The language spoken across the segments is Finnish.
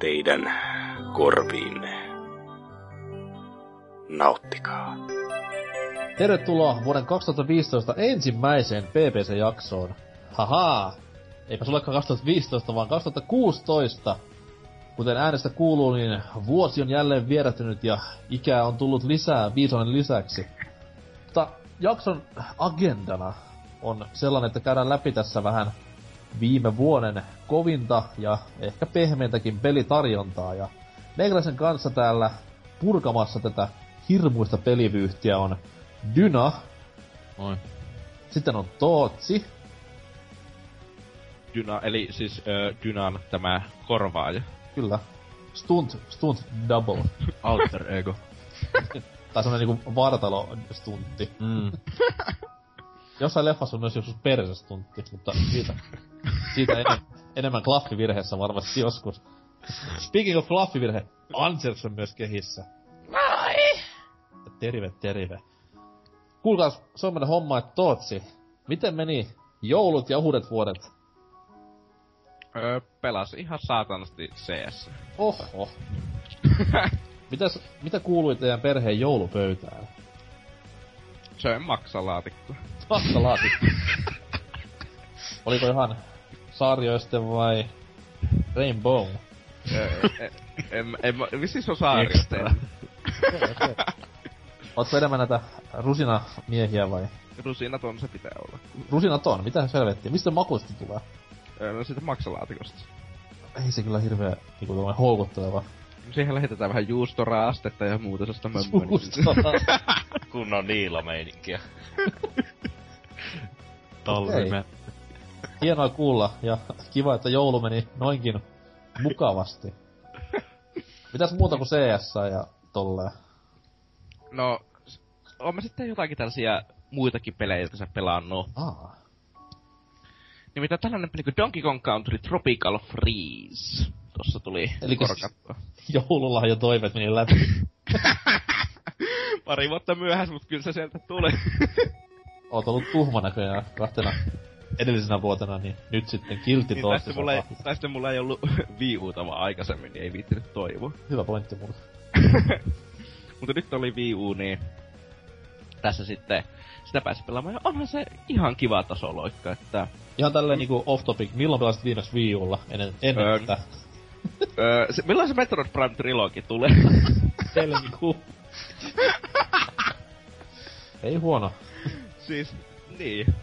teidän korviinne. Nauttikaa. Tervetuloa vuoden 2015 ensimmäiseen PPC-jaksoon. Haha! Eipä se olekaan 2015, vaan 2016. Kuten äänestä kuuluu, niin vuosi on jälleen vierähtynyt ja ikää on tullut lisää viisonen lisäksi. Mutta jakson agendana on sellainen, että käydään läpi tässä vähän viime vuoden kovinta ja ehkä pehmeintäkin pelitarjontaa. Ja meikäläisen kanssa täällä purkamassa tätä hirmuista pelivyyhtiä on Dyna. Moi. Sitten on Tootsi. Dyna, eli siis ö, Dynan tämä korvaaja. Kyllä. Stunt, stunt double. Alter ego. tai semmonen niinku vartalo-stuntti. Mm. Jossain leffassa on myös joskus persestuntti, mutta siitä, siitä enem, enemmän klaffivirheessä varmasti joskus. Speaking of klaffivirhe, Ansels on myös kehissä. Moi! Terve, terve. Kuulkaas, semmonen homma, että Tootsi, miten meni joulut ja uudet vuodet? Öö, pelas ihan saatanasti CS. Oho. Mitäs, mitä kuului teidän perheen joulupöytään? Söin maksalaatikko. Maksalaatikko. Oliko ihan saarioisten vai Rainbow? En, en, en, se on saarista. Ootko enemmän näitä rusinamiehiä vai? Rusinat on se pitää olla. Rusinat on, mitä selvettiä? Mistä makuista tulee? No siitä maksalaatikosta. Ei se kyllä hirveä niinku tommonen houkutteleva. Siihen lähetetään vähän juustoraastetta ja muuta sellaista mömmöä. Juustoraastetta. Kunnon niilomeininkiä. Talvime. Hienoa kuulla ja kiva, että joulu meni noinkin mukavasti. Mitäs muuta kuin CS ja tolleen? No, on mä sitten jotakin tällaisia muitakin pelejä, joita sä pelannut. Aa. Nimittäin tällainen peli kuin Donkey Kong Country Tropical Freeze. Tossa tuli Elikkä korkattua. Joululahja toiveet meni läpi. Pari vuotta myöhässä, mutta kyllä se sieltä tuli. Oot ollut tuhma näköjään kahtena edellisenä vuotena, niin nyt sitten kiltti niin, toista. tästä mulla, ei, tästä mulla ei ollut Wii Uta vaan aikaisemmin, niin ei viittinyt toivoa. Hyvä pointti mulla. Mutta nyt oli Wii U, niin tässä sitten sitä pääsi pelaamaan. Ja onhan se ihan kiva tasoloikka, että... Ihan tälleen niinku off topic, milloin pelasit viimeksi Wii Ulla ennen, ennen Öö, tätä? öö, se, milloin se Metroid Prime Trilogi tulee? Helmikuu. Ei huono. siis, niin.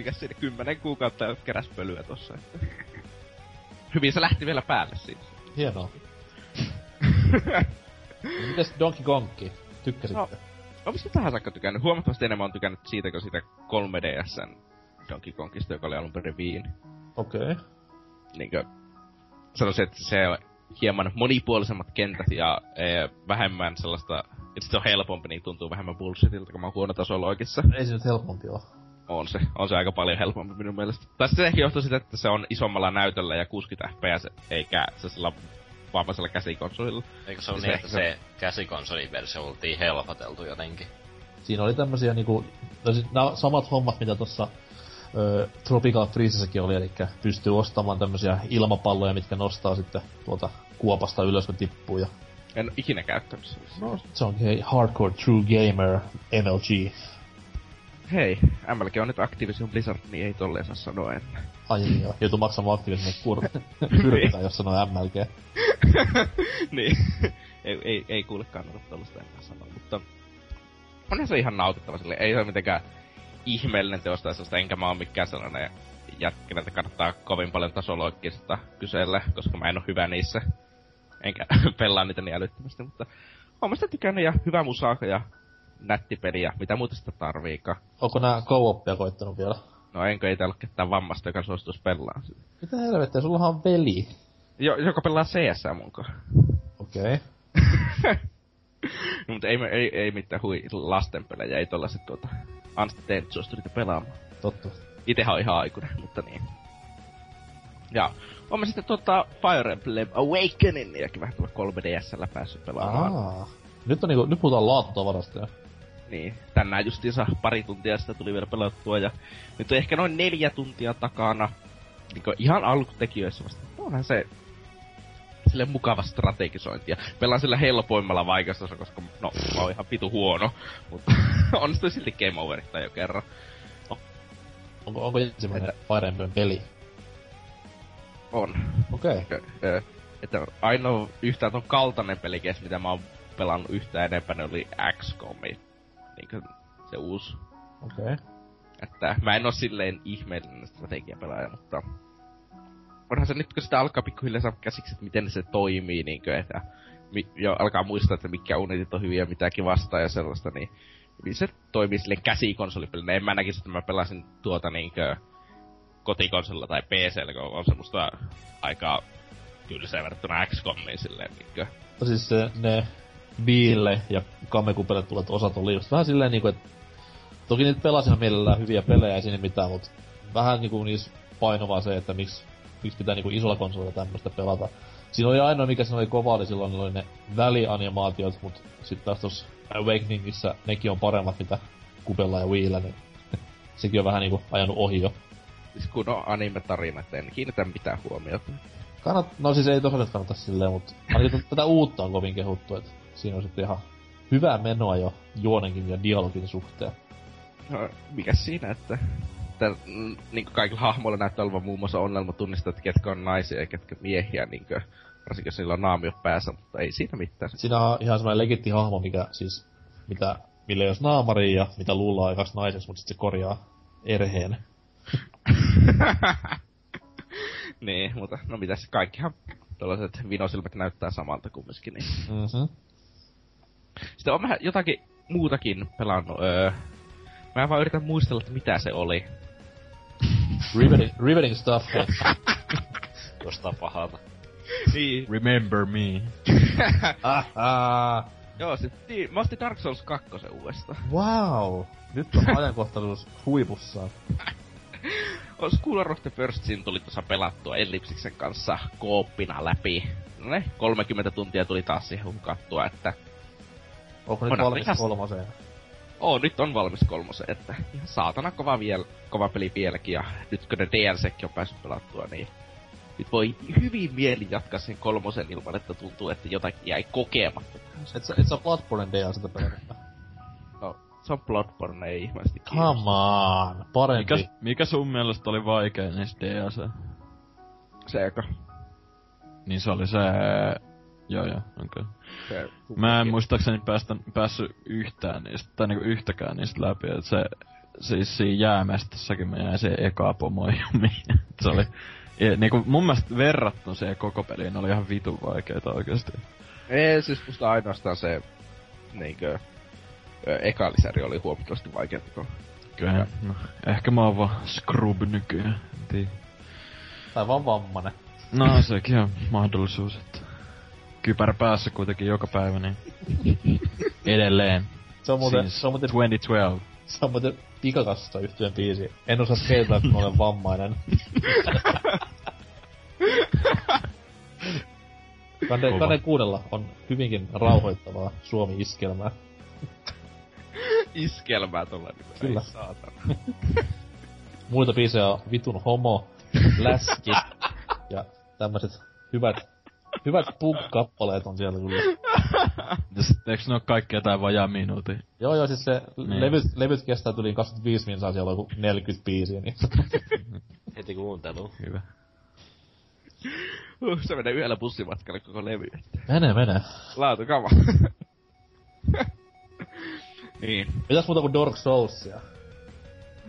Mikäs siinä kymmenen kuukautta keräs pölyä tossa. Että. Hyvin se lähti vielä päälle siis. Hienoa. Mites Donkey Kongki? Tykkäsitte? No. On mistä tähän saakka tykännyt. Huomattavasti enemmän on tykännyt siitä kuin siitä 3DSn Donkey Kongista, joka oli alun perin Viin. Okei. Okay. Niinkö, sanoisin, että se on hieman monipuolisemmat kentät ja ee, vähemmän sellaista, että se on helpompi, niin tuntuu vähemmän bullshitilta, kun mä oon huono tasoloikissa. Ei se nyt helpompi oo. On se, on se aika paljon helpompi minun mielestä. Tai se ehkä johtuu siitä, että se on isommalla näytöllä ja 60 fps, eikä se sillä vammaisella käsikonsolilla. Eikö se ole Se niin, ehkä että se käsikonsoliversio oltiin helpoteltu jotenkin? Siinä oli tämmösiä niinku, siis nää on samat hommat, mitä tossa ö, Tropical Freezessäkin oli, eli pystyy ostamaan tämmösiä ilmapalloja, mitkä nostaa sitten tuolta kuopasta ylös, kun tippuu. Ja... En ikinä käyttänyt sitä. No, se on hei, Hardcore True Gamer MLG. Hei, MLG on nyt Activision Blizzard, niin ei tolleen saa sanoa enää. Ai niin joo, joutuu maksamaan aktiivisesti kur- pyrkitä, jos sanoo MLG. niin. ei, ei, ei kuule kannata tollaista enää sanoa, mutta... Onhan se ihan nautittava sille. Ei se ole mitenkään ihmeellinen teosta sellaista, enkä mä oo mikään sellainen jätkinä, että kannattaa kovin paljon tasoloikkista kysellä, koska mä en oo hyvä niissä. Enkä pelaa niitä niin älyttömästi, mutta oon mä sitä tykännyt ja hyvä musaa ja nätti peli ja mitä muuta sitä tarviikaan. Onko nää co-oppia koittanut vielä? No enkö ei täällä ole ketään vammasta, joka suostuisi pelaa sitä. Mitä helvettiä, sullahan on veli. Jo, joka pelaa CS munkaan. Okei. Okay. no, mutta ei, ei, ei mitään hui lastenpelejä, ei tollaset tuota Unstead suostu niitä pelaamaan. Totta. Itehän on ihan aikuinen, mutta niin. Ja on sitten tuota Fire Emblem Awakeningiakin vähän tuolla 3DSllä päässyt pelaamaan. Aa. Nyt, on niinku, nyt puhutaan laatutavarasta jo. Niin, tänään justiinsa pari tuntia sitä tuli vielä pelattua ja nyt on ehkä noin neljä tuntia takana. Niin ihan alkutekijöissä vasta. Onhan se sille mukava strategisointi. Ja pelaan sillä helpoimmalla vaikeustasolla, koska no, mä oon ihan pitu huono. Mutta onnistui silti game overittaa jo kerran. No. Onko, onko ensimmäinen että... Emblem peli? On. Okei. Okay. Että ainoa yhtään ton kaltainen pelikes, mitä mä oon pelannut yhtään enempää, oli XCOMi. Niinkö se uusi. Okei. Okay. Että mä en oo silleen ihmeellinen strategiapelaaja, mutta onhan se nyt, kun sitä alkaa pikkuhiljaa saada käsiksi, että miten se toimii, niin kuin, että mi, jo alkaa muistaa, että mikä unitit on hyviä, mitäkin vastaan ja sellaista, niin, niin se toimii sille käsikonsolipelille. En mä näkisi, että mä pelasin tuota niinkö kotikonsolilla tai PCllä, kun on semmoista aika tylsää verrattuna XCOMiin silleen niinkö. No siis se, ne Viille ja Kamekupelle tulevat osat oli just vähän silleen niinku, että toki niitä pelasin mielellään hyviä pelejä, ei siinä mitään, mutta vähän niinku niissä painovaa se, että miksi miksi pitää niinku isolla konsolilla tämmöstä pelata. Siinä oli ainoa, mikä siinä oli kova, oli silloin oli ne välianimaatiot, mut sit taas tossa Awakeningissa nekin on paremmat, mitä Kupella ja Wiillä, niin sekin on vähän niinku ajanut ohi jo. Siis kun on anime-tarinat, en kiinnitä mitään huomiota. Kannat, no siis ei tosiaan kannata silleen, mutta ainakin tätä uutta on kovin kehuttu, että siinä on sitten ihan hyvää menoa jo juonenkin ja dialogin suhteen. No, mikä siinä, että että mm, niin kaikilla hahmoilla näyttää olevan muun muassa ongelma tunnistaa, että ketkä on naisia ja ketkä miehiä, niin kuin, varsinkin jos niillä on naamio päässä, mutta ei siinä mitään. Siinä on ihan semmoinen legitti hahmo, mikä siis, mitä, millä jos naamari ja mitä luullaan aikas naiseksi, mutta sitten se korjaa erheen. niin, mutta no mitäs, kaikkihan tällaiset vinosilmät näyttää samalta kumminkin, niin. Mm-hmm. Sitten on vähän jotakin muutakin pelannut. Öö, mä vaan yritän muistella, että mitä se oli. riveting, riveting stuff. Jostain pahalta. niin. Remember me. ah, ah. Joo, sit, niin, mä ostin Dark Souls 2 uudestaan. Wow! Nyt on ajankohtaisuus huipussaan. Os School of the First Sin tuli tuossa pelattua Ellipsiksen kanssa kooppina läpi. No ne, 30 tuntia tuli taas siihen hukattua, että... Onko nyt valmis ihan... kolmoseen? Oo, nyt on valmis kolmosen, että ihan saatana kova, viel, kova peli vieläkin, ja nyt kun ne DLCkin on päässyt pelattua, niin nyt voi hyvin mieli jatkaa sen kolmosen ilman, että tuntuu, että jotakin jäi kokematta. Et sä, et sä Bloodborne DLCtä pelannut? No, se on Bloodborne, ei ihmeesti Come on, parempi. Mikä, mikä sun mielestä oli vaikein niistä DLC? Se, joka... Niin se oli se Joo, joo, okei. Okay. Mä en muistaakseni päästä, päässyt yhtään niistä, tai niinku yhtäkään niistä läpi, että se, siis siinä jäämästössäkin mä jäin se eka pomojumiin. se oli, ja, niinku mun mielestä verrattuna siihen koko peliin oli ihan vitun vaikeeta oikeesti. Ei, siis musta ainoastaan se, niinkö, eka lisäri oli huomattavasti vaikeampi kuin... Kyllä, no, ehkä mä oon vaan scrub nykyään, Tai vaan vammanen. No sekin on mahdollisuus, että kypärä päässä kuitenkin joka päivä, niin edelleen. Se on muuten, se on muuten, 2012. Se on muuten pikakassa yhtyön biisi. En osaa skeitää, kun olen vammainen. Kande, kande kuudella on hyvinkin rauhoittavaa Suomi-iskelmää. Iskelmää tuolla niin Kyllä. Muita biisejä on Vitun Homo, Läski ja tämmöiset hyvät Hyvät punk-kappaleet on siellä kyllä. Ja sit, eiks ne oo kaikki jotain vajaa minuutin? Joo joo, siis se niin. levyt, levyt kestää yli 25 minsaa, siellä on joku 40 biisiä, niin... Heti kuuntelu. Hyvä. Uh, se menee yhdellä bussimatkalla koko levy. Mene, mene. Laatukava. niin. Mitäs muuta kuin Dark Soulsia?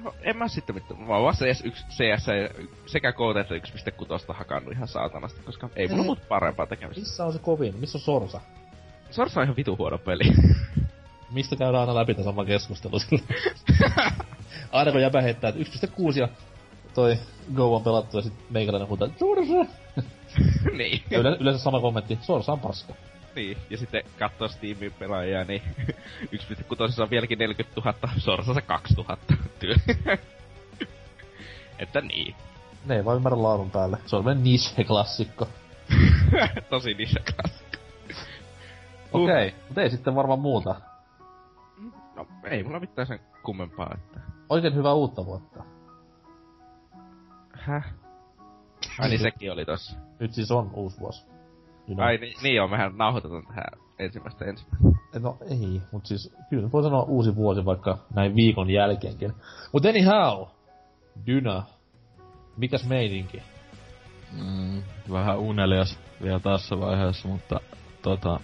No, en mä sitten mitään. Mä oon vaan CS1, CS sekä KT että 1.6 hakannut ihan saatanasti, koska ei mulla muuta parempaa tekemistä. Missä on se kovin? Missä on Sorsa? Sorsa on ihan vitu huono peli. Mistä käydään aina läpi sama keskustelu sillä? aina kun jäbä heittää, että 1.6 ja toi Go on pelattu ja sit meikäläinen huutaa, Sorsa! niin. Ja yle, yleensä sama kommentti, Sorsa on paska. Niin, ja sitten katsoo Steamin pelaajia, niin 1.6 on vieläkin 40 000, Sorsassa 2000 työ. että niin. Ne ei vaan ymmärrä laadun päälle. Se on semmonen niche-klassikko. Tosi niche-klassikko. Okei, okay, mutta ei sitten varmaan muuta. No, ei mulla mitään sen kummempaa, että... Oikein hyvää uutta vuotta. Häh? Ai niin sekin oli tossa. Nyt siis on uusi vuosi. Know. Ai niin, niin joo, mehän nauhoitetaan tähän ensimmäistä ensimmäistä. No ei, mut siis kyllä voi sanoa uusi vuosi vaikka näin viikon jälkeenkin. Mut anyhow, Dyna, mikäs meininki? Mm, vähän unelias vielä tässä vaiheessa, mutta tota...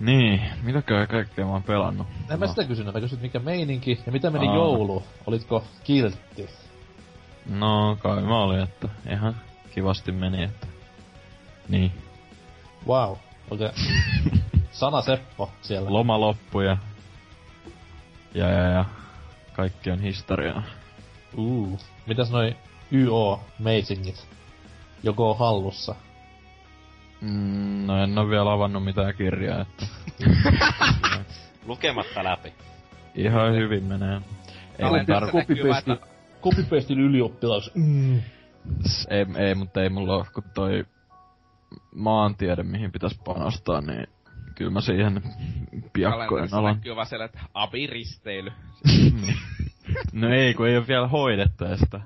Niin, mitäkään kaikkea mä oon pelannut? En mä no. sitä kysynyt, mä kysyt mikä meininki ja mitä meni Aa. joulu? Olitko kiltti? No kai mä olin, että ihan kivasti meni, että... Niin. Wow, okei. Okay. Sana Seppo siellä. Loma loppu ja... Ja, ja, ja. Kaikki on historiaa. Uh. Mitäs noi YO Meisingit? Joko on hallussa? Mm, no en oo vielä avannut mitään kirjaa, että... Lukematta läpi. Ihan hyvin menee. Ei tarvitse copy-pastin ylioppilas. Mm. Ei, ei, mutta ei mulla oo, kun toi maantiede, mihin pitäis panostaa, niin kyllä mä siihen piakkoin alan. näkyy vaan siellä, että abiristeily. no ei, kun ei oo vielä hoidettu sitä.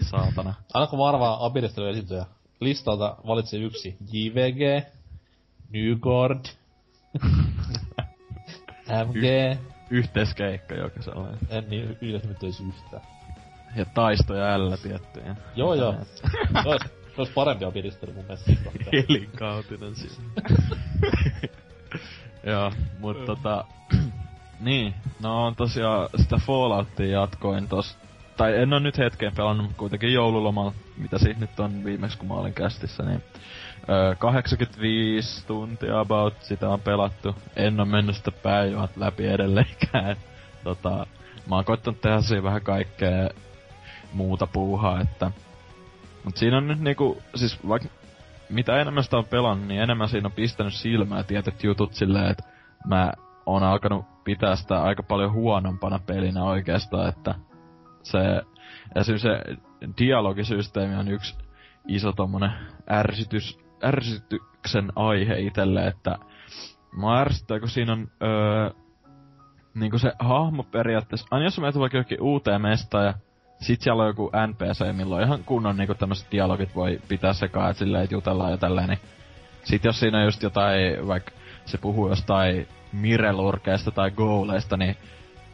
Saatana. Annatko mä arvaa abiristeily esiintyjä? Listalta valitse yksi. JVG, Newgord, MG. Y- yhteiskeikka joka sellainen. En niin, yhdessä nyt yhtään. Ja taisto ja ällä tiettyjä. Joo joo. se, olisi, parempi opiristely mun mielestä. Elinkautinen siis. joo, mut tota... niin, no on tosiaan sitä Falloutia jatkoin tos... Tai en oo nyt hetkeen pelannut, mutta kuitenkin joululomalla, mitä siitä nyt on viimeksi kun mä olin kästissä, niin... Öö, 85 tuntia about sitä on pelattu. En oo mennyt sitä päivät läpi edelleenkään. Tota, mä oon koittanut tehdä siihen vähän kaikkea muuta puuhaa, että... Mut siinä on nyt niinku, siis vaikka mitä enemmän sitä on pelannut, niin enemmän siinä on pistänyt silmää tietyt jutut silleen, että mä oon alkanut pitää sitä aika paljon huonompana pelinä oikeastaan, että se, esim. se dialogisysteemi on yksi iso tommonen ärsytys, ärsytyksen aihe itelle, että mä ärsyttää, kun siinä on öö, niinku se hahmo periaatteessa, aina jos mä menet vaikka uuteen mestaan ja sit siellä on joku NPC, milloin ihan kunnon niinku tämmöset dialogit voi pitää sekaan, et silleen, että jutellaan ja tälleen, niin sit jos siinä on just jotain, vaikka se puhuu jostain Mirelurkeista tai Goaleista, niin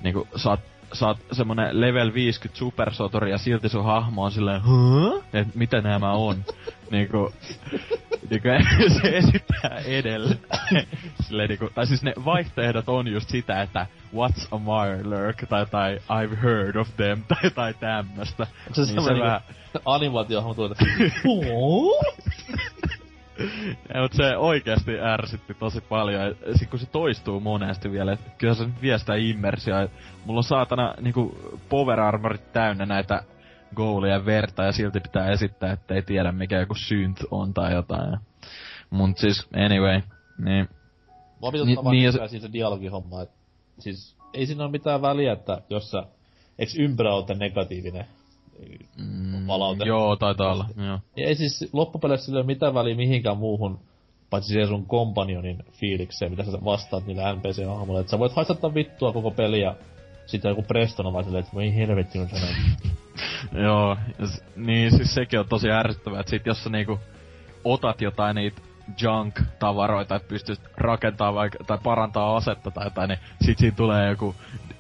niinku saat, saat semmonen level 50 supersotori ja silti sun hahmo on silleen, huh? Et mitä nämä on? niinku, niinku se esittää edelle. silleen niinku, tai siis ne vaihtoehdot on just sitä, että what's a Mirelurk, tai, tai I've heard of them, tai tai tämmöstä. Se, niin se vähän... Animaatiohahmo tuota. ja, mutta se oikeasti ärsytti tosi paljon. Ja sit kun se toistuu monesti vielä, että kyllä se vie sitä immersia. Mulla on saatana niinku power armorit täynnä näitä goolia verta ja silti pitää esittää, että ei tiedä mikä joku synth on tai jotain. Mut siis, anyway, niin... Mua pitää niin, niin, se... siitä dialogihomma, että siis ei siinä ole mitään väliä, että jos sä, eiks ympärä ole negatiivinen mm, palaute? Joo, taitaa olla, joo. Ei siis loppupeleissä sillä ole mitään väliä mihinkään muuhun, paitsi siihen sun kompanionin fiilikseen, mitä sä vastaat niille NPC-hahmoille. Että sä voit haistata vittua koko peliä, sitten joku Preston on vaan silleen, että voi helvetti on sanoa. Joo, niin siis sekin on tosi ärsyttävää, että sit jos sä niinku otat jotain niitä junk-tavaroita, että pystyt rakentamaan vaikka, tai parantaa asetta tai jotain, niin sit siinä tulee joku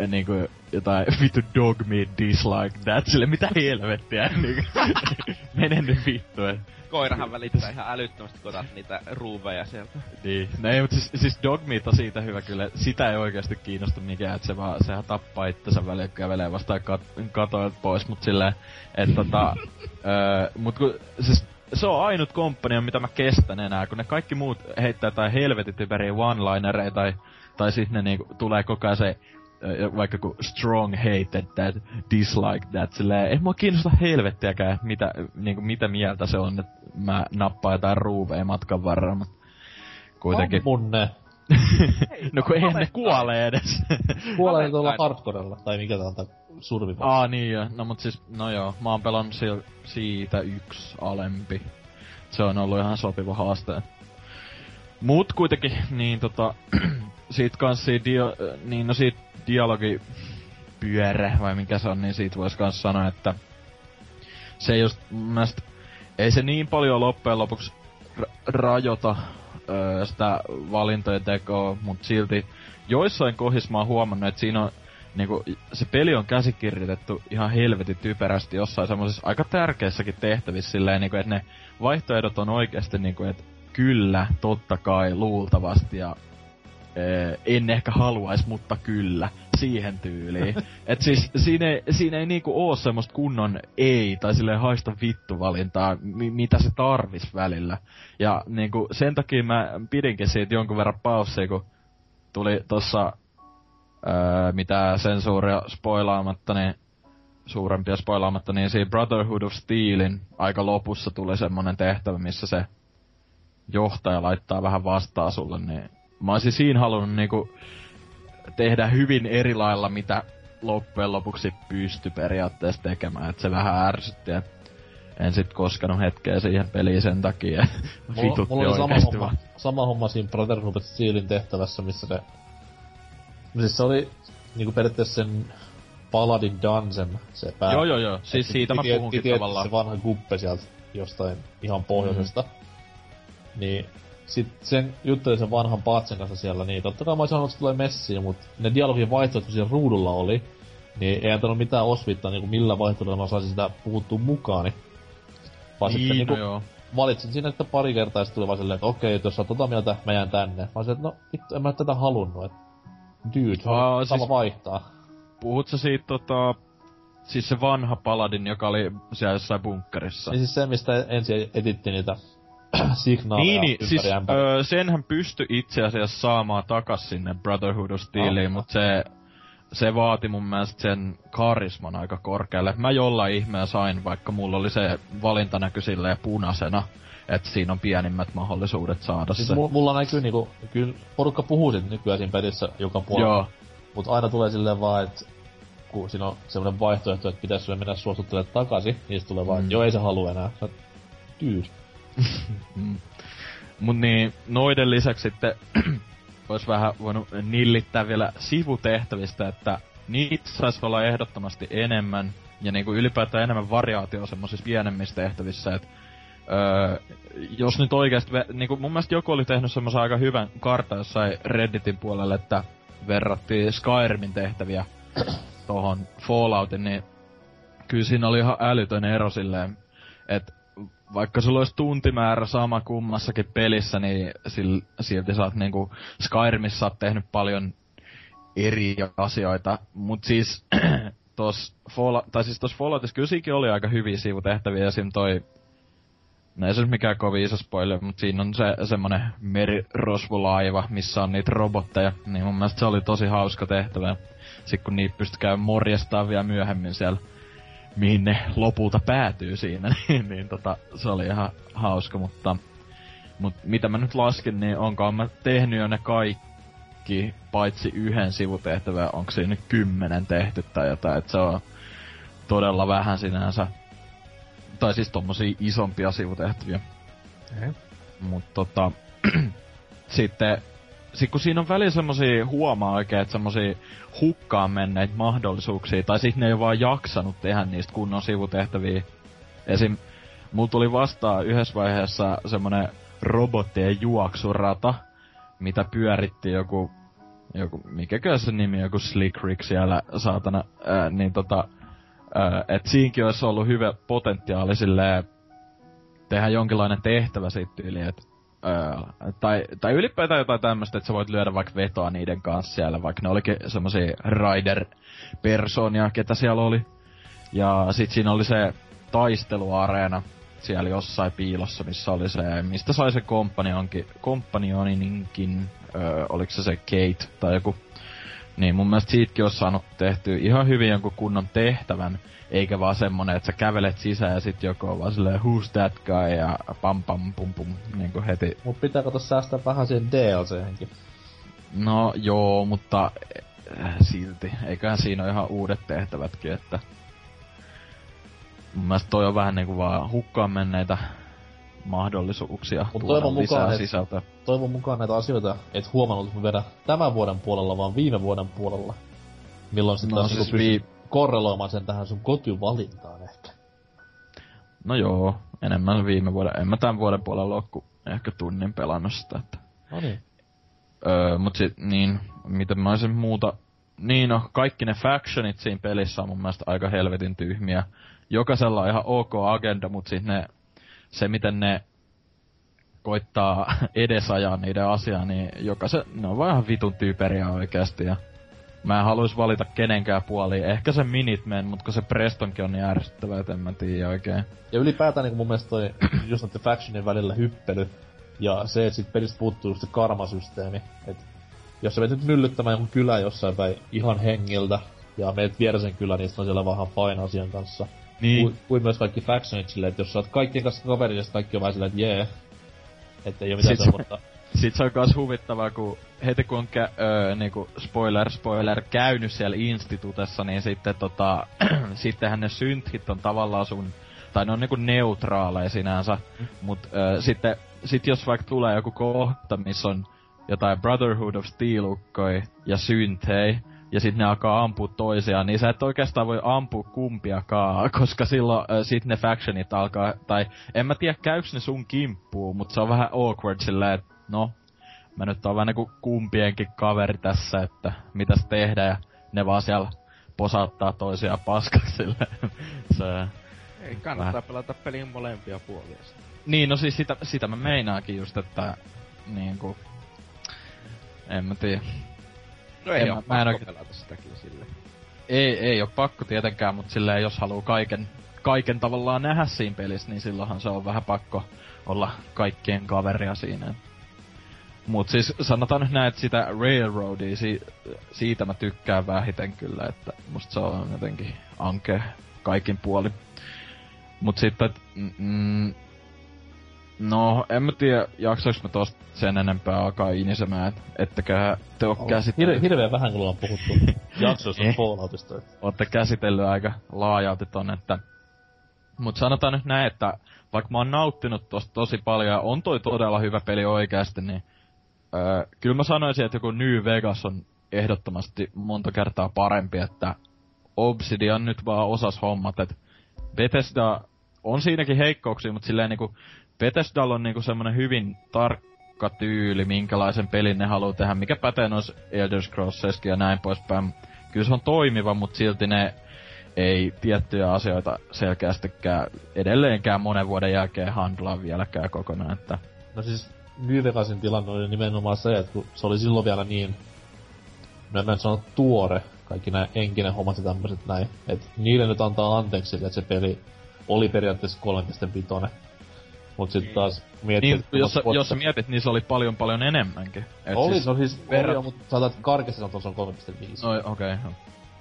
niinku jotain vittu dog meat dislike that, sille mitä helvettiä, niinku, mene nyt vittu, et. Koirahan välittää ihan älyttömästi, kun niitä ruuveja sieltä. Niin, no ei, mutta siis, siis dog meat on siitä hyvä kyllä, sitä ei oikeasti kiinnosta mikään, että se vaan, sehän tappaa itsensä väliin, kävelee vastaan kat- katoilta pois, mut silleen, että tota, öö, mut kun, siis se on ainut komppania, mitä mä kestän enää, kun ne kaikki muut heittää tai helvetit ympäri one-linereita tai, tai sitten ne niinku tulee koko ajan se vaikka kun strong hated that, dislike that, silleen, ei mua kiinnosta helvettiäkään, mitä, niinku, mitä mieltä se on, että mä nappaan jotain ruuveja matkan varrella, mutta kuitenkin... Ammun ne. no kun ei ne kuole edes. Kuolee tuolla hardcorella, tai mikä tää on tää survival. Aa niin jo, no mut siis, no joo, mä oon pelannut siitä yksi alempi. Se on ollut ihan sopiva haaste. Mut kuitenkin, niin tota, siitä kans dio, niin no siitä dialogi pyörä, vai mikä se on, niin siitä vois kans sanoa, että se just mun ei se niin paljon loppujen lopuksi ra- rajoita öö, sitä valintojen tekoa, mutta silti joissain kohdissa mä oon huomannut, että siinä on niinku, se peli on käsikirjoitettu ihan helvetin typerästi jossain semmoisessa aika tärkeissäkin tehtävissä silleen, niinku, että ne vaihtoehdot on oikeasti niinku, että kyllä, totta kai, luultavasti ja ee, en ehkä haluais, mutta kyllä, siihen tyyliin. Et siis siinä ei, siinä ei niinku oo semmoista kunnon ei, tai silleen haista vittu valintaa, mi- mitä se tarvis välillä. Ja niinku sen takia mä pidinkin siitä jonkun verran paussia, kun tuli tossa öö, mitä sensuuria spoilaamatta, niin suurempia spoilaamatta, niin siinä Brotherhood of Steelin aika lopussa tuli semmonen tehtävä, missä se johtaja laittaa vähän vastaa sulle, niin mä olisin siinä halunnut niinku tehdä hyvin eri lailla, mitä loppujen lopuksi pysty periaatteessa tekemään. Että se vähän ärsytti, että en sit koskenut hetkeä siihen peliin sen takia. mulla, mulla oli sama homma, sama homma siinä Brotherhood of Steelin tehtävässä, missä se... Siis se oli niinku periaatteessa sen Paladin Dungeon, se pää. Joo, joo, joo. Siis siitä mä puhunkin tavallaan. Se vanha guppe sieltä jostain ihan pohjoisesta. Mm. Niin sit sen juttelin sen vanhan Patsen kanssa siellä, niin totta kai mä olisin sanonut, että tulee messiin, mutta ne dialogin vaihtoehdot, kun siellä ruudulla oli, niin ei antanut mitään osvittaa, niin kuin millä vaihtoehdolla mä saisin sitä puhuttua mukaan. Niin. Vaan niin, sitten no niin joo. valitsin siinä, että pari kertaa sitten tuli vaan silleen, että okei, että jos sä tota mieltä, mä jään tänne. Mä olisin, että no vittu, en mä tätä halunnut, että dude, Aa, sama siis, vaihtaa. Puhut sä siitä tota, siis se vanha Paladin, joka oli siellä jossain bunkkerissa? Niin siis se, mistä ensin etittiin niitä signaaleja niin, niin siis öö, senhän pysty itse asiassa saamaan takas sinne Brotherhood of Steeliin, oh. mutta se, se vaati mun mielestä sen karisman aika korkealle. Mä jollain ihmeä sain, vaikka mulla oli se valinta näky silleen punaisena, että siinä on pienimmät mahdollisuudet saada siis se. Mulla näkyy niinku, kyllä porukka puhuu sit nykyään siinä pelissä joka puolella. Joo. Mut aina tulee silleen vaan, että kun siinä on semmoinen vaihtoehto, että pitäisi mennä suostuttelemaan takaisin, niin tulee vaan, mm. joo ei se halua enää. Tyys. Mm. Mut niin, noiden lisäksi sitten olisi vähän voinut nillittää vielä sivutehtävistä, että niitä saisi olla ehdottomasti enemmän, ja niinku ylipäätään enemmän variaatio semmoisissa pienemmissä tehtävissä, että öö, jos nyt oikeasti, niinku mun mielestä joku oli tehnyt semmoisen aika hyvän karta jossain Redditin puolelle, että verrattiin Skyrimin tehtäviä tohon Falloutin, niin kyllä siinä oli ihan älytön ero silleen, että vaikka sulla olisi tuntimäärä sama kummassakin pelissä, niin sil, silti sä oot niinku Skyrimissa oot tehnyt paljon eri asioita. Mut siis tos Fallout, siis Falloutissa kyllä oli aika hyviä sivutehtäviä, esim toi No ei se mikään kovin iso spoiler, mutta siinä on se semmonen merirosvolaiva, missä on niitä robotteja. Niin mun mielestä se oli tosi hauska tehtävä. Sitten kun niitä pystyy käymään morjestaan vielä myöhemmin siellä mihin ne lopulta päätyy siinä, niin, niin tota, se oli ihan hauska, mutta, mutta mitä mä nyt lasken, niin onko mä tehnyt jo ne kaikki, paitsi yhden sivutehtävän, onko siinä kymmenen tehty tai jotain, että se on todella vähän sinänsä. Tai siis tommosia isompia sivutehtäviä. Okay. Mutta tota, sitten sit kun siinä on välillä semmosia, huomaa oikein, että semmosia hukkaan menneitä mahdollisuuksia, tai sitten ne ei vaan jaksanut tehdä niistä kunnon sivutehtäviä. Esim. mulla tuli vastaan yhdessä vaiheessa semmonen robottien juoksurata, mitä pyöritti joku, joku mikäkö se nimi, joku Slick Rick siellä saatana, ää, niin tota, et siinkin olisi ollut hyvä potentiaali silleen, tehdä jonkinlainen tehtävä siitä tyyliin, että Öö, tai, tai ylipäätään jotain tämmöistä, että sä voit lyödä vaikka vetoa niiden kanssa siellä, vaikka ne olikin semmosia rider-persoonia, ketä siellä oli. Ja sit siinä oli se taisteluareena siellä jossain piilossa, missä oli se, mistä sai se kompanioninkin, öö, oliko se se Kate tai joku Niin mun mielestä siitäkin on saanut tehtyä ihan hyvin jonkun kunnon tehtävän, eikä vaan semmonen, että sä kävelet sisään ja sit joku on vaan silleen, who's that guy, ja pam pam pum pum, niinku heti. Mut pitääkö tossa säästää vähän siihen DLC-henkin? No joo, mutta äh, silti. Eiköhän siinä ole ihan uudet tehtävätkin, että... Mun mielestä toi on vähän niinku vaan hukkaan menneitä mahdollisuuksia Mut toivon lisää mukaan, et- sisältöä. Toivon mukaan näitä asioita et huomannut että vedä tämän vuoden puolella, vaan viime vuoden puolella. Milloin sitten No no, siis vii- korreloimaan sen tähän sun kotivalintaan ehkä. No joo, enemmän viime vuoden. En mä tämän vuoden puolella oo ku ehkä tunnin pelannut sitä, että... No niin. Öö, mut sit niin, miten mä olisin muuta... Niin no, kaikki ne factionit siinä pelissä on mun mielestä aika helvetin tyhmiä. Jokaisella on ihan ok agenda, mut sit ne... Se miten ne koittaa edesajaa niiden asiaa, niin jokaisen, ne on ihan vitun typeriä oikeasti ja mä en haluais valita kenenkään puoliin. Ehkä se Minutemen, mutta kun se Prestonkin on niin ärsyttävää, et en mä tiedä oikein. Ja ylipäätään niin mun mielestä toi just noiden factionin välillä hyppely ja se, että sit pelistä puuttuu se karmasysteemi. Et jos sä menet nyt myllyttämään jonkun kylän jossain päin ihan hengiltä ja meet vieresen kylän, niin on siellä vähän fine asian kanssa. Niin. Kuin, kuin myös kaikki factionit silleen, että jos sä oot kaikkien kanssa kaverilla, sit kaikki on vähän silleen, että jee. Että ei oo mitään semmoista. Sit se on kans huvittavaa, kun heti kun on kä- öö, niinku spoiler, spoiler, käynyt siellä institutessa, niin sitten tota, sittenhän ne synthit on tavallaan sun, tai ne on niinku neutraaleja sinänsä, mut öö, sitten, sit jos vaikka tulee joku kohta, missä on jotain Brotherhood of steel ja synthei, ja sitten ne alkaa ampua toisiaan, niin sä et oikeastaan voi ampua kumpiakaan, koska silloin äh, sit ne factionit alkaa, tai en mä tiedä käyks ne sun kimppuun, mutta se on vähän awkward silleen, että no, mä nyt oon vähän niinku kumpienkin kaveri tässä, että mitäs tehdä, ja ne vaan siellä posauttaa toisiaan paskaksi silleen. se, Ei kannattaa pelata pelin molempia puolia. niin, no siis sitä, sitä mä meinaakin just, että niinku, en mä tiedä. No ei En oo mä- en oikein- pelata sitäkin sille. Ei, ei ole pakko tietenkään, mutta silleen jos haluaa kaiken, kaiken tavallaan nähdä siinä pelissä, niin silloinhan se on vähän pakko olla kaikkien kaveria siinä. Mut siis sanotaan nyt näin, että sitä Railroadia, si- siitä mä tykkään vähiten kyllä, että musta se on jotenkin ankea kaikin puolin. Mut sitten, mm, mm, no en mä tiedä, jaksois mä tosta sen enempää alkaa inisemään, et, ettekä te oo Hir- käsitellyt hirveän vähän kun ollaan puhuttu jaksoissa Eh. Falloutista. että olette käsitellyt aika laajalti ton, että... Mut sanotaan nyt näin, että vaikka mä oon nauttinut tosta tosi paljon ja on toi todella hyvä peli oikeasti, niin öö, kyllä mä sanoisin, että joku New Vegas on ehdottomasti monta kertaa parempi, että Obsidian nyt vaan osas hommat, että Bethesda on siinäkin heikkouksia, mutta silleen niinku Bethesdalla on niinku semmonen hyvin tarkka tyyli, minkälaisen pelin ne haluaa tehdä, mikä pätee noissa Elder Scrollseskin ja näin poispäin. Kyllä se on toimiva, mutta silti ne ei tiettyjä asioita selkeästikään edelleenkään monen vuoden jälkeen handlaa vieläkään kokonaan, että No siis New Vegasin tilanne oli nimenomaan se, että kun se oli silloin vielä niin, no en sano tuore, kaikki nämä henkinen hommat ja tämmöiset näin, että niille nyt antaa anteeksi että se peli oli periaatteessa 3.5. Mut sit taas miettii, niin, että jos, sä, vuotta- jos sä mietit, niin se oli paljon paljon enemmänkin. Et Oli, siis, no siis verrat- oli mutta saatat karkeasti sanoa, että se on 3.5. no, okei. Okay.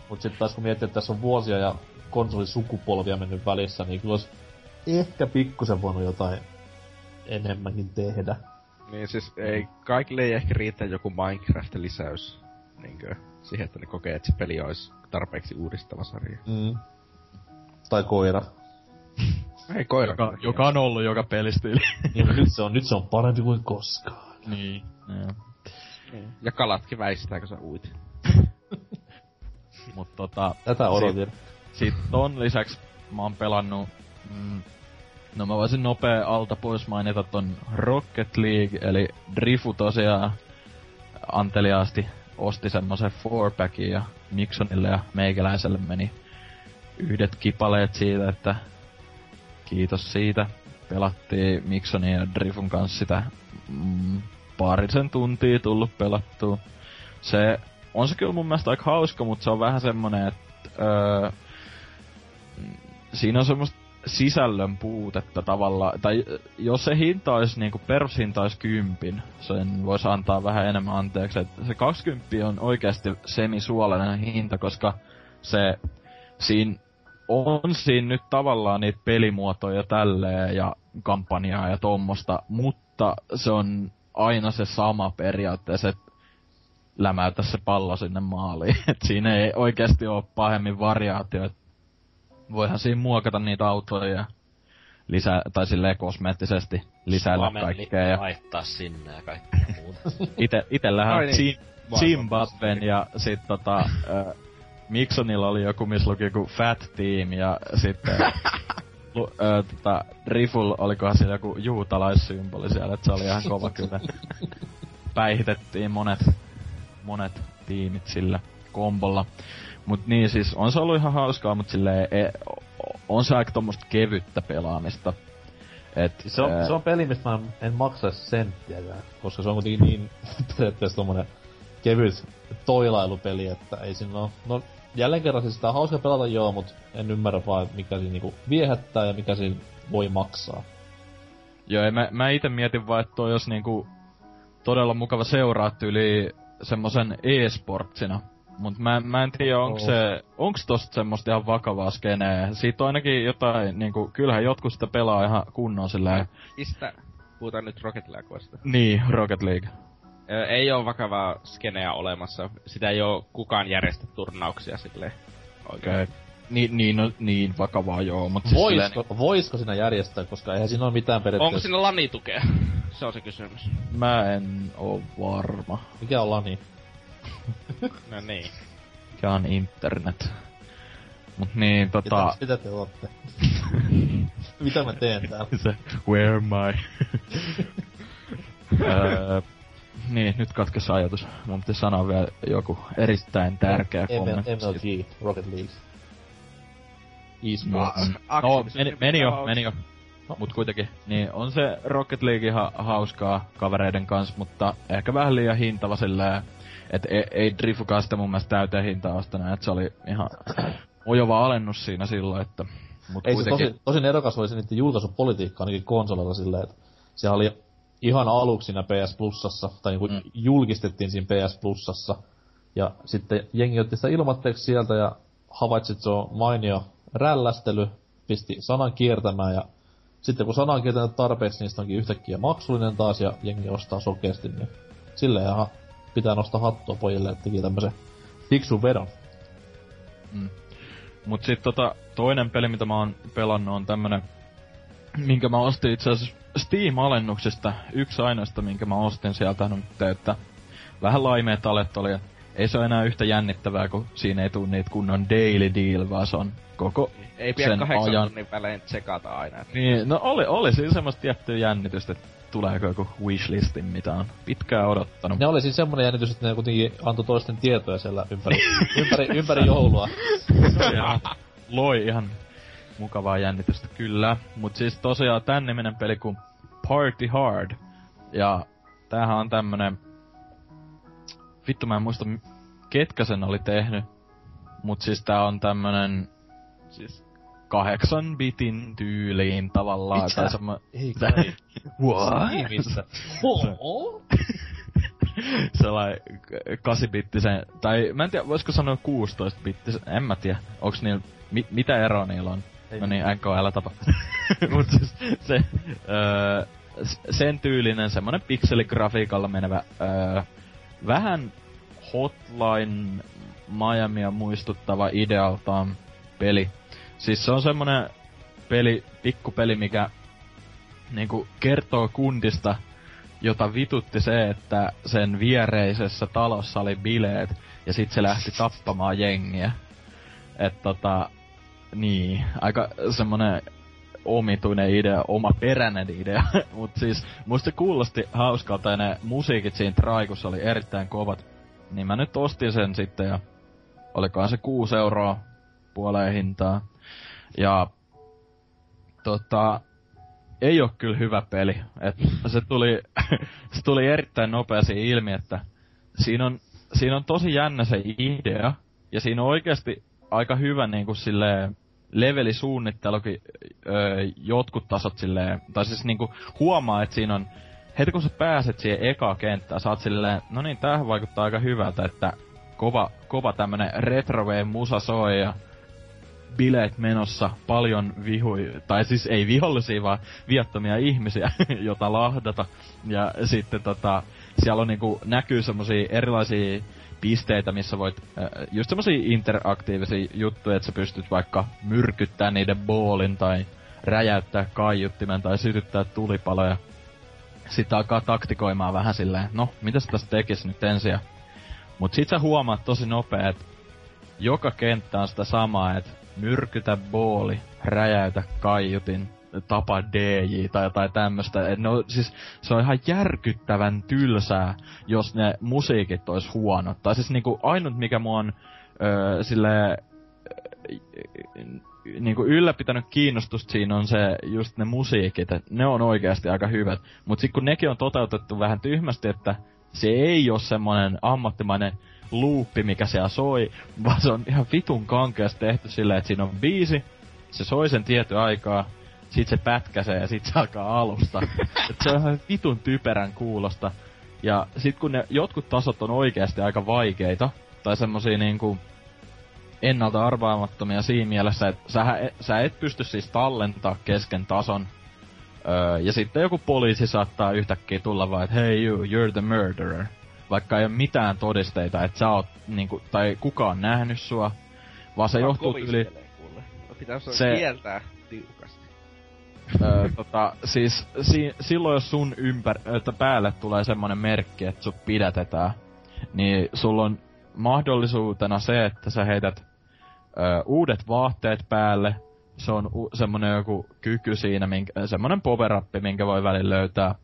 Mut sit taas kun miettii, että tässä on vuosia ja konsolisukupolvia mennyt välissä, niin kyllä olisi ehkä pikkusen voinut jotain enemmänkin tehdä. Niin siis ei, kaikille ei ehkä riitä joku Minecraft-lisäys niinkö, siihen, että ne kokee, että se peli olisi tarpeeksi uudistava sarja. Mm. Tai koira. Ei koira. Joka, joka on ollut joka pelistiili. Niin, nyt se on, nyt se on parempi kuin koskaan. niin. Joo. Ja kalatkin väistää, kun sä uit. Mut tota, Tätä odotin. Sitten ton lisäksi mä oon pelannut... Mm, no mä voisin nopea alta pois mainita ton Rocket League, eli Drifu tosiaan anteliaasti osti semmosen fourpackin ja Miksonille ja meikäläiselle meni yhdet kipaleet siitä, että kiitos siitä. Pelattiin Miksonin ja Drifun kanssa sitä mm, parisen tuntia tullut pelattua. Se on se kyllä mun mielestä aika hauska, mutta se on vähän semmonen, että öö, siinä on semmoista sisällön puutetta tavallaan, tai jos se hinta olisi niinku perushinta olisi kympin, sen voisi antaa vähän enemmän anteeksi. Et se 20 on oikeasti semisuolainen hinta, koska se siinä on siinä nyt tavallaan niitä pelimuotoja tälleen ja kampanjaa ja tommosta, mutta se on aina se sama periaatteessa, että lämäytä se pallo sinne maaliin. Et siinä ei oikeasti ole pahemmin variaatioita voihan siinä muokata niitä autoja ja lisää, tai silleen kosmeettisesti Suomen kaikkea. Ja laittaa sinne ja kaikkea muuta. ite, itellähän Ai niin. Zim- Zimbabwen ja sit tota, Miksonilla oli joku, missä luki joku Fat Team ja sitten lu, äh, tota, Riful, olikohan siellä joku juutalaissymboli siellä, että se oli ihan kova kyllä. Päihitettiin monet, monet tiimit sillä kombolla. Mut niin siis, on se ollut ihan hauskaa, mut silleen, e, on se aika tommoista kevyttä pelaamista. Et, Se on, ää, se on peli, mistä mä en- maksaisi senttiäkään, koska se on kuitenkin niin periaatteessa tommonen kevyt toilailupeli, että ei siinä oo... No, jälleen kerran siis sitä on hauska pelata joo, mut en ymmärrä vaan mikä siinä niinku viehättää ja mikä siinä voi maksaa. Joo, ja mä, mä ite mietin vaan, että toi olisi niinku todella mukava seuraa yli semmosen e-sportsina. Mut mä, mä en tiedä, onko se, onks tosta semmoista ihan vakavaa skeneä. Siitä on ainakin jotain, niinku, kyllähän jotkut sitä pelaa ihan kunnon silleen. Mistä puhutaan nyt Rocket Leagueista? Niin, Rocket League. Ö, ei oo vakavaa skeneä olemassa. Sitä ei oo kukaan järjestä turnauksia silleen. Oikein. Okay. Niin, niin, no, niin vakavaa joo, mut siis silleen, Voisiko, voisiko siinä järjestää, koska eihän siinä ole mitään Onko periaatteessa... siinä lanitukea? Se on se kysymys. mä en oo varma. Mikä on lani? No niin. Mikä on internet. Mut niin, Mitä, tota... mitä te ootte? mitä mä teen täällä? se, where am I? öö, niin, nyt katkesi ajatus. Mun piti sanoa vielä joku erittäin tärkeä ML, kommentti. MLG, Rocket League. E-sports. No, Activision meni, meni jo, meni jo. No. Mut kuitenkin, niin on se Rocket League ihan hauskaa kavereiden kanssa, mutta ehkä vähän liian hintava silleen, et ei, ei Drifukaan sitä mun mielestä täyteen hintaa ostanut, että se oli ihan ojova alennus siinä silloin, että... Mut Ei se kuitenkin, tosi, tosi nerokas oli se niiden julkaisupolitiikka ainakin konsolilla silleen, että se oli ihan aluksi siinä PS Plusassa, tai niinku Mm. mm. julkistettiin siinä PS Plusassa. Ja sitten jengi otti sitä ilmatteeksi sieltä ja havaitsi, että se on mainio rällästely, pisti sanan kiertämään ja sitten kun sana on kiertänyt tarpeeksi, niin onkin yhtäkkiä maksullinen taas ja jengi ostaa sokeasti, niin silleen ihan pitää nostaa hattua pojille, että teki tämmösen fiksun vedon. Mut sit tota, toinen peli, mitä mä oon pelannut, on tämmönen, minkä mä ostin itse asiassa Steam-alennuksesta. Yksi ainoasta, minkä mä ostin sieltä nyt, että vähän laimeet alet oli, että ei se ole enää yhtä jännittävää, kun siinä ei tule niitä kunnon daily deal, vaan se on koko Ei pidä sen kahdeksan ajan. tunnin välein tsekata aina. että- Niin, no oli, oli siinä semmoista tiettyä jännitystä, että tuleeko joku wishlistin, mitä on pitkään odottanut. Ne oli siis semmonen jännitys, että ne kuitenkin antoi toisten tietoja siellä ympäri, ympäri, ympäri joulua. Ja loi ihan mukavaa jännitystä, kyllä. Mut siis tosiaan tän niminen peli kuin Party Hard. Ja tämähän on tämmönen... Vittu mä en muista ketkä sen oli tehnyt. Mut siis tää on tämmönen... Siis kahdeksan bitin tyyliin tavallaan. Mitä? Tai semmo... Ei kai. What? Sellainen kasibittisen, tai mä en tiedä, voisiko sanoa 16 bittisen, en mä tiedä, onks niillä, mi, mitä eroa niillä on? Ei no niin, NKL tapa. Mut siis se, öö, sen tyylinen, semmonen pikseligrafiikalla menevä, öö, vähän Hotline Miamia muistuttava idealtaan peli. Siis se on semmonen peli, pikkupeli, mikä niinku kertoo kundista, jota vitutti se, että sen viereisessä talossa oli bileet, ja sit se lähti tappamaan jengiä. Et tota, niin, aika semmonen omituinen idea, oma peräinen idea, mut siis musta se kuulosti hauskalta ja ne musiikit siinä traikussa oli erittäin kovat. Niin mä nyt ostin sen sitten ja olikohan se 6 euroa puoleen hintaa. Ja tota, ei ole kyllä hyvä peli. Et se tuli, se tuli erittäin nopeasti ilmi, että siinä on, siinä on tosi jännä se idea, ja siinä on oikeasti aika hyvä niin kuin silleen, levelisuunnittelukin öö, jotkut tasot silleen, tai siis niinku huomaa, että siinä on, heti kun sä pääset siihen eka kenttään, sä oot silleen, no niin, tämähän vaikuttaa aika hyvältä, että kova, kova tämmönen retroveen musa soi ja bileet menossa, paljon vihui, tai siis ei vihollisia, vaan viattomia ihmisiä, jota lahdata. Ja sitten tota, siellä on niinku, näkyy semmosia erilaisia pisteitä, missä voit, äh, just semmosia interaktiivisia juttuja, että sä pystyt vaikka myrkyttää niiden boolin tai räjäyttää kaiuttimen tai sytyttää tulipaloja. Sitten alkaa taktikoimaan vähän silleen, no, mitä sä tästä tekis nyt ensin? Mut sit sä huomaat tosi nopea, että joka kenttä on sitä samaa, että myrkytä booli, räjäytä kaiutin, tapa DJ tai jotain tämmöstä. No, siis se on ihan järkyttävän tylsää, jos ne musiikit ois huonot. Tai siis niinku ainut mikä mua on öö, sille niinku ylläpitänyt kiinnostusta siinä on se just ne musiikit, ne on oikeasti aika hyvät. Mut sit kun nekin on toteutettu vähän tyhmästi, että se ei ole semmonen ammattimainen luuppi, mikä siellä soi, vaan se on ihan vitun kankeasti tehty silleen, että siinä on biisi, se soi sen tietty aikaa, sit se pätkäsee ja sit se alkaa alusta. Et se on ihan vitun typerän kuulosta. Ja sit kun ne jotkut tasot on oikeasti aika vaikeita, tai semmosia niinku ennalta arvaamattomia siinä mielessä, että sä, sä et pysty siis tallentaa kesken tason. Öö, ja sitten joku poliisi saattaa yhtäkkiä tulla vaan, että hey you, you're the murderer vaikka ei ole mitään todisteita, että sä oot, niinku, tai kukaan nähnyt sua, vaan se johtuu yli... Pitää se kieltää tiukasti. Öö, tota, siis si, silloin jos sun ympär, että päälle tulee semmonen merkki, että sut pidätetään, niin sulla on mahdollisuutena se, että sä heität öö, uudet vaatteet päälle, se on u- semmonen joku kyky siinä, minkä, semmonen power minkä voi välillä löytää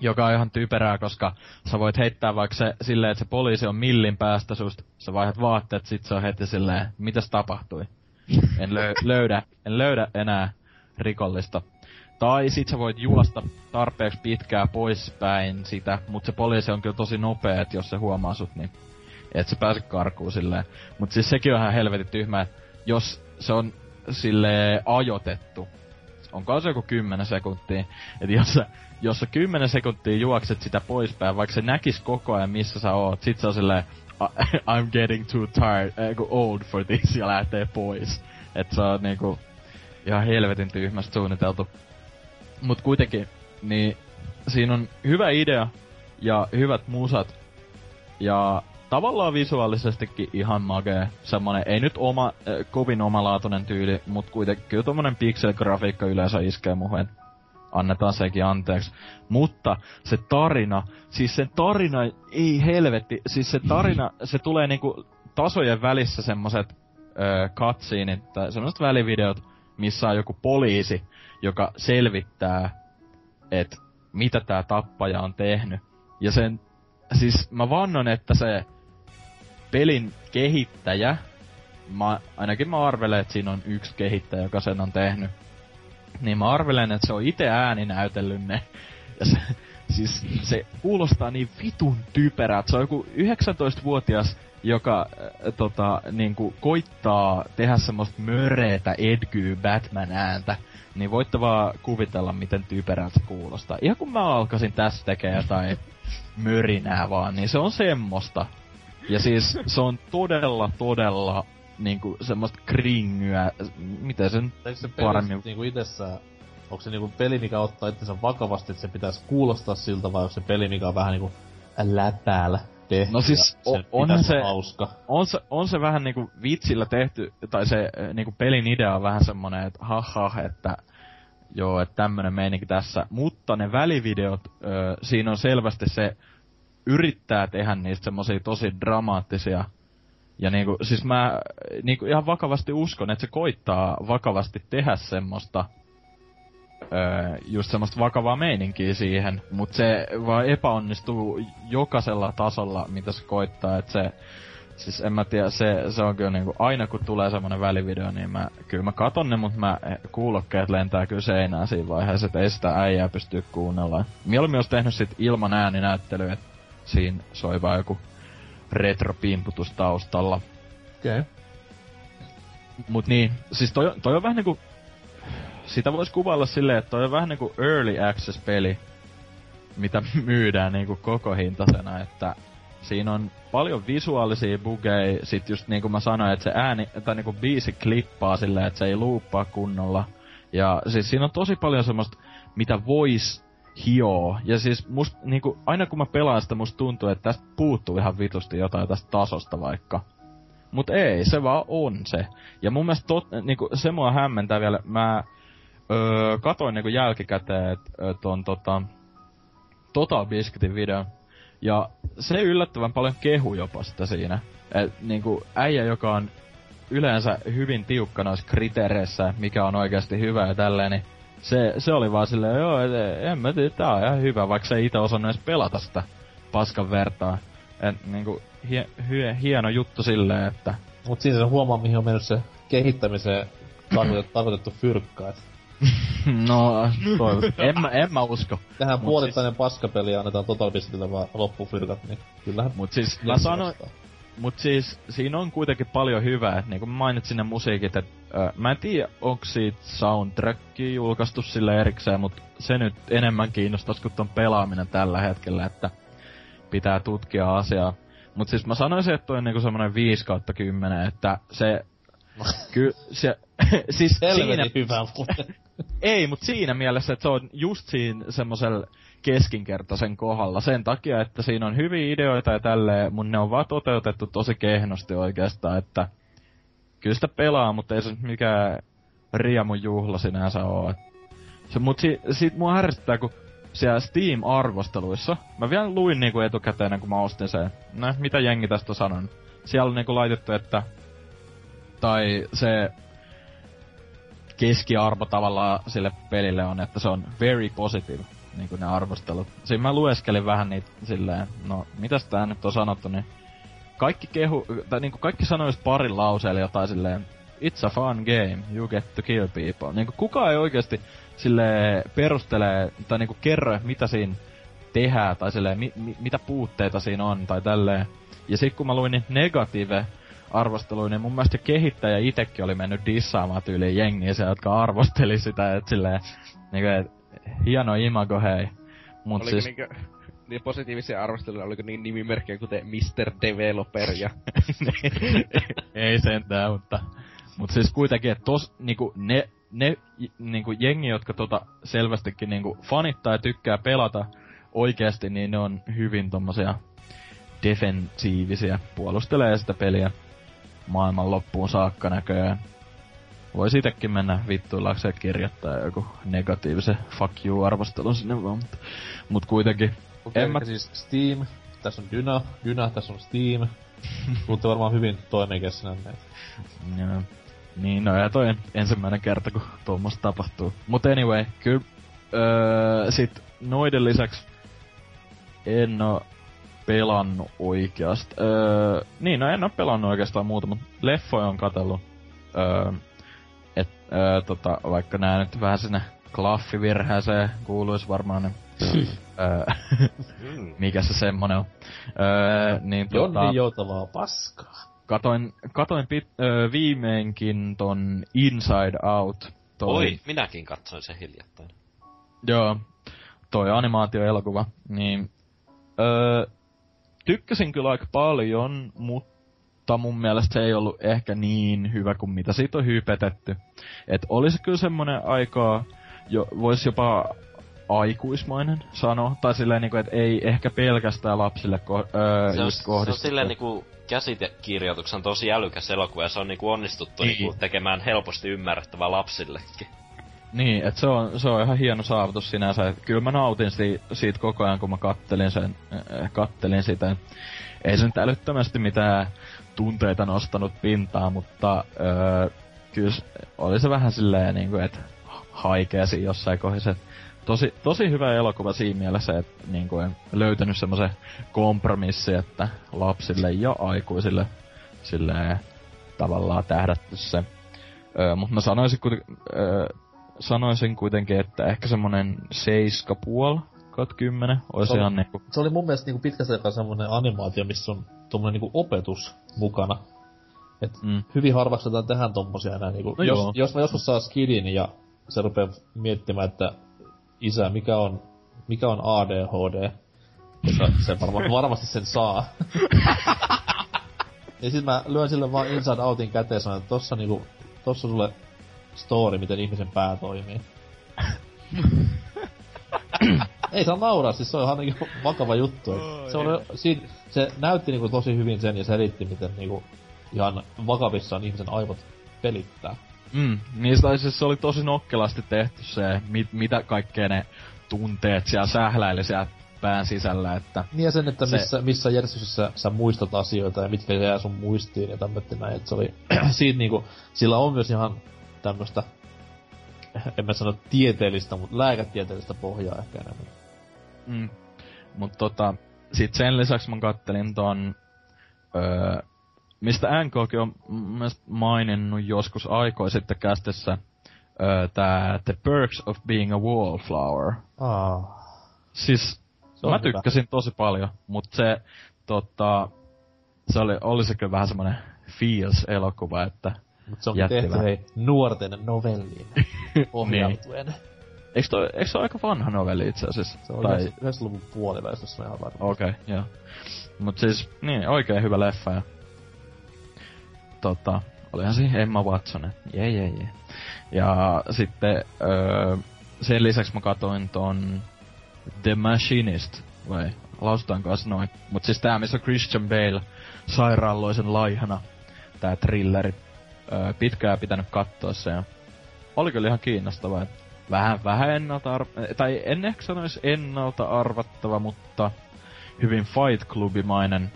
joka on ihan typerää, koska sä voit heittää vaikka se silleen, että se poliisi on millin päästä susta, sä vaihdat vaatteet, sit se on heti silleen, mitäs tapahtui? En lö- löydä, en löydä enää rikollista. Tai sit sä voit juosta tarpeeksi pitkää poispäin sitä, mutta se poliisi on kyllä tosi nopea, että jos se huomaa sut, niin et se pääse karkuun silleen. Mut siis sekin on ihan helvetin tyhmä, jos se on sille ajotettu, onko se joku 10 sekuntia, että jos sä jos sä 10 sekuntia juokset sitä poispäin, vaikka se näkis koko ajan missä sä oot, sit se on silleen, I'm getting too tired, uh, old for this, ja lähtee pois. Et se on niinku ihan helvetin tyhmästi suunniteltu. Mut kuitenkin, niin siinä on hyvä idea ja hyvät musat. Ja tavallaan visuaalisestikin ihan magee. Semmonen, ei nyt oma, äh, kovin omalaatuinen tyyli, mut kuitenkin kyllä tommonen pixel-grafiikka yleensä iskee muhen annetaan sekin anteeksi. Mutta se tarina, siis se tarina, ei helvetti, siis se tarina, se tulee niinku tasojen välissä semmoset cutsceneit tai semmoset välivideot, missä on joku poliisi, joka selvittää, että mitä tää tappaja on tehnyt. Ja sen, siis mä vannon, että se pelin kehittäjä, mä, ainakin mä arvelen, että siinä on yksi kehittäjä, joka sen on tehnyt niin mä arvelen, että se on itse ääni näytellyt ne. Ja se, siis se kuulostaa niin vitun typerää, se on joku 19-vuotias, joka äh, tota, niinku, koittaa tehdä semmoista möreetä Edgy Batman-ääntä. Niin voitte vaan kuvitella, miten typerältä se kuulostaa. Ihan kun mä alkaisin tässä tekemään jotain mörinää vaan, niin se on semmoista. Ja siis se on todella, todella niinku semmoista kringyä, miten sen Eikö se paremmin... niinku itsessään, onko se niinku peli, mikä ottaa itsensä vakavasti, että se pitäisi kuulostaa siltä, vai onko se peli, mikä on vähän niinku läpäällä tehty No siis on, on se, hauska. On se, on se vähän niinku vitsillä tehty, tai se eh, niinku pelin idea on vähän semmonen, että haha, että joo, että tämmönen meininki tässä. Mutta ne välivideot, ö, siinä on selvästi se, yrittää tehdä niistä semmosia tosi dramaattisia ja niinku, siis mä niinku ihan vakavasti uskon, että se koittaa vakavasti tehdä semmoista, öö, just semmoista vakavaa meininkiä siihen, mutta se vaan epäonnistuu jokaisella tasolla, mitä se koittaa, että se, siis en mä tiedä, se, se on kyllä niinku, aina kun tulee semmonen välivideo, niin mä, kyllä mä katon ne, mutta mä, kuulokkeet lentää kyllä seinään siinä vaiheessa, että ei sitä äijää pysty kuunnella. Mieluummin olisi tehnyt sit ilman ääninäyttelyä, että siinä soi vaan joku retropimputus taustalla. Okei. Okay. mut niin, siis toi, toi on vähän niinku... Sitä voisi kuvailla silleen, että on vähän niinku early access-peli, mitä myydään niinku koko hintasena, että siinä on paljon visuaalisia bugeja, sit just niinku mä sanoin, että se ääni, tai niinku biisi klippaa silleen, että se ei luuppaa kunnolla. Ja siis siinä on tosi paljon semmoista, mitä vois hioo. Ja siis must, niinku, aina kun mä pelaan sitä, musta tuntuu, että tästä puuttuu ihan vitusti jotain tästä tasosta vaikka. Mut ei, se vaan on se. Ja mun mielestä tot, niinku, se mua hämmentää vielä. Mä öö, katoin niinku jälkikäteen et, ton tota, Total Biscuitin video. Ja se yllättävän paljon kehu jopa sitä siinä. Et niinku äijä, joka on yleensä hyvin tiukka noissa kriteereissä, mikä on oikeasti hyvä ja tälleen, niin se, se oli vaan silleen, joo, et, en mä tiedä, tää on ihan hyvä, vaikka se ei itse osannut edes pelata sitä paskan vertaa. Et niinku, hie, hie, hieno juttu silleen, että... Mut siinä se huomaa, mihin on mennyt se kehittämiseen tarkoitettu fyrkka, et no, en, mä, en mä usko. Tähän puolittainen siis... paskapeli annetaan Total Biscuitille vaan loppufyrkat, niin kyllähän... Mut siis mä sanoin... Mut siis siinä on kuitenkin paljon hyvää, että niinku mainitsin ne musiikit, että äh, mä en tiedä onko siitä soundtracki julkaistu sille erikseen, mut se nyt enemmän kiinnostaisi kuin ton pelaaminen tällä hetkellä, että pitää tutkia asiaa. Mut siis mä sanoisin, että toi on niinku semmonen 5 kautta 10, että se... ky, se siis siinä... hyvä Ei, mutta siinä mielessä, että se on just siinä semmoisella keskinkertaisen kohdalla. Sen takia, että siinä on hyviä ideoita ja tälleen, mun ne on vaan toteutettu tosi kehnosti oikeastaan, että kyllä sitä pelaa, mutta ei se nyt mikään riemun juhla sinänsä oo. Se, mut si, sit mua härsyttää, kun siellä Steam-arvosteluissa, mä vielä luin niinku etukäteen, kun mä ostin sen, no mitä jengi tästä on sanonut. Siellä on niinku laitettu, että, tai se keskiarvo tavallaan sille pelille on, että se on very positive, niin kuin ne arvostelut. Siinä mä lueskelin vähän niitä silleen, no mitäs tää nyt on sanottu, niin kaikki kehu, tai niinku kaikki sanois parin lauseella jotain silleen, it's a fun game, you get to kill people. Niinku kukaan ei oikeasti sille perustelee, tai niinku kerro, mitä siinä tehdään, tai silleen, mi, mi, mitä puutteita siinä on, tai tälleen. Ja sit kun mä luin niin negative arvosteluun, niin mun mielestä kehittäjä itekin oli mennyt dissaamaan tyyliin jengiä se, jotka arvosteli sitä, että silleen, niinku, et, hieno imago hei. Mut Oliko siis... Niinkö, niin positiivisia arvosteluja, oliko niin nimimerkkejä kuten Mr. Developer ja... ei sentään, mutta... Mut siis kuitenkin, että tos, niinku, ne, ne niinku, jengi, jotka tota selvästikin niinku, fanittaa ja tykkää pelata oikeasti, niin ne on hyvin tommosia defensiivisiä, puolustelee sitä peliä maailman loppuun saakka näköjään. Voi itsekin mennä vittuillakseen kirjoittaa joku negatiivisen fuck you arvostelun sinne vaan, mutta, mut kuitenkin. Okay, en mä... siis Steam, tässä on Dyna, Dyna, tässä on Steam. Mutta varmaan hyvin toinen kesänä Joo. Niin, no ja toi ensimmäinen kerta, kun tuommoista tapahtuu. Mut anyway, kyllä öö, sit noiden lisäksi en oo pelannut oikeasti. Öö, niin, no en oo pelannut oikeastaan muuta, mutta leffoja on katsellut. Öö, et, öö, tota, vaikka nää nyt vähän sinne klaffivirheeseen kuuluis varmaan ne, öö, mikä se semmonen on. Öö, niin, tota, Jonni joutavaa paskaa. Katoin, katoin pit, öö, viimeinkin ton Inside Out. Toi. Oi, minäkin katsoin sen hiljattain. Joo, toi animaatioelokuva, niin öö, tykkäsin kyllä aika paljon, mutta mun mielestä se ei ollut ehkä niin hyvä kuin mitä siitä on hypetetty. Et olisi kyllä semmonen aika, jo, voisi jopa aikuismainen sanoa, tai silleen niinku, että ei ehkä pelkästään lapsille ko- öö, se on, se on silleen niinku käsitekirjoituksen tosi älykäs elokuva, ja se on niinku onnistuttu niin. niinku tekemään helposti ymmärrettävä lapsillekin. Niin, että se on, se on ihan hieno saavutus sinänsä. Kyllä mä nautin si- siitä koko ajan, kun mä kattelin, sen, äh, kattelin sitä. Ei se nyt älyttömästi mitään tunteita nostanut pintaa, mutta äh, kyllä oli se vähän silleen, niin kuin, että haikeasi jossain kohdassa. Tosi, tosi hyvä elokuva siinä mielessä, että niin kuin, löytänyt semmoisen kompromissi, että lapsille ja aikuisille silleen tavallaan tähdätty se. Öö, mutta mä sanoisin kuitenkin, öö, sanoisin kuitenkin, että ehkä semmonen seiska puol kautta kymmenen olisi se ihan niinku... Se oli mun mielestä niinku pitkästä aikaa semmonen animaatio, missä on tuommoinen niinku opetus mukana. Et mm. hyvin harvaksetaan tehdä tommosia enää niinku, no jos, jos mä joskus saa skidin ja se rupeaa miettimään, että isä, mikä on, mikä on ADHD, koska se varma, varmasti sen saa. ja sit mä lyön sille vaan Inside Outin käteen sanon, että tossa niinku, tossa sulle story, miten ihmisen pää toimii. Ei saa nauraa, siis se on ihan niinku vakava juttu. Oh, se, on, siinä, se näytti niinku tosi hyvin sen ja selitti, miten niinku ihan vakavissaan ihmisen aivot pelittää. Mm, niistä siis se oli tosi nokkelasti tehty se, mit, mitä kaikkea ne tunteet siellä sähläili siellä pään sisällä, että... Niin ja sen, että se... missä, missä järjestyksessä sä muistat asioita ja mitkä jää sun muistiin ja tämmötti näin, että se oli siitä niinku, sillä on myös ihan tämmöstä, en mä sano tieteellistä, mutta lääketieteellistä pohjaa ehkä enemmän. Mm. Mut tota, sit sen lisäksi mä kattelin ton, öö, mistä NKkin on maininnut joskus aikoi sitten kästessä, öö, tää The Perks of Being a Wallflower. Ah. Siis, mä hyvä. tykkäsin tosi paljon, mutta se, tota, se oli, oli se kyllä vähän semmonen feels-elokuva, että Mut se on tehty hei, nuorten novelliin ohjautuen. niin. Eikö, toi, eikö se ole aika vanha novelli itse asiassa? Se on tai... 90-luvun puolivälissä, jos mä ihan varma. Okei, okay, joo. Mut siis, niin, oikein hyvä leffa ja... Tota, olihan siinä Emma Watson, jee jee jee. Ja sitten, öö, sen lisäksi mä katoin ton The Machinist, vai lausutaanko noin. Mut siis tää, missä Christian Bale sairaalloisen laihana, tää thrilleri. Öö, pitkään pitänyt katsoa se ja oli kyllä ihan kiinnostavaa. Vähän, vähän ennalta arv- tai en ehkä sanoisi ennalta arvattava, mutta hyvin Fight Clubimainen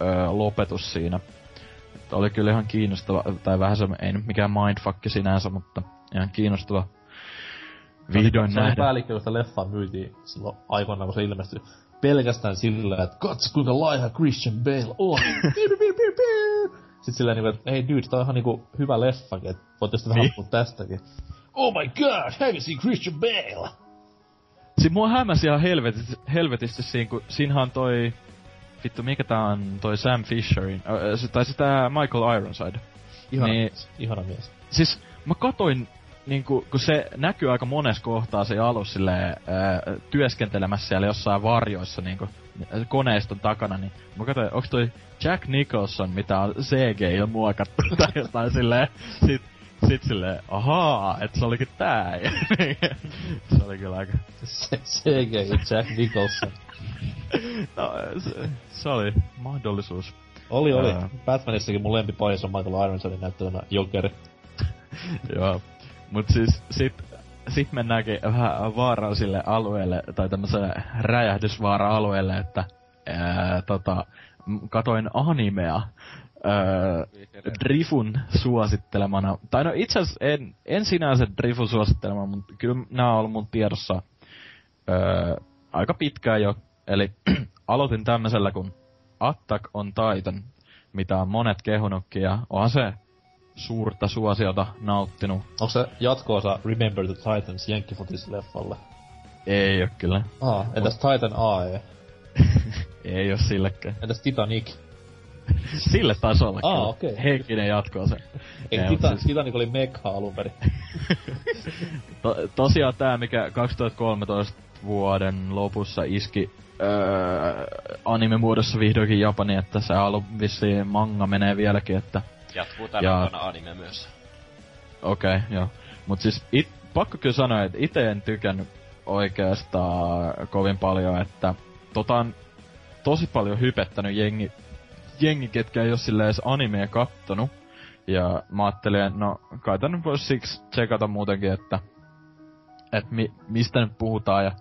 öö, lopetus siinä. Että oli kyllä ihan kiinnostava, tai vähän se, ei nyt mikään mindfuck sinänsä, mutta ihan kiinnostava vihdoin se nähdä. Se päällikkö, josta leffa myytiin silloin aikoinaan, kun se ilmestyi pelkästään sillä, että katso kuinka laiha Christian Bale on. Sitten silleen niinku, että hei dude, tää on ihan niinku hyvä leffakin, että voit tietysti vähän niin. tästäkin. Oh my god, have you seen Christian Bale? Siis mua hämäsi ihan helvetisti, helvetisti siinä, kun siinähän toi... Vittu, mikä tää on toi Sam Fisherin, äh, tai sitä Michael Ironside. Ihana, niin, mies. ihana mies. Siis mä katoin niinku, kun se näkyy aika monessa kohtaa se alus silleen, äh, työskentelemässä siellä jossain varjoissa niinku, koneiston takana, niin mä katsoin, onks toi Jack Nicholson, mitä on CG muokattu tai jotain silleen, sit, sit silleen, ahaa, että se olikin tää. se oli kyllä aika... CG Jack Nicholson. no, se, se oli mahdollisuus. Oli, oli. Uh, Batmanissakin mun lempipajassa on Michael Ironsonin näyttävänä Jokeri. Joo. Mut siis sit, sit mennäänkin vähän vaarallisille alueelle, tai tämmöiselle räjähdysvaara-alueelle, että ää, tota, katoin animea öö, Drifun suosittelemana. Tai no itse asiassa en, en sinänsä Drifun suosittelemana, mutta kyllä nämä on ollut mun tiedossa öö, aika pitkään jo. Eli aloitin tämmöisellä kuin Attack on Titan, mitä on monet kehunutkin ja onhan se suurta suosiota nauttinut. Onko se jatko-osa Remember the Titans Jenkkifotis-leffalle? Ei oo kyllä. Ah, entäs Mut... Titan AE? Ei oo sillekään. Entäs Titanic? Sille taisi olla ah, okei. Okay. Henkinen jatkoa se. Ei, Tita- siis... Titanic oli mekha alun perin. to- tosiaan tää, mikä 2013 vuoden lopussa iski öö, anime-muodossa vihdoinkin Japani, että se alun vissiin manga menee vieläkin, että... Jatkuu tänä ja... vuonna anime myös. Okei, okay, joo. Mut siis it, pakko kyllä sanoa, että itse en tykännyt oikeastaan kovin paljon, että tota on tosi paljon hypettänyt jengi, jengi ketkä ei oo silleen edes animea kattonut. Ja mä ajattelin, no kai tän vois siksi tsekata muutenkin, että et mi, mistä nyt puhutaan ja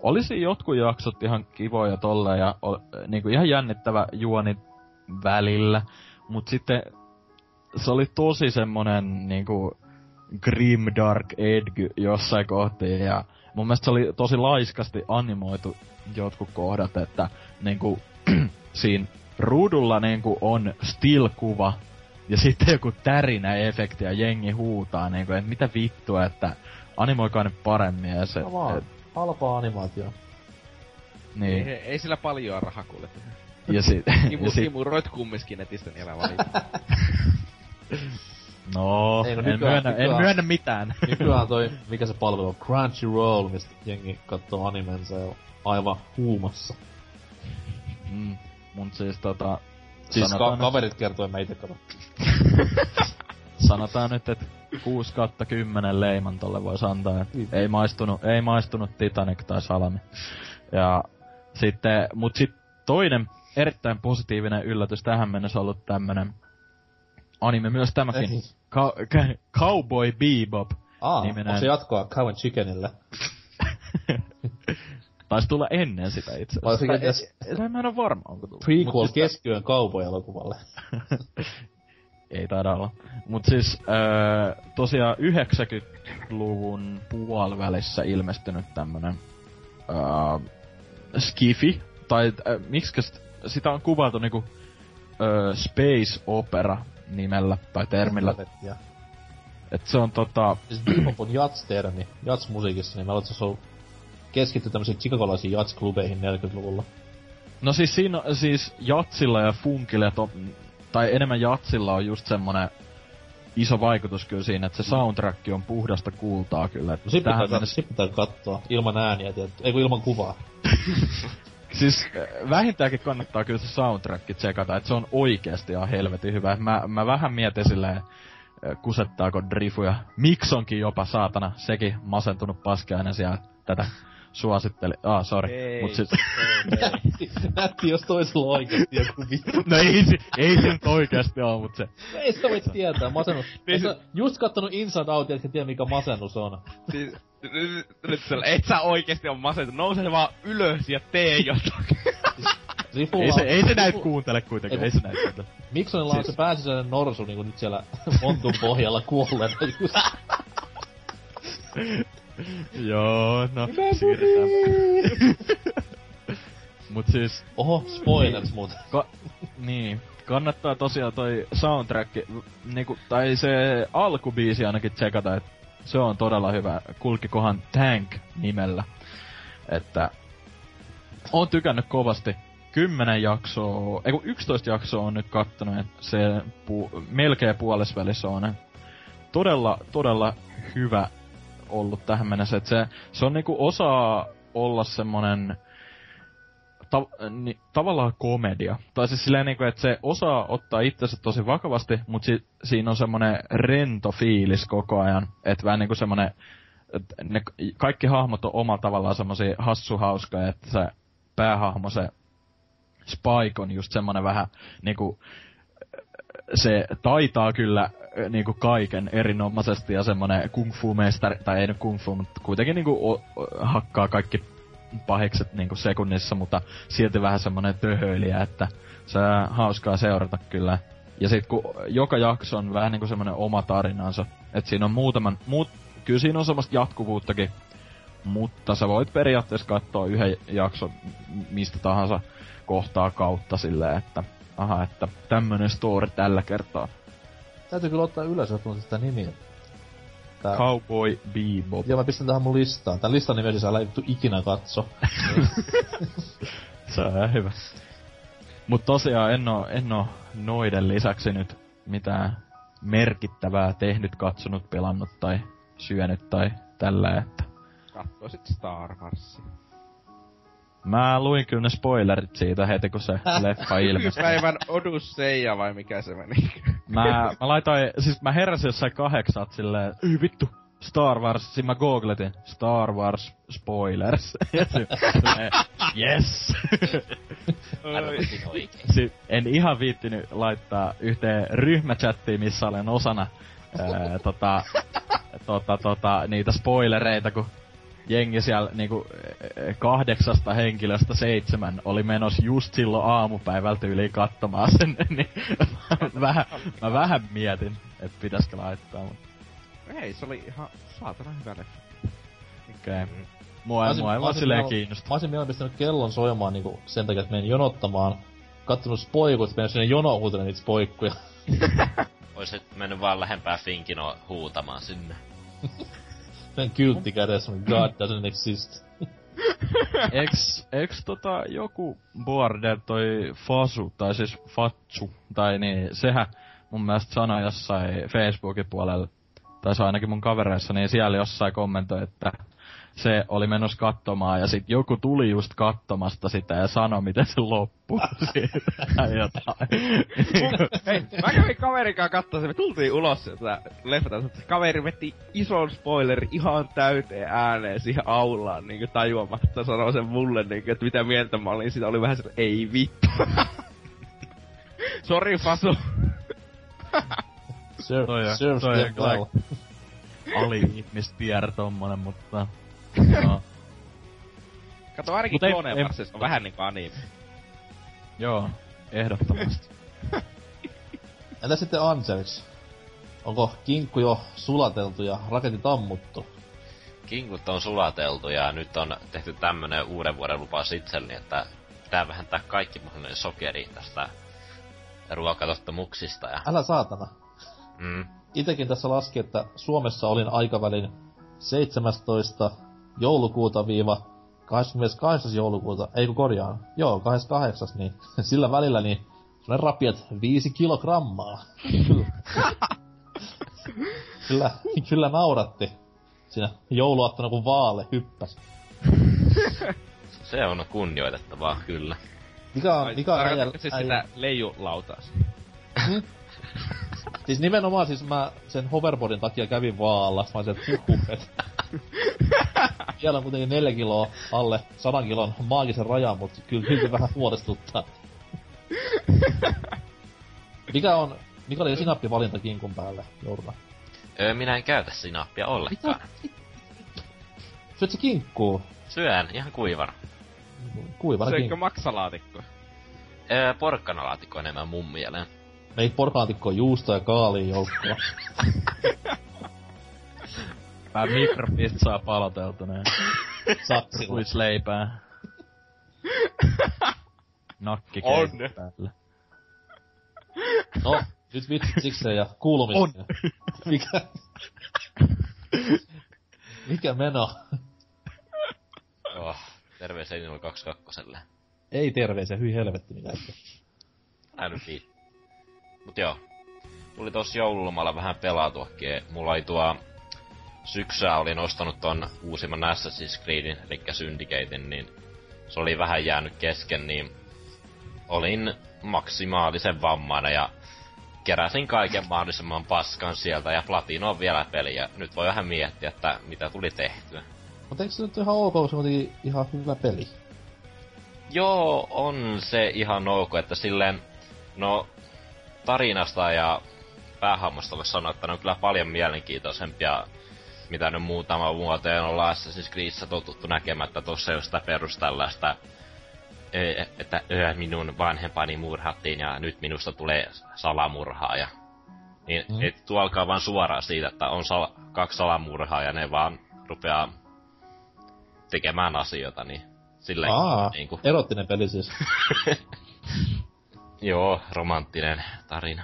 olisi jotkut jaksot ihan kivoja tolleen ja o, niinku ihan jännittävä juoni välillä, mut sitten se oli tosi semmonen niinku grim dark edgy jossain kohti ja mun mielestä se oli tosi laiskasti animoitu jotkut kohdat, että niinku siinä ruudulla niinku on still-kuva ja sitten joku tärinä efekti ja jengi huutaa niinku, että mitä vittua, että animoikaa nyt paremmin ja se... No vaan, et... halpaa animaatio. Niin. Ei, ei sillä paljon rahaa kuule. ja sit... Kimu, ja sit kimuroit kumminkin netistä niin älä valita. no, Ei, no en, nykyään- myönnä, en nykyään- myönnä mitään. Nykyään toi, mikä se palvelu on, Crunchyroll, mistä jengi katsoo animensa ja aivan huumassa. mm, mut siis tota... Siis sanotaan ka- nyt- kaverit kertoo, mä ite kato. sanotaan nyt, että 6 kautta 10 leiman tolle voisi antaa. Et Niin. ei, maistunut, ei maistunut Titanic tai Salami. Ja sitten, mut sit toinen erittäin positiivinen yllätys tähän mennessä ollut tämmönen anime myös tämäkin. Ei. Ka- ka- Cowboy Bebop. Aa, Niminen- onko se jatkoa Cow and Chickenille? Taisi tulla ennen sitä itse asiassa. Tai- tai Mä en oo varma, onko tullut. Prequel Mut siis- keskiön cowboy-elokuvalle. Ei taida olla. Mut siis öö, tosiaan 90-luvun puolivälissä ilmestynyt tämmönen öö, skifi, tai äh, miksi sitä on kuvailtu niinku öö, space opera nimellä tai termillä. Ja. Et se on tota, Siis Bebop on jats-termi, jats-musiikissa, niin mä luulen, että se on keskitty tämmöisiin chicagolaisiin jats-klubeihin 40-luvulla. no siis siinä on- siis jatsilla ja funkilla, to, tai enemmän jatsilla on just semmonen iso vaikutus kyllä siinä, että se soundtrack on puhdasta kultaa kyllä. No sit pitää, mennessä- sit pitää katsoa, ilman ääniä, tietty. Ei kun ilman kuvaa. Siis äh, vähintäänkin kannattaa kyllä se soundtrack tsekata, että se on oikeesti ihan helvetin hyvä. Mä, mä vähän mietin silleen, äh, kusettaako Drifu ja Miksonkin jopa, saatana, sekin masentunut paskiainen siellä tätä suositteli. Ah, sorry. Ei, Mut sit, Nätti, nätti, jos toisella on oikeesti joku vittu. no ei, se- ei se nyt oikeesti oo, mut se, Ei sitä voi tietää, masennus. Ei sä just kattonut Inside Out, etkä tiedä mikä masennus on. Siis, nyt, et sä oikeesti on masentunut. Nouse vaan ylös ja tee jotakin. Ei se, on- ei se Rifu- kuuntele kuitenkaan, Ei, ei se näitä kuuntele. Miksonilla on Siis- se pääsisäinen norsu niinku nyt siellä montun pohjalla kuolleena just. Joo, no, siirretään. Mut siis, Oho, spoilers muuten. Ka- niin. Kannattaa tosiaan toi soundtrack, niinku, tai se alkubiisi ainakin tsekata, että se on todella hyvä. Kulkikohan Tank nimellä. Että on tykännyt kovasti. Kymmenen jaksoa, ei kun 11 jaksoa on nyt kattonut, että se pu- melkein puolesvälissä on todella, todella hyvä ollut tähän mennessä. Että se, se on niinku osaa olla semmonen ta- ni, tavallaan komedia. Tai siis silleen niinku, että se osaa ottaa itsensä tosi vakavasti, mutta si- siinä on semmonen rento fiilis koko ajan. Että vähän niinku semmonen, että ne kaikki hahmot on omalla tavallaan semmosia hassuhauskoja, että se päähahmo, se Spike on just semmonen vähän niinku, se taitaa kyllä ö, niinku kaiken erinomaisesti ja semmonen kung fu mestari, tai ei nyt kung fu, mutta kuitenkin niinku o, o, hakkaa kaikki pahikset niinku sekunnissa, mutta silti vähän semmonen töhöilijä, että se on hauskaa seurata kyllä. Ja sit kun joka jakso on vähän niinku semmonen oma tarinansa, että siinä on muutaman, muut, kyllä siinä on semmoista jatkuvuuttakin, mutta sä voit periaatteessa katsoa yhden jakson mistä tahansa kohtaa kautta silleen, että aha, että tämmönen story tällä kertaa. Täytyy kyllä ottaa ylös, tuntuu sitä nimiä. Tää... Cowboy Bebop. Joo, mä pistän tähän mun listaan. Tän listan nimesi siis älä ikinä katso. Se on hyvä. Mut tosiaan en oo, en oo noiden lisäksi nyt mitään merkittävää tehnyt, katsonut, pelannut tai syönyt tai tällä, että Katsoisit Star Warsia. Mä luin kyllä ne spoilerit siitä heti, kun se leffa ilmestyi. Nykypäivän Odysseia vai mikä se meni? Mä, mä laitoin, siis mä heräsin jossain kahdeksat silleen, ei vittu, Star Wars, siinä mä googletin, Star Wars spoilers. Ja silleen, yes! Si- en ihan viittinyt laittaa yhteen ryhmächattiin, missä olen osana ää, tota, tota, tota, niitä spoilereita, kun jengi siellä niinku ää, kahdeksasta henkilöstä seitsemän oli menos just silloin aamupäivältä yli katsomaan sen, niin mä vähän, mä vähän mietin, että pitäisikö laittaa, mutta Ei, se oli ihan saatana hyvä leffa. okei. Okay. Mua, ei- mua ei vaan olisin silleen kiinnosta. Mä olisin mieluummin pistänyt kellon soimaan niinku sen takia, että menin jonottamaan. Kattonut spoikut, menin sinne jonoon huutelemaan niitä spoikkuja. Oisit mennyt vaan lähempää Finkinoa huutamaan sinne. Sen kyltti kädessä, God doesn't exist. eks, eks tota joku boarder toi Fasu, tai siis Fatsu, tai niin, sehän mun mielestä sanoi jossain Facebookin puolella, tai se ainakin mun kavereissa, niin siellä jossain kommentoi, että se oli menossa katsomaan ja sitten joku tuli just katsomasta sitä ja sanoi, miten se loppui siitä jotain. Hei, mä kävin kaverikaan katsomaan, me tultiin ulos sieltä leffata, että kaveri vetti ison spoileri ihan täyteen ääneen siihen aulaan, niinku tajuamatta sanoo sen mulle, niinku, että mitä mieltä mä olin, sitä oli vähän se, ei vittu. Sori Fasu. Serve, Toi on- serves toi kyllä- well. Ali-ihmispier tommonen, mutta... No, Kato ainakin Clone ei- Warsissa on vähän niinku anime. joo, ehdottomasti. Entä sitten Angelix? Onko kinkku jo sulateltu ja raketit ammuttu? Kinkut on sulateltu ja nyt on tehty tämmönen uuden vuoden lupaus itselleni, että pitää vähentää kaikki mahdollinen sokeri tästä ruokatottumuksista ja... Älä saatana. Mm, Itekin tässä laski, että Suomessa olin aikavälin 17. joulukuuta viiva 28. joulukuuta, ei kun korjaan, joo, 28. niin sillä välillä niin semmonen rapiat 5 kilogrammaa. kyllä, kyllä, nauratti. Siinä jouluaattona kun vaale hyppäs. se on kunnioitettavaa, kyllä. Mikä on, mikä on äijä, siis äijä, sitä leijulautaas? Siis nimenomaan siis mä sen hoverboardin takia kävin vaalla. Mä olisin, että. Siellä on kuitenkin neljä kiloa alle sadan kilon maagisen rajan, mutta kyllä silti vähän huolestuttaa. Mikä on, mikä oli sinappivalinta kinkun päälle jouluna? Öö, minä en käytä sinappia ollenkaan. Syöt se kinkkuu? Syön ihan kuivana. Kuivana Söikö kinkku. maksalaatikko? Öö, porkkanalaatikko enemmän mun mieleen. Mei porkaatikkoon juustoa ja kaaliin joukkoon. Vähän mikropizzaa paloteltuna ja Saksilla. kuisleipää. Nakki On. päälle. No, nyt vitsi sikseen ja kuulumisia. Mikä? Mikä meno? Oh, terveisiä Inul 22. Ei terveisiä, hyi helvetti ettei. Älä nyt viitti. Mut joo. Tuli tossa joululomalla vähän pelatuakin. Mulla oli tuo syksyä olin ostanut ton uusimman Assassin's Creedin, eli Syndicatein, niin se oli vähän jäänyt kesken, niin olin maksimaalisen vammainen ja keräsin kaiken mahdollisimman paskan sieltä ja platinoin vielä peliä. Nyt voi vähän miettiä, että mitä tuli tehtyä. Mutta eikö se nyt ihan ok, se on kuitenkin ihan hyvä peli? Joo, on se ihan ok, että silleen, no tarinasta ja päähammasta voisi sanoa, että ne on kyllä paljon mielenkiintoisempia, mitä nyt muutama vuoteen ollaan Assassin's Creedissä totuttu näkemään, että tuossa sitä perus tällaista, ö, että minun vanhempani murhattiin ja nyt minusta tulee salamurhaaja. Niin Mm. et tuo alkaa vaan suoraan siitä, että on sal- kaksi salamurhaa ja ne vaan rupeaa tekemään asioita, niin silleen Aa, niinku, erottinen peli siis. Joo, romanttinen tarina.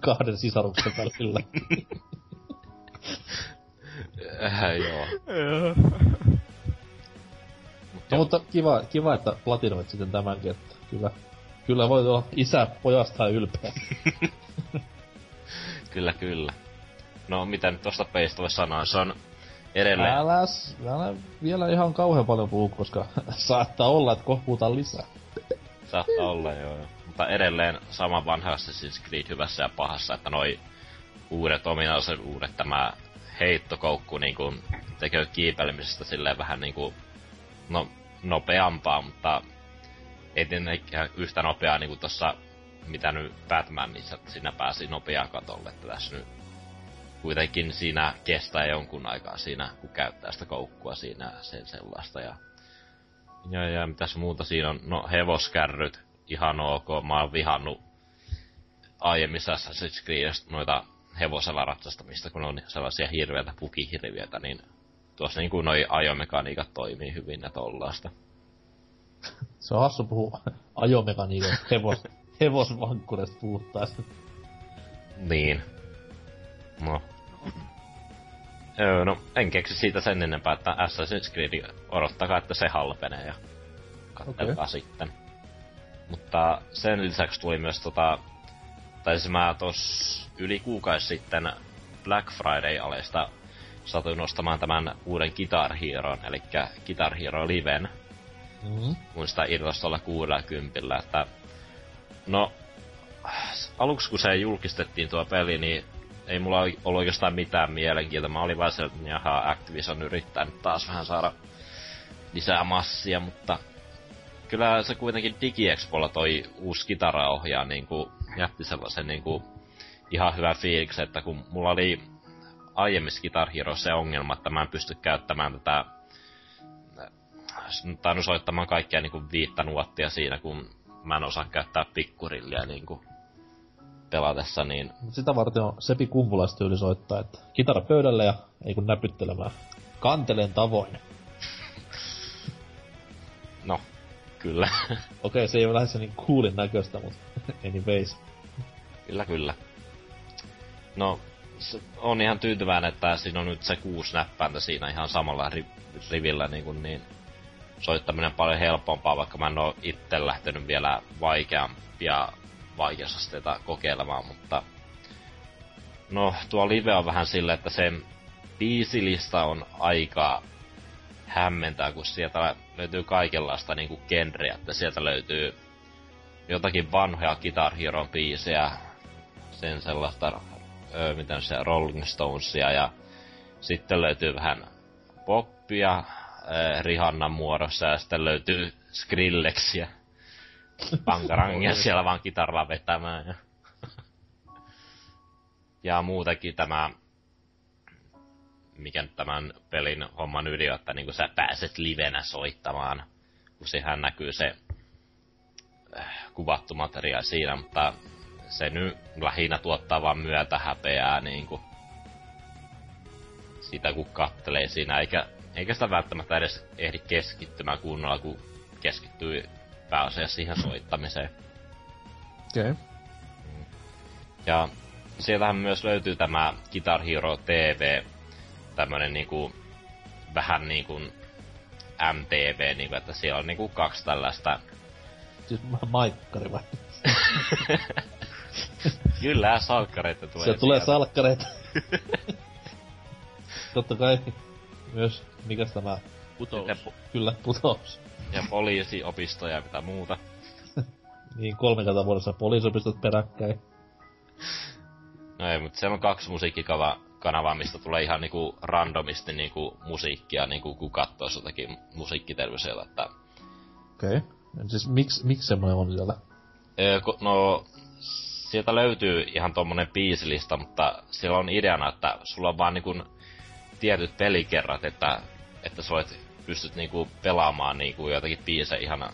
Kahden sisaruksen välillä. Äh, joo. no, mutta kiva, kiva, että platinoit sitten tämänkin, että kyllä, kyllä voi olla isä pojasta ylpeä. Kyllä, kyllä. No, mitä nyt tosta peistä voi sanoa, se on edelleen... Älä, älä vielä ihan kauhean paljon puhu, koska saattaa olla, että kohta lisää. Saattaa olla, joo. joo. Mutta edelleen sama vanha Assassin's Creed hyvässä ja pahassa, että noi uudet ominaisuudet, tämä heittokoukku niinku tekee kiipeilemisestä silleen vähän niinku, no, nopeampaa, mutta ei tietenkään yhtä nopeaa niinku tossa, mitä nyt Batmanissa, siinä pääsi nopeaan katolle, että tässä nyt kuitenkin siinä kestää jonkun aikaa siinä, kun käyttää sitä koukkua siinä sen sellaista ja ja, ja mitäs muuta siinä on? No hevoskärryt, ihan ok. Mä oon vihannut aiemmissa Assassin's Creedistä noita hevosella ratsastamista, kun on sellaisia hirveitä pukihirviöitä, niin tuossa niinku noi ajomekaniikat toimii hyvin ja tollaasta. Se on hassu puhua ajomekaniikan hevos, hevosvankkuresta puhuttaessa. Niin. No. Öö, no en keksi siitä sen enempää, että Assassin's Creed odottakaa, että se halpenee ja katselkaa okay. sitten. Mutta sen lisäksi tuli myös tota, tai siis mä tos yli kuukausi sitten Black Friday-alesta satuin nostamaan tämän uuden Guitar Hero, eli Guitar Hero Liven. Mm-hmm. Mun sitä irtostolla 60, että no, aluksi kun se julkistettiin tuo peli, niin ei mulla ollut oikeastaan mitään mielenkiintoa. Mä olin vaan se, että jaha, Activision yrittää nyt taas vähän saada lisää massia, mutta kyllä se kuitenkin DigiExpolla toi uusi kitaraohjaa niin kuin, jätti sellaisen niin kuin, ihan hyvä fiiliksi, että kun mulla oli aiemmissa Guitar se ongelma, että mä en pysty käyttämään tätä tainnut soittamaan kaikkia niin kuin viittä nuottia siinä, kun mä en osaa käyttää pikkurillia niin kuin pelatessa, niin... Sitä varten on Sepi Kumpulastyyli soittaa, että kitara pöydälle ja ei kun näpyttelemään. Kantelen tavoin. No, kyllä. Okei, okay, se ei ole lähes niin coolin näköistä, mutta anyways. Kyllä, kyllä. No, on ihan tyytyväinen, että siinä on nyt se kuusi näppäintä siinä ihan samalla ri- rivillä niin, kuin niin soittaminen paljon helpompaa, vaikka mä en oo itse lähtenyt vielä vaikeampia vaikeusasteita kokeilemaan, mutta no tuo live on vähän sille, että sen biisilista on aika hämmentää, kun sieltä löytyy kaikenlaista niinku genreä, että sieltä löytyy jotakin vanhoja Guitar Hero biisejä, sen sellaista, öö, miten se, Rolling Stonesia ja sitten löytyy vähän poppia öö, Rihannan muodossa ja sitten löytyy Skrillexia. Pankarangia siellä vaan kitaralla vetämään ja... ja muutenkin tämä mikä tämän pelin homman ydin, että niin sä pääset livenä soittamaan, kun sehän näkyy se kuvattu materiaali siinä, mutta se nyt lähinnä tuottaa vaan myötä häpeää niin kuin sitä kun kattelee siinä, eikä, eikä sitä välttämättä edes ehdi keskittymään kunnolla, kun keskittyy pääasiassa siihen soittamiseen. Okei. Okay. Ja sieltähän myös löytyy tämä Guitar Hero TV, tämmönen niinku, vähän niinku MTV, niinku, että siellä on niinku kaksi tällaista... Siis maikkari vai? Kyllä, salkkareita tulee. Se tulee salkkareita. Totta kai myös, mikäs tämä... Putous. pu- Kyllä, putous. Ja poliisiopistoja ja mitä muuta. niin, kolme kertaa vuodessa poliisiopistot peräkkäin. No ei, mutta siellä on kaksi musiikkikanavaa, mistä tulee ihan niinku randomisti niinku musiikkia, niinku kun katsoo jotakin musiikkiterveysellä, että... Okei. Okay. Siis miksi miksi semmoinen on siellä? no, sieltä löytyy ihan tommonen biisilista, mutta siellä on ideana, että sulla on vaan niinku tietyt pelikerrat, että, että sä voit, pystyt niinku pelaamaan niinku jotakin biisejä ihan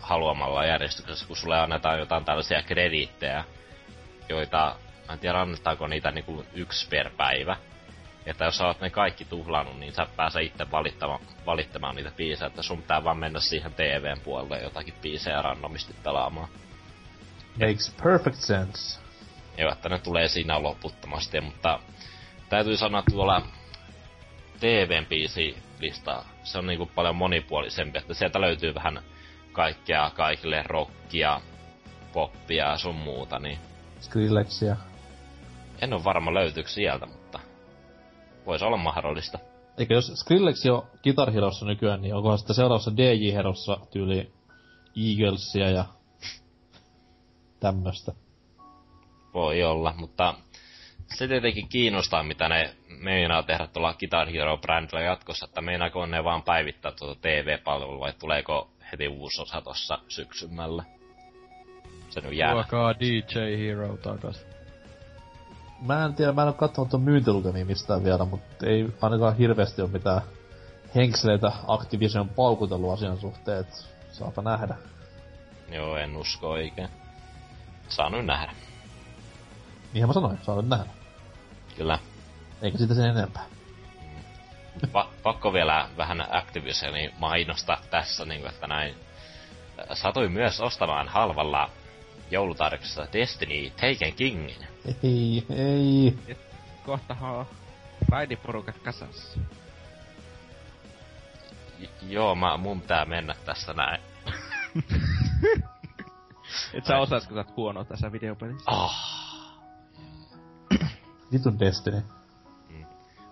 haluamalla järjestyksessä, kun sulle annetaan jotain tällaisia krediittejä, joita, en tiedä annetaanko niitä niinku yksi per päivä. Että jos sä oot ne kaikki tuhlannut, niin sä pääsee itse valittamaan, valittamaan niitä biisejä, että sun pitää vaan mennä siihen TVn puolelle jotakin biisejä randomisti pelaamaan. Makes perfect sense. Joo, että ne tulee siinä loputtomasti, mutta täytyy sanoa, että tuolla TVn biisilista se on niinku paljon monipuolisempi, että sieltä löytyy vähän kaikkea kaikille rockia, poppia ja sun muuta, niin... Skrillexia. En ole varma löytyykö sieltä, voisi olla mahdollista. Eikö jos Skrillex jo Guitar Herossa nykyään, niin onkohan sitten seuraavassa DJ Herossa tyyli Eaglesia ja tämmöstä. Voi olla, mutta se tietenkin kiinnostaa, mitä ne meinaa tehdä tuolla Guitar Hero brändillä jatkossa, että meinaako ne vaan päivittää tuota TV-palvelua vai tuleeko heti uusi osa tossa syksymällä. Se nyt jää. Tuokaa DJ Hero takas. Mä en tiedä, mä en oo kattonut ton myyntilukemia mistään vielä, mutta ei ainakaan hirveästi ole mitään henkseleitä Activision paukutellut asian suhteen, et saapa nähdä. Joo, en usko oikein. Saa nyt nähdä. Niinhän mä sanoin, saa nyt nähdä. Kyllä. Eikä sitä sen enempää. Pa- pakko vielä vähän Activisionin mainostaa tässä, niin kuin, että näin. Satuin myös ostamaan halvalla joulutarjoksessa Destiny Taken Kingin. Ei, ei. Kohtahan Raidiporukat kasassa. J- joo, mä, mun pitää mennä tässä näin. Et sä osais, kun sä oot huono tässä videopelissä. Oh. Vitun Destiny.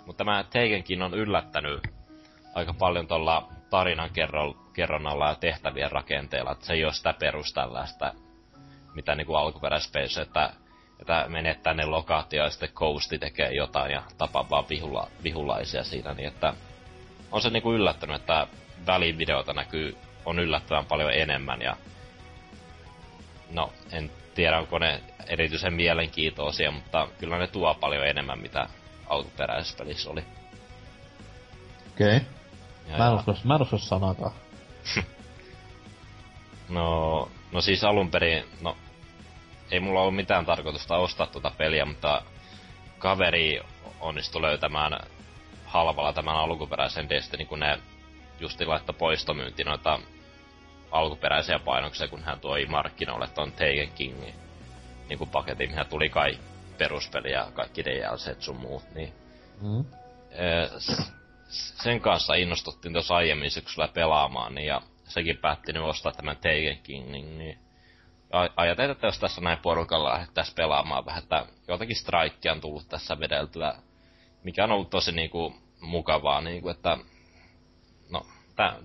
Mutta tämä Takenkin on yllättänyt aika paljon tuolla tarinan kerro, kerronnalla ja tehtävien rakenteella, että se ei ole sitä peruställaista, mitä niinku alkuperäispeissa, että, että menet tänne lokaatioon ja sitten Coasti tekee jotain ja tapaa vaan vihula, vihulaisia siinä, niin että on se niinku yllättänyt, että välivideota näkyy, on yllättävän paljon enemmän ja no, en tiedä onko ne erityisen mielenkiintoisia, mutta kyllä ne tuo paljon enemmän, mitä alkuperäisessä pelissä oli. Okei. Okay. Ja, Mä en usko, mä en usko sanakaan. No, no siis alun perin, no, ei mulla ollut mitään tarkoitusta ostaa tuota peliä, mutta kaveri onnistui löytämään halvalla tämän alkuperäisen Destiny, kun ne justi laittoi poistomyynti noita alkuperäisiä painoksia, kun hän toi markkinoille ton Taken Kingin niin kuin paketin, mihän tuli kai peruspeli ja kaikki DLCt sun muut, niin Mm. Sen kanssa innostuttiin tuossa aiemmin syksyllä pelaamaan, niin ja sekin päätti nyt ostaa tämän Taken King, niin, niin a- ajateltiin, että jos tässä näin porukalla lähdettäisiin pelaamaan vähän, että jotakin strikea on tullut tässä vedeltyä, mikä on ollut tosi niinku mukavaa, niinku, että no,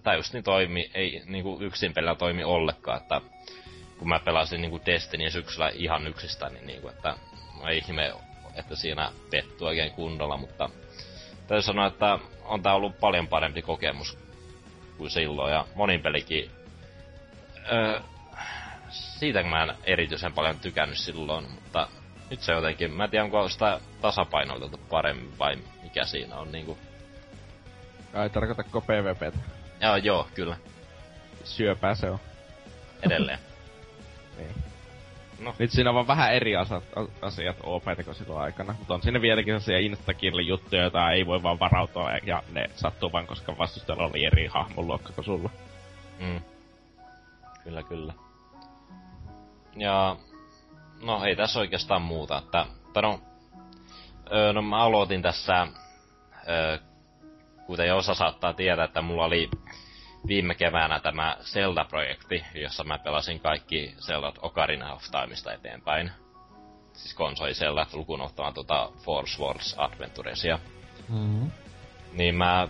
tää just niin toimi, ei niinku yksin pelillä toimi ollenkaan, että kun mä pelasin niinku Destiny syksyllä ihan yksistään, niin niinku, että no ei ihme, että siinä pettu oikein kunnolla, mutta täytyy sanoa, että on tää ollut paljon parempi kokemus kuin silloin, ja monin pelikin. Öö, siitä mä en erityisen paljon tykännyt silloin, mutta nyt se jotenkin, mä en tiedä onko sitä tasapainoiteltu paremmin vai mikä siinä on niinku. Ai tarkoitatko PvPtä? Joo, joo, kyllä, Syöpää se on. edelleen. Niin. No. Nyt siinä on vaan vähän eri asat, asiat OP kuin silloin aikana. Mutta on siinä vieläkin sellaisia instakill juttuja, joita ei voi vaan varautua ja ne sattuu vaan, koska vastustajalla oli eri hahmon luokka kuin sulla. Mm. Kyllä, kyllä. Ja no ei tässä oikeastaan muuta, että tai no, öö, no mä aloitin tässä, öö, kuten jo osa saattaa tietää, että mulla oli viime keväänä tämä Zelda-projekti, jossa mä pelasin kaikki Zelda Ocarina of Timeista eteenpäin. Siis konsoli Zelda lukuun ottamaan tuota Force Wars Adventuresia. Mm. Niin mä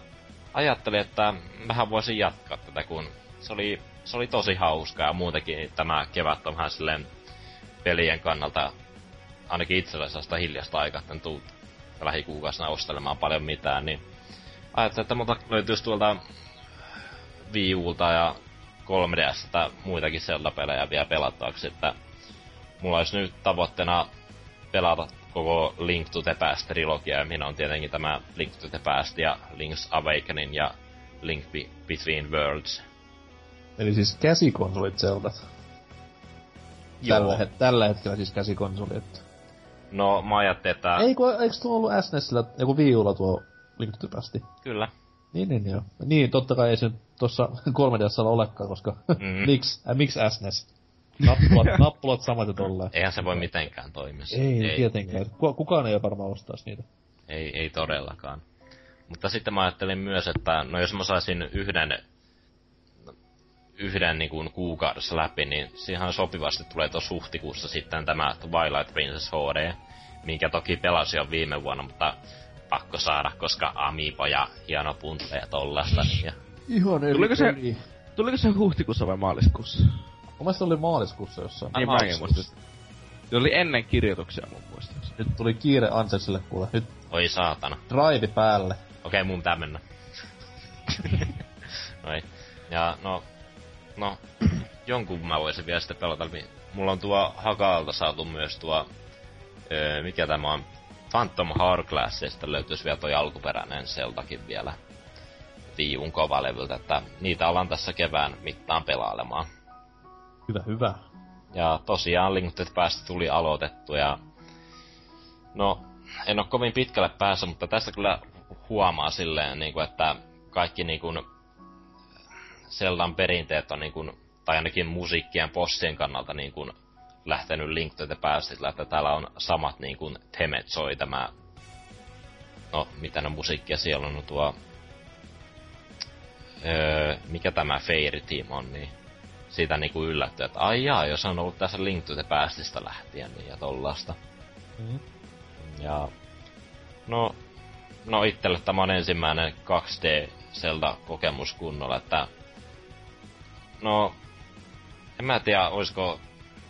ajattelin, että vähän voisin jatkaa tätä, kun se oli, se oli tosi hauska ja muutenkin tämä kevät on vähän silleen pelien kannalta ainakin itselle sellaista hiljasta aikaa, että en tuu lähikuukausina ostelemaan paljon mitään, niin ajattelin, että multa löytyisi tuolta Wii Ulta ja 3DStä muitakin Zelda-pelejä vielä pelattavaksi, että mulla olisi nyt tavoitteena pelata koko Link to the Past trilogia, ja minä on tietenkin tämä Link to the Past ja Link's Awakening ja Link Be- Between Worlds. Eli siis käsikonsolit Zeldat. Tällä, het- tällä hetkellä siis käsikonsolit. No, mä ajattelin, että Ei kun, eiks tuo ollut SNESillä, joku Wii Ulla tuo Link to the Past? kyllä. Niin, niin, joo. Niin, totta kai ei se nyt tossa 3DSllä olekaan, koska Mm. miksi, äh, miksi SNES? Nappulat, nappulat samat ja tolleen. Eihän se voi mitenkään toimia. Ei, ei tietenkään. Ku- Kukaan ei varmaan ostaisi niitä. Ei, ei todellakaan. Mutta sitten mä ajattelin myös, että no jos mä saisin yhden, yhden niin kuin kuukaudessa läpi, niin siihen sopivasti tulee tuossa huhtikuussa sitten tämä Twilight Princess HD, minkä toki pelasin jo viime vuonna, mutta pakko saada, koska Amiibo ja hieno punta ja tollasta. Niin ja Ihan eri Tuliko se-. Tuliko se huhtikuussa vai maaliskuussa? Mun mielestä oli maaliskuussa jossain. Niin mäkin muistin. Se oli ennen kirjoituksia mun muistaakseni. Nyt tuli kiire Anselsille kuule. Nyt Oi saatana. drive päälle. Okei, mun pitää mennä. Noin. Ja no, no, jonkun mä voisin vielä sitten pelata. Mulla on tuo Hakalta saatu myös tuo, öö, mikä tämä on, Phantom Hourglassista löytyisi vielä toi alkuperäinen Zeldakin vielä viivun kovalevyltä, että niitä ollaan tässä kevään mittaan pelailemaan. Hyvä, hyvä. Ja tosiaan Link to the Past tuli aloitettu ja... No, en oo kovin pitkälle päässä, mutta tässä kyllä huomaa silleen, niin kuin, että kaikki niin kuin, Zeldan perinteet on niin kuin, tai ainakin musiikkien bossien kannalta niin kuin, lähtenyt Link to the Pastilla, että täällä on samat niin kuin, temet soi tämä no, mitä ne musiikkia siellä on, no tuo, öö, mikä tämä Fairy Team on, niin siitä niinku yllätty, että ai jaa, jos on ollut tässä Link to the Pastista lähtien, niin ja tollasta. Mm-hmm. Ja, no, no itselle tämä on ensimmäinen 2D Zelda-kokemus kunnolla, että no, en mä tiedä, olisiko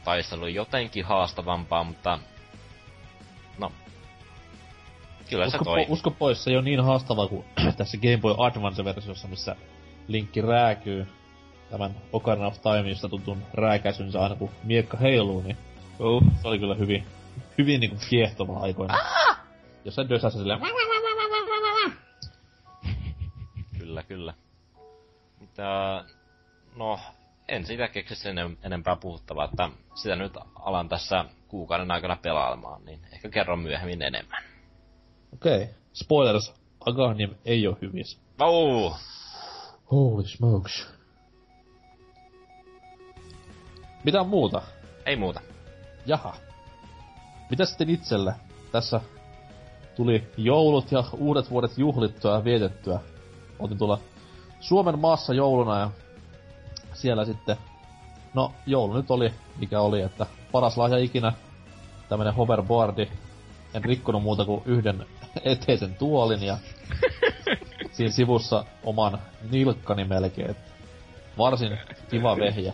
taistelu jotenkin haastavampaa, mutta no, kyllä usko se toi. Po, usko pois, se ei ole niin haastavaa kuin tässä Game Boy Advance-versiossa, missä Linkki rääkyy tämän Ocarina of Time, josta tutun rääkäisynsä aina kun miekka heiluu, niin uh, se oli kyllä hyvin, hyvin niinku kiehtova aikoina. Jos se dösäsi silleen... Kyllä, kyllä. Mitä... No, en sitä keksi sen enempää puhuttavaa, että sitä nyt alan tässä kuukauden aikana pelaamaan, niin ehkä kerron myöhemmin enemmän. Okei. Okay. Spoilers. Agarnium ei ole hyvissä. Oh! Holy smokes. Mitä muuta? Ei muuta. Jaha. Mitä sitten itselle? Tässä tuli joulut ja uudet vuodet juhlittua ja vietettyä. Oltiin tulla Suomen maassa jouluna ja siellä sitten, no joulu nyt oli mikä oli, että paras lahja ikinä, tämmönen hoverboardi. En rikkonut muuta kuin yhden eteisen tuolin ja siinä sivussa oman nilkkani melkein. Varsin kiva vehjä.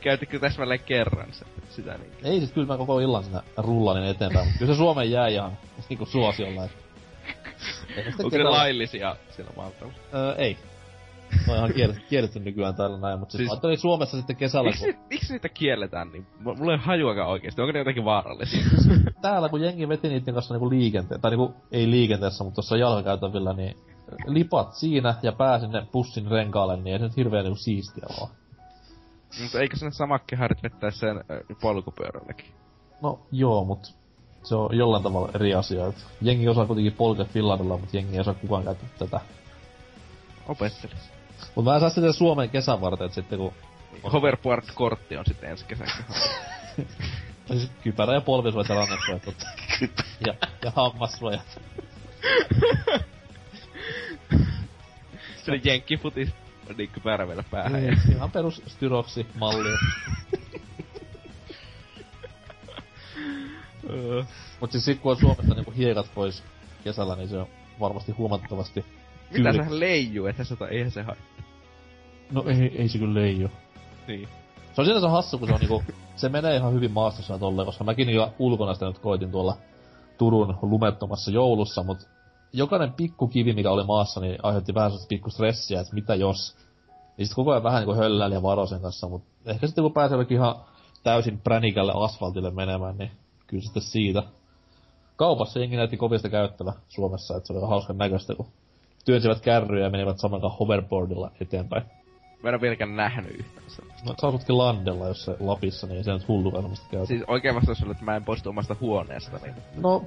Käytitkö täsmälleen kerran se, sitä niin? Ei siis kyllä mä koko illan siinä rullalin eteenpäin, mutta kyllä se Suomen jää ihan niinku suosiolla. Onko ne laillisia siellä maalla? Öö, ei. No ihan kielletty, kielletty nykyään täällä näin, mutta siis, siis Suomessa sitten kesällä... Miksi, kun... miksi niitä kielletään niin? Mulla ei hajuakaan oikeesti, onko ne jotenkin vaarallisia? täällä kun jengi veti niiden kanssa niinku liikenteen, tai niinku ei liikenteessä, mutta tuossa jalkakäytävillä, niin lipat siinä ja pää sinne pussin renkaalle, niin ei se nyt hirveän niinku siistiä vaan. Mutta eikö sinne samakkeharit vettää sen äh, polkupyörälläkin? No joo, mut se on jollain tavalla eri asia. Et jengi osaa kuitenkin polkea fillarilla, mutta jengi ei osaa kukaan käyttää tätä. Opettelis. Mut mä saan sitten Suomen kesän varten, että sitten kun... Hoverboard-kortti on sitten ensi kesän. siis kypärä ja polvisuojat ja rannesuojat ja, ja hammassuojat. Se jenkkifutis niin kypärä vielä päähän. Niin, ihan perus styroksi malli. Mut siis sit kun on Suomesta niinku hiekat pois kesällä, niin se on varmasti huomattavasti Mitä sehän leijuu, että se eihän se haittaa. No ei, ei se kyllä leiju. Niin. Se on sinänsä hassu, kun se on niinku, se menee ihan hyvin maastossa tolleen, koska mäkin jo ulkona sitä nyt koitin tuolla Turun lumettomassa joulussa, mut jokainen pikku kivi, mikä oli maassa, niin aiheutti vähän sellaista pikku stressiä, että mitä jos. Niin sit koko ajan vähän niinku hölläili ja varo sen kanssa, mut ehkä sitten kun pääsee ihan täysin pränikälle asfaltille menemään, niin kyllä sitten siitä. Kaupassa jengi näytti kovista käyttävä Suomessa, että se oli hauskan näköistä, kun työnsivät kärryjä ja menivät saman hoverboardilla eteenpäin. Mä en ole vieläkään nähnyt yhtään No sä asutkin landella, jos se Lapissa, niin se nyt hullukaan semmoista käy. Siis oikein vastaus oli, että mä en poistu omasta huoneesta. Niin. No,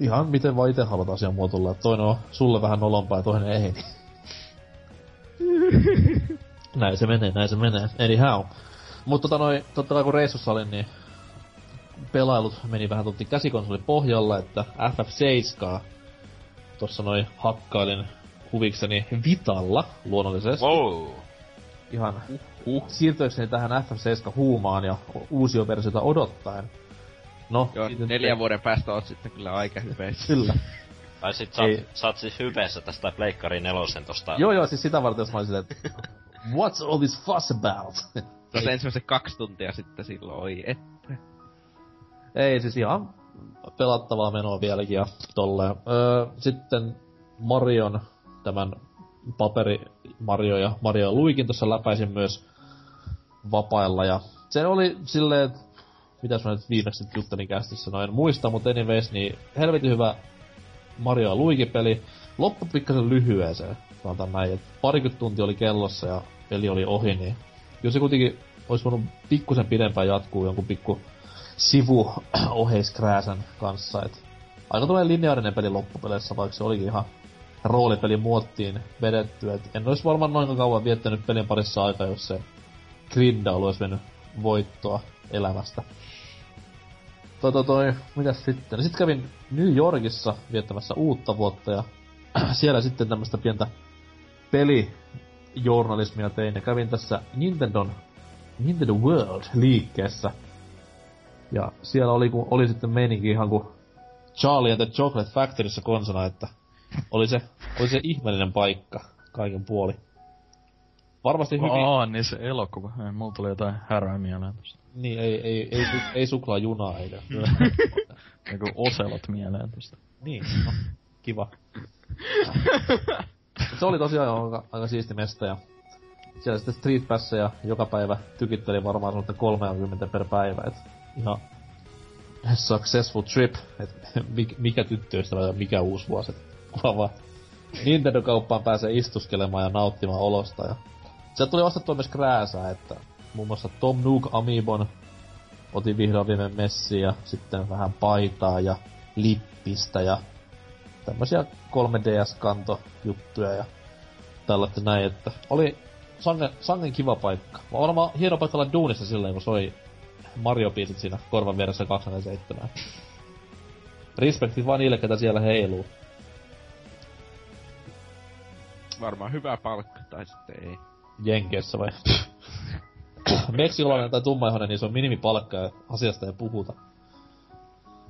ihan miten vaan ite haluat asian muotoilla. Toinen on sulle vähän nolompaa ja toinen ei. näin se menee, näin se menee. Anyhow. Mutta tota noin, totta kai kun reissussa olin, niin pelailut meni vähän tutti käsikonsoli pohjalla, että FF7 tossa noin hakkailin huvikseni Vitalla luonnollisesti. Wow. Ihan uh. siirtyäkseni tähän FF7 huumaan ja uusia versiota odottaen. No, Joo, neljän vuoden päästä oot sitten kyllä aika hypeissä. kyllä. Tai sit sä, oot, sä oot siis hypeessä tästä Pleikkari nelosen tosta... Joo joo, siis sitä varten jos mä olin silleen, että what's all this fuss about? Tuossa ensimmäiset kaksi tuntia sitten silloin, oi että. Ei, siis ihan pelattavaa menoa vieläkin ja tolleen. Öö, sitten Marion, tämän paperi Mario ja Mario Luikin tuossa läpäisin myös vapailla ja se oli silleen, mitä mä nyt viimeksi juttelin kästissä, no en muista, mutta anyways, niin helvetin hyvä Mario Luigi-peli. Loppu pikkasen lyhyeseen, sanotaan näin, että parikymmentä tuntia oli kellossa ja peli oli ohi, niin jos se kuitenkin olisi voinut pikkusen pidempään jatkuu jonkun pikku sivu oheiskrääsän kanssa, et aika tulee lineaarinen peli loppupeleissä, vaikka se olikin ihan roolipeli muottiin vedetty, et en olisi varmaan noin kauan viettänyt pelin parissa aikaa, jos se grindailu olisi mennyt voittoa elämästä. toi, toi, toi, mitäs sitten? Sitten kävin New Yorkissa viettämässä uutta vuotta ja siellä sitten tämmöstä pientä pelijournalismia tein ja kävin tässä Nintendon Nintendo World liikkeessä. Ja siellä oli, kun oli sitten meininki ihan kuin Charlie and the Chocolate Factoryssä konsona, että oli se, oli se ihmeellinen paikka kaiken puoli. Varmasti hyvin... Aa, niin se elokuva. Ei, mulla tuli jotain härää mieleen tosta. Niin, ei, ei, ei, su, ei suklaa junaa eikä. Eiku oselot mieleen tosta. niin, no, kiva. se oli tosiaan aika, aika siisti mesta ja siellä sitten Street ja joka päivä tykitteli varmaan sanotte 30 per päivä, et ihan successful trip, et mikä tyttöystävä ja mikä uusi vuosi, et vaan Nintendo-kauppaan pääsee istuskelemaan ja nauttimaan olosta ja sieltä tuli ostettua myös krääsää, että muun muassa Tom Nook Amiibon otin vihdoin viime messiin ja sitten vähän paitaa ja lippistä ja tämmösiä 3DS-kanto juttuja ja tällaista näin, että oli sangen, sangen kiva paikka. Mä varmaan hieno paikka olla duunissa silleen, kun soi Mario-biisit siinä korvan vieressä 27. Respektit vaan niille, ketä siellä heiluu. Varmaan hyvä palkka, tai sitten ei. Jenkeissä vai? Meksikolainen tai tummaihoinen, niin se on minimipalkka ja asiasta ei puhuta.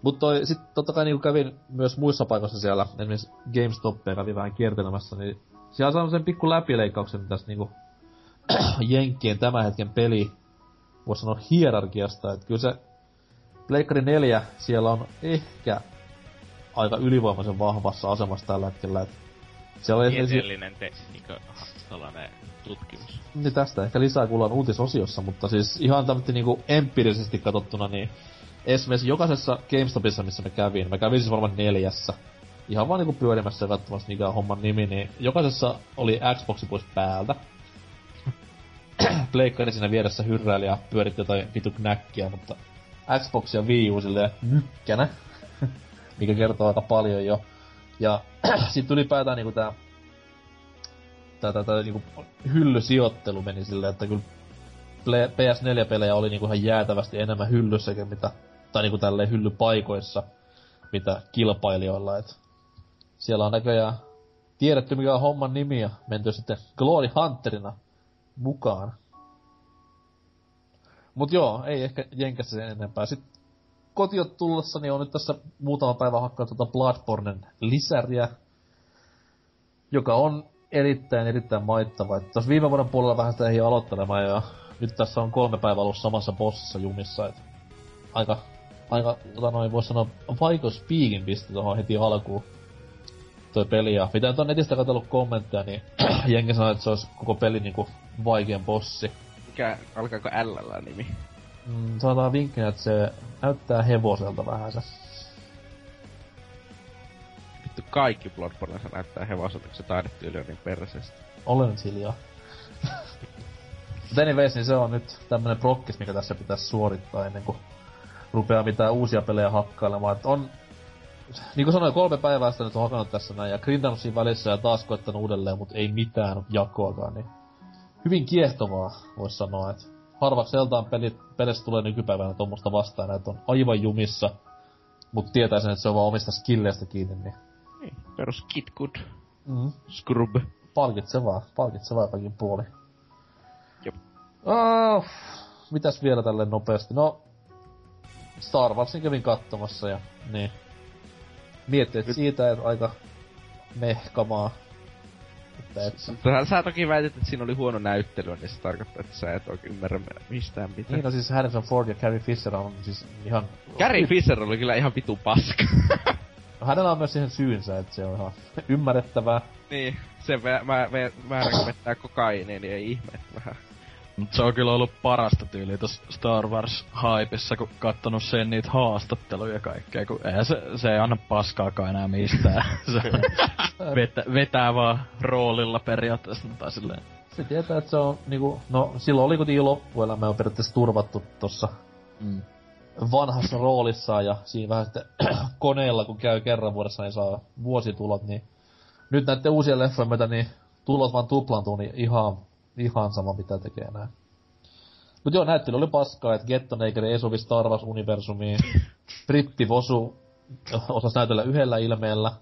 Mutta toi, sit totta kai niinku kävin myös muissa paikoissa siellä, esimerkiksi GameStopia kävin vähän kiertelemässä, niin siellä on sen pikku läpileikkauksen tästä niinku Jenkkien tämän hetken peli, voisi sanoa hierarkiasta, että kyllä se Pleikkari 4 siellä on ehkä aika ylivoimaisen vahvassa asemassa tällä hetkellä, että siellä on Tieteellinen te, niinku, tällainen tutkimus. Niin tästä ehkä lisää kuullaan uutisosiossa, mutta siis ihan tämmöinen niinku empiirisesti katsottuna, niin esimerkiksi jokaisessa GameStopissa, missä me kävin, mä kävin siis varmaan neljässä, ihan vaan niinku pyörimässä ja katsomassa mikä on homman nimi, niin jokaisessa oli Xboxi pois päältä. Pleikkari siinä vieressä hyrräili ja pyöritti jotain vitu knäkkiä, mutta Xbox ja Wii U silleen mykkänä, mikä kertoo aika paljon jo. Ja sitten ylipäätään niinku tää, tää, tää, tää niinku hyllysijoittelu meni silleen, että kyllä PS4-pelejä oli niinku ihan jäätävästi enemmän hyllyssäkin, mitä, tai niinku tälleen hyllypaikoissa, mitä kilpailijoilla, et siellä on näköjään tiedetty mikä on homman nimi ja menty sitten Glory Hunterina mukaan. Mut joo, ei ehkä jenkässä sen enempää. Sitten kotiot tullessa, niin on nyt tässä muutama päivä hakkaa tuota Bloodbornen lisäriä, joka on erittäin, erittäin maittava. Et tuossa viime vuoden puolella vähän sitä ei aloittelemaan ja nyt tässä on kolme päivää ollut samassa bossissa jumissa, et aika, aika, tota noin, voisi sanoa, vaiko speakin pisti tuohon heti alkuun toi peli. Ja mitä nyt on netistä katsellut kommentteja, niin jengi sanoi, että se olisi koko peli niinku vaikean bossi. Mikä, alkaako L nimi? Mm, saadaan vinkkinä, että se näyttää hevoselta vähän se. Vittu kaikki Bloodborneissa näyttää hevoselta, kun se taidetyyli on niin perseestä. Olen nyt hiljaa. Mutta anyways, niin se on nyt tämmönen prokkis, mikä tässä pitäisi suorittaa ennen kuin rupeaa mitään uusia pelejä hakkailemaan. Et on niin kuin sanoin, kolme päivää sitä nyt on hakannut tässä näin, ja grindannut siinä välissä ja taas koettanut uudelleen, mutta ei mitään jakoakaan, niin hyvin kiehtovaa, vois sanoa, että harvakseltaan pelit, pelissä tulee nykypäivänä tuommoista vastaan, että on aivan jumissa, mutta tietää sen, että se on vaan omista skilleistä kiinni, niin... Niin, perus kit good. Mm. Scrub. Palkitsevaa, palkitsevaa kaikin puoli. Jop. Oh, mitäs vielä tälle nopeasti? No, Star Warsin kävin katsomassa ja niin, mietteet siitä, että aika mehkamaa. Että et... Sä, sä toki väitit, että siinä oli huono näyttely, niin se tarkoittaa, että sä et oikein ymmärrä mistään mitään. Niin, no siis Harrison Ford ja Carrie Fisher on siis ihan... Carrie Fisher oli kyllä ihan vitu paska. no, hänellä on myös siihen syynsä, että se on ihan ymmärrettävää. Niin, se mä, mä, mä, mä kokaiiniin, niin ei ihme, että vähän Mut se on kyllä ollut parasta tyyliä tossa Star wars haipissa, kun kattonut sen niitä haastatteluja ja kaikkea, kun eihän se, se ei anna paskaakaan enää mistään. se vetä, vetää vaan roolilla periaatteessa, tai silleen. Se tietää, että se on niinku, no silloin oli kuitenkin loppuelämä on periaatteessa turvattu tossa mm. vanhassa roolissaan ja siinä vähän sitten koneella, kun käy kerran vuodessa, niin saa vuositulot, niin nyt näiden uusien leffojen myötä, niin tulot vaan tuplantuu, niin ihan ihan sama mitä tekee näin. Mut joo, näyttely oli paskaa, että Gettonaker ei sovi Star Wars-universumiin. Britti Vosu osasi näytellä yhdellä ilmeellä.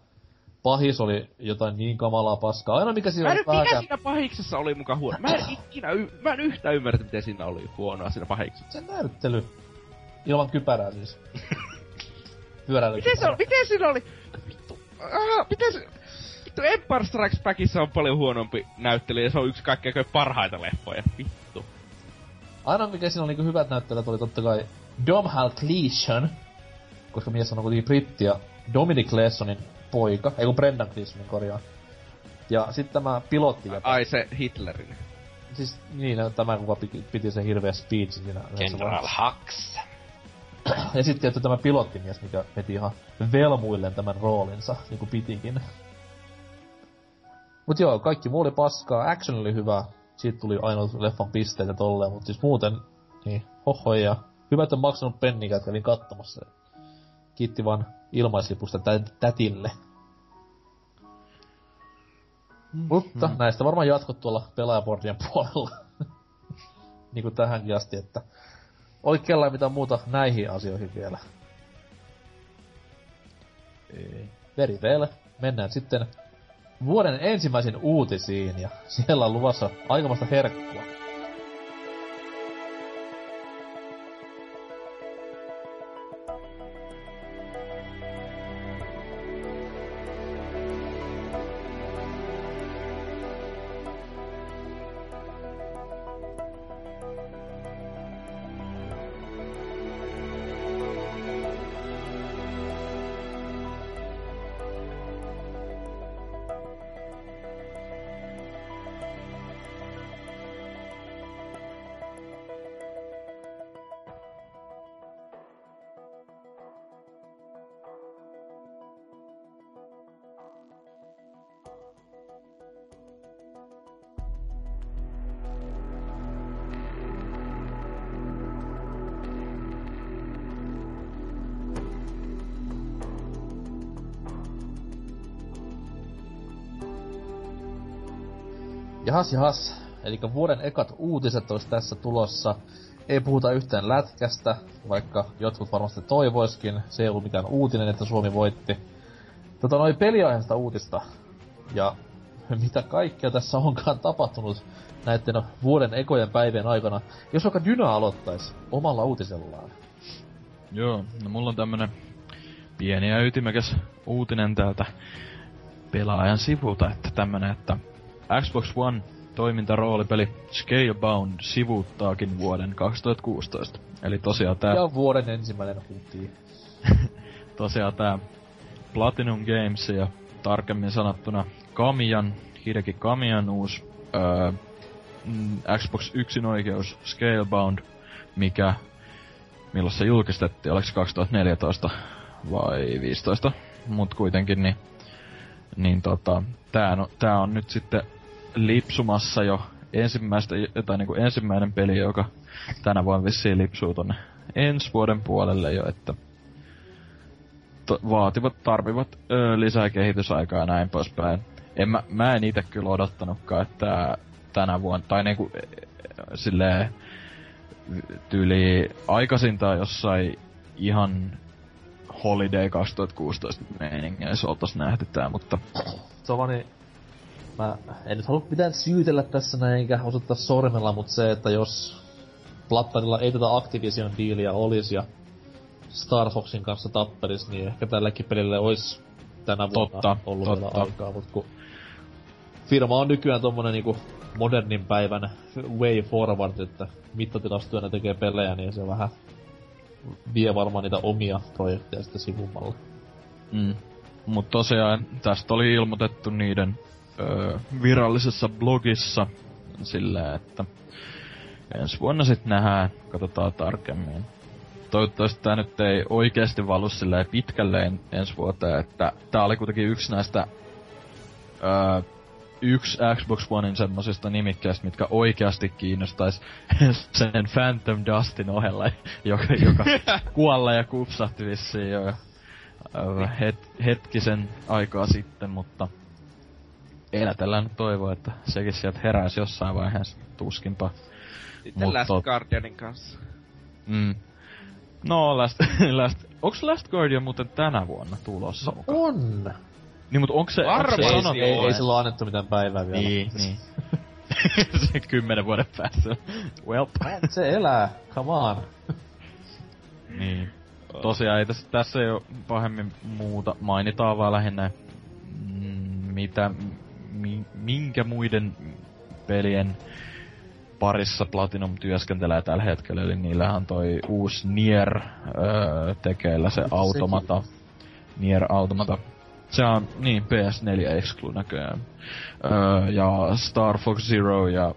Pahis oli jotain niin kamalaa paskaa. Aina mikä siinä Mä oli en, mikä siinä pahiksessa oli muka huono? Mä en ikinä, y- mä en yhtään ymmärtänyt, miten siinä oli huonoa siinä pahiksessa. Se näyttely. Ilman kypärää siis. Pyöräily. Miten se oli? Miten siinä oli? Vittu. Ah, miten se... Vittu, Empire Strikes Backissa on paljon huonompi näyttelijä se on yksi kaikkein parhaita leffoja. Vittu. Ainoa mikä siinä oli niinku hyvät näyttelijät oli totta kai Domhnall Gleeson, koska mies on kuitenkin britti ja Dominic Gleesonin poika, ei kun Brendan Gleesonin korjaa. Ja sitten tämä pilotti, Ai se Hitlerin. siis niin, tämä kuka piti, piti sen hirveä speech siinä. General. Hux. Ja sitten tämä pilottimies, mikä veti ihan velmuillen tämän roolinsa, niin kuin pitikin. Mut joo, kaikki muu oli paskaa, action oli hyvä, siitä tuli ainoa leffan pisteitä tolleen, mut siis muuten, niin, hoho ja hyvä, että en maksanut pennikään, että kävin katsomassa. Kiitti vaan ilmaislipusta tä- tätille. Mutta näistä varmaan jatkot tuolla pelaajabordien puolella. niinku tähänkin asti, että oli kellään mitään muuta näihin asioihin vielä? Ei. Very well. Mennään sitten vuoden ensimmäisiin uutisiin ja siellä on luvassa aikamoista herkkua. Jahas jahas, eli vuoden ekat uutiset olisi tässä tulossa. Ei puhuta yhtään lätkästä, vaikka jotkut varmasti toivoiskin. Se ei ollut mikään uutinen, että Suomi voitti. Tota noin peliaiheesta uutista. Ja mitä kaikkea tässä onkaan tapahtunut näiden vuoden ekojen päivien aikana. Jos vaikka Dyna aloittaisi omalla uutisellaan. Joo, no mulla on tämmönen pieni ja ytimekäs uutinen täältä pelaajan sivulta, että tämmönen, että Xbox One toimintaroolipeli Scalebound sivuuttaakin vuoden 2016. Eli tosiaan tää, Ja vuoden ensimmäinen huutii. tosiaan tää Platinum Games ja tarkemmin sanottuna Kamian, Hideki Kamian uusi öö, mm, Xbox yksin oikeus Scalebound, mikä milloin se julkistettiin, oliko se 2014 vai 15, mut kuitenkin niin, niin tota, tää, on, tää on nyt sitten lipsumassa jo ensimmäistä, tai niinku ensimmäinen peli, joka tänä vuonna vissiin lipsuu tonne ensi vuoden puolelle jo, että to, vaativat, tarvivat ö, lisää kehitysaikaa ja näin poispäin. En mä, mä en itse kyllä odottanutkaan, että tänä vuonna, tai niinku e, e, silleen tyyli aikaisintaan jossain ihan Holiday 2016 meiningeissä oltais nähty tää, mutta niin, mä en nyt halua mitään syytellä tässä näin, enkä osoittaa sormella, mutta se, että jos Plattanilla ei tätä Activision diiliä olisi ja Star Foxin kanssa tappelis, niin ehkä tälläkin pelille olisi tänä vuonna Totta, ollut totta. vielä aikaa, mutta kun firma on nykyään tommonen niinku modernin päivän way forward, että mittatilastyönä tekee pelejä, niin se vähän vie varmaan niitä omia projekteja sitten sivummalle. Mm. Mut tosiaan tästä oli ilmoitettu niiden öö, virallisessa blogissa sillä, että ensi vuonna sitten nähdään, katsotaan tarkemmin. Toivottavasti tää nyt ei oikeasti valu silleen pitkälle en, ensi vuoteen, että tää oli kuitenkin yksi näistä öö, yksi Xbox Onein semmosista nimikkeistä, mitkä oikeasti kiinnostais sen Phantom Dustin ohella, joka, joka kuolla ja kupsahti vissiin jo ö, het, hetkisen aikaa sitten, mutta elätellään nyt toivoa, että sekin sieltä heräisi jossain vaiheessa tuskinpa. Sitten Mut Last tot- Guardianin kanssa. Mm. No, Last, Last onks Last Guardian muuten tänä vuonna tulossa No mukaan? on! Niin, mut onks se, se Varmasti Ei, ei, ole. ei sillä ole annettu mitään päivää vielä. Niin, niin. se kymmenen vuoden päästä. Well. Se elää, come on. Niin. Tosiaan ei tässä, tässä ei oo pahemmin muuta. Mainitaan vaan lähinnä mm, mitä, mi, minkä muiden pelien parissa Platinum työskentelee tällä hetkellä, eli niillähän toi uusi Nier öö, tekeillä se Automata. Nier Automata. Se on, niin, PS4 Exclu näköjään. Öö, ja Star Fox Zero ja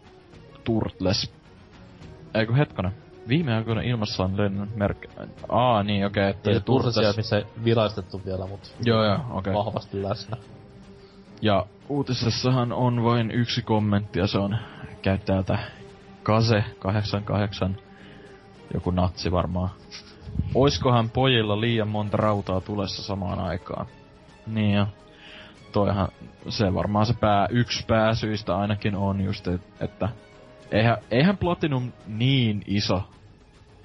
Turtles. Eikö hetkonen? Viime aikoina ilmassa on lennon merkki. Aa, niin, okei, okay, että se Turtles Turtles... missä ei virallistettu vielä, mut Joo, joo, okei. Okay. vahvasti läsnä. Ja uutisessahan on vain yksi kommentti, ja se on käyttäjältä Kase88, joku natsi varmaan. Oiskohan pojilla liian monta rautaa tulessa samaan aikaan? Niin ja toihan se varmaan se pää, yksi pääsyistä ainakin on just, et, että eihän, eihän Platinum niin iso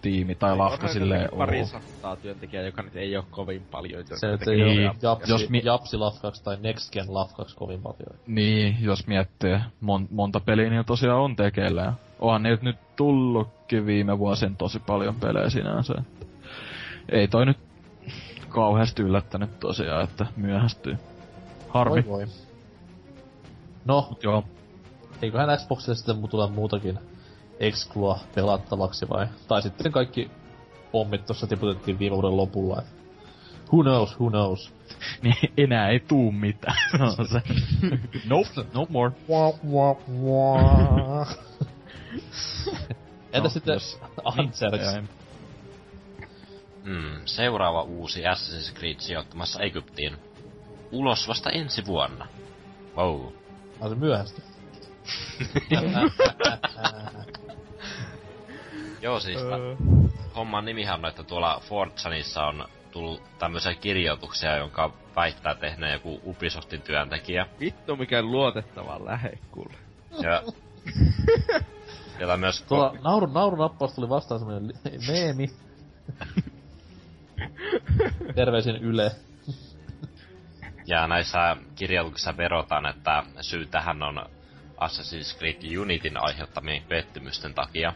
tiimi tai lafka silleen Pari oo. sattaa työntekijää, joka nyt ei oo kovin paljon. Se tekee ei Niin. ole japsi, Jos mi- japsi lafkaksi tai next gen lafkaksi kovin paljon. Niin, jos miettii. Mon- monta peliä niillä tosiaan on tekeillä. ja Onhan niiltä nyt tullutkin viime vuosien tosi paljon pelejä sinänsä. Ei toi nyt kauheasti yllättänyt tosiaan, että myöhästyy. Harmi. Voi voi. No, Joo. eiköhän Xboxille sitten tule muutakin exclua pelattavaksi vai? Tai sitten kaikki pommit tuossa tiputettiin viime vuoden lopulla. Et who knows, who knows. Niin enää ei tuu mitään. No, se. nope, no more. Entä No, sitten jos- Anserks? Niin, Mm, seuraava uusi Assassin's Creed sijoittumassa Egyptiin. Ulos vasta ensi vuonna. Wow. On se myöhästy. Joo siis, Öö. homman nimihän on, että tuolla Fortsanissa on tullut tämmöisiä kirjoituksia, jonka väittää tehneen joku Ubisoftin työntekijä. Vittu mikä luotettava lähe, kuule. Ja siellä myös Tuolla naurun, naurun nappaus tuli vastaan semmonen li- meemi. Terveisin Yle. Ja näissä kirjoituksissa verotaan, että syy tähän on Assassin's Creed Unitin aiheuttamien pettymysten takia.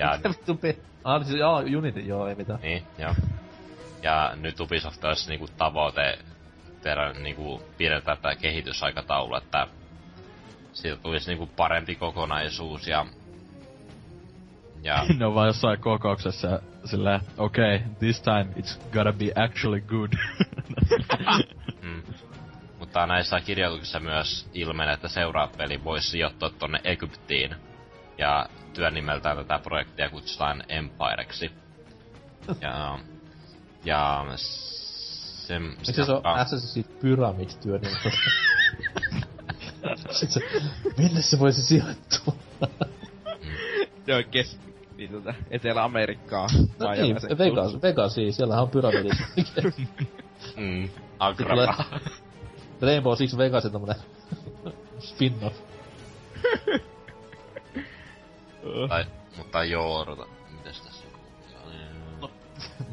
Ja, Vittu pe... Ah, siis jaa, Unity, joo, ei mitään. niin, joo. Ja nyt Ubisoft olisi niinku tavoite verran niinku pidentää tätä kehitysaikataulua, että siitä tulisi niinku parempi kokonaisuus ja... Ja Ne on vaan jossain kokouksessa sillä, okei, okay, this time it's gotta be actually good. Mm. Mutta näissä kirjoituksissa myös ilmenee, että seuraava peli voisi sijoittua tonne Egyptiin. Ja työnimeltään tätä projektia kutsutaan Empireksi. Ja... Ja... Se, Miksi se on Assassin's Creed Pyramid-työ, niin Sitten se, minne se voisi sijoittua? Se on kes... Niin tota, Etelä-Amerikkaa. No Vai niin, se Vegas. Vegasi, siellähän on pyramidit. Mm, Agrapa. Rainbow Six Vegasin tämmönen spin-off. Tai, mutta joo, odota. Mitäs tässä on?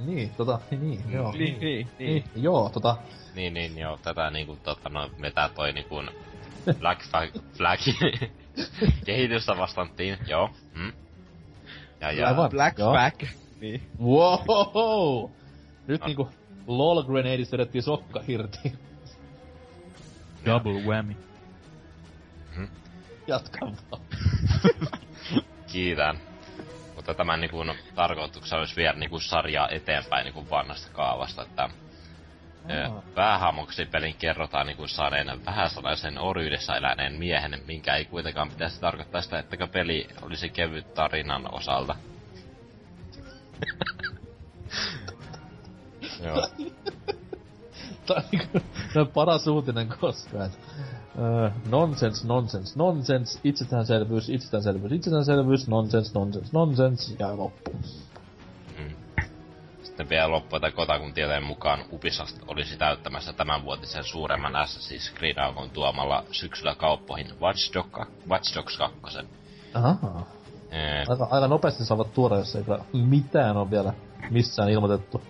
niin, tota, niin, joo. Niin, niin, Niin, niin. joo, tota, Niin, niin, joo. Tätä niinku tota no, vetää toi niinku Black Flag, flag kehitystä vastantiin, joo. Mm. Ja, ja, Aivan. Black Joo. Back. Niin. wow! Nyt niinku LOL Grenadeista vedettiin sokka irti. Double whammy. Jatka vaan. kiitän. Mutta tämän niinku, no, tarkoituksena olisi viedä niinku, sarjaa eteenpäin niinku, vanhasta kaavasta, että. Päähahmoksi pelin kerrotaan niinku saaneen vähäsanaisen orjuudessa eläneen miehen, minkä ei kuitenkaan pitäisi tarkoittaa sitä, että peli olisi kevyt tarinan osalta. Joo. Tää on tää on paras uutinen koskaan. Öö, nonsense, nonsense, nonsense, itsestäänselvyys, itsestäänselvyys, itsestäänselvyys, nonsense, nonsense, nonsense, ja loppu. Mm. Sitten vielä loppuun, että Kotakun tietojen mukaan Ubisoft olisi täyttämässä tämänvuotisen suuremman Assassin's Creed-aukon tuomalla syksyllä kauppoihin Watch, Dog, Watch Dogs 2. Ahaa. Ee, Aika, aika nopeasti saavat tuoda, jos ei kyllä mitään ole vielä missään ilmoitettu.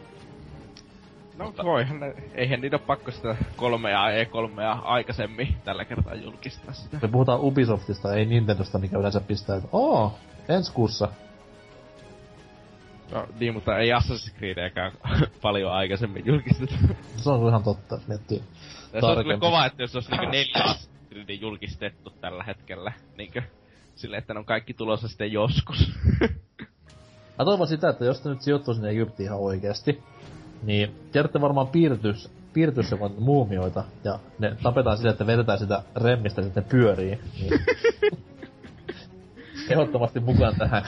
No Mutta... voihan ne, eihän niitä ole pakko sitä kolmea ja E3 aikaisemmin tällä kertaa julkistaa sitä. Me puhutaan Ubisoftista, ei Nintendosta, mikä yleensä pistää, että oo, ensi kuussa. No niin, mutta ei Assassin's Creediäkään paljon aikaisemmin julkistettu. Se on ihan totta, jos miettii. Se on kyllä kova, että jos olisi niinku neljä Assassin's Creedia julkistettu tällä hetkellä. Niinkö, silleen, että ne on kaikki tulossa sitten joskus. Mä toivon sitä, että jos te nyt sijoittuu sinne Egyptiin ihan oikeesti, niin tiedätte varmaan piirtys, piirtys joka on muumioita, ja ne tapetaan sille, että vedetään sitä remmistä sitten pyörii. Niin. Ehdottomasti mukaan tähän.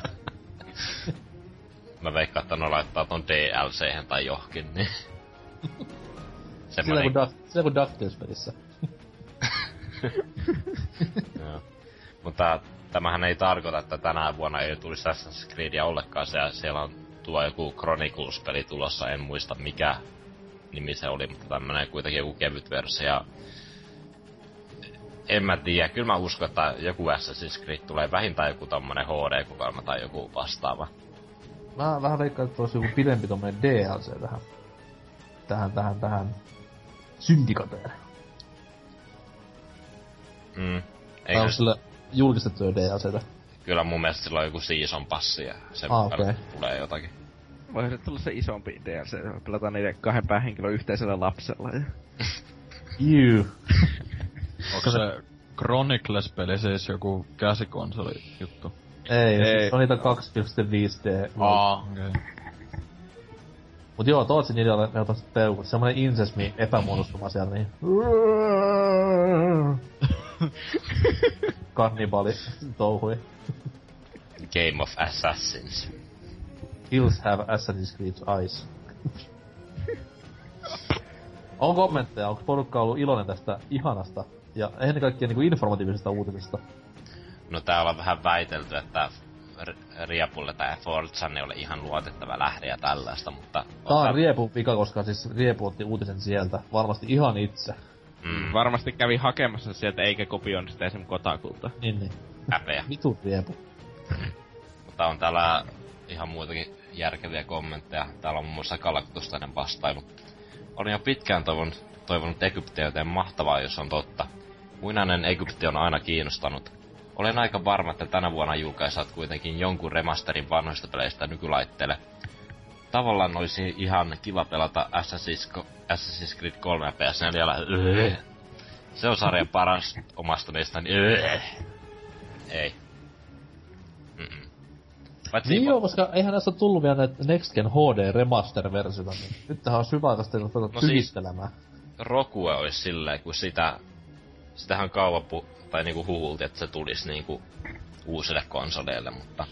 Mä veikkaan, että ne laittaa ton dlc tai johonkin, niin... Semmoinen... Sillä kun, sillä kun DuckTales-pelissä. Mutta tämähän ei tarkoita, että tänä vuonna ei tulisi Assassin's Creedia ollenkaan. Se, siellä on tuo joku Chronicles-peli tulossa, en muista mikä nimi se oli, mutta tämmönen kuitenkin joku kevyt versio. En mä tiedä, kyllä mä uskon, että joku Assassin's Creed tulee vähintään joku tommonen HD-kokoelma tai joku vastaava. Mä vähän veikkaan, että olisi joku pidempi tommonen DLC tähän. Tähän, tähän, tähän syndikateen. Mm. Eikö on sille julkistettuja DLCtä? Kyllä mun mielestä sillä on joku season passi ja sen ah, okay. tulee jotakin. Voisi tulla se isompi DLC, pelataan niiden kahden päähenkilön yhteisellä lapsella ja... Juu. Onko se Chronicles-peli siis joku käsikonsoli juttu? Ei, ei. se on niitä 2.5D. Aa, okei. Okay. Mut joo, Tootsin idealle ne otas peukut. Semmonen insesmi epämuodostuma siellä, niin... Kannibali touhui. Game of Assassins. Hills have Assassin's Creed eyes. on kommentteja, onko porukka ollut iloinen tästä ihanasta ja ennen kaikkea niinku informatiivisesta uutisesta? No täällä on vähän väitelty, että Riepulle tai Forza ei ole ihan luotettava lähde ja tällaista, mutta... Tää on. Riepu vika, koska siis Riepu otti uutisen sieltä. Varmasti ihan itse. Mm. Varmasti kävi hakemassa sieltä eikä kopioinut sitä esim. Kotakulta. Niin, niin. Häpeä. Vitu Riepu. mutta on täällä ihan muitakin järkeviä kommentteja. Täällä on muun muassa Galactustainen vastailu. Olin jo pitkään toivonut, toivonut Egyptiä, joten mahtavaa, jos on totta. Muinainen Egypti on aina kiinnostanut. Olen aika varma, että tänä vuonna julkaisat kuitenkin jonkun remasterin vanhoista peleistä nykylaitteelle. Tavallaan olisi ihan kiva pelata Assassin's, Assassin's Creed 3 PS4. Öö. Se on sarjan paras omasta mielestäni. Ei. Mm-mm. niin joo, koska eihän näistä tullut vielä näitä Next Gen HD remaster-versiota, niin nyt tähän on syvätästi ruveta no siis, Rokue olisi silleen, kun sitä... Sitähän kauan pu- tai niinku huhulti, että se tulisi niinku uusille konsoleille, mutta...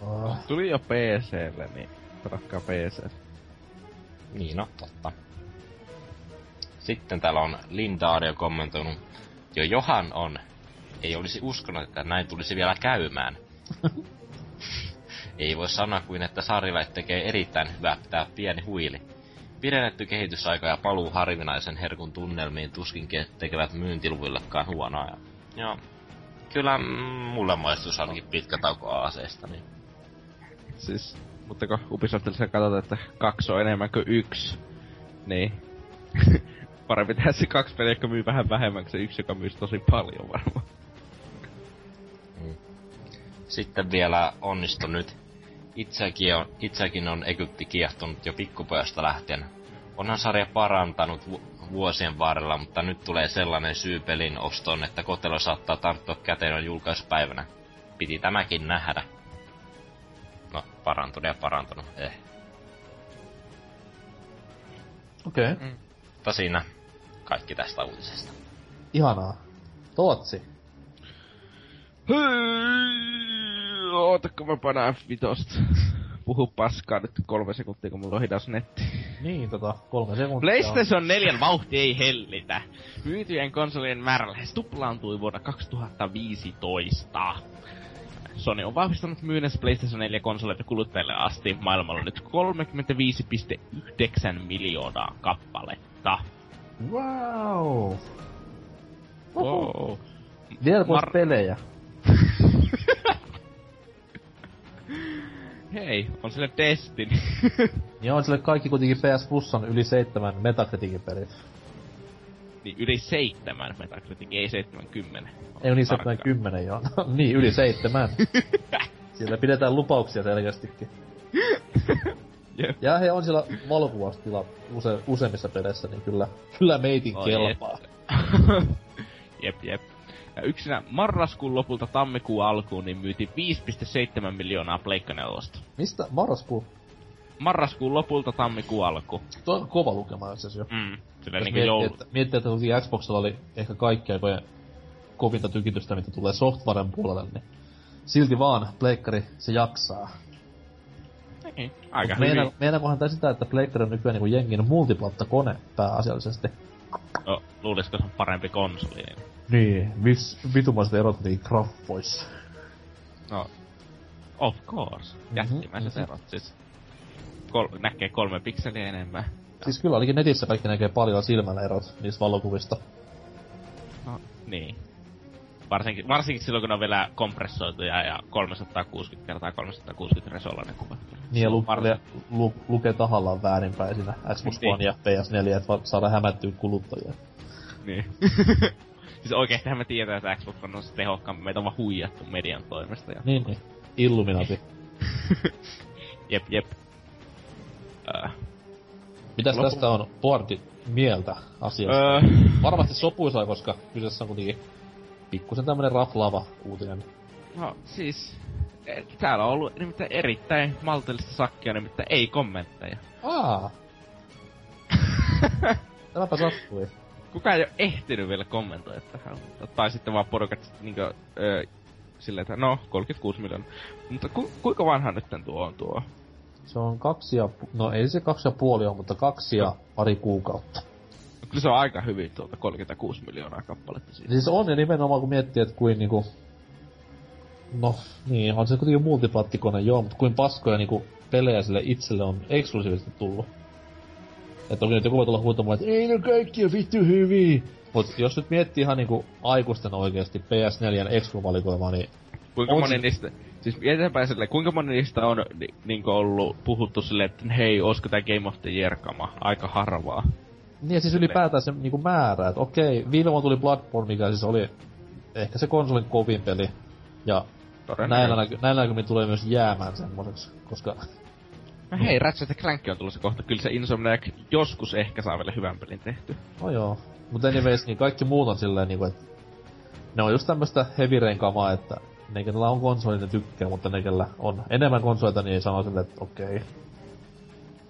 Oh. Tuli jo PClle, niin pelatkaa PC. Niin, no totta. Sitten täällä on Lindaario kommentoinut. Jo Johan on. Ei olisi uskonut, että näin tulisi vielä käymään. Ei voi sanoa kuin, että Sarilait tekee erittäin hyvää pitää pieni huili. Pidennetty kehitysaika ja paluu harvinaisen herkun tunnelmiin tuskin tekevät myyntiluvuillekaan huonoa. Joo. Kyllä mm, mulle maistuisi ainakin pitkä tauko aaseesta, niin... Siis, mutta kun Ubisoftissa katsotaan, että kaksi on enemmän kuin yksi, niin... Parempi tehdä se kaksi peliä, joka myy vähän vähemmän kuin se yksi, joka myy tosi paljon varmaan. Sitten vielä onnistu nyt. Itsekin on, itsekin on Egypti kiehtonut jo pikkupojasta lähtien. Onhan sarja parantanut vu- vuosien varrella, mutta nyt tulee sellainen syy pelin ostoon, että kotelo saattaa tarttua käteen on julkaisupäivänä. Piti tämäkin nähdä. No, parantunut ja parantunut, eh. Okei. Okay. Mm. Mutta siinä kaikki tästä uutisesta. Ihanaa. Tootsi. Hei, ootakko mä painaa F5 puhu paskaa nyt kolme sekuntia, kun mulla on hidas netti. Niin, tota, kolme sekuntia. PlayStation 4 vauhti ei hellitä. Myytyjen konsolien määrä lähes tuplaantui vuonna 2015. Sony on vahvistanut myynnissä PlayStation 4 konsoleita kuluttajille asti maailmalla nyt 35,9 miljoonaa kappaletta. Wow! Wow. Vielä Mar- pelejä. hei, on sille Destiny. niin on sille kaikki kuitenkin PS Plusan yli seitsemän Metacriticin pelit. niin yli seitsemän Metacritic, ei 70. Ei yli 70 joo. No, niin, yli seitsemän. Siellä pidetään lupauksia selkeästikin. Jep. Ja he on siellä valokuvastila use, useimmissa peleissä, niin kyllä, kyllä meitin Oi kelpaa. jep, jep. Ja yksinä marraskuun lopulta tammikuun alkuun niin myytiin 5,7 miljoonaa Pleikka 4. Mistä marraskuu? Marraskuun lopulta tammikuun alku. Tuo on kova lukema itse asiassa jo. Mm. Sillä Jos niinku miettii, joulu... että, miettii, että toki Xboxilla oli ehkä kaikkea aikojen kovinta tykitystä, mitä tulee softwaren puolelle, niin silti vaan pleikkari se jaksaa. Niin, aika Mut hyvin. Meinakohan tää sitä, että pleikkari on nykyään niinku jengin multiplatta-kone pääasiallisesti. No, luulisiko se on parempi konsoli, niin... Niin, vis, vitumaiset erot niin graffoissa. No, of course. Jättimäiset mhm. erot, siis... Kol- näkee kolme pikseliä enemmän. Siis kyllä ainakin netissä kaikki näkee paljon silmällä erot niistä valokuvista. No, niin. Varsinkin, varsinkin silloin, kun ne on vielä kompressoituja ja 360 kertaa 360 resolla ne kuvat. Niin ja lu, Varsin- lu, lukee tahallaan väärinpäin siinä Xbox Niin. One ja PS4, että saada hämättyä kuluttajia. Niin. siis oikeestihän me tiedetään, että Xbox on se tehokkaampi. Meitä on vaan huijattu median toimesta. Ja... Niin, niin. Illuminati. Jep, jep. Äh. Mitäs Loppu- tästä on Boardi mieltä asiasta? Öö, Varmasti sopuisaa, koska kyseessä on kuitenkin pikkusen tämmönen raflaava uutinen. no siis... Täällä on ollut nimittäin erittäin maltillista sakkia, nimittäin ei kommentteja. Aa! Tämäpä sattui. Kukaan ei ole ehtinyt vielä kommentoida tähän, mutta, tai sitten vaan porukat niinkö, öö, silleen, että no, 36 miljoonaa. Mutta ku, kuinka vanha nyt tuo on tuo? Se on kaksi ja, no ei se kaksi ja puoli ole, mutta kaksi ja pari kuukautta. Kyllä se on aika hyvin tuolta 36 miljoonaa kappaletta siitä. Siis on ja nimenomaan kun miettii, että kuin niinku... No, niin, on se kuitenkin multiplattikone, joo, mutta kuin paskoja niinku pelejä sille itselle on eksklusiivisesti tullut. Että toki nyt joku voi tulla huutamaan, että ei ne kaikki on vittu hyviä. Mut jos nyt miettii ihan niinku aikuisten oikeesti PS4 ekskluvalikoimaa, niin Kuinka on moni se- niistä, siis eteenpäin silleen, kuinka moni niistä on ni, niinku ollut puhuttu silleen, että hei, olisiko tää Game of the Year kama? Aika harvaa. Niin ja siis ylipäätään se niinku määrä, että okei, viime vuonna tuli Bloodborne, mikä siis oli ehkä se konsolin kovin peli. Ja näillä, näky- näillä näkymin tulee myös jäämään semmoiseksi, koska No hei, Ratchet Clank on tulossa kohta. Kyllä se Insomniac joskus ehkä saa vielä hyvän pelin tehty. no joo. Mutta anyways, niin kaikki muut on silleen niinku, että ne on just tämmöstä heavy kamaa, että ne, kenellä on konsoli, ne tykkää, mutta ne, kellä on enemmän konsoleita, niin sano silleen, että okei.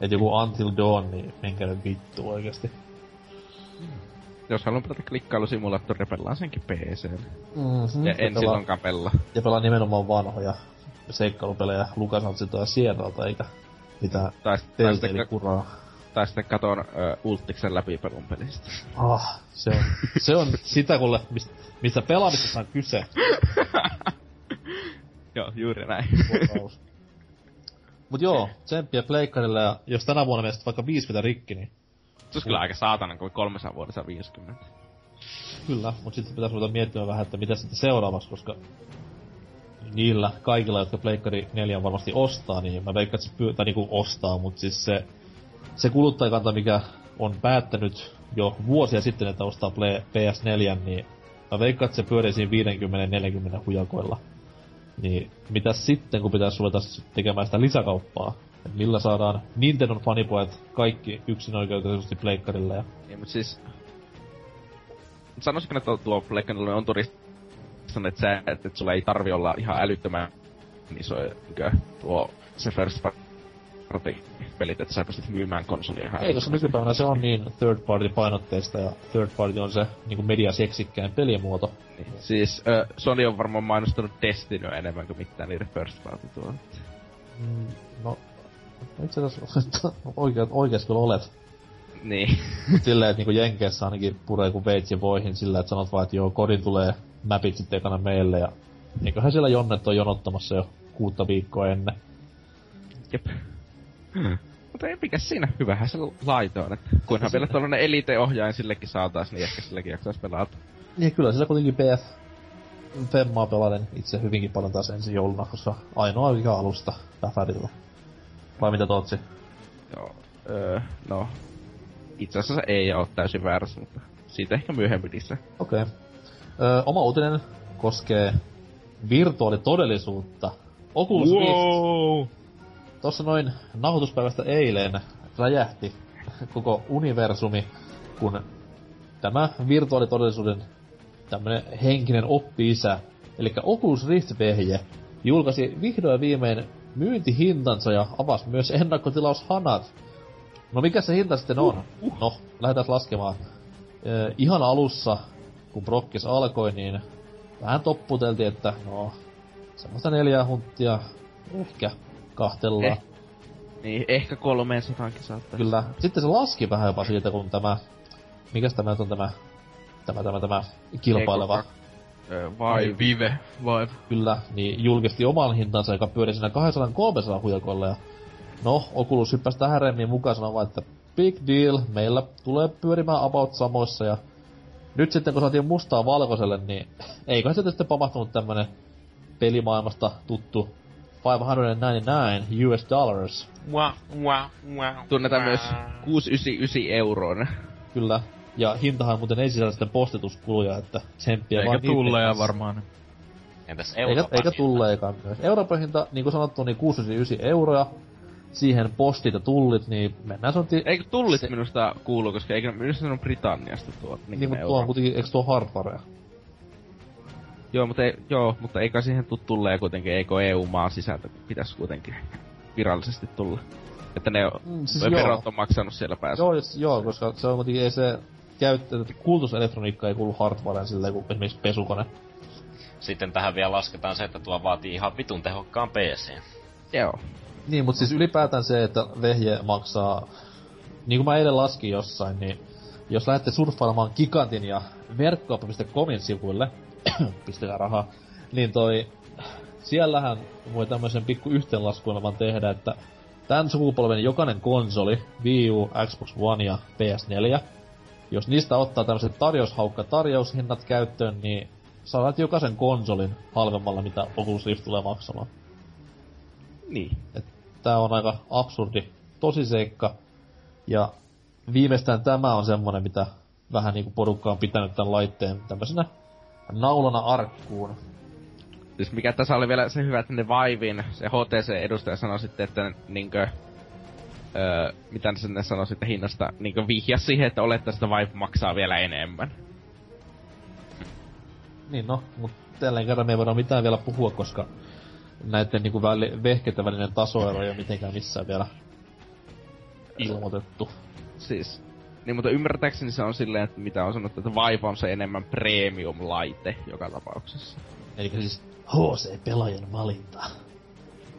Et joku Until Dawn, niin menkää nyt vittu oikeesti. Jos haluan pelata klikkailusimulaattoria, pelaan senkin PC. Mm-hmm. Ja en silloinkaan pelaa. ja pelaa nimenomaan vanhoja seikkailupelejä LucasArtsilta ja Sierralta, eikä mitään Tai, tai, sitten, kuraa. tai sitten katon uh, Ultiksen läpi pelun pelistä. Ah, se on, se on sitä, kuule, mistä, mistä pelaamisessa on kyse. Joo, juuri näin. Mut joo, tsemppiä pleikkarille ja jos tänä vuonna meistä vaikka 50 rikki, niin Se olisi kyllä aika saatanan, kun 300 vuodessa 50. kyllä. Mut sitten pitäisi ruveta miettimään vähän, että mitä sitten seuraavaksi, koska niillä kaikilla, jotka pleikkari 4 varmasti ostaa, niin mä veikkaan, että se pyö, tai niinku ostaa, mut siis se, se kuluttajakanta, mikä on päättänyt jo vuosia sitten, että ostaa Play, PS4, niin mä veikkaan, että se pyörii siinä 50-40 hujakoilla. Niin mitäs sitten, kun pitäisi ruveta tekemään sitä lisäkauppaa? Et millä saadaan Nintendon fanipojat kaikki yksin oikeutetusti pleikkarille ja... Niin, mutta siis... Sanoisinko, että tuo Pleikkanille on todistanut, että, sä, että, että sulla ei tarvi olla ihan älyttömän iso niinkö, tuo se first party pelit, että sä pystyt myymään konsolia ihan Ei, koska nykypäivänä se on niin third party painotteista ja third party on se niinku mediaseksikkäin pelimuoto. Niin. Siis äh, Sony on varmaan mainostanut Destinyä enemmän kuin mitään niiden first party tuo. Mm, no, itse asiassa oikeat, oikeas kyllä olet. Niin. Silleen, että niinku Jenkeissä ainakin puree kuin veitsi voihin sillä, että sanot vaan, että joo, kodin tulee mapit sitten ekana meille ja eiköhän siellä jonnet on jonottamassa jo kuutta viikkoa ennen. Jep. Mutta ei mikä siinä, hyvähän se laite on, että kunhan vielä tollanen elite-ohjaaja sillekin saatais, niin ehkä sillekin jaksais pelata. Niin kyllä sillä kuitenkin PS Femmaa pelaten itse hyvinkin paljon taas ensi jouluna, koska ainoa mikä alusta Päfärillä. Vai mitä Tootsi? Joo, öö, no, itse asiassa ei ole täysin väärässä, mutta siitä ehkä myöhemmin lisää. Okei. Okay. Öö, oma uutinen koskee virtuaalitodellisuutta. Oculus wow. Rift. Tossa noin nauhoituspäivästä eilen räjähti koko universumi, kun tämä virtuaalitodellisuuden tämmönen henkinen oppi-isä, eli Oculus Rift-vehje, julkaisi vihdoin viimein myyntihintansa ja avasi myös ennakkotilaushanat. No mikä se hinta sitten on? Uh, uh. No, lähdetään laskemaan. Eh, ihan alussa, kun Brokkis alkoi, niin vähän topputeltiin, että no, semmoista neljää hunttia ehkä kahtellaan. Eh, niin, ehkä 300 saattaa. Kyllä. Sitten se laski vähän jopa siitä, kun tämä... Mikäs tämä on tämä... Tämä, tämä, tämä kilpaileva... Vai Vive, vai. Kyllä, niin julkisti oman hintansa, joka pyöri siinä 200-300 hujakolla. Ja no, Oculus hyppäsi tähän remmiin mukaan sanoa että big deal, meillä tulee pyörimään about samoissa ja nyt sitten kun saatiin mustaa valkoiselle, niin eikö se sitten pamahtunut tämmönen pelimaailmasta tuttu 599 US dollars. Wow, wow, wow. Tunnetaan wow. myös 699 euroon. Kyllä. Ja hintahan muuten ei sisällä sitten postituskuluja, että tsemppiä eikä vaan tulleja varmaan. Entäs Euroopan Eikä, eikä tulleekaan myös. Euroopan hinta, niin kuin sanottu, niin 699 euroa. Siihen postit ja tullit, niin mennään sanottiin... Eikö tullit se... minusta kuulu, koska eikö minusta on Britanniasta tuo niin, niin mutta tuo on kuitenkin, eikö tuo hardwarea? Joo, mutta, ei, joo, mutta eikä siihen tuu tulleen kuitenkin, eikö EU-maan sisältö pitäisi kuitenkin virallisesti tulla. Että ne mm, siis verot on maksanut siellä päässä. Joo, jos, joo, koska se on kuitenkin ei se käyttö, että kulutuselektroniikka ei kuulu hardwareen silleen kuin esimerkiksi pesukone. Sitten tähän vielä lasketaan se, että tuo vaatii ihan vitun tehokkaan PC. Joo. Niin, mutta siis ylipäätään se, että vehje maksaa... Niin kuin mä eilen laskin jossain, niin jos lähdette surffailemaan Gigantin ja verkkooppa.comin sivuille, pistäkää rahaa, niin toi, siellähän voi tämmöisen pikku yhteenlaskuelman tehdä, että tämän sukupolven jokainen konsoli, Wii U, Xbox One ja PS4, jos niistä ottaa tämmöiset tarjoushaukka tarjoushinnat käyttöön, niin saat jokaisen konsolin halvemmalla, mitä Oculus Rift tulee maksamaan. Niin. Et tää on aika absurdi tosiseikka. Ja viimeistään tämä on semmonen, mitä vähän niinku porukka on pitänyt tämän laitteen tämmöisenä naulana arkkuun. Siis mikä tässä oli vielä se hyvä, että ne Vaivin, se HTC-edustaja sanoi sitten, että niinkö... Öö, mitä ne sanoi sitten hinnasta, niinkö vihja siihen, että olettaisiin, että Vive maksaa vielä enemmän. Niin no, mutta tällä kerran me ei voida mitään vielä puhua, koska näiden niinku väli, vehkeitä välinen tasoero ei ole mitenkään missään vielä ilmoitettu. Siis, niin, mutta ymmärtääkseni se on silleen, että mitä on sanottu, että Vive on se enemmän premium-laite joka tapauksessa. Eli siis HC-pelaajan valinta.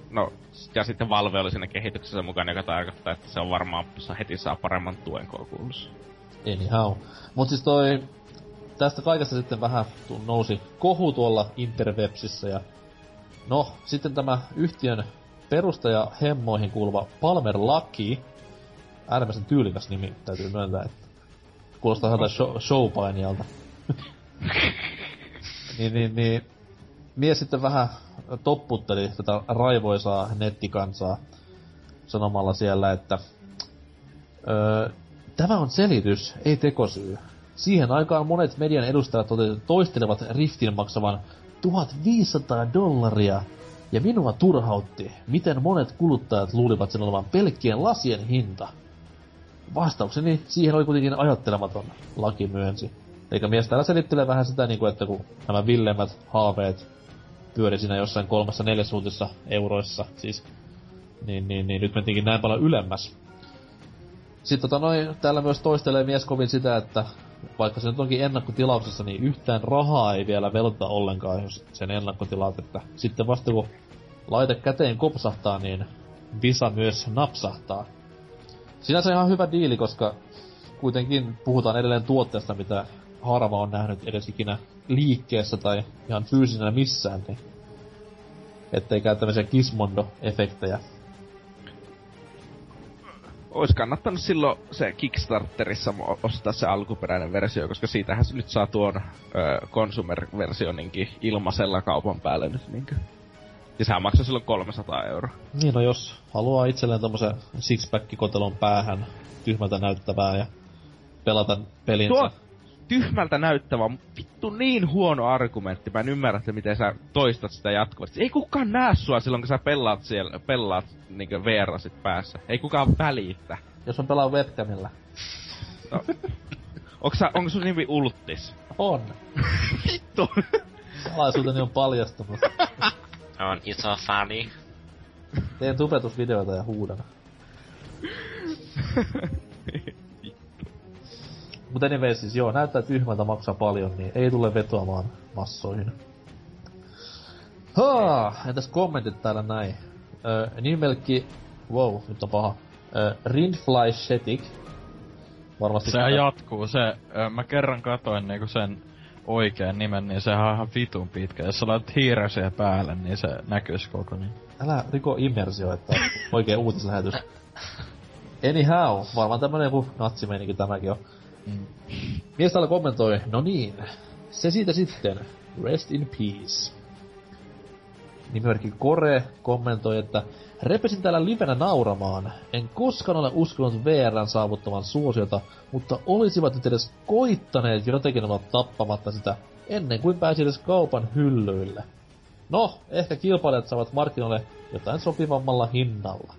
No, ja sitten Valve oli siinä kehityksessä mukana, joka tarkoittaa, että se on varmaan heti saa paremman tuen koulussa. Anyhow. Mut siis toi, tästä kaikesta sitten vähän nousi kohu tuolla interwebsissä ja no, sitten tämä yhtiön perustaja hemmoihin kuuluva Palmer Lucky, äärimmäisen tyylikäs nimi, täytyy myöntää, että kuulostaa joltain show, showpainijalta. niin, niin, niin, mies sitten vähän topputteli tätä raivoisaa nettikansaa sanomalla siellä, että öö, tämä on selitys, ei tekosyy. Siihen aikaan monet median edustajat toistelevat Riftin maksavan 1500 dollaria, ja minua turhautti, miten monet kuluttajat luulivat sen olevan pelkkien lasien hinta. Vastaukseni siihen oli kuitenkin ajattelematon, laki myönsi. Eikä mies täällä selittelee vähän sitä, niin kuin, että kun nämä villemmät haaveet pyöri siinä jossain kolmessa neljäsuutissa euroissa, siis, niin, niin, niin nyt mentiinkin näin paljon ylemmäs. Sitten tota noin, täällä myös toistelee mies kovin sitä, että vaikka se nyt onkin ennakkotilauksessa, niin yhtään rahaa ei vielä velta ollenkaan, jos sen ennakkotilaat, että sitten vasta kun laite käteen kopsahtaa, niin visa myös napsahtaa. Sinänsä ihan hyvä diili, koska kuitenkin puhutaan edelleen tuotteesta, mitä harva on nähnyt edes ikinä liikkeessä tai ihan fyysisenä missään, niin ettei käy tämmöisiä Kismondo-efektejä. Ois kannattanut silloin se Kickstarterissa ostaa se alkuperäinen versio, koska siitähän nyt saa tuon ö, consumer-versioninkin ilmaisella kaupan päälle nyt niinkö. Ja sehän maksaa silloin 300 euroa. Niin no jos haluaa itselleen tommosen sixpack-kotelon päähän tyhmältä näyttävää ja pelata pelinsä. Tuo tyhmältä näyttävä, vittu niin huono argumentti. Mä en ymmärrä, että miten sä toistat sitä jatkuvasti. Ei kukaan näe sua silloin, kun sä pelaat siellä, pelaat niinkö VR-sit päässä. Ei kukaan välitä. Jos on pelaa webcamilla. No. Onko, sä, onko sun nimi Ulttis? On. Vittu. Salaisuuteni on paljastunut. On iso fani. Teen tupetusvideoita ja huudan. Mutta anyway, siis joo, näyttää tyhmältä maksaa paljon, niin ei tule vetoamaan massoihin. Haa, entäs kommentit täällä näin? Öö, nimelkki, wow, nyt on paha. Öö, Rindfly Shetik. Varmasti Sehän tätä... jatkuu, se, öö, mä kerran katoin niinku sen oikean nimen, niin sehän on ihan vitun pitkä. Jos sä laitat hiirä siihen päälle, niin se näkyis koko niin. Älä riko immersio, että oikein uutislähetys. Anyhow, varmaan tämmönen joku natsimeininki tämäkin on. Mm. Mies täällä kommentoi, no niin, se siitä sitten, rest in peace. Nimimerkki Kore kommentoi, että repesin täällä livenä nauramaan. En koskaan ole uskonut VRn saavuttavan suosiota, mutta olisivat nyt edes koittaneet jotenkin olla tappamatta sitä ennen kuin pääsi edes kaupan hyllyille. No, ehkä kilpailijat saavat markkinoille jotain sopivammalla hinnalla.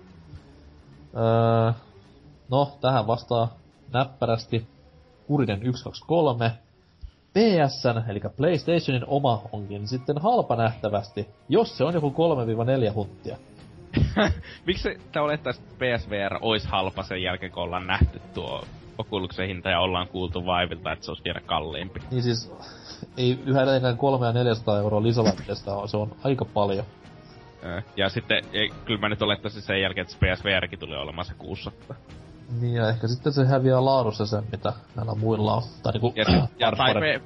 Öö, no, tähän vastaa näppärästi Kurinen 123. PSN, eli PlayStationin oma, onkin sitten halpa nähtävästi, jos se on joku 3-4 hunttia. Miksi tää olettaisi, että PSVR olisi halpa sen jälkeen, kun ollaan nähty tuo Oculusen hinta ja ollaan kuultu Vaivilta, että se olisi vielä kalliimpi? Niin siis, ei yhä edelleenkään 3 ja 400 euroa lisälaitteesta, se on aika paljon. Ja sitten, ei, kyllä mä nyt olettaisin sen jälkeen, että PSVRkin tulee olemaan se 600. Niin ja ehkä sitten se häviää laadussa sen, mitä näillä muilla on. Tai niinku... Ja, ja tai, P,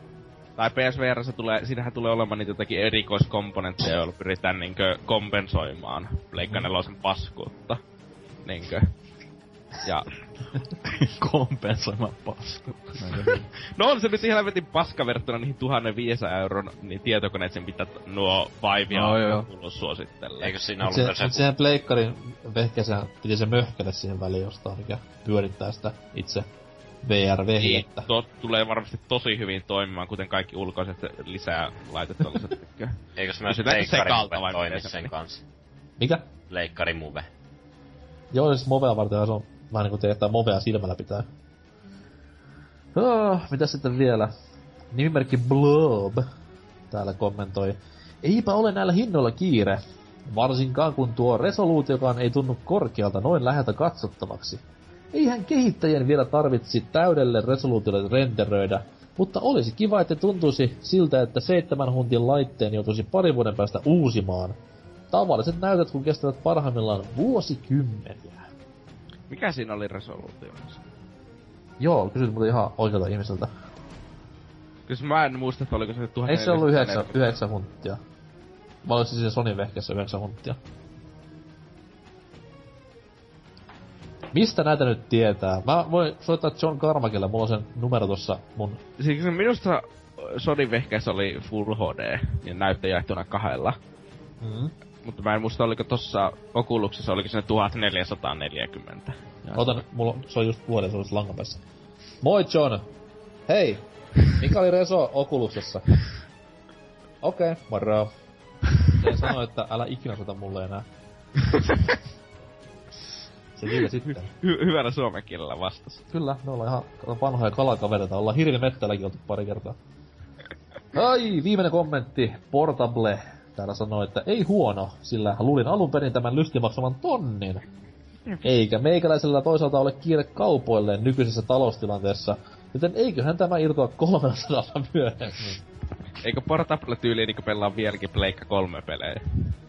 tai PSVR se tulee, siinähän tulee olemaan niitä jotakin erikoiskomponentteja, joilla pyritään niinkö kompensoimaan Pleikka mm. paskuutta. Niinkö. Ja... kompensoimaan paskuutta. no on se nyt ihan helvetin paska verrattuna niihin 1500 euron niin tietokoneet pitää nuo vaivia no, joo. suosittelee. Eikö siinä ollut se, se... Sehän pleikkarin vehkeessä piti se möhkäle siihen väliin jostain, mikä pyörittää sitä itse VR-vehjettä. Niin, tulee varmasti tosi hyvin toimimaan, kuten kaikki ulkoiset lisää laitettavalliset. Eikö se myös leikkarimuve toimi sen kanssa? Mikä? Leikkarimuve. Joo, siis movea varten se on vähän niinku teettää movea silmällä pitää. Oh, mitä sitten vielä? Nimimerkki Blob täällä kommentoi. Eipä ole näillä hinnoilla kiire. Varsinkaan kun tuo resoluutiokaan ei tunnu korkealta noin läheltä katsottavaksi. Eihän kehittäjien vielä tarvitsi täydelle resoluutiolle renderöidä, mutta olisi kiva, että tuntuisi siltä, että seitsemän huntin laitteen joutuisi parin vuoden päästä uusimaan. Tavalliset näytöt kun kestävät parhaimmillaan vuosikymmeniä. Mikä siinä oli resoluutio? Joo, kysyt muuten ihan oikealta ihmiseltä. Kyllä mä en muista, että oliko se 1400. Ei se ollut 9, 9 hunttia. Oliko se siinä Sony vehkeessä 9 hunttia? Mistä näitä nyt tietää? Mä voin soittaa John Carmackille, mulla on sen numero tossa mun... Siis minusta Sony vehkeessä oli Full HD, ja näyttö jaettuna kahdella. Mm-hmm. Mutta mä en muista, oliko tossa Oculuksessa, oliko se 1440. Otan, mulla se on just vuoden suunnassa lankapässä. Moi John! Hei! Mikä oli Reso Oculuksessa? Okei, okay, moro. Se sanoi, että älä ikinä soita mulle enää. Se kyllä sitten. Hy- hyvällä suomen kielellä vastas. Kyllä, me ollaan ihan vanhoja kalakavereita. Ollaan hirvimettälläkin oltu pari kertaa. Ai, viimeinen kommentti. Portable. Täällä sanoo, että ei huono, sillä luulin alun perin tämän lystin maksavan tonnin. Eikä meikäläisellä toisaalta ole kiire kaupoille nykyisessä taloustilanteessa, joten eiköhän tämä irtoa 300 myöhemmin. Eikö Portable tyyliin niinku pelaa vieläkin Pleikka 3 pelejä?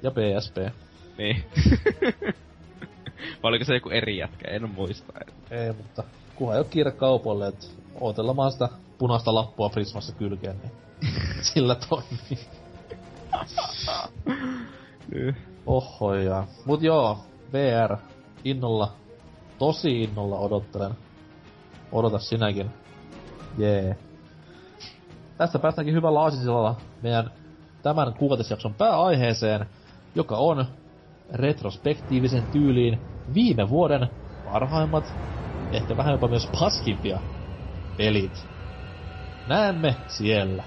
Ja PSP. Niin. Vai oliko se joku eri jätkä? En muista. Ei, mutta kunhan ei ole kiire kaupoille, että ootellaan sitä punaista lappua Prismassa kylkeen, niin sillä toimii. Oho ja. Mut joo, VR innolla tosi innolla odottelen. Odota sinäkin. Jee. Yeah. Tästä päästäänkin hyvällä aasisilla meidän tämän kuukatisjakson pääaiheeseen, joka on retrospektiivisen tyyliin viime vuoden parhaimmat, ehkä vähän jopa myös paskimpia pelit. Näemme siellä.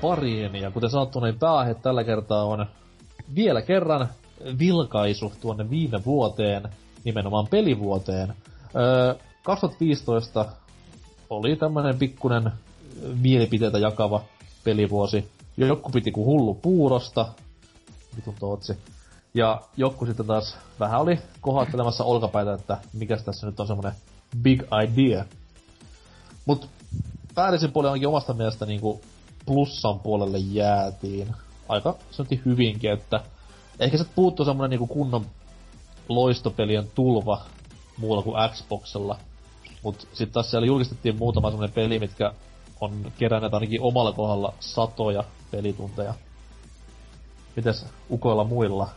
Pariin, ja kuten sanottu, niin pääaihe tällä kertaa on vielä kerran vilkaisu tuonne viime vuoteen, nimenomaan pelivuoteen. Öö, 2015 oli tämmönen pikkunen mielipiteitä jakava pelivuosi. Joku piti kuin hullu puurosta, vitun tootsi. Ja joku sitten taas vähän oli kohattelemassa olkapäitä, että mikä tässä nyt on semmonen big idea. Mut päällisin puoli onkin omasta mielestä niinku plussan puolelle jäätiin. Aika sanotti hyvinkin, että ehkä se puuttuu semmonen niinku kunnon loistopelien tulva muulla kuin Xboxella. Mut sit taas siellä julkistettiin muutama semmonen peli, mitkä on keränneet ainakin omalla kohdalla satoja pelitunteja. Mites ukoilla muilla?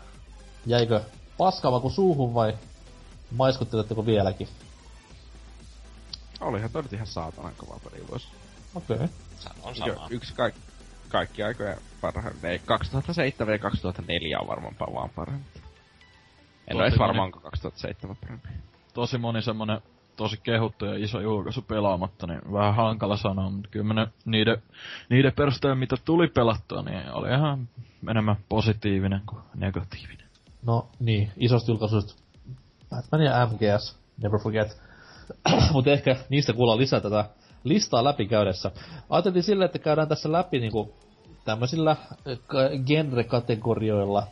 Jäikö paskava kuin suuhun vai maiskutteletteko vieläkin? Olihan toi nyt ihan saatanan kova peli vois. Okei. Okay. on sama. Yksi kaik, kaikki aikoja parhain. Ei, 2007 ja 2004 on varmaan vaan parhain. En ole varmaan 2007 parempi. Tosi moni semmonen tosi kehuttu ja iso julkaisu pelaamatta, niin vähän hankala sanoa, mutta kyllä ne, niiden, niiden perusteella, mitä tuli pelattua, niin oli ihan enemmän positiivinen kuin negatiivinen. No niin, isosta julkaisuista Batman ja MGS, never forget. mutta ehkä niistä kuullaan lisää tätä listaa läpi käydessä. Ajateltiin sille, että käydään tässä läpi niinku tämmöisillä genre-kategorioilla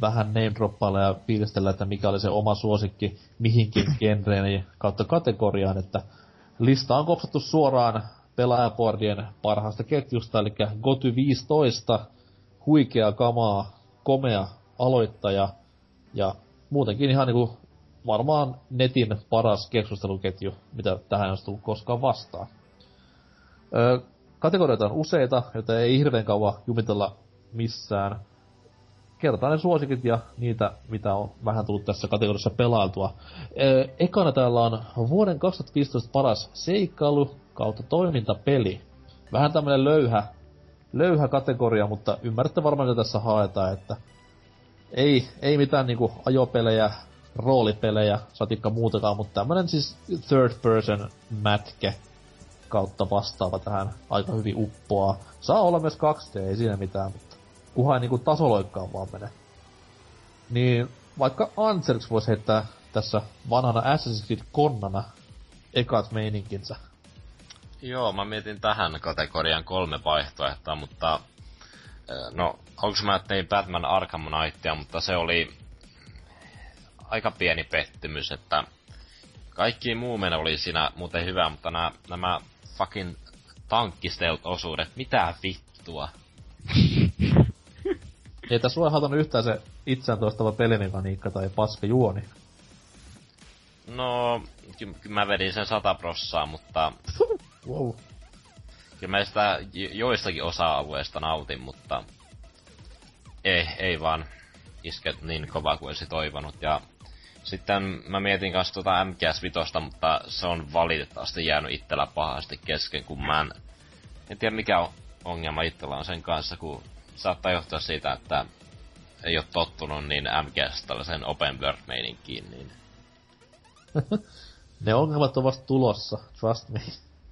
vähän name ja fiilistellä, että mikä oli se oma suosikki mihinkin genreen kautta kategoriaan, että lista on kopsattu suoraan pelaajaboardien parhaasta ketjusta, eli Goty 15, huikea kamaa, komea aloittaja ja muutenkin ihan niinku varmaan netin paras keskusteluketju, mitä tähän on tullut koskaan vastaan. Öö, kategorioita on useita, joita ei hirveän kauan jumitella missään. Kertaan ne suosikit ja niitä, mitä on vähän tullut tässä kategoriassa pelailtua. Öö, ekana täällä on vuoden 2015 paras seikkailu kautta toimintapeli. Vähän tämmönen löyhä, löyhä kategoria, mutta ymmärrätte varmaan, mitä tässä haetaan, että ei, ei mitään niinku ajopelejä, roolipelejä, satikka muutakaan, mutta tämmönen siis third person mätke kautta vastaava tähän aika hyvin uppoaa. Saa olla myös 2D, ei siinä mitään, mutta kuhan niinku tasoloikkaan vaan mene. Niin vaikka Anserks voisi heittää tässä vanhana Assassin's Creed konnana ekat meininkinsä. Joo, mä mietin tähän kategorian kolme vaihtoehtoa, mutta no, onko mä tein Batman Arkham Knightia, mutta se oli aika pieni pettymys, että kaikki muu meno oli siinä muuten hyvä, mutta nämä, nämä fucking tankkistelt-osuudet, mitä vittua? Ei tässä ole hatanut yhtään se itseään toistava pelimekaniikka tai paska juoni. No, kyllä ky- mä vedin sen sata prossaa, mutta... wow. Kyllä mä sitä joistakin osa-alueista nautin, mutta... Ei, ei vaan isket niin kova kuin olisi toivonut. Ja sitten mä mietin kanssa tota MGS Vitosta, mutta se on valitettavasti jäänyt itsellä pahasti kesken, kun mä en, en tiedä mikä ongelma itsellä on sen kanssa, kun saattaa johtua siitä, että ei ole tottunut niin MGS tällaisen open world meininkiin, niin... Ne ongelmat on vasta tulossa, trust me.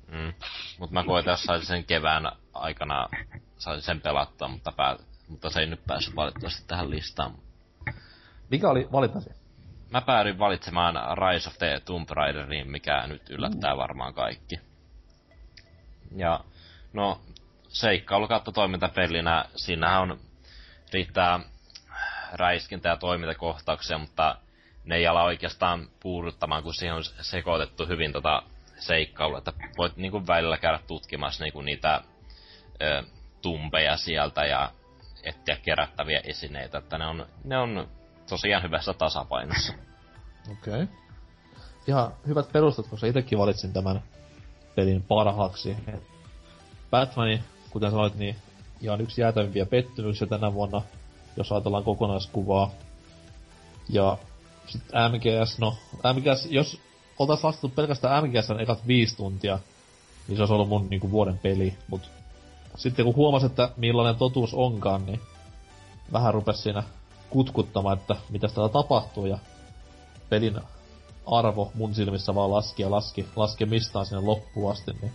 Mm. Mut mä koitan, jos saisin sen kevään aikana, saisin sen pelattua, mutta, pää, mutta se ei nyt päässyt valitettavasti tähän listaan. Mikä oli valintasi? Mä päädyin valitsemaan Rise of the Tomb Raiderin, mikä nyt yllättää varmaan kaikki. Ja no, seikkailu kautta toimintapelinä, siinähän on, riittää räiskintä ja toimintakohtauksia, mutta ne ei ala oikeastaan puuduttamaan, kun siihen on sekoitettu hyvin tota seikkailua, että voit niinku välillä käydä tutkimassa niinku niitä ö, tumpeja sieltä ja etsiä kerättäviä esineitä, että ne on, ne on tosiaan hyvässä tasapainossa. Okei. Okay. Ihan hyvät perustat, koska itsekin valitsin tämän pelin parhaaksi. Batmani, kuten sanoit, niin ihan yksi jäätävimpiä pettymyksiä tänä vuonna, jos ajatellaan kokonaiskuvaa. Ja sitten MGS, no MGS, jos oltais laskettu pelkästään MGSn ekat viisi tuntia, niin se olisi ollut mun niinku vuoden peli, mut sitten kun huomasin, että millainen totuus onkaan, niin vähän rupes siinä kutkuttamaan, että mitä täällä tapahtuu, ja pelin arvo mun silmissä vaan laski ja laski, laskemistaan sinne loppuun asti, niin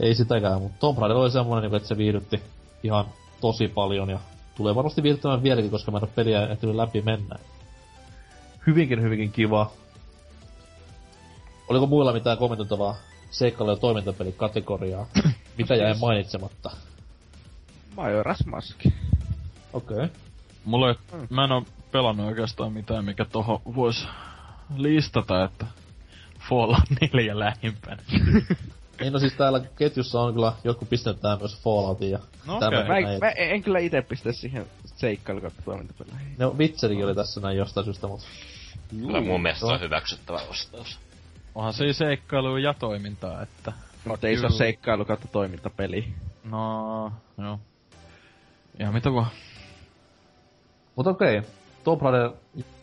ei sitäkään, mutta Tomb Raider oli semmonen, niinku, että se viihdytti ihan tosi paljon, ja tulee varmasti viihdyttämään vieläkin, koska mä en ole peliä ehtinyt läpi mennä. Hyvinkin, hyvinkin kiva. Oliko muilla mitään kommentoitavaa seikkailu- ja toimintapelikategoriaa? Mitä jäi mainitsematta? Majora's Mask. Okei. Okay. Mulla ei, mm. mä en oo pelannut oikeastaan mitään, mikä toho vois listata, että Fallout 4 lähimpänä. Niin no siis täällä ketjussa on kyllä jotkut pistänyt tää myös Falloutin ja no, okay. mä, en, mä, en, kyllä ite pistä siihen seikkailu toimintapeleihin. No Witcherikin oli tässä näin jostain syystä, mut... Kyllä mun mielestä se on hyväksyttävä vastaus. Onhan se seikkailu ja toimintaa, että... Mutta ei se ole seikkailu kautta toimintapeli. No, joo. Ja mitä vaan. Mut okei. Okay. Tomb Raider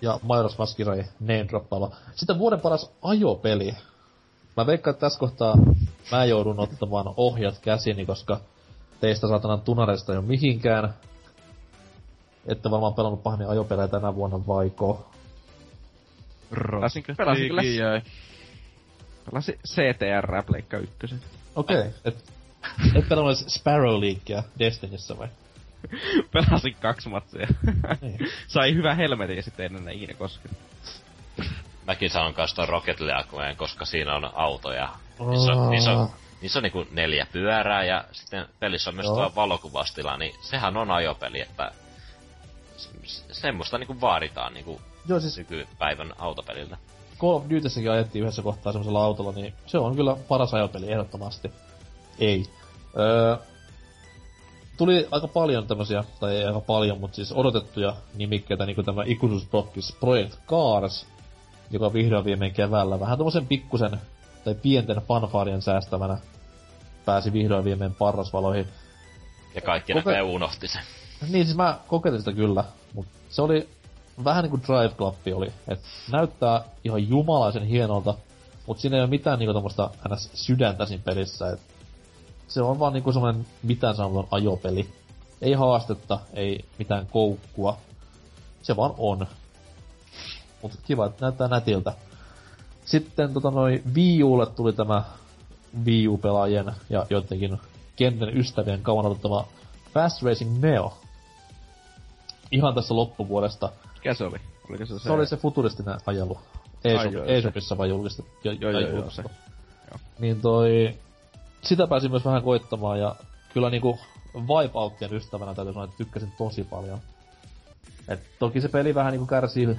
ja Majora's Mask sai name. Sitten vuoden paras ajopeli. Mä veikkaan, että tässä kohtaa mä joudun ottamaan ohjat käsini, koska teistä saatanan tunareista ei ole mihinkään. Ette varmaan pelannut pahemmin ajopelejä tänä vuonna, vaiko? Pelasin, pelasin kyllä. Jäi. Pelasin CTR Pleikka ykkösen. Okei, okay. et, et pelannut Sparrow Leaguea Destinissä vai? Pelasin kaksi matsia. Niin. Sai hyvä helmetin ja sitten en enää ikinä koskenut. Mäkin sanon kanssa ton Rocket Leagueen, koska siinä on autoja. Niissä on, niissä on, niissä on niinku neljä pyörää ja sitten pelissä on myös tuo valokuvastila, niin sehän on ajopeli, että semmoista niinku vaaditaan niinku Joo, siis... nykypäivän autopeliltä. Call of Dutyssäkin ajettiin yhdessä kohtaa semmoisella autolla, niin se on kyllä paras ajopeli ehdottomasti. Ei. Öö, tuli aika paljon tämmösiä, tai ei aika paljon, mutta siis odotettuja nimikkeitä, niinku tämä ikuisuusprokkis Project Cars, joka vihdoin viimein keväällä vähän tommosen pikkusen, tai pienten fanfaarien säästävänä pääsi vihdoin viimein parrasvaloihin. Ja kaikki Koke... ne unohti sen. Niin, siis mä kokeilin sitä kyllä, mutta se oli vähän niinku Drive Club oli, et näyttää ihan jumalaisen hienolta, mutta siinä ei ole mitään niinku tommoista ns. sydäntä siinä pelissä, et se on vaan niinku semmonen mitään sanotaan ajopeli. Ei haastetta, ei mitään koukkua. Se vaan on. Mutta kiva, että näyttää nätiltä. Sitten tota noin Wii Ulle tuli tämä Wii U-pelaajien ja joidenkin kentän ystävien kauan odottama Fast Racing Neo. Ihan tässä loppuvuodesta. Mikä se oli? Oliko se, se, se oli se futuristinen ajelu. eShopissa vaan julkistettu. Jo, jo, jo, jo, se. Niin toi... Sitä pääsin myös vähän koittamaan ja kyllä niinku Wipeoutien ystävänä täytyy sanoa, että tykkäsin tosi paljon. Et toki se peli vähän niinku kärsii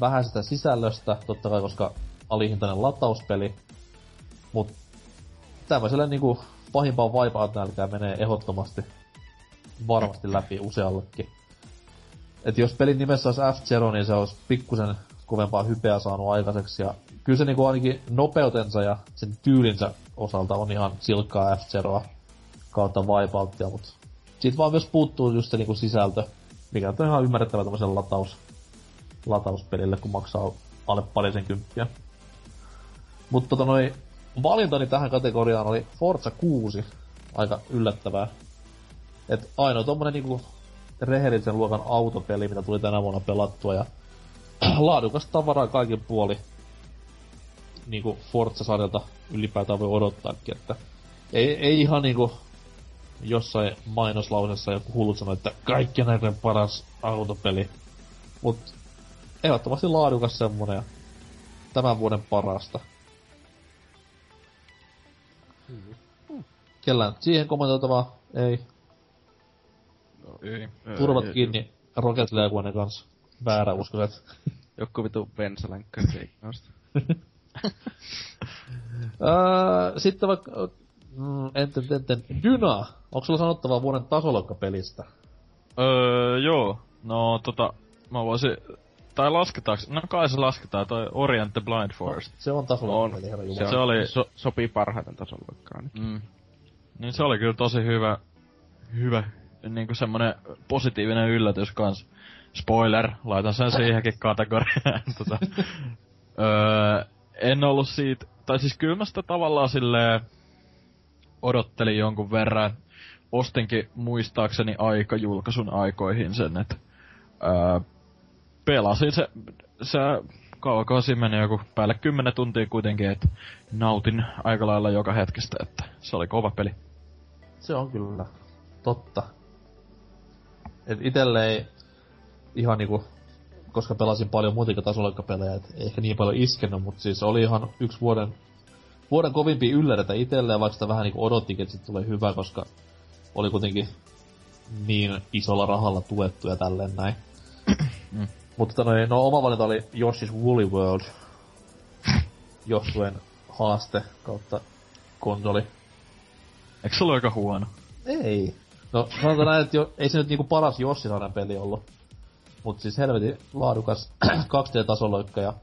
vähän sitä sisällöstä, totta kai koska alihintainen latauspeli. Mut tämmöiselle niinku pahimpaan Wipeout nälkää menee ehdottomasti varmasti läpi useallekin. Et jos pelin nimessä olisi F-Zero, niin se olisi pikkusen kovempaa hypeä saanut aikaiseksi. Ja kyllä se niinku ainakin nopeutensa ja sen tyylinsä osalta on ihan silkkaa F-Zeroa kautta Wipeoutia, mutta siitä vaan myös puuttuu just se niinku sisältö, mikä on ihan ymmärrettävä tämmöisen lataus, latauspelille, kun maksaa alle parisen kymppiä. Mutta tota noi, valintani tähän kategoriaan oli Forza 6, aika yllättävää. Et ainoa tommonen niinku rehellisen luokan autopeli, mitä tuli tänä vuonna pelattua, ja laadukas tavaraa kaikin puoli. Niinku Forza-sarjalta ylipäätään voi odottaakin, että ei, ei ihan niinku jossain mainoslausessa joku hullut sanoi, että kaikki näiden paras autopeli. Mut ehdottomasti laadukas semmonen ja tämän vuoden parasta. Kellään siihen kommentoitavaa? Ei. No, ei. Turvat ei, kiinni Rocket Leagueinen kanssa. Väärä uskoiset. Joku vitu bensalänkkäri Sitten vaikka... Mm, enten, enten, Dyna! Onko sulla sanottavaa vuoden tasoloikkapelistä? Öö, joo. No tota, mä voisin... Tai lasketaanko? No kai se lasketaan, toi Orient the Blind Forest. No, se on tasoloikkapeli, herra Se, se oli... So, sopii parhaiten tasoloikkaan. Mm. Niin se oli kyllä tosi hyvä, hyvä, niinku semmonen positiivinen yllätys kans. Spoiler, laitan sen siihenkin kategoriaan. tota. öö, en ollut siitä, tai siis kyllä mä sitä tavallaan silleen odottelin jonkun verran. Ostinkin muistaakseni aika julkaisun aikoihin sen, että öö, pelasin se, se kaukaa siinä meni joku päälle 10 tuntia kuitenkin, että nautin aika lailla joka hetkestä, että se oli kova peli. Se on kyllä totta. Et itelle ei ihan niinku, koska pelasin paljon muutakin tasoloikkapelejä, et ehkä niin paljon iskenut, mutta siis oli ihan yksi vuoden, vuoden kovimpia ylläreitä itselleen, vaikka sitä vähän niinku odottikin, että sit tulee hyvä, koska oli kuitenkin niin isolla rahalla tuettu ja tälleen näin. mm. Mutta noin, no oma valinta oli Yoshi's Woolly World. Johtuen haaste kautta konsoli. Eikö se ole aika huono? Ei. No sanotaan näin, että jo, ei se nyt niinku paras Jossi peli ollut. Mut siis helvetin laadukas 2D-tasoloikka ja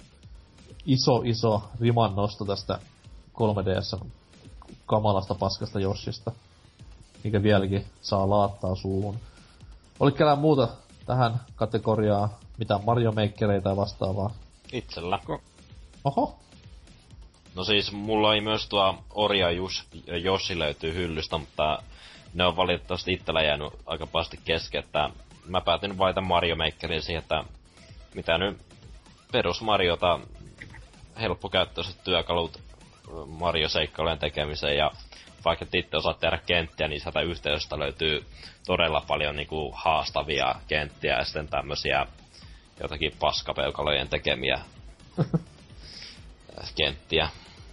iso iso riman nosto tästä 3DS kamalasta paskasta Jossista. Mikä vieläkin saa laattaa suuhun. Oliko kellään muuta tähän kategoriaan mitä Mario Makereita ja vastaavaa? Itsellä. Oho. No siis mulla oli myös tuo Orja Jus, Jossi löytyy hyllystä, mutta ne on valitettavasti itsellä jäänyt aika pahasti kesken, että mä päätin valita Mario Makerin siihen, että mitä nyt perus Mariota helppokäyttöiset työkalut Mario-seikkailujen tekemiseen ja vaikka itse osaat tehdä kenttiä, niin sieltä yhteisöstä löytyy todella paljon niinku haastavia kenttiä ja sitten tämmösiä jotakin paskapeukalojen tekemiä kenttiä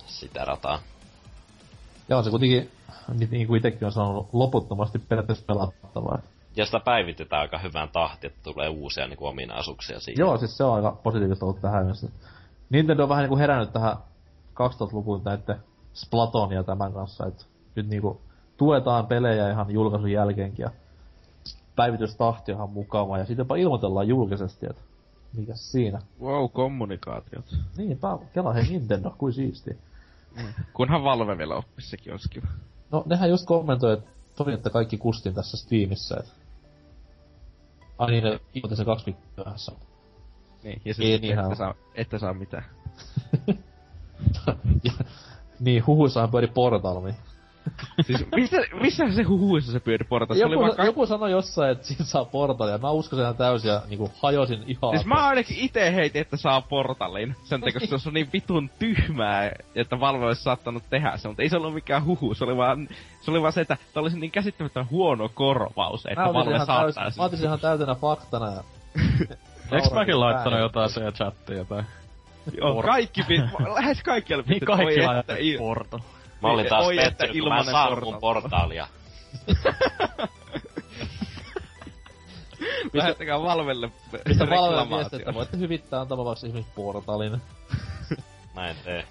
sitä rataa. Joo, se kuitenkin, niin kuin itsekin on sanonut, loputtomasti periaatteessa pelattavaa. Ja sitä päivitetään aika hyvän tahti, että tulee uusia niin kuin, ominaisuuksia siitä. Joo, siis se on aika positiivista ollut tähän mennessä. Nintendo on vähän niin kuin herännyt tähän 2000-lukuun näiden Splatoon ja tämän kanssa, että nyt niinku tuetaan pelejä ihan julkaisun jälkeenkin ja päivitystahti on ihan mukava ja sitten jopa ilmoitellaan julkisesti, että mikä siinä. Wow, kommunikaatiot. Niin, kela hei Nintendo, kuin siisti. Mm. Kunhan Valve vielä oppisi, sekin olisi kiva. No, nehän just kommentoi, että tovi, että kaikki kustin tässä Steamissa, että... Ai niin, ilmoitti sen kaksi viikkoa myöhässä. Niin, ja siis Ei, ette, saa, ette saa mitään. niin, huhuissaan pyöri Portal, niin siis missä, missä se huhuissa se pyöri portal? Joku, oli vaikka... joku sanoi jossain, että siitä saa portalin, ja mä uskoisin ihan täysin ja niinku hajosin ihan. Siis mä ainakin ite heitin, että saa portalin. Sen takia, koska se on niin vitun tyhmää, että Valve olisi saattanut tehdä se, mutta ei se ollut mikään huhu. Se oli vaan, se, oli vaan se, että tämä olisi niin käsittämättä huono korvaus, että Valve saattaisi. Täys, mä otin ihan täytenä faktana ja... Eikö mäkin laittanut jotain siellä chattiin jotain? Joo, kaikki, lähes kaikki oli Niin kaikki laittanut portal. Mä olin taas Oi, pettynyt, kun mä en saanut mun portaalia. Lähettäkää Valvelle Mistä Valvelle viesti, että voitte hyvittää antavavaksi esimerkiksi portaalin. Näin tee.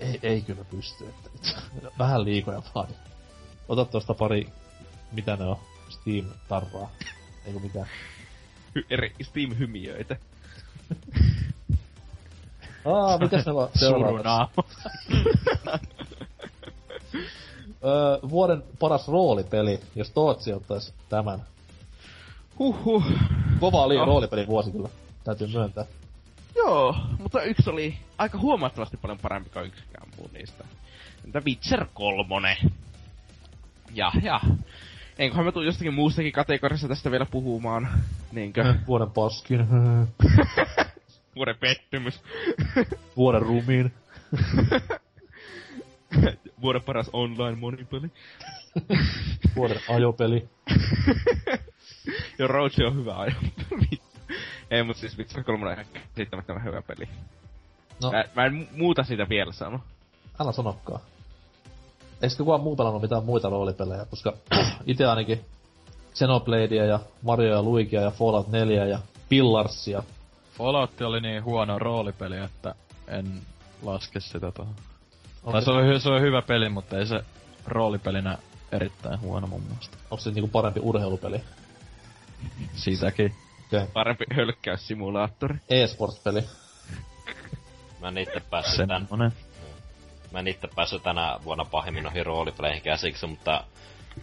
Ei, ei kyllä pysty, että vähän liikoja vaan. Ota tosta pari, mitä ne on, Steam-tarraa. Eiku mitään. Hy- eri Steam-hymiöitä. Aa, mitäs ne vaan seuraavaksi? öö, vuoden paras roolipeli, jos Tootsi ottais tämän. Huhhuh. Kova oli no. roolipeli vuosi kyllä, täytyy myöntää. Joo, mutta yksi oli aika huomattavasti paljon parempi kuin yksikään muu niistä. Entä Witcher 3? Ja, ja. Enköhän me tuu jostakin muustakin kategoriassa tästä vielä puhumaan. Niinkö? Vuoden paskin. Vuoden pettymys. Vuoden rumiin. Vuoden paras online monipeli. Vuoden ajopeli. Joo, Roach on hyvä ajopeli. Ei, mut siis Witcher 3 on ihan käsittämättömän hyvä peli. No. Mä, mä en muuta siitä vielä sano. Älä sanokkaan. Ei sitten kukaan muu pelannut mitään muita roolipelejä, koska itse ainakin Xenobladea ja Mario ja Luigia ja Fallout 4 ja Pillarsia. Fallout oli niin huono roolipeli, että en laske sitä tuohon. Okay. se, oli, se oli hyvä peli, mutta ei se roolipelinä erittäin huono mun mielestä. Onko se niinku parempi urheilupeli? Siitäkin. Okay. Parempi hölkkäyssimulaattori. E-sports-peli. Mä en itse päässyt tän... Mä en itse päässyt tänä vuonna pahimmin noihin roolipeleihin käsiksi, mutta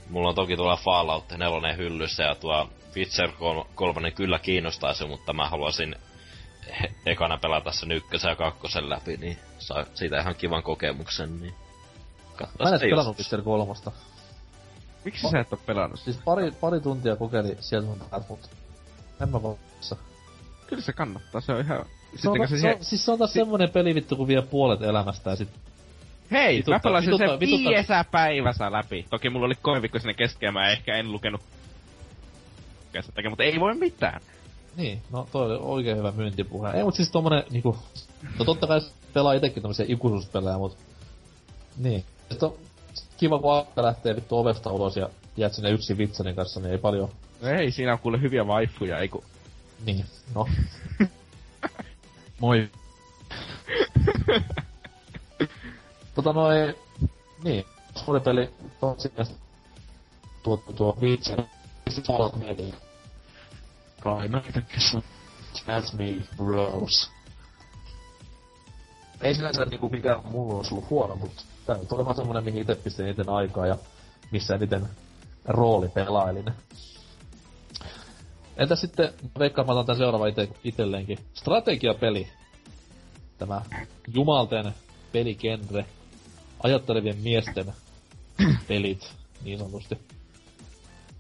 mulla on toki tuolla Fallout 4 hyllyssä ja tuo Witcher 3 kyllä kiinnostaisi, mutta mä haluaisin ekana pelata sen ykkösen ja kakkosen läpi, niin saa siitä ihan kivan kokemuksen, niin Mä en edes pelannut Witcher 3. Miksi pa- sä et oo pelannut? Siis pari, pari tuntia kokeili sieltä mun päät, mut en mä voissa. Kyllä se kannattaa, se on ihan... Se on, se, se, on, siis se on taas si- semmonen peli vittu, kun vie puolet elämästä ja sit... Hei, vitutta, mä pelasin vitutta, sen vitutta, viiesä päivässä läpi. Toki mulla oli kolme viikkoa sinne keskeä, mä ehkä en lukenut käsittäkään, mutta ei voi mitään. Niin, no toi oli oikein hyvä myyntipuhe. Ei, mut siis tommonen niinku... No totta kai pelaa itekin tämmösiä ikuisuuspelejä, mut... Niin. Sitten on kiva, kun akka lähtee vittu ovesta ulos ja jäät sinne yksin vitsanin kanssa, niin ei paljon... No ei, siinä on kuule hyviä waifuja, ei ku... Niin, no. Moi. tota noin... Niin, suuri peli tosiaan tuo, tuo Witcher Fallout 4. Kai näitäkin That's me, bros. Ei sinänsä niinku mikään mulla olisi ollut huono, mutta tää on todella semmonen, mihin itse pistin eniten aikaa ja missä eniten rooli pelailin. Entä sitten, veikkaan mä otan tän seuraava ite, itelleenkin. Strategiapeli. Tämä jumalten peligenre. Ajattelevien miesten pelit, niin sanotusti.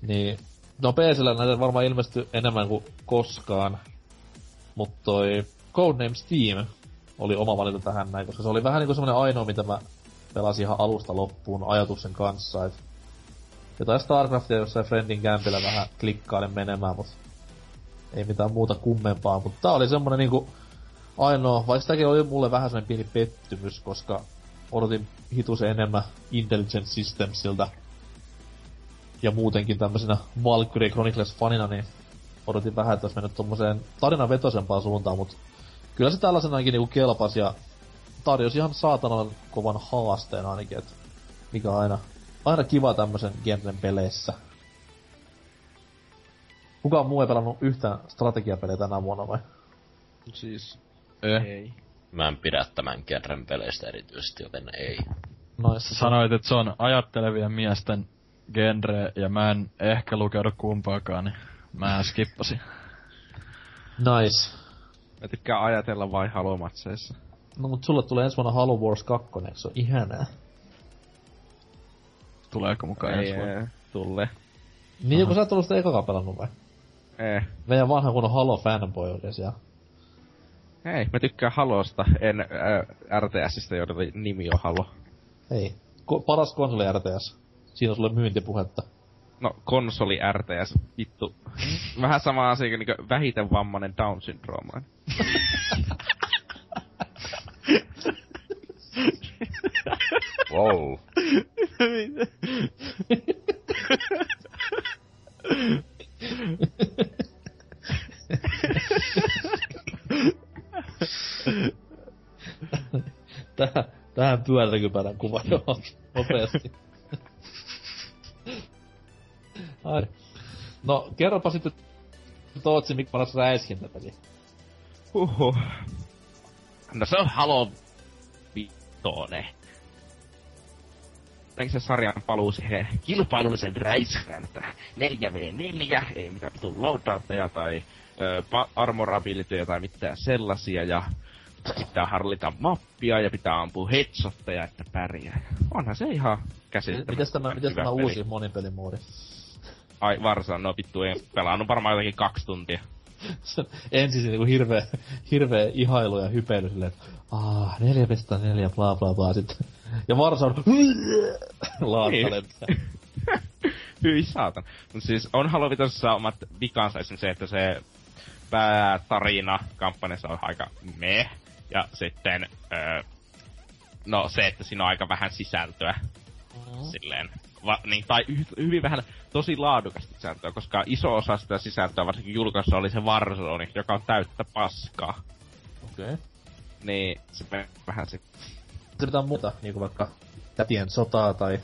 Niin, no PCllä näitä varmaan ilmestyy enemmän kuin koskaan. Mutta toi Codenames Steam oli oma valinta tähän näin, koska se oli vähän niinku semmonen ainoa, mitä mä pelasin ihan alusta loppuun ajatuksen kanssa, et jotain Starcraftia jossain Friendin kämpillä vähän klikkailen menemään, mutta ei mitään muuta kummempaa, mutta tää oli semmonen niinku ainoa, vaikka sitäkin oli mulle vähän semmonen pieni pettymys, koska odotin hitusen enemmän Intelligent Systemsiltä ja muutenkin tämmöisenä Valkyrie Chronicles fanina, niin odotin vähän, että olisi mennyt tommoseen tarinavetoisempaan suuntaan, mutta kyllä se tällaisenakin niinku kelpas ja tarjosi ihan saatanan kovan haasteen ainakin, että mikä on aina, aina kiva tämmösen genren peleissä. Kukaan muu ei pelannut yhtään strategiapelejä tänä vuonna vai? Siis, eh. ei. Mä en pidä tämän genren peleistä erityisesti, joten ei. Noissa sanoit, että se on ajattelevien miesten genre, ja mä en ehkä lukeudu kumpaakaan, niin mä skippasin. Nice. Mä tykkään ajatella vai halomatseissa. No mut sulle tulee ensi vuonna Halo Wars 2, se on ihanaa. Tuleeko mukaan ensi vuonna? Tulle. Niin, kun sä et ollut sitä ekakaan pelannut vai? Ei. Meidän vanha kunnon Halo fanboy oli siellä. Ei, mä tykkään Halosta, en äh, RTSistä, joiden nimi on Halo. Ei. Ko- paras konsoli RTS. Siinä on sulle myyntipuhetta. No, konsoli RTS, vittu. Vähän sama asia kuin niinku vähiten vammainen Down syndrooma. wow. tähän, tähän pyöräkypärän kuva joo, nopeasti. Ai. No, kerropa sitten Tootsi, mikä paras räiskintäpeli. Huhhuh. No se on Halo Vitone. se sarjan paluu siihen kilpailullisen räiskään, että 4v4, ei mitään vitun loadoutteja tai ö, armorabilityjä tai mitään sellaisia, ja pitää harlita mappia ja pitää ampua headshotteja, että pärjää. Onhan se ihan käsittämättä. Mites tämä, mites tämä uusi monipelimoodi? Ai Varsan, no vittu ei pelannut varmaan jotenkin kaksi tuntia. ensin se niinku hirveä, hirveä ihailu ja hypeily silleen, aah, 4,4 bla bla bla sitten. Ja Varsa on laattalentää. Hyi saatan. Mut siis on Halo Vitosessa omat vikansa esimerkiksi se, että se päätarina kampanjassa on aika meh. Ja sitten, öö, no se, että siinä on aika vähän sisältöä. Mm-hmm. Silleen. Va, niin, tai y- hyvin vähän tosi laadukasta sisältöä, koska iso osa sitä sisältöä, varsinkin julkaisussa, oli se Warzone, joka on täyttä paskaa. Okei. Okay. Niin, se vähän se... Se pitää muuta, niinku vaikka tätien sotaa tai...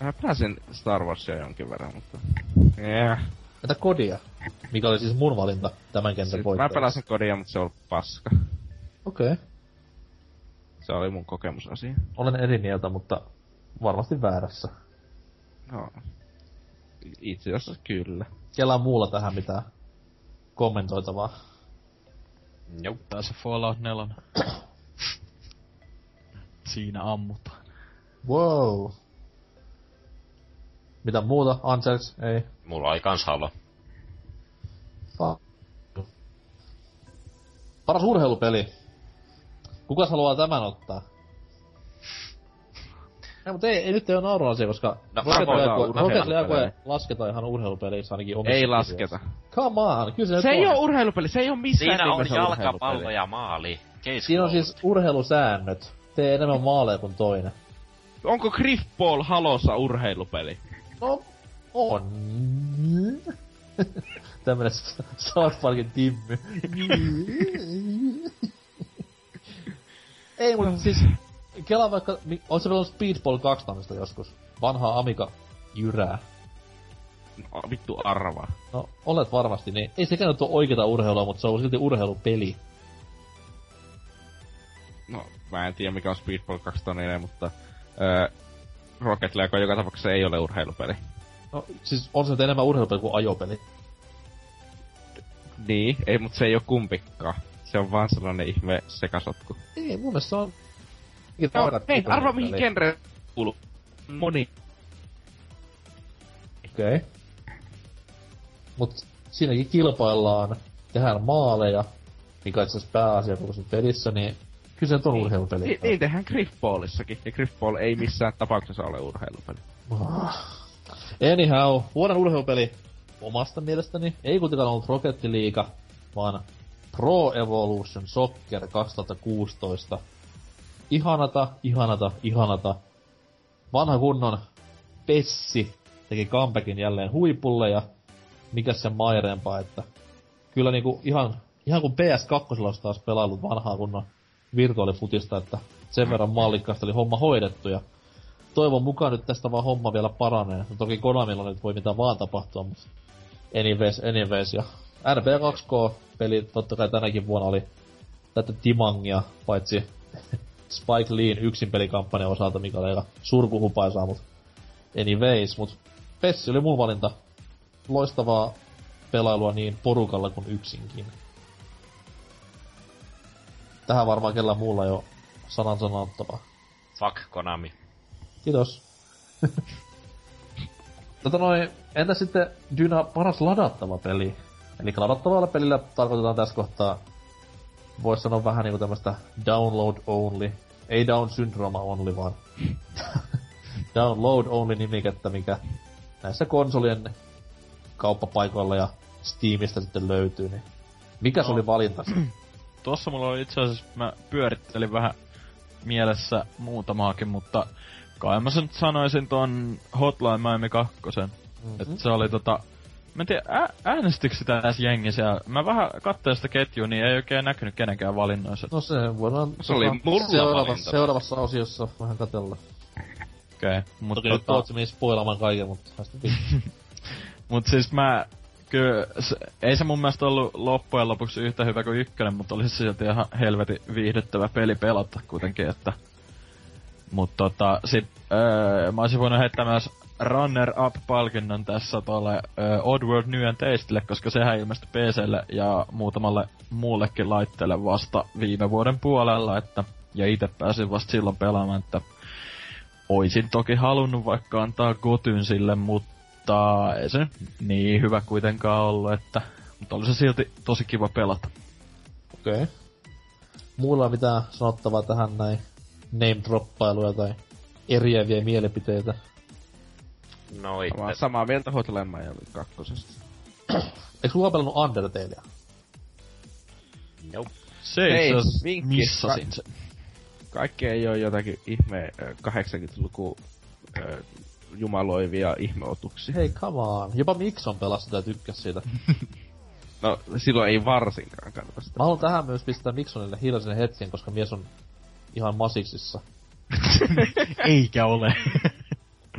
Mä pääsin Star Warsia jonkin verran, mutta... Yeah. Entä kodia? Mikä oli siis mun valinta tämän kentän siis Mä pelasin kodia, mutta se on paska. Okei. Okay. Se oli mun kokemusasia. Olen eri mieltä, mutta varmasti väärässä. No. Itse asiassa kyllä. Kellä muulla tähän mitään kommentoitavaa? Joo. Tässä Fallout 4. Siinä ammutaan. Wow. Mitä muuta? Ansels? Ei. Mulla oli kans Halo. Fa- Paras urheilupeli. Kuka haluaa tämän ottaa? Ei, mutta ei, ei nyt ei ole naurun asia, koska No, Rocket League, lasketaan ihan urheilupeleissä ainakin omissa Ei lasketa. Come on, kyllä se, Se ei oo urheilupeli, se ei oo missään Siinä on jalkapallo ja maali. Case Siinä on siis urheilusäännöt. Tee enemmän maaleja kuin toinen. Onko Griffball Halossa urheilupeli? No, on. Tämmönen South Parkin timmy. Ei, mut siis... Kela vaikka... Oot sä pelannut Speedball 2 tämmöstä joskus? Vanhaa Amiga jyrää. No, vittu arvaa. No, olet varmasti, niin ei sekään nyt oo oikeeta urheilua, mutta se on silti urheilupeli. No, mä en tiedä mikä on Speedball 2004, mutta... Öö, Rocket League joka tapauksessa ei ole urheilupeli. No, siis on se enemmän urheilupeli kuin ajopeli. Niin, ei, mutta se ei oo kumpikaan. Se on vaan sellainen ihme sekasotku. Ei, mun mielestä se on... Taidat hei, urheilupeli. mihin genre kuuluu. Moni. Okei. Okay. Mut siinäkin kilpaillaan, tehdään maaleja, mikä on itse asiassa pääasia koko sen pelissä, niin kyllä se nyt on urheilupeli. Niin, niin tehdään Griffballissakin, ja Griffball ei missään tapauksessa ole urheilupeli. Ah. Anyhow, vuoden urheilupeli omasta mielestäni ei kuitenkaan ollut Rocket League, vaan Pro Evolution Soccer 2016. Ihanata, ihanata, ihanata. Vanha kunnon Pessi teki comebackin jälleen huipulle ja mikä sen maireempaa, että kyllä niinku ihan, ihan kuin PS2 olisi taas pelaillut vanhaa kunnon virtuaalifutista, että sen verran mallikkaasti oli homma hoidettu ja toivon mukaan nyt tästä vaan homma vielä paranee. No toki Konamilla nyt voi mitä vaan tapahtua, mutta anyways, anyways. Ja RB2K-peli totta kai tänäkin vuonna oli tätä Timangia, paitsi Spike Leen yksin pelikampanjan osalta, mikä oli aika surkuhupaisaa, mut anyways, mut Pessi oli mun valinta. Loistavaa pelailua niin porukalla kuin yksinkin. Tähän varmaan kellä muulla jo sanan sanottavaa. Fuck Konami. Kiitos. tota noin, entä sitten Dyna paras ladattava peli? Eli ladattavalla pelillä tarkoitetaan tässä kohtaa, voisi sanoa vähän niinku tämmöstä download only, ei down syndroma only, vaan download only nimikettä, mikä näissä konsolien kauppapaikoilla ja Steamista sitten löytyy, niin mikä se No. oli valinta? Tossa mulla oli itse asiassa, mä pyörittelin vähän mielessä muutamaakin, mutta kai mä sen sanoisin ton Hotline Miami 2. Mhm. Et se oli tota... Mä en tiedä, ä- äänestikö sitä edes jengi siellä? Mä vähän katsoin sitä ketjua, niin ei oikein näkynyt kenenkään valinnoissa. No se voidaan Se oli mulla seuraavassa, seuraavassa osiossa vähän katella. Okei, okay, mutta Toki nyt tota, tuot meni spoilamaan kaiken, mutta mut siis mä... Kyllä, se, ei se mun mielestä ollut loppujen lopuksi yhtä hyvä kuin ykkönen, mutta oli se silti ihan helvetin viihdyttävä peli pelata kuitenkin, että... Mut tota, sit öö, mä olisin voinut heittää myös runner-up-palkinnon tässä tuolle öö, Oddworld New and Tastelle, koska sehän ilmestyi PClle ja muutamalle muullekin laitteelle vasta viime vuoden puolella, että ja itse pääsin vasta silloin pelaamaan, että oisin toki halunnut vaikka antaa Gotyn sille, mutta ei se niin hyvä kuitenkaan ollut, että Mutta oli se silti tosi kiva pelata. Okei. Okay. Mulla on mitään sanottavaa tähän näin name-droppailuja tai eriäviä mielipiteitä. No itse. Samaa, samaa mieltä Hotline Miami kakkosesta. Eikö kukaan pelannut Undertalea? Nope. Se Hei, asiassa vinkki. missasin Ka- sen. Kaikki ei oo jotakin ihme ö, 80-luku ö, jumaloivia ihmeotuksia. Hei, come on. Jopa Mikson pelasi sitä ja tykkäs siitä. No, silloin ei varsinkaan kannata sitä. Mä haluan tähän myös pistää Miksonille hiljaisen hetken, koska mies on ihan masiksissa. Eikä ole.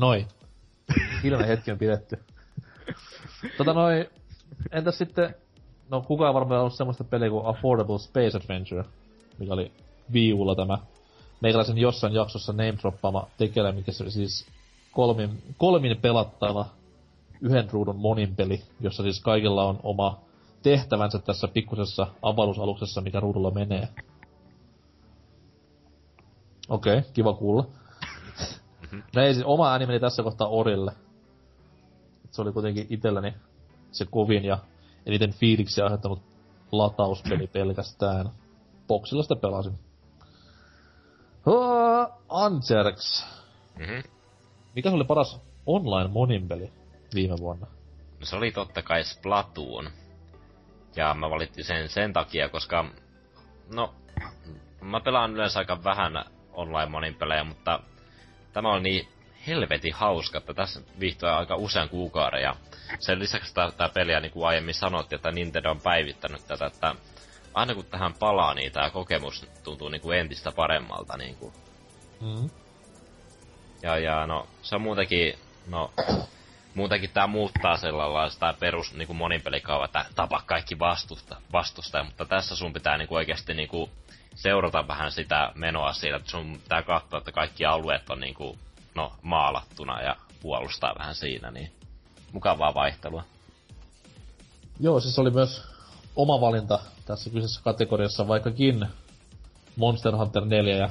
Noi. Hiljainen hetki on pidetty. tota noi, entäs sitten, no kukaan varmaan ollut semmoista peliä kuin Affordable Space Adventure, mikä oli viulla tämä meikäläisen jossain jaksossa name droppaama tekele, mikä se siis kolmin, kolmin pelattava yhden ruudun monin peli, jossa siis kaikilla on oma tehtävänsä tässä pikkusessa avaruusaluksessa, mikä ruudulla menee. Okei, okay, kiva kuulla. No ei siis, oma ääni meni tässä kohtaa Orille. Et se oli kuitenkin itselläni se kovin ja eniten fiiliksi aiheuttanut latauspeli pelkästään. Boxilla sitä pelasin. Oh, Anserks. Mhm. Mikä se oli paras online monin peli viime vuonna? No se oli totta kai Splatoon. Ja mä valittiin sen sen takia, koska... No, mä pelaan yleensä aika vähän online monin pelejä, mutta tämä oli niin helvetin hauska, että tässä viihtyi aika usean kuukauden. Ja sen lisäksi tämä peliä, niin kuin aiemmin sanottiin, että Nintendo on päivittänyt tätä, että aina kun tähän palaa, niin tämä kokemus tuntuu niin kuin entistä paremmalta. Niin kuin. Mm. Ja, ja no, se on muutenkin, no, muutenkin tää muuttaa sellaista tää perus niinku monin pelikaava, että tapa kaikki vastusta, vastusta, mutta tässä sun pitää niinku oikeasti niinku seurata vähän sitä menoa siitä, että sun pitää katsoa, että kaikki alueet on niinku, no, maalattuna ja puolustaa vähän siinä, niin mukavaa vaihtelua. Joo, siis oli myös oma valinta tässä kyseisessä kategoriassa, vaikkakin Monster Hunter 4 ja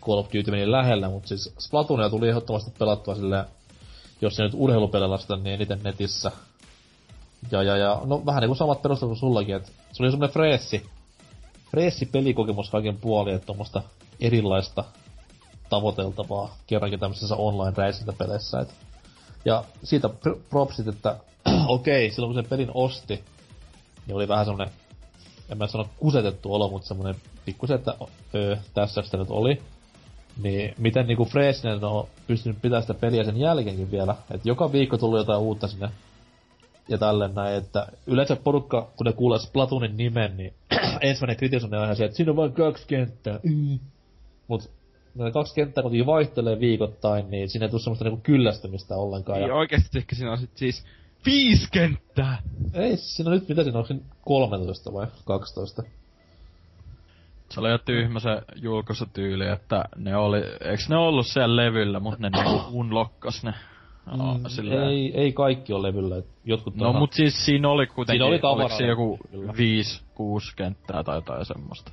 Call of Duty meni lähellä, mutta siis Splatoonia tuli ehdottomasti pelattua sille, jos ei nyt urheilupelillä sitä, niin eniten netissä. Ja, ja, ja, no vähän niinku samat perustelut kuin sullakin, että se oli semmonen freessi, freessi pelikokemus kaiken puolin, että tommoista erilaista tavoiteltavaa kerrankin tämmöisessä online-räisintäpeleissä. Et. Ja siitä pr- propsit, että okei, okay, silloin kun sen pelin osti, niin oli vähän semmonen, en mä sano kusetettu olo, mutta semmonen pikkusen, että öö, tässä sitä nyt oli. Niin miten niinku freesinen on pystynyt pitämään sitä peliä sen jälkeenkin vielä. Että joka viikko tullut jotain uutta sinne ja tälleen näin, että yleensä porukka, kun ne kuulee Splatoonin nimen, niin ensimmäinen kritisointi on ihan se, että siinä on vain kaksi kenttää. Mm. Mut ne kaksi kenttää kuitenkin vaihtelee viikoittain, niin siinä ei tule semmoista niinku kyllästymistä ollenkaan. Niin Ja, oikeesti ehkä siinä on sit siis viisi kenttää! ei, siinä on nyt, mitä siinä on, siinä 13 vai 12? Se oli jo tyhmä se julkaisutyyli, että ne oli, eiks ne ollut siellä levyllä, mut ne niinku unlokkas ne. Mm, ei, ei kaikki ole levyllä. Jotkut No on mut siis siinä oli kuitenkin, Siinä oli tavaraa, se joku kyllä. viisi, kuusi kenttää tai jotain semmoista.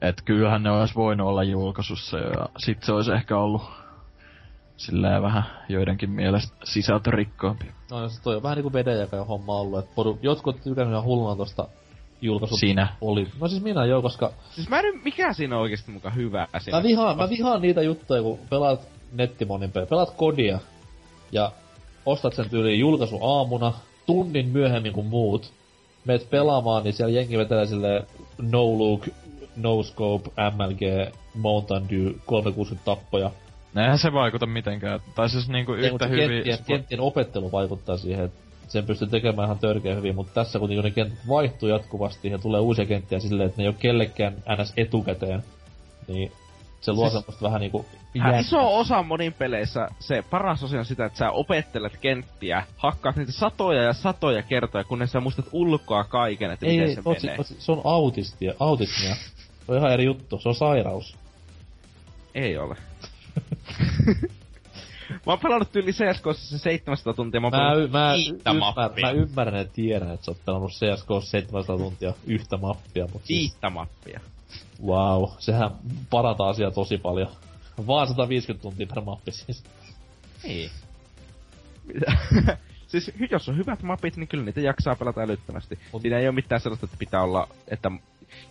Et kyllähän ne olisi voinut olla julkaisussa jo, ja sit se olisi ehkä ollut silleen vähän joidenkin mielestä sisältörikkoampi. No jos toi on vähän niinku vedenjakaja homma ollut, että poru, jotkut tykännyt ihan hulluna tosta julkaisut Sinä. oli. No siis minä joo, koska Siis mä en nyt, mikä siinä on oikeesti muka hyvää siinä? mä vihaan, mä vihaan niitä juttuja, kun pelaat nettimonin pelejä. Pelaat kodia ja ostat sen tyyliin julkaisu aamuna, tunnin myöhemmin kuin muut. Meet pelaamaan, niin siellä jengi vetelee sille no look, no scope, MLG, Mountain Dew, 360 tappoja. Eihän se vaikuta mitenkään. Tai siis niinku Ei, yhtä hyvin... kenttien, kenttien opettelu vaikuttaa siihen, että sen pystyy tekemään ihan törkeä hyvin, mutta tässä kun ne kentät vaihtuu jatkuvasti ja tulee uusia kenttiä silleen, että ne ei ole kellekään ns etukäteen, niin Se luo siis, semmoista vähän niinku... Iso osa monin peleissä, se paras osa on sitä, että sä opettelet kenttiä, hakkaat niitä satoja ja satoja kertoja, kunnes sä muistat ulkoa kaiken, että ei, miten ei, se otsi, menee. Otsi, se on autistia, autismia. Se on ihan eri juttu, se on sairaus. Ei ole. Mä oon pelannut yli CSGOssa se 700 tuntia, mä oon Mä, y- mä, ymmär, mappia. mä ymmärrän ja tiedän, että sä oot pelannut CSGO 700 tuntia yhtä mappia, mutta siis, Viittä mappia. Wow, sehän parantaa asiaa tosi paljon. Vaan 150 tuntia per mappi siis. Ei. Mitä? siis jos on hyvät mapit, niin kyllä niitä jaksaa pelata älyttömästi. Mut- Siinä ei ole mitään sellaista, että pitää olla, että...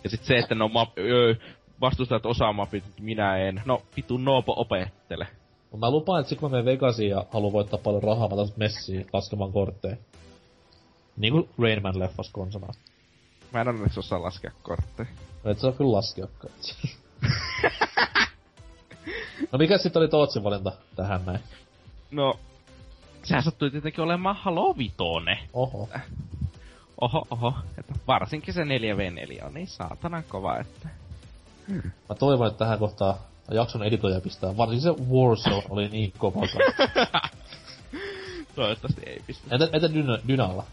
Ja sit se, että no map... Öö, vastustajat osaa mapit, minä en. No, vitu noopo opettele. Mut mä lupaan, että sit kun mä menen Vegasiin ja haluan voittaa paljon rahaa, mä taas messiin laskemaan kortteja. Niinku Rainman leffas konsana. Mä en onneksi osaa laskea kortteja. No et saa kyllä laskeakaan. no mikä sitten oli Tootsin valinta tähän näin? No, sehän sattui tietenkin olemaan Halo Vitone. Oho. Oho, oho. Että varsinkin se 4v4 on niin saatana kova, että... Mä toivon, että tähän kohtaan jakson editoija pistää. Varsinkin se Warzone oli niin kova. Toivottavasti ei pistä. Entä, entä Dyna, Dynalla?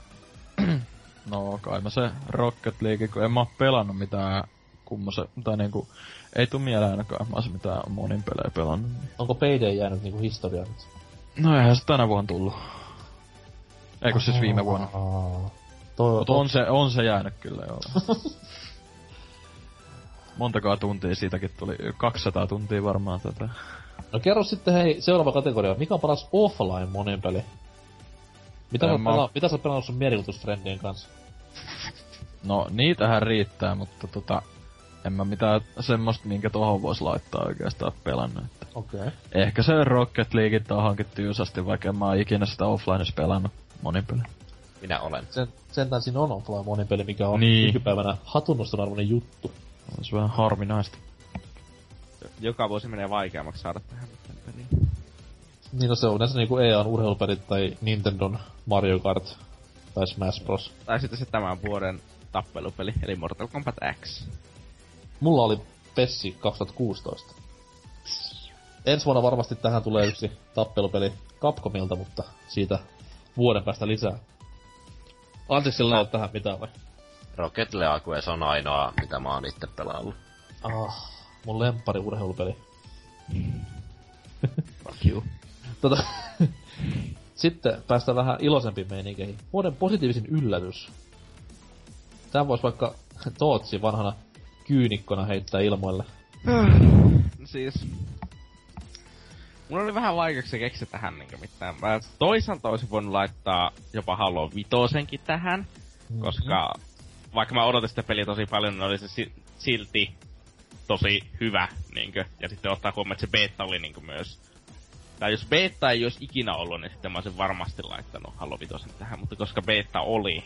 No kai mä se Rocket League, kun en mä oo pelannut mitään kummosen, tai niinku, ei tuu mieleen ainakaan, mä oon mitään monin pelejä pelannut. Onko Payday jäänyt niinku historiaan nyt? No eihän se tänä vuonna tullut. Eikö siis viime vuonna. Toi, Mut on se, on se jäänyt kyllä joo. Montakaa tuntia siitäkin tuli, 200 tuntia varmaan tätä. No kerro sitten hei, seuraava kategoria. Mikä on paras offline monin peli? Mitä, sä, mä- pela- mitä sä oot pelannut sun mielikuvitusfrendien kanssa? No niitähän riittää, mutta tota, en mä mitään semmoista, minkä tohon vois laittaa oikeastaan pelannut. Okei. Okay. ehkä se Rocket League tohonkin tyysasti, vaikka en mä oon ikinä sitä offlineissa pelannut monin pelin. Minä olen. Sen, sentään siinä on offline monin peli, mikä on Niin. nykypäivänä hatunnoston arvoinen juttu. On se vähän harvinaista. Joka vuosi menee vaikeammaksi saada tähän mitään peliin. Niin no se on yleensä niinku EAN urheilupelit tai Nintendon Mario Kart tai Smash Bros. Tai sitten se tämän vuoden tappelupeli, eli Mortal Kombat X. Mulla oli Pessi 2016. Ensi vuonna varmasti tähän tulee yksi tappelupeli Capcomilta, mutta siitä vuoden päästä lisää. Anteeksi, sillä ei tähän mitään vai? Rocket League se on ainoa, mitä mä oon itse pelaillut. Ah, mun lemppari urheilupeli. Fuck you. Tota, sitten päästään vähän iloisempiin meininkeihin. Vuoden positiivisin yllätys. Tää vois vaikka Tootsi vanhana kyynikkona heittää ilmoille. siis... Mulla oli vähän vaikeuksia keksiä tähän niinku mitään. Mä toisaalta olisin voinut laittaa jopa Halo Vitosenkin tähän, koska vaikka mä odotin sitä peliä tosi paljon, niin oli se si- silti tosi hyvä, niinkö. Ja sitten ottaa huomioon, että se beta oli niinkö myös... Tai jos beta ei olisi ikinä ollut, niin sitten mä olisin varmasti laittanut Halo Vitosen tähän, mutta koska beta oli,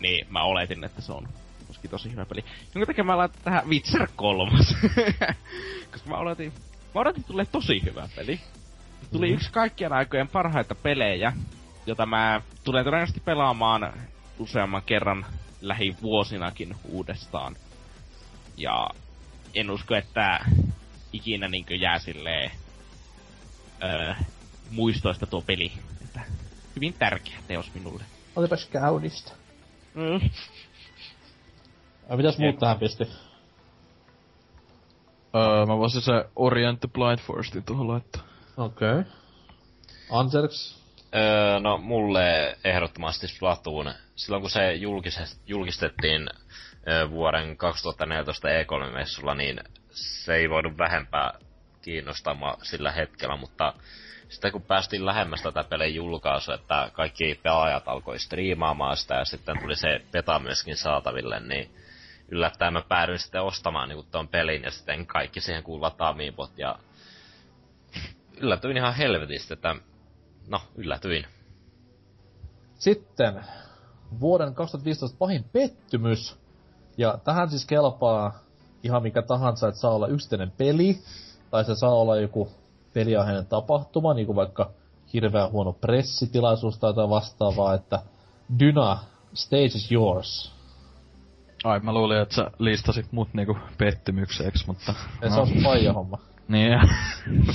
niin mä oletin, että se on myöskin tosi hyvä peli. Jonka takia mä laitan tähän Witcher 3. koska mä oletin, mä odotin, tulee tosi hyvä peli. Tuli mm-hmm. yksi kaikkien aikojen parhaita pelejä, jota mä tulen todennäköisesti pelaamaan useamman kerran lähivuosinakin uudestaan. Ja en usko, että ikinä niinkö jää silleen öö, muistoista tuo peli. Että hyvin tärkeä teos minulle. Olipas kaunista. Mm. Ai mitäs muut tähän pisti? Öö, mä voisin se Orient the Blind Forestin tuohon laittaa. Okei. Okay. Anserks? Öö, no mulle ehdottomasti Splatoon. Silloin kun se julkistettiin öö, vuoden 2014 E3-messulla, niin se ei voinut vähempää kiinnostamaan sillä hetkellä, mutta sitten kun päästiin lähemmäs tätä pelin julkaisua, että kaikki pelaajat alkoi striimaamaan sitä ja sitten tuli se beta myöskin saataville, niin yllättäen mä päädyin sitten ostamaan niin tuon pelin ja sitten kaikki siihen kuuluvat amiibot ja yllätyin ihan helvetistä, että no, yllätyin. Sitten vuoden 2015 pahin pettymys. Ja tähän siis kelpaa ihan mikä tahansa, että saa olla yksittäinen peli, tai se saa olla joku peliaiheinen tapahtuma, niin kuin vaikka hirveän huono pressitilaisuus tai jotain vastaavaa, että Dyna, stage is yours. Ai, mä luulin, että sä listasit mut niinku pettymykseeksi, mutta... Ja se on paija homma. Niin,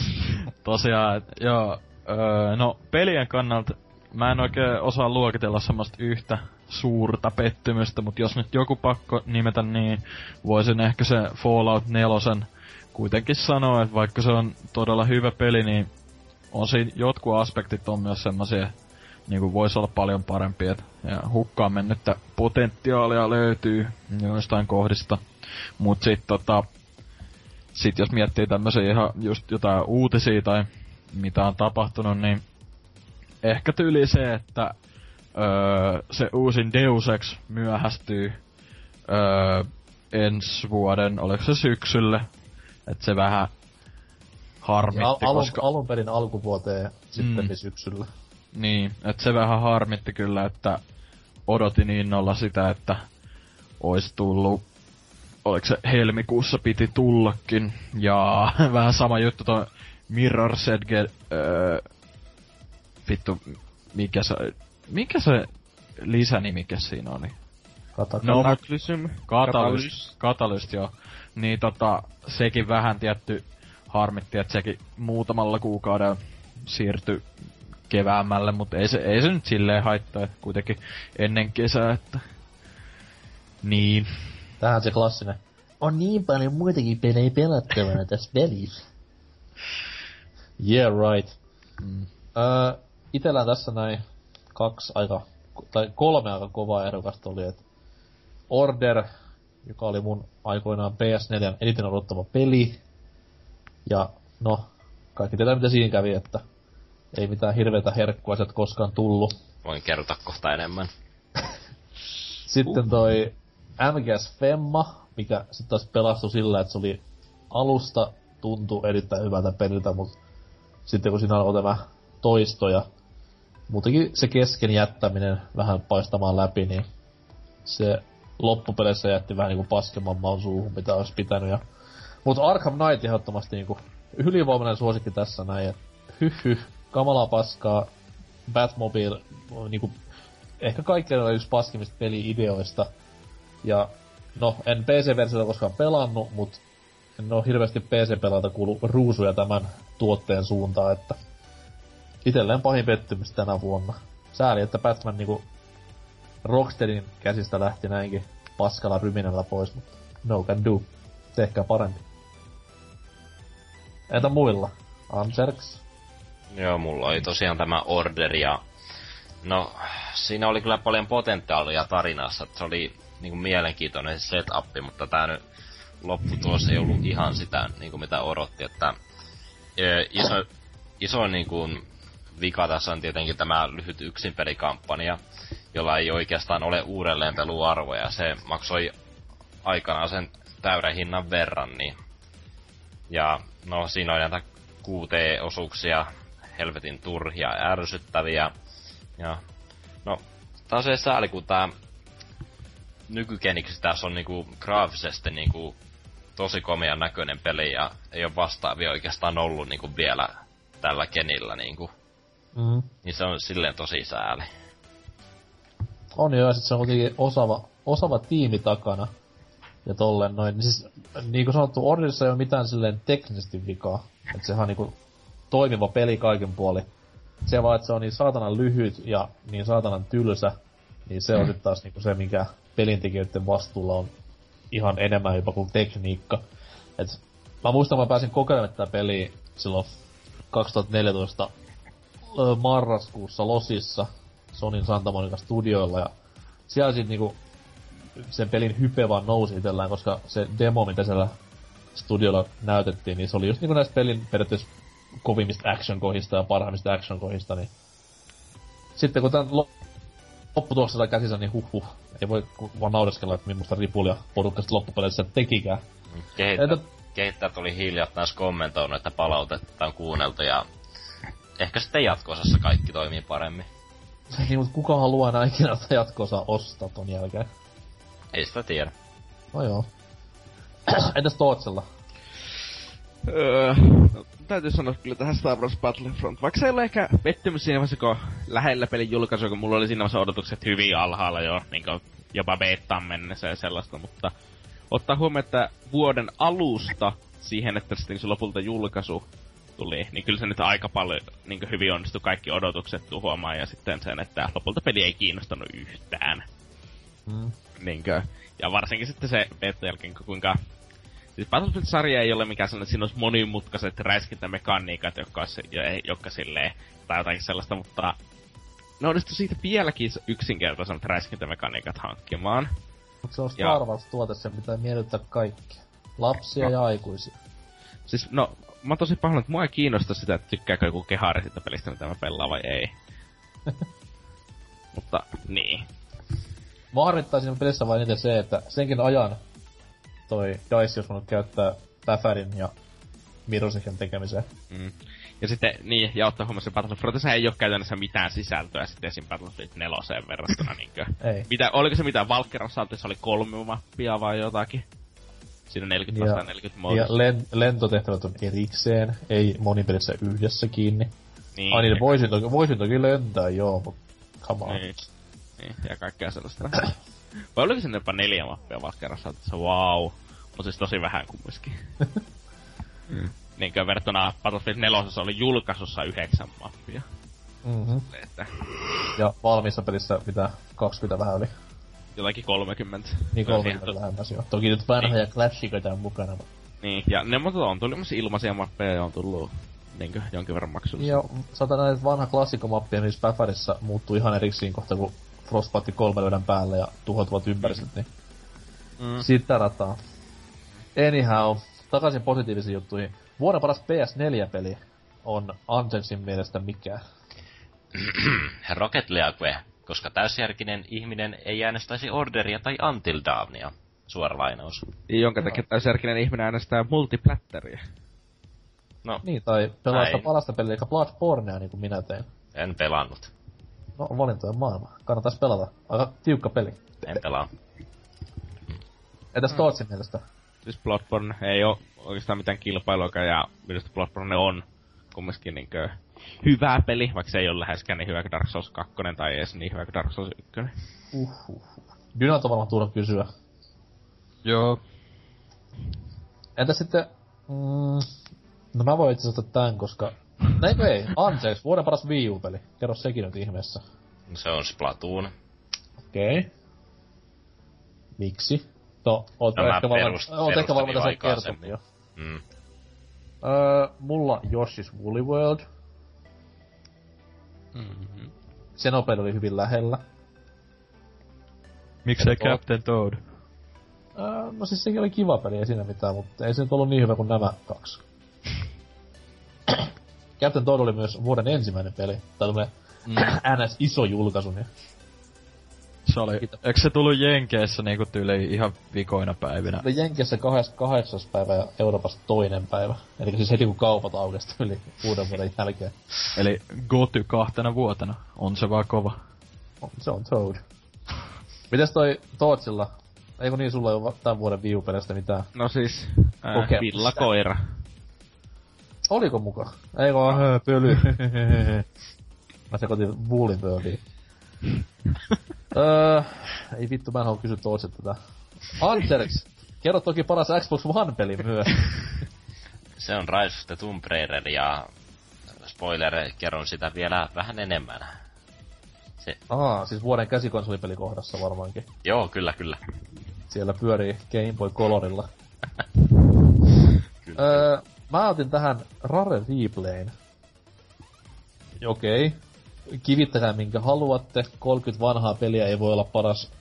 tosiaan, et, joo, öö, no pelien kannalta mä en oikein osaa luokitella semmoista yhtä suurta pettymystä, mutta jos nyt joku pakko nimetä, niin voisin ehkä se Fallout 4 kuitenkin sanoa, että vaikka se on todella hyvä peli, niin on siinä jotkut aspektit on myös semmoisia, niin kuin voisi olla paljon parempi, et, ja hukkaan mennyttä potentiaalia löytyy joistain kohdista. Mut sit tota, sit jos miettii tämmöisiä ihan just jotain uutisia tai mitä on tapahtunut, niin ehkä tyyli se, että öö, se uusin Deus Ex myöhästyy öö, ensi vuoden, oliko se syksylle, että se vähän harmitti, al- alun, koska... alun perin alkuvuoteen sitten Mm. syksyllä. Niin, että se vähän harmitti kyllä, että odotin innolla sitä, että olisi tullut, oliko se helmikuussa piti tullakin, ja vähän sama juttu tuo Mirror Edge, öö, vittu, mikä se, mikä se lisänimike siinä oli? Kataka. No, Kataklysm. Catalyst, Catalyst joo. Niin tota, sekin vähän tietty harmitti, että sekin muutamalla kuukaudella siirtyi keväämmälle, mutta ei se, ei se nyt silleen haittaa, että kuitenkin ennen kesää, että... Niin. Tähän se klassinen. On niin paljon muitakin pelejä pelattavana tässä välissä. Yeah, right. Mm. Öö, itellään tässä näin kaksi aika, tai kolme aika kovaa ehdokasta oli, että Order, joka oli mun aikoinaan PS4 eniten odottama peli. Ja no, kaikki tietää mitä siinä kävi, että ei mitään hirveitä herkkua sieltä koskaan tullut. Voin kertoa kohta enemmän. Sitten toi MGS Femma, mikä sitten taas pelastui sillä, että se oli alusta tuntui erittäin hyvältä peliltä, mutta sitten kun siinä alkoi tämä toisto ja muutenkin se kesken jättäminen vähän paistamaan läpi, niin se loppupeleissä jätti vähän niinku paskemman maun suuhun, mitä olisi pitänyt. Ja... Mutta Arkham Knight ehdottomasti niinku ylivoimainen suosikki tässä näin, että hyh hyh, kamalaa paskaa, Batmobile niinku ehkä kaikkein yksi paskimmista peli-ideoista. Ja no, en PC-versiota koskaan pelannut, mut en oo hirveästi PC-pelata kuulu ruusuja tämän tuotteen suuntaan, että itelleen pahin pettymys tänä vuonna. Sääli, että Batman niinku Rocksteadin käsistä lähti näinkin paskalla ryminällä pois, mutta no can do. Tehkää parempi. Entä muilla? Anserks? Joo, mulla oli tosiaan tämä Order ja... No, siinä oli kyllä paljon potentiaalia tarinassa, se oli niinku mielenkiintoinen se setup, mutta tää nyt lopputulos ei ollut ihan sitä, niinku mitä odotti, että ö, iso, iso niinku vika tässä on tietenkin tämä lyhyt yksinperikampanja, jolla ei oikeastaan ole uudelleenpeluarvoja, ja se maksoi aikanaan sen täyden hinnan verran, niin ja no siinä on näitä QT-osuuksia, helvetin turhia ja ärsyttäviä. Ja no, tää on se sääli, kun tää nykykeniksi tässä on niinku graafisesti niinku tosi komean näköinen peli ja ei ole vastaavia oikeastaan ollut niinku vielä tällä kenillä niinku. Mm. Niin se on silleen tosi sääli. On joo, ja sit se on kuitenkin osaava, osaava tiimi takana. Ja tolleen noin. Niin Siis, niin kuin sanottu, Orderissa ei ole mitään silleen teknisesti vikaa. Että sehän on niinku toimiva peli kaiken puoli. Se vaan, että se on niin saatanan lyhyt ja niin saatanan tylsä, niin se on nyt taas niinku se, mikä pelintekijöiden vastuulla on ihan enemmän jopa kuin tekniikka. Et mä muistan, mä pääsin kokeilemaan tätä peliä silloin 2014 ö, marraskuussa Losissa Sonin Santa Monica studioilla ja siellä sit niinku sen pelin hype vaan nousi itsellään, koska se demo, mitä siellä studiolla näytettiin, niin se oli just niinku näistä pelin periaatteessa kovimmista action-kohista ja parhaimmista action-kohista, niin sitten kun tän lo- lopputuloksella käsissä, niin huh huh, ei voi vaan naureskella, että millaista ripulia porukasta loppupeleissä tekikään. Kehittäjät, Entä, kehittäjät oli hiljattain kommentoinut, että palautetta on kuunneltu ja ehkä sitten jatkoosassa kaikki toimii paremmin. niin, mutta kuka haluaa enää ikinä tätä jatko-osaa ostaa ton jälkeen? Ei sitä tiedä. No joo. Entäs Tootsella? Öö, no, täytyy sanoa kyllä tähän Star Wars Battlefront. Vaikka se ei ole ehkä pettymys siinä vaiheessa, kun lähellä pelin julkaisu, kun mulla oli siinä vaiheessa odotukset hyvin alhaalla jo, niin jopa beettaan mennessä ja sellaista, mutta ottaa huomioon, että vuoden alusta siihen, että sitten se lopulta julkaisu tuli, niin kyllä se nyt aika paljon niin hyvin onnistui kaikki odotukset tuhoamaan ja sitten sen, että lopulta peli ei kiinnostanut yhtään. Mm. Niinkö, ja varsinkin sitten se beta jälkeen, kuinka Siis Battlefield-sarja ei ole mikään sellainen, siinä olisi monimutkaiset räiskintämekaniikat, jotka, olisi, jotka silleen, tai jotakin sellaista, mutta ne onnistu siitä vieläkin yksinkertaisemmat räiskintämekaniikat hankkimaan. Mutta se on Star Wars-tuote, se pitää miellyttää kaikkia. Lapsia no. ja aikuisia. Siis, no, mä oon tosi pahoin, että mua ei kiinnosta sitä, että tykkääkö joku kehari sitä pelistä, mitä mä pelaan vai ei. Mutta, niin. Mä harmittaa siinä pelissä vain niitä se, että senkin ajan toi DICE jos voinut käyttää Päfärin ja Mirosikin tekemiseen. Mm. Ja sitten, niin, ja ottaa huomioon Battlefield se ei ole käytännössä mitään sisältöä sitten esim. Battlefield 4 verrattuna niinkö. ei. Mitä, oliko se mitään Valker se oli kolme mappia vai jotakin? Siinä 40 ja, vastaan 40 modus. Ja len, lentotehtävät on erikseen, ei monipelissä yhdessä kiinni. Niin. Ai niin, voisin toki, voisin toki lentää, joo, mutta come on. Niin. niin. ja kaikkea sellaista. vai oliko se jopa neljä mappia Valkerassa, että se wow. Mutta siis tosi vähän kumminkin. mm niinkö verrattuna Battlefield 4 oli julkaisussa yhdeksän mappia. Mm-hmm. Että... Ja valmiissa pelissä mitä 20 vähän oli. Jotakin 30. Niin 30 to... lähemmäs jo. Toki nyt vanhoja niin. classicoita on mukana. Niin, ja ne mutta on tullut ilmaisia mappeja ja on tullut niinkö jonkin verran maksullisia. Joo, saatan näitä vanha klassikomappia, missä Päfärissä muuttuu ihan erikseen kohta, kun Frostbite 3 löydän päälle ja tuhoutuvat ympäristöt, niin mm. sitä rataa. Anyhow, takaisin positiivisiin juttuihin. Vuoden paras PS4-peli on Angelsin mielestä mikä? Rocket League, koska täysjärkinen ihminen ei äänestäisi Orderia tai Until Dawnia. Suora lainaus. Jonka takia no. täysjärkinen ihminen äänestää multiplatteria. No. Niin, tai pelaa sitä palasta peliä, eli Bloodbornea, niin kuin minä tein. En pelannut. No, valintojen maailma. Kannattais pelata. Aika tiukka peli. En pelaa. Entäs mm. Tootsin mielestä? Siis Bloodborne ei oo oikeastaan mitään kilpailua, ja minusta Bloodborne on kumminkin niinkö hyvä peli, vaikka se ei ole läheskään niin hyvä kuin Dark Souls 2 tai edes niin hyvä kuin Dark Souls 1. Uhuh. Dynat on varmaan tullut kysyä. Joo. Entä sitten... Mm, no mä voin itse asiassa tän, koska... Näinkö ei? Anteeksi, vuoden paras Wii U-peli. Kerro sekin nyt ihmeessä. Se on Splatoon. Okei. Okay. Miksi? No, oot no, ehkä varmaan, oot ehkä varmaan tässä kertonut jo. Mm. Öö, mulla Yoshi's Woolly World. Mm-hmm. Xenoblade oli hyvin lähellä. Miksei Captain Toad? Öö, no siis sekin oli kiva peli, ei siinä mitään, mutta ei se nyt ollut niin hyvä kuin nämä kaksi. Captain Toad oli myös vuoden ensimmäinen peli. Tai mm. NS iso julkaisu, niin se oli, eikö se tullut Jenkeissä niinku tyyli ihan vikoina päivinä? No Jenkeissä 28. päivä ja Euroopassa toinen päivä. Eli siis heti kun kaupat aukesti yli uuden vuoden jälkeen. Eli Goty kahtena vuotena. On se vaan kova. On, se on Toad. Mites toi Tootsilla? Eikö niin sulla ei ole tämän vuoden Wii mitään? No siis, äh, villakoira. Oliko muka? Eikö vaan pöly. Mä sekoitin Woolin Worldiin öö, ei vittu, mä en halua kysyä toiset tätä. Anterix, kerro toki paras Xbox One-peli myös. Se on Rise of the Tomb Raider ja spoiler, kerron sitä vielä vähän enemmän. Se... Aa, siis vuoden käsikonsolipeli kohdassa varmaankin. Joo, kyllä, kyllä. Siellä pyörii Game Boy Colorilla. öö, mä otin tähän Rare Replayn. Okei, okay kivittäkää minkä haluatte. 30 vanhaa peliä ei voi olla paras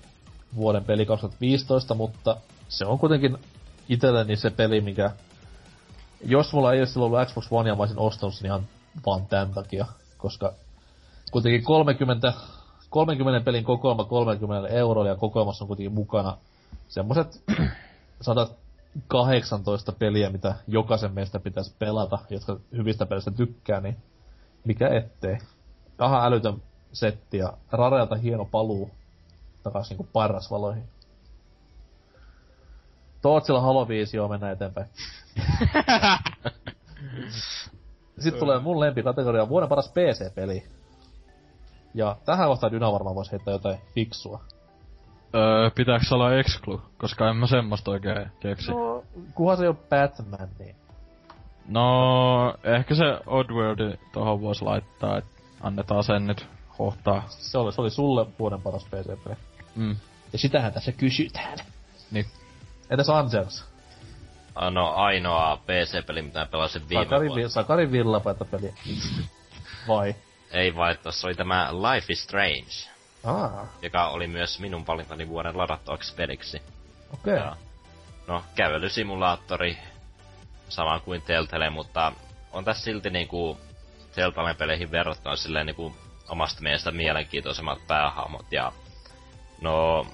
vuoden peli 2015, mutta se on kuitenkin itselleni se peli, mikä... Jos mulla ei olisi ollut Xbox One ja mä olisin ostanut sen ihan vaan tämän takia, koska kuitenkin 30, 30 pelin kokoelma 30 eurolla ja kokoelmassa on kuitenkin mukana semmoset 118 peliä, mitä jokaisen meistä pitäisi pelata, jotka hyvistä pelistä tykkää, niin mikä ettei ihan älytön setti ja Rarelta hieno paluu takas niinku parrasvaloihin. Tootsilla Halo 5, joo, mennään eteenpäin. Sitten tulee mun lempikategoria, vuoden paras PC-peli. Ja tähän kohtaan Dyna varmaan voisi heittää jotain fiksua. Öö, pitääks olla Exclu? Koska en mä semmoista oikein keksi. No, kuhan se oo Batman, niin. No, ehkä se Oddworld tohon vois laittaa, että annetaan sen nyt hohtaa. Se oli, se oli sulle vuoden paras PC-peli. Mm. Ja sitähän tässä kysytään. Niin. Entäs Angels? No ainoa PC-peli, mitä pelasin viime Sakari, vuonna. Sakari villapaita peli. Vai? Ei vai, tossa oli tämä Life is Strange, Aa, joka oli myös minun valintani vuoden ladattavaksi peliksi. okei. Okay. Ja, no, kävelysimulaattori, sama kuin Telltale, mutta on tässä silti niinku Telltalen peleihin verrattuna silleen niinku omasta mielestä mielenkiintoisemmat päähahmot ja no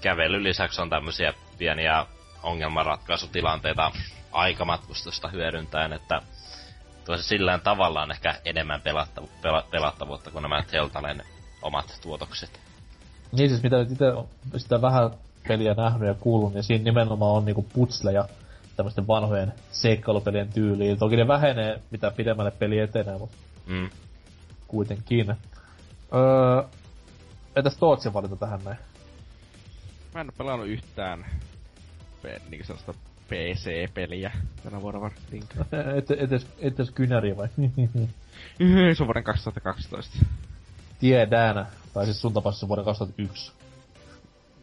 kävelyn lisäksi on tämmöisiä pieniä ongelmanratkaisutilanteita aikamatkustusta hyödyntäen, että tuossa sillä tavalla on ehkä enemmän pelattavu- pela- pelattavuutta kuin nämä Telltalen omat tuotokset. Niin siis mitä nyt itse sitä vähän peliä nähnyt ja kuullut, niin siinä nimenomaan on niinku putsleja tämmöisten vanhojen seikkailupelien tyyliin. Toki ne vähenee, mitä pidemmälle peli etenee, mutta Mm. kuitenkin. Öö, entäs Tootsin valinta tähän näin? Mä en oo pelannut yhtään pe- niinku sellaista PC-peliä tänä vuonna varsinkaan. Et, etes, etes kynäri vai? Se on vuoden 2012. Tiedän. Tai siis sun tapauksessa vuoden 2001.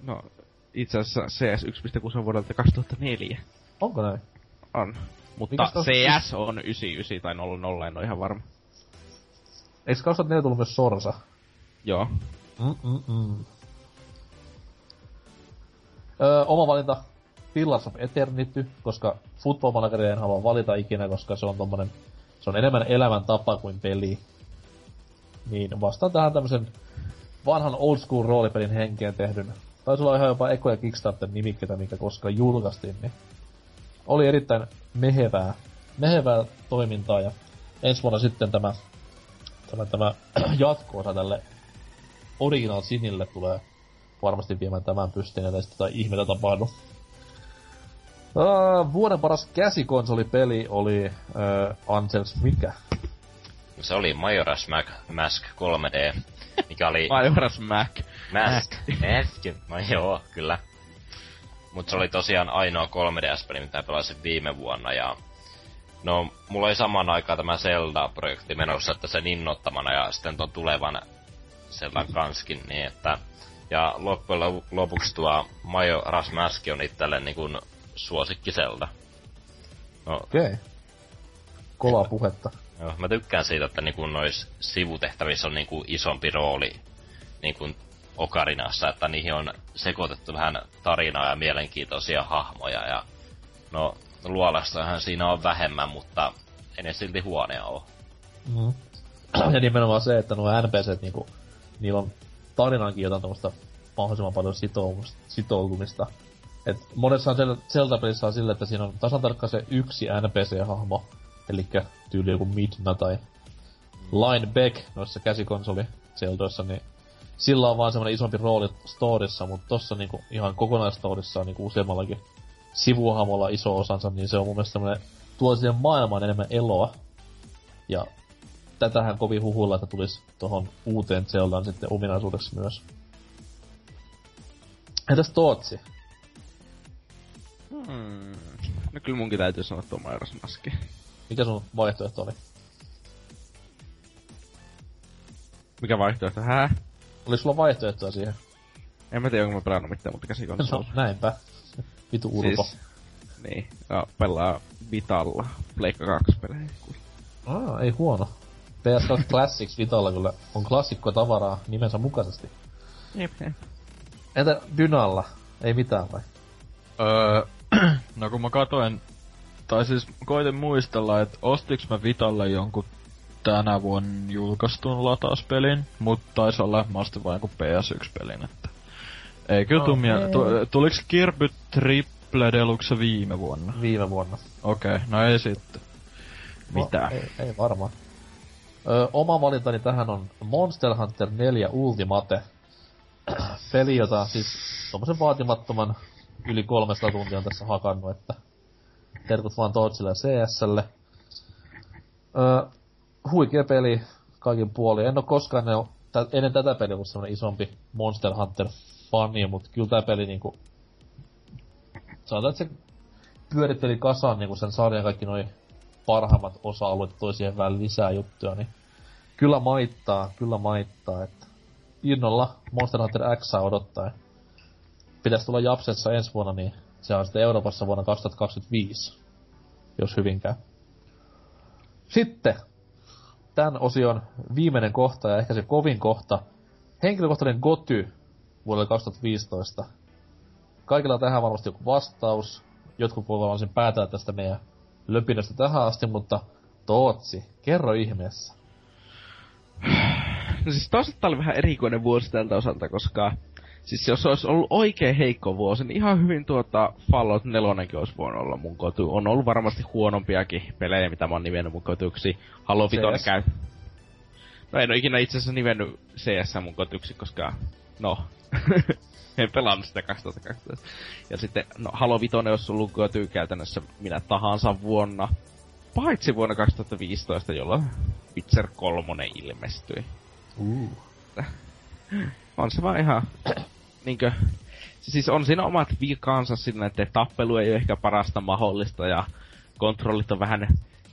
No, itse asiassa CS 1.6 on vuodelta 2004. Onko näin? On. Mutta tos- CS on 99 tai 00, en oo ihan varma. Eikö 2004 tullut myös Sorsa? Joo. Mm-mm-mm. Öö, oma valinta Pillars of Eternity, koska Football Manageria en halua valita ikinä, koska se on tommonen, se on enemmän elämäntapa kuin peli. Niin vastaan tähän tämmösen vanhan old school roolipelin henkeen tehdyn. Taisi olla ihan jopa ekoja Kickstarter nimikkeitä, mikä koskaan julkaistiin, niin oli erittäin mehevää, mehevää toimintaa ja ensi vuonna sitten tämä, tämä, tämä jatko-osa tälle Original Sinille tulee varmasti viemään tämän pystyyn, että sitten jotain ihmetä tapahdu. Uh, vuoden paras käsikonsolipeli oli uh, Angels mikä? Se oli Majora's Mask, Mask 3D, mikä oli... Majora's Mac. Mask. Mask. No joo, kyllä. Mut se oli tosiaan ainoa 3DS-peli, mitä pelasin viime vuonna, ja... No, mulla oli saman aikaan tämä Zelda-projekti menossa, että sen innottamana ja sitten ton tulevan Zeldan kanskin, niin että... Ja loppujen lopu- lopuksi tuo Majora's Mask on itselle niin kuin suosikki Zelda. No, Okei. Okay. Kovaa puhetta. Joo, mä tykkään siitä, että niinku nois sivutehtävissä on niinku isompi rooli niinku Okarinassa, että niihin on sekoitettu vähän tarinaa ja mielenkiintoisia hahmoja ja no luolastahan siinä on vähemmän, mutta ei ne silti huoneja oo. Mm. ja nimenomaan se, että nuo NPCt niinku, niillä on tarinankin jotain tämmöstä mahdollisimman paljon sitoutumista. Et monessahan Zel- Zelda-pelissä on sille, että siinä on tasan tarkkaan se yksi NPC-hahmo, eli tyyli joku Midna tai Line Beck noissa käsikonsoli Zeldoissa, niin sillä on vaan semmoinen isompi rooli storissa, mutta tossa niinku ihan kokonaistorissa on niinku useammallakin sivuhahmolla iso osansa, niin se on mun mielestä semmoinen, tuo siihen maailmaan enemmän eloa. Ja tätähän kovin huhulla, että tulisi tuohon uuteen Zeldaan sitten ominaisuudeksi myös. Entäs Tootsi? Hmm. No kyllä munkin täytyy sanoa tuo Majora's Mask. Mikä sun vaihtoehto oli? Mikä vaihtoehto? Hää? Oli sulla vaihtoehtoa siihen? En mä tiedä, onko mä pelannut mitään, mutta No, käsikonsoli. näinpä. Vitu urpo. Siis, niin. No, pelaa Vitalla. Pleikka 2 pelejä. Aa, ei huono. PS2 Classics Vitalla kyllä on klassikko tavaraa nimensä mukaisesti. Jep, jep. Entä Dynalla? Ei mitään vai? Öö, no kun mä katoin, tai siis koitin muistella, että ostiks mä Vitalle jonkun tänä vuonna julkaistun latauspelin, mutta taisi olla, mä ostin vain jonkun PS1-pelin, että... Ei kyllä tuu Okei. mie- tu- Tuliks Kirby Triple Deluxe viime vuonna? Viime vuonna. Okei, okay, no ei sitten. Mitä? No, ei, ei varmaan. Ö, oma valintani tähän on Monster Hunter 4 Ultimate. Peli, jota siis tommosen vaatimattoman yli 300 tuntia on tässä hakannut, että terkut vaan Tootsille ja CSlle. Ö, huikea peli kaikin puolin. En oo koskaan ne, ennen tätä peliä ollut semmonen isompi Monster Hunter fani, mutta kyllä tää peli niinku... Sanotaan, että se pyöritteli kasaan niinku sen sarjan kaikki noin parhaimmat osa-alueet toi siihen vähän lisää juttuja, niin kyllä maittaa, kyllä maittaa, että innolla Monster Hunter X odottaa. Pitäisi tulla Japsessa ensi vuonna, niin se on sitten Euroopassa vuonna 2025, jos hyvinkään. Sitten, tämän osion viimeinen kohta ja ehkä se kovin kohta, henkilökohtainen goty vuodelle 2015. Kaikilla tähän varmasti joku vastaus. Jotkut voivat sen päätää tästä meidän löpinöstä tähän asti, mutta Tootsi, kerro ihmeessä. No siis toisaalta oli vähän erikoinen vuosi tältä osalta, koska Siis jos olisi ollut oikein heikko vuosi, niin ihan hyvin tuota Fallout 4 olisi voinut olla mun kotu. On ollut varmasti huonompiakin pelejä, mitä mä oon nimennyt mun kotuksi. Halo 5 käy. No en ole ikinä itse asiassa nimennyt CS mun kotuksi, koska no, en pelannut sitä 2012. Ja sitten, no Halo 5 olisi ollut koty käytännössä minä tahansa vuonna. Paitsi vuonna 2015, jolloin Witcher 3 ilmestyi. Uh. On se vaan ihan niinkö, siis on siinä omat vikansa sinne, että tappelu ei ole ehkä parasta mahdollista ja kontrollit on vähän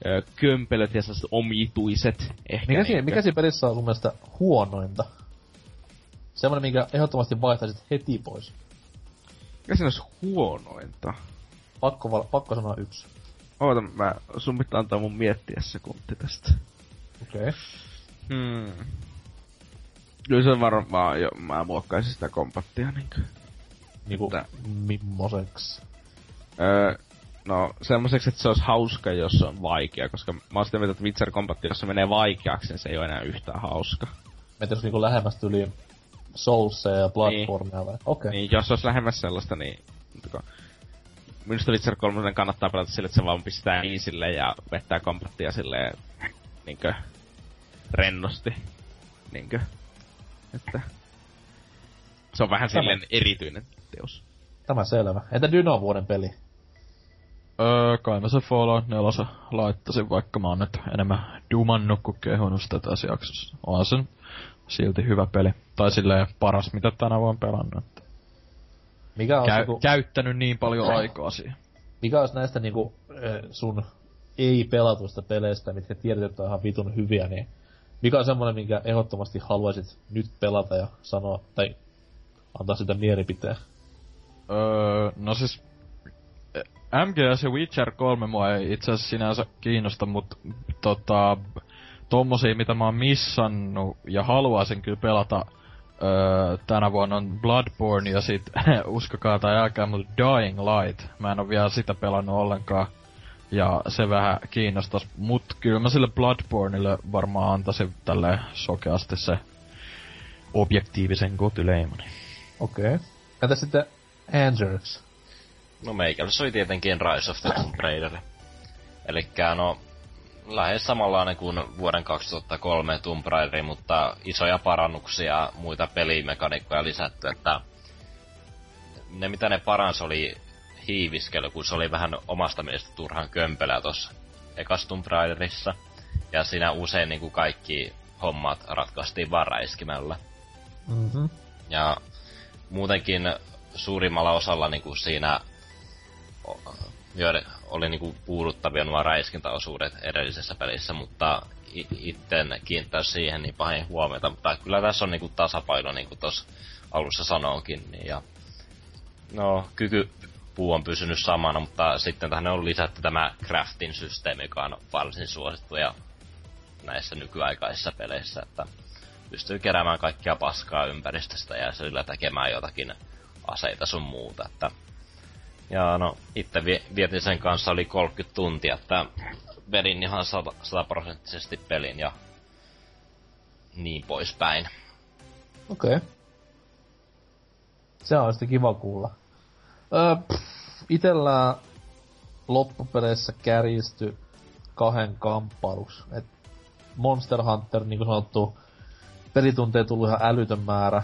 ö, kömpelöt ja omituiset. Ehkä mikä, siinä, mikä siinä pelissä on sun mielestä huonointa? Semmoinen, minkä ehdottomasti vaihtaisit heti pois. Mikä siinä olisi huonointa? Pakko, val- pakko sanoa yksi. Oota, mä, sun pitää antaa mun miettiä sekunti tästä. Okei. Okay. Hmm. Kyllä se varmaan jo, mä muokkaisin sitä kompattia niinkö. Niinku, että... mimmoseks? Öö, no, semmoiseksi, että se olisi hauska, jos se on vaikea, koska mä oon sitä mieltä, että Witcher Kompatti, jos se menee vaikeaksi, niin se ei ole enää yhtään hauska. Meitä jos niinku lähemmäs yli Soulsia ja Bloodbornea niin. vai? Okei. Okay. Niin, jos olisi lähemmäs sellaista, niin... Minusta Witcher 3 kannattaa pelata sille, että se vaan pistää sille ja vettää kompattia silleen niinkö rennosti. Niinkö että se on vähän Tämä. silleen erityinen teos. Tämä selvä. Entä Dyno vuoden peli? Öö, kai mä se Fallout 4 laittaisin, vaikka mä oon nyt enemmän dumannut kuin kehunut sitä tässä jaksossa. On sen silti hyvä peli. Tai silleen paras, mitä tänä vuonna pelannut. Mikä on Käy, joku... Käyttänyt niin paljon aikaa siihen. Mikä olisi näistä niinku sun ei-pelatuista peleistä, mitkä tiedät, että on ihan vitun hyviä, niin mikä on semmoinen, minkä ehdottomasti haluaisit nyt pelata ja sanoa, tai antaa sitä mielipiteen? Öö, no siis MGS ja Witcher 3 mua ei itse asiassa sinänsä kiinnosta, mutta tota, tommosia, mitä mä oon missannut ja haluaisin kyllä pelata öö, tänä vuonna on Bloodborne ja sit, uskokaa tai älkää, mutta Dying Light. Mä en oo vielä sitä pelannut ollenkaan. Ja se vähän kiinnostas, mut kyllä mä sille Bloodborneille varmaan antaisin tälle sokeasti se objektiivisen gotyleimani. Okei. Okay. Entä sitten Angels? No meikällä se oli tietenkin Rise of the Tomb Raider. Elikkä no, lähes samanlainen kuin vuoden 2003 Tomb Raider, mutta isoja parannuksia muita pelimekaniikkoja lisätty, että ne mitä ne parans oli hiiviskely, kun se oli vähän omasta mielestä turhan kömpelää tossa ekas Tomb Raiderissa. Ja siinä usein niin kuin kaikki hommat ratkaistiin vaan räiskimällä. Mm-hmm. Ja muutenkin suurimmalla osalla niin kuin siinä oli niin kuin puuduttavia nuo räiskintäosuudet edellisessä pelissä, mutta itten kiinnittää siihen niin pahin huomiota. Mutta kyllä tässä on niin kuin tasapaino, niin kuin tuossa alussa sanoinkin. Niin ja, no, kyky puu on pysynyt samana, mutta sitten tähän on lisätty tämä crafting systeemi, joka on varsin suosittu ja näissä nykyaikaisissa peleissä, että pystyy keräämään kaikkia paskaa ympäristöstä ja sillä tekemään jotakin aseita sun muuta, että ja no, itse vietin sen kanssa oli 30 tuntia, että vedin ihan sataprosenttisesti pelin ja niin poispäin. Okei. Okay. Se on sitten kiva kuulla. Öö, itellä loppupeleissä kärjisty kahden kamppailuksi. Et Monster Hunter, niin kuin sanottu, pelitunteja tullut ihan älytön määrä.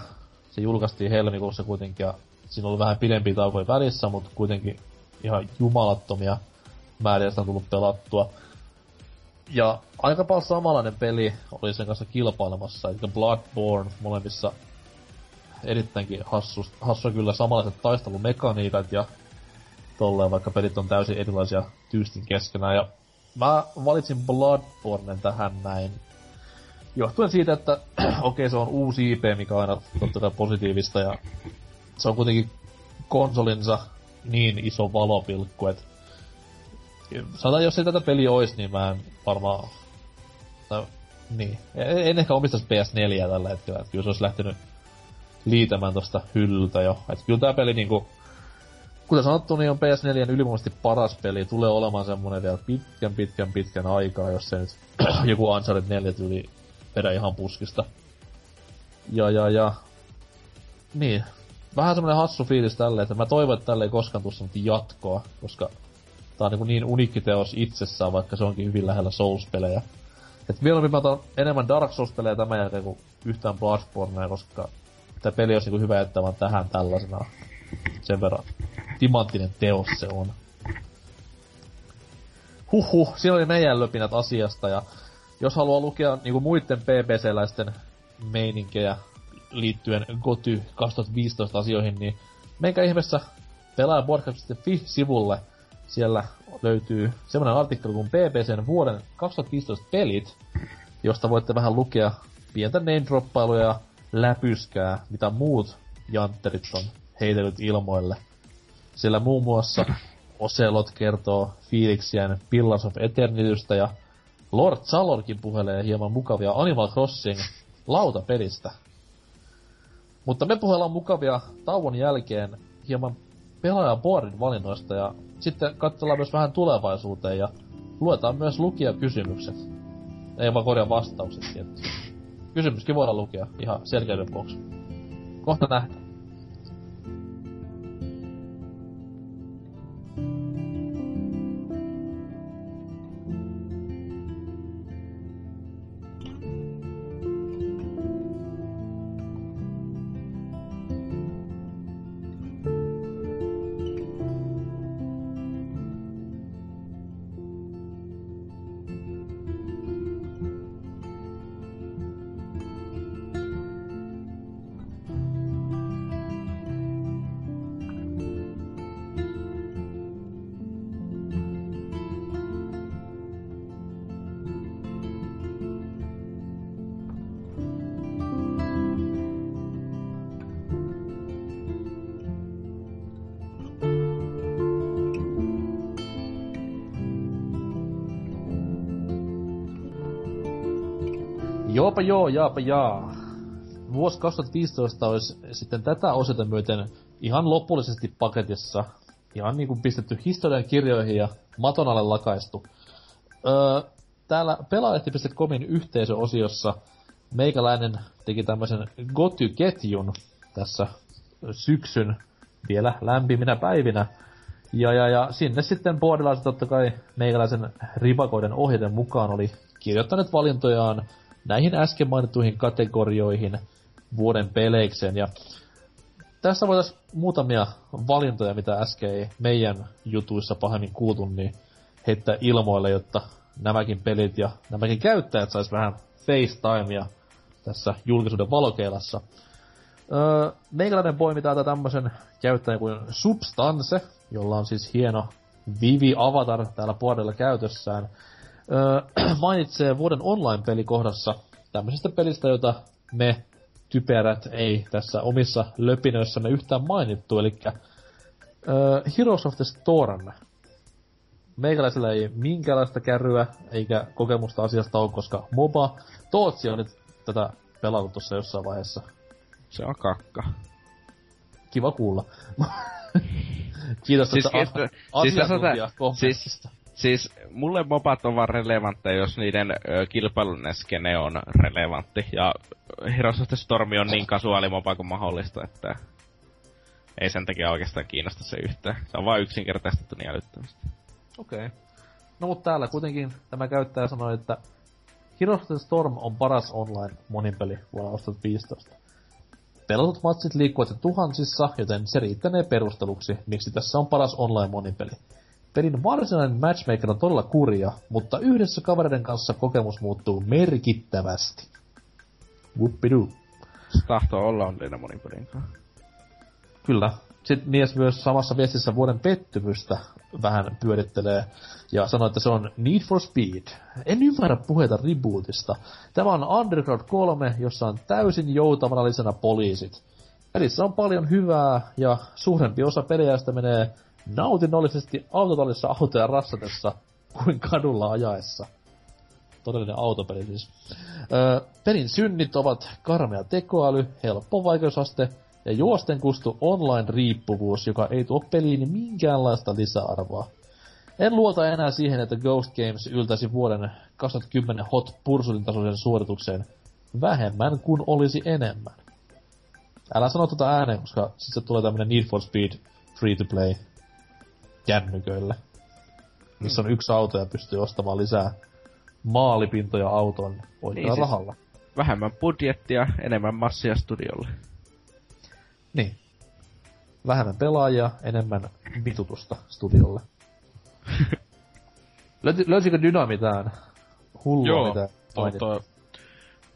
Se julkaistiin helmikuussa kuitenkin ja siinä oli vähän pidempi taukoja välissä, mutta kuitenkin ihan jumalattomia määriä sitä on tullut pelattua. Ja aika paljon samanlainen peli oli sen kanssa kilpailemassa, eli Bloodborne molemmissa erittäinkin hassu, hassua kyllä samanlaiset taistelumekaniikat ja tolleen, vaikka pelit on täysin erilaisia tyystin keskenään. Ja mä valitsin Bloodbornen tähän näin. Johtuen siitä, että okei okay, se on uusi IP, mikä on aina totta kai positiivista ja se on kuitenkin konsolinsa niin iso valopilkku, että sanotaan, jos ei tätä peli olisi, niin mä en varmaan... No, niin. En ehkä omistaisi PS4 tällä hetkellä, että kyllä se olisi lähtenyt liitämään tosta hyllyltä jo. Että kyllä tää peli niinku... Kuten sanottu, niin on PS4 ylivoimaisesti paras peli. Tulee olemaan semmonen vielä pitkän, pitkän, pitkän aikaa, jos se nyt joku Uncharted 4 tyyli vedä ihan puskista. Ja, ja, ja... Niin. Vähän semmonen hassu fiilis tälle, että mä toivon, että tälle ei koskaan tuu jatkoa, koska tää on niin, niin uniikki teos itsessään, vaikka se onkin hyvin lähellä Souls-pelejä. Et mieluummin mä otan enemmän Dark Souls-pelejä tämän jälkeen kuin yhtään Bloodbornea, koska tämä peli olisi niin hyvä jättää vaan tähän tällaisena. Sen verran timanttinen teos se on. Huhhuh, siinä oli meidän löpinät asiasta ja jos haluaa lukea niinku muiden PPC-läisten meininkejä liittyen GOTY 2015 asioihin, niin menkää ihmeessä pelaajaboardcast.fi-sivulle. Siellä löytyy semmoinen artikkeli kuin PPCn vuoden 2015 pelit, josta voitte vähän lukea pientä name-droppailuja ja läpyskää, mitä muut jantterit on heitellyt ilmoille. Sillä muun muassa Ocelot kertoo fiiliksien Pillars of Eternitystä ja Lord Salorkin puhelee hieman mukavia Animal Crossing lautapelistä. Mutta me puhellaan mukavia tauon jälkeen hieman pelaajaboardin valinnoista ja sitten katsellaan myös vähän tulevaisuuteen ja luetaan myös lukijakysymykset. Ei vaan korjaa vastaukset tietysti. Kysymyskin voidaan lukea ihan selkeyden vuoksi. Kohta nähdään. Joopa joo, jaapa jaa. Vuosi 2015 olisi sitten tätä osata myöten ihan lopullisesti paketissa. Ihan niinku pistetty historian kirjoihin ja maton alle lakaistu. Öö, täällä pelaalehti.comin yhteisöosiossa meikäläinen teki tämmöisen goty-ketjun tässä syksyn vielä lämpiminä päivinä. Ja, ja, ja sinne sitten boardilaiset totta kai meikäläisen rivakoiden ohjeiden mukaan oli kirjoittaneet valintojaan näihin äsken mainittuihin kategorioihin vuoden peleikseen. Ja tässä voitaisiin muutamia valintoja, mitä äsken ei meidän jutuissa pahemmin kuultu, niin heittää ilmoille, jotta nämäkin pelit ja nämäkin käyttäjät sais vähän FaceTimea tässä julkisuuden valokeilassa. Öö, meikäläinen poimi täältä tämmösen käyttäjän kuin Substance, jolla on siis hieno Vivi Avatar täällä puolella käytössään öö, mainitsee vuoden online-pelikohdassa tämmöisestä pelistä, jota me typerät ei tässä omissa löpinöissämme yhtään mainittu, eli öö, Heroes of the Storm. Meikäläisellä ei minkäänlaista kärryä eikä kokemusta asiasta ole, koska MOBA Tootsi on nyt tätä pelannut tuossa jossain vaiheessa. Se on kakka. Kiva kuulla. Kiitos siis, tästä siis, siis, siis, Siis mulle mopat on vaan relevantteja, jos niiden ö, kilpailun skene on relevantti. Ja Heroes of the Storm on niin kasuaali mopa kuin mahdollista, että ei sen takia oikeastaan kiinnosta se yhtään. Se on vain yksinkertaistettu niin älyttömästi. Okei. Okay. No mutta täällä kuitenkin tämä käyttäjä sanoi, että Heroes of the Storm on paras online monipeli vuonna 2015. Pelatut matsit liikkuvat tuhansissa, joten se riittänee perusteluksi, miksi tässä on paras online monipeli. Pelin varsinainen matchmaker on todella kurja, mutta yhdessä kavereiden kanssa kokemus muuttuu merkittävästi. Whoopidoo. Se tahtoo olla onnellinen monin pelin Kyllä. Sitten mies myös samassa viestissä vuoden pettymystä vähän pyörittelee ja sanoo, että se on Need for Speed. En ymmärrä puheita rebootista. Tämä on Underground 3, jossa on täysin joutavana poliisit. Pelissä on paljon hyvää ja suurempi osa peliäistä menee nautinnollisesti autotallissa autoja rassatessa kuin kadulla ajaessa. Todellinen autopeli siis. Öö, pelin synnit ovat karmea tekoäly, helppo vaikeusaste ja juosten kustu online-riippuvuus, joka ei tuo peliin minkäänlaista lisäarvoa. En luota enää siihen, että Ghost Games yltäisi vuoden 2010 Hot Pursuitin tasoisen suoritukseen vähemmän kuin olisi enemmän. Älä sano tuota ääneen, koska sitten tulee tämmönen Need for Speed free to play kännyköille. Missä on yksi auto ja pystyy ostamaan lisää maalipintoja auton oikealla niin, siis rahalla. Vähemmän budjettia, enemmän massia studiolle. Niin. Vähemmän pelaajia, enemmän vitutusta studiolle. Löyti, löysikö Dyna mitään hullua, Joo, mitä tota,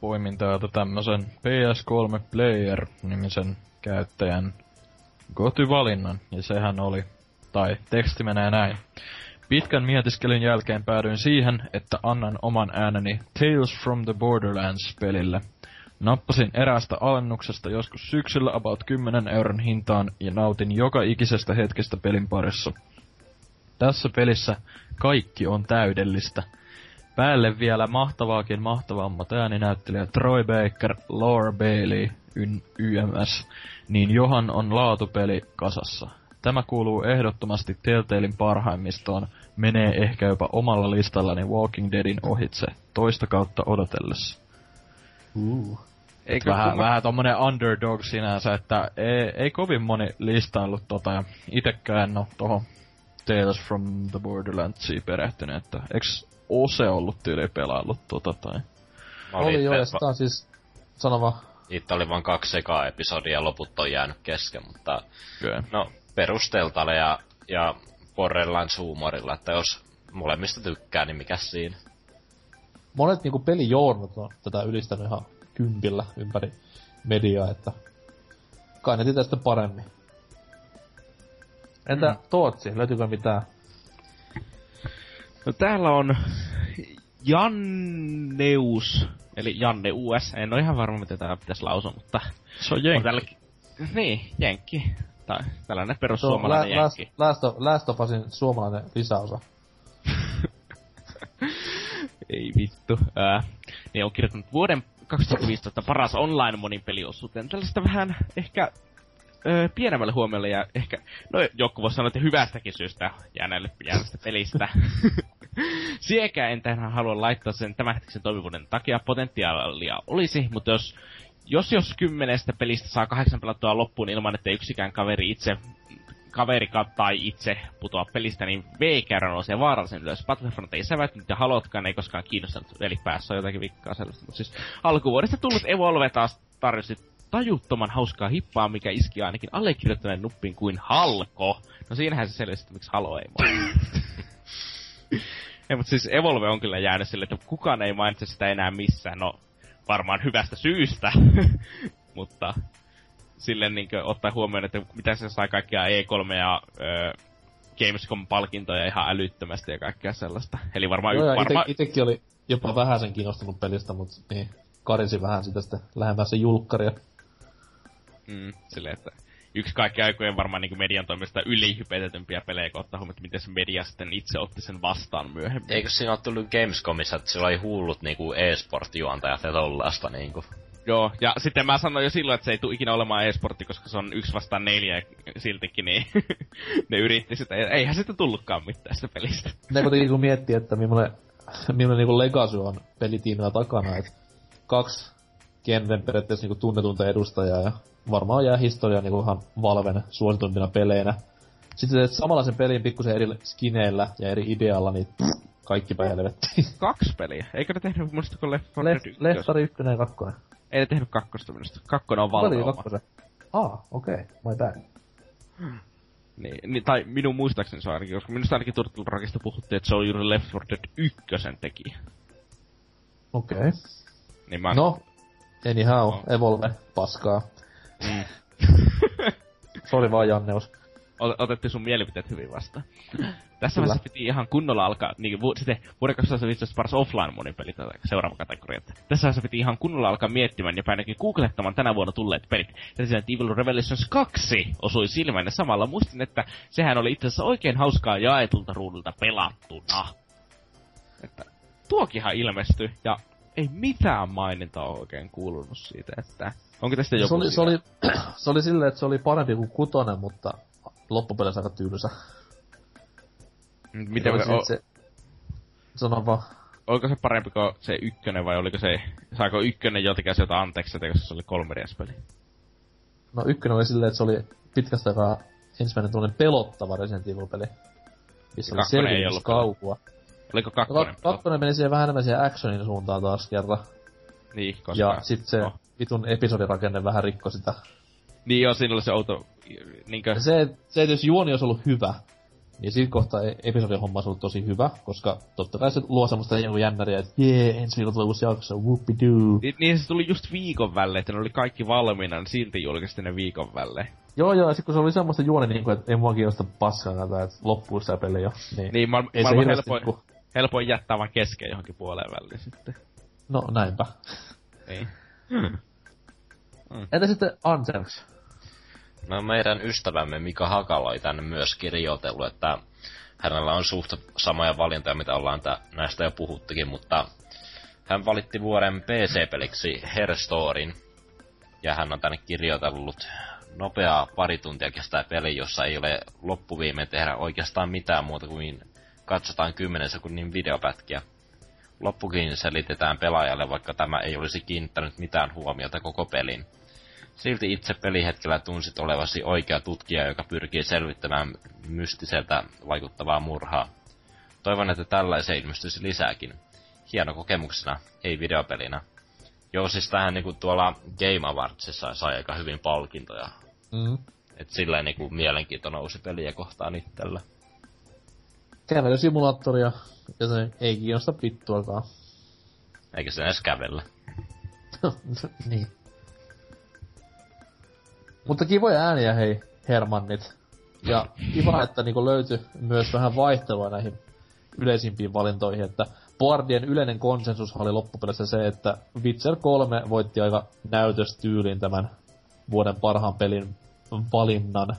poimin täältä tämmösen PS3 Player-nimisen käyttäjän kotivalinnan, ja sehän oli, tai teksti menee näin. Pitkän mietiskelyn jälkeen päädyin siihen, että annan oman ääneni Tales from the Borderlands-pelille. Nappasin eräästä alennuksesta joskus syksyllä about 10 euron hintaan ja nautin joka ikisestä hetkestä pelin parissa. Tässä pelissä kaikki on täydellistä. Päälle vielä mahtavaakin mahtavammat ääninäyttelijät Troy Baker, Laura Bailey, YMS, niin Johan on laatupeli kasassa. Tämä kuuluu ehdottomasti Telltalein parhaimmistoon, menee ehkä jopa omalla listallani Walking Deadin ohitse, toista kautta odotellessa. Uh. Eikö vähän, kuma... vähän tommonen underdog sinänsä, että ei, ei kovin moni listaillut tota, ja itekään no tohon Tales from the Borderlandsiin perehtynyt, että eiks Ose ollut tyyli pelaillut tota tai... Oli joo, ja sitä on siis sanova. Itse oli vain kaksi sekaa episodia ja loput on jäänyt kesken, mutta... Okay. No, perusteltale ja, ja Borderlands huumorilla, että jos molemmista tykkää, niin mikä siinä? Monet niinku pelijournat on tätä ylistänyt ihan kympillä ympäri mediaa, että kai ne sitten paremmin. Entä mm. Tootsi, löytyykö mitään? No täällä on Janneus, eli Janne US. En ole ihan varma, miten tämä pitäisi lausua, mutta... Se on jenkki. On Niin, jenkki. Tai tällainen perussuomalainen la- jenkki. Last, Last of suomalainen lisäosa. Ei vittu. Ää, niin on kirjoittanut vuoden 2015 paras online monin peliosuuteen. Tällaista vähän ehkä öö, pienemmälle huomiolle ja ehkä, no joku voisi sanoa, että hyvästäkin syystä jääneelle jääneestä pelistä. Siekään en tähän halua laittaa sen tämänhetkisen toimivuuden takia potentiaalia olisi, mutta jos jos jos kymmenestä pelistä saa kahdeksan pelattua loppuun ilman, että yksikään kaveri itse kaveri tai itse putoa pelistä, niin V-käyrä nousee vaarallisen ylös. Battlefront ei säväyttänyt ja halotkaan ei koskaan kiinnostanut, eli päässä on jotakin vikkaa sellaista. Mutta siis alkuvuodesta tullut Evolve taas tarjosi tajuttoman hauskaa hippaa, mikä iski ainakin allekirjoittaneen nuppiin kuin halko. No siinähän se selvisi, että miksi halo ei ei, mutta siis Evolve on kyllä jäänyt sille, että kukaan ei mainitse sitä enää missään. No, varmaan hyvästä syystä. mutta silleen niin ottaa huomioon, että mitä se sai kaikkia E3 ja ö, Gamescom-palkintoja ihan älyttömästi ja kaikkea sellaista. Eli varmaan... Joo, varma... ite, itekin oli jopa vähän sen kiinnostunut pelistä, mutta niin, karisi vähän sitä sitten lähempää se julkkaria. Mm, silleen, että yksi kaikki aikojen varmaan niin median toimesta ylihypetetympiä pelejä, kun ottaa huomioon, että miten se media sitten itse otti sen vastaan myöhemmin. Eikö siinä ole tullut Gamescomissa, että sillä oli hullut niinku e-sport-juontajat ja tollaasta niinku? Joo, ja sitten mä sanoin jo silloin, että se ei tule ikinä olemaan e-sportti, koska se on yksi vastaan neljä ja siltikin, niin ne yritti sitä. Eihän sitä tullutkaan mitään sitä pelistä. Ne kuitenkin kun miettii, että millainen, millainen niin legacy on pelitiimillä takana, että kaksi Genren periaatteessa niin tunnetunta edustajaa ja varmaan jää historiaan niin ihan Valven suosituimpina peleinä. Sitten teet samanlaisen pelin pikkusen eri skineillä ja eri idealla, niin kaikki päin helvettiin. Kaksi peliä? Eikö ne tehnyt muistako Left 4 Dead 1? Left 1 ja 2. Ei ne tehnyt kakkosta minusta. Kakkonen on Valve kakkosen. Ah, okei. Okay. My bad. Niin, niin, tai minun muistaakseni se on ainakin, koska minusta ainakin Turtle Rockista puhuttiin, että se on juuri Left 4 Dead 1 tekijä. Okei. Okay. Niin mä... No, anyhow, no. Evolve, paskaa. Mm. Sori vaan Janneus. otettiin sun mielipiteet hyvin vastaan. Tässä vaiheessa piti ihan kunnolla alkaa, niin vu- sitten vuoden 2015 paras offline monipeli tätä seuraava kategoria. Tässä vaiheessa piti ihan kunnolla alkaa miettimään ja ainakin googlettamaan tänä vuonna tulleet pelit. Resident Evil Revelations 2 osui silmään ja samalla muistin, että sehän oli itse asiassa oikein hauskaa jaetulta ruudulta pelattuna. Että tuokinhan ilmestyi ja ei mitään mainintaa oikein kuulunut siitä, että onko tästä joku... Se oli, se oli, se oli silleen, että se oli parempi kuin kutonen, mutta loppupeleissä aika tylsä. Miten se, o... se, sano vaan. Oliko se parempi kuin se ykkönen vai oliko se, saako ykkönen jotenkin sieltä anteeksi, että se oli kolme peli? No ykkönen oli silleen, että se oli pitkästä aikaa ensimmäinen tuollainen pelottava Resident Evil-peli. Missä oli selvitys kaukua. Oliko kakkonen? No, kakkonen meni siihen vähän enemmän siihen actionin suuntaan taas kerran. Niin, koska... Ja sit se no. vitun episodirakenne vähän rikko sitä. Niin joo, siinä oli se outo... Niinkö... Se, se, että jos juoni olisi ollut hyvä, niin siinä kohtaa e- episodin homma olisi ollut tosi hyvä, koska totta kai se luo semmoista jännäriä, että jee, ensi viikolla tulee uusi jakso, whoopidoo. Niin, niin se tuli just viikon välle, että ne oli kaikki valmiina, niin silti julkaisesti ne viikon välle. Joo, joo, ja sit kun se oli semmoista juoni niinku, että ei mua kiinnosta paskaa näitä, että loppuu sitä peli jo. Niin, niin mä, ei mä helpoin, ku... helpoin jättää vaan kesken johonkin puoleen väliin sitten. No, näinpä. Niin. Hmm. Hmm. Entä sitten Anserks? No meidän ystävämme Mika Hakala oli tänne myös kirjoitellut, että hänellä on suht samoja valintoja, mitä ollaan tä- näistä jo puhuttikin, mutta hän valitti vuoden PC-peliksi Herstorin, ja hän on tänne kirjoitellut nopeaa pari tuntia kestää peli, jossa ei ole loppuviimeen tehdä oikeastaan mitään muuta kuin katsotaan 10 sekunnin videopätkiä. Loppukin selitetään pelaajalle, vaikka tämä ei olisi kiinnittänyt mitään huomiota koko pelin. Silti itse pelihetkellä tunsit olevasi oikea tutkija, joka pyrkii selvittämään mystiseltä vaikuttavaa murhaa. Toivon, että tällaisia ilmestyisi lisääkin. Hieno kokemuksena, ei videopelinä. Joo, siis tähän niinku tuolla Game Awardsissa sai aika hyvin palkintoja. Mm. Et silleen niinku mielenkiinto nousi peliä kohtaan itsellä. Kävelysimulaattoria, ja se ei kiinnosta vittuakaan. Eikä se edes kävellä. niin. Mutta kivoja ääniä hei, Hermannit. Ja kiva, että niinku löytyi myös vähän vaihtelua näihin yleisimpiin valintoihin, että Boardien yleinen konsensus oli loppupeleissä se, että Witcher 3 voitti aika näytöstyyliin tämän vuoden parhaan pelin valinnan.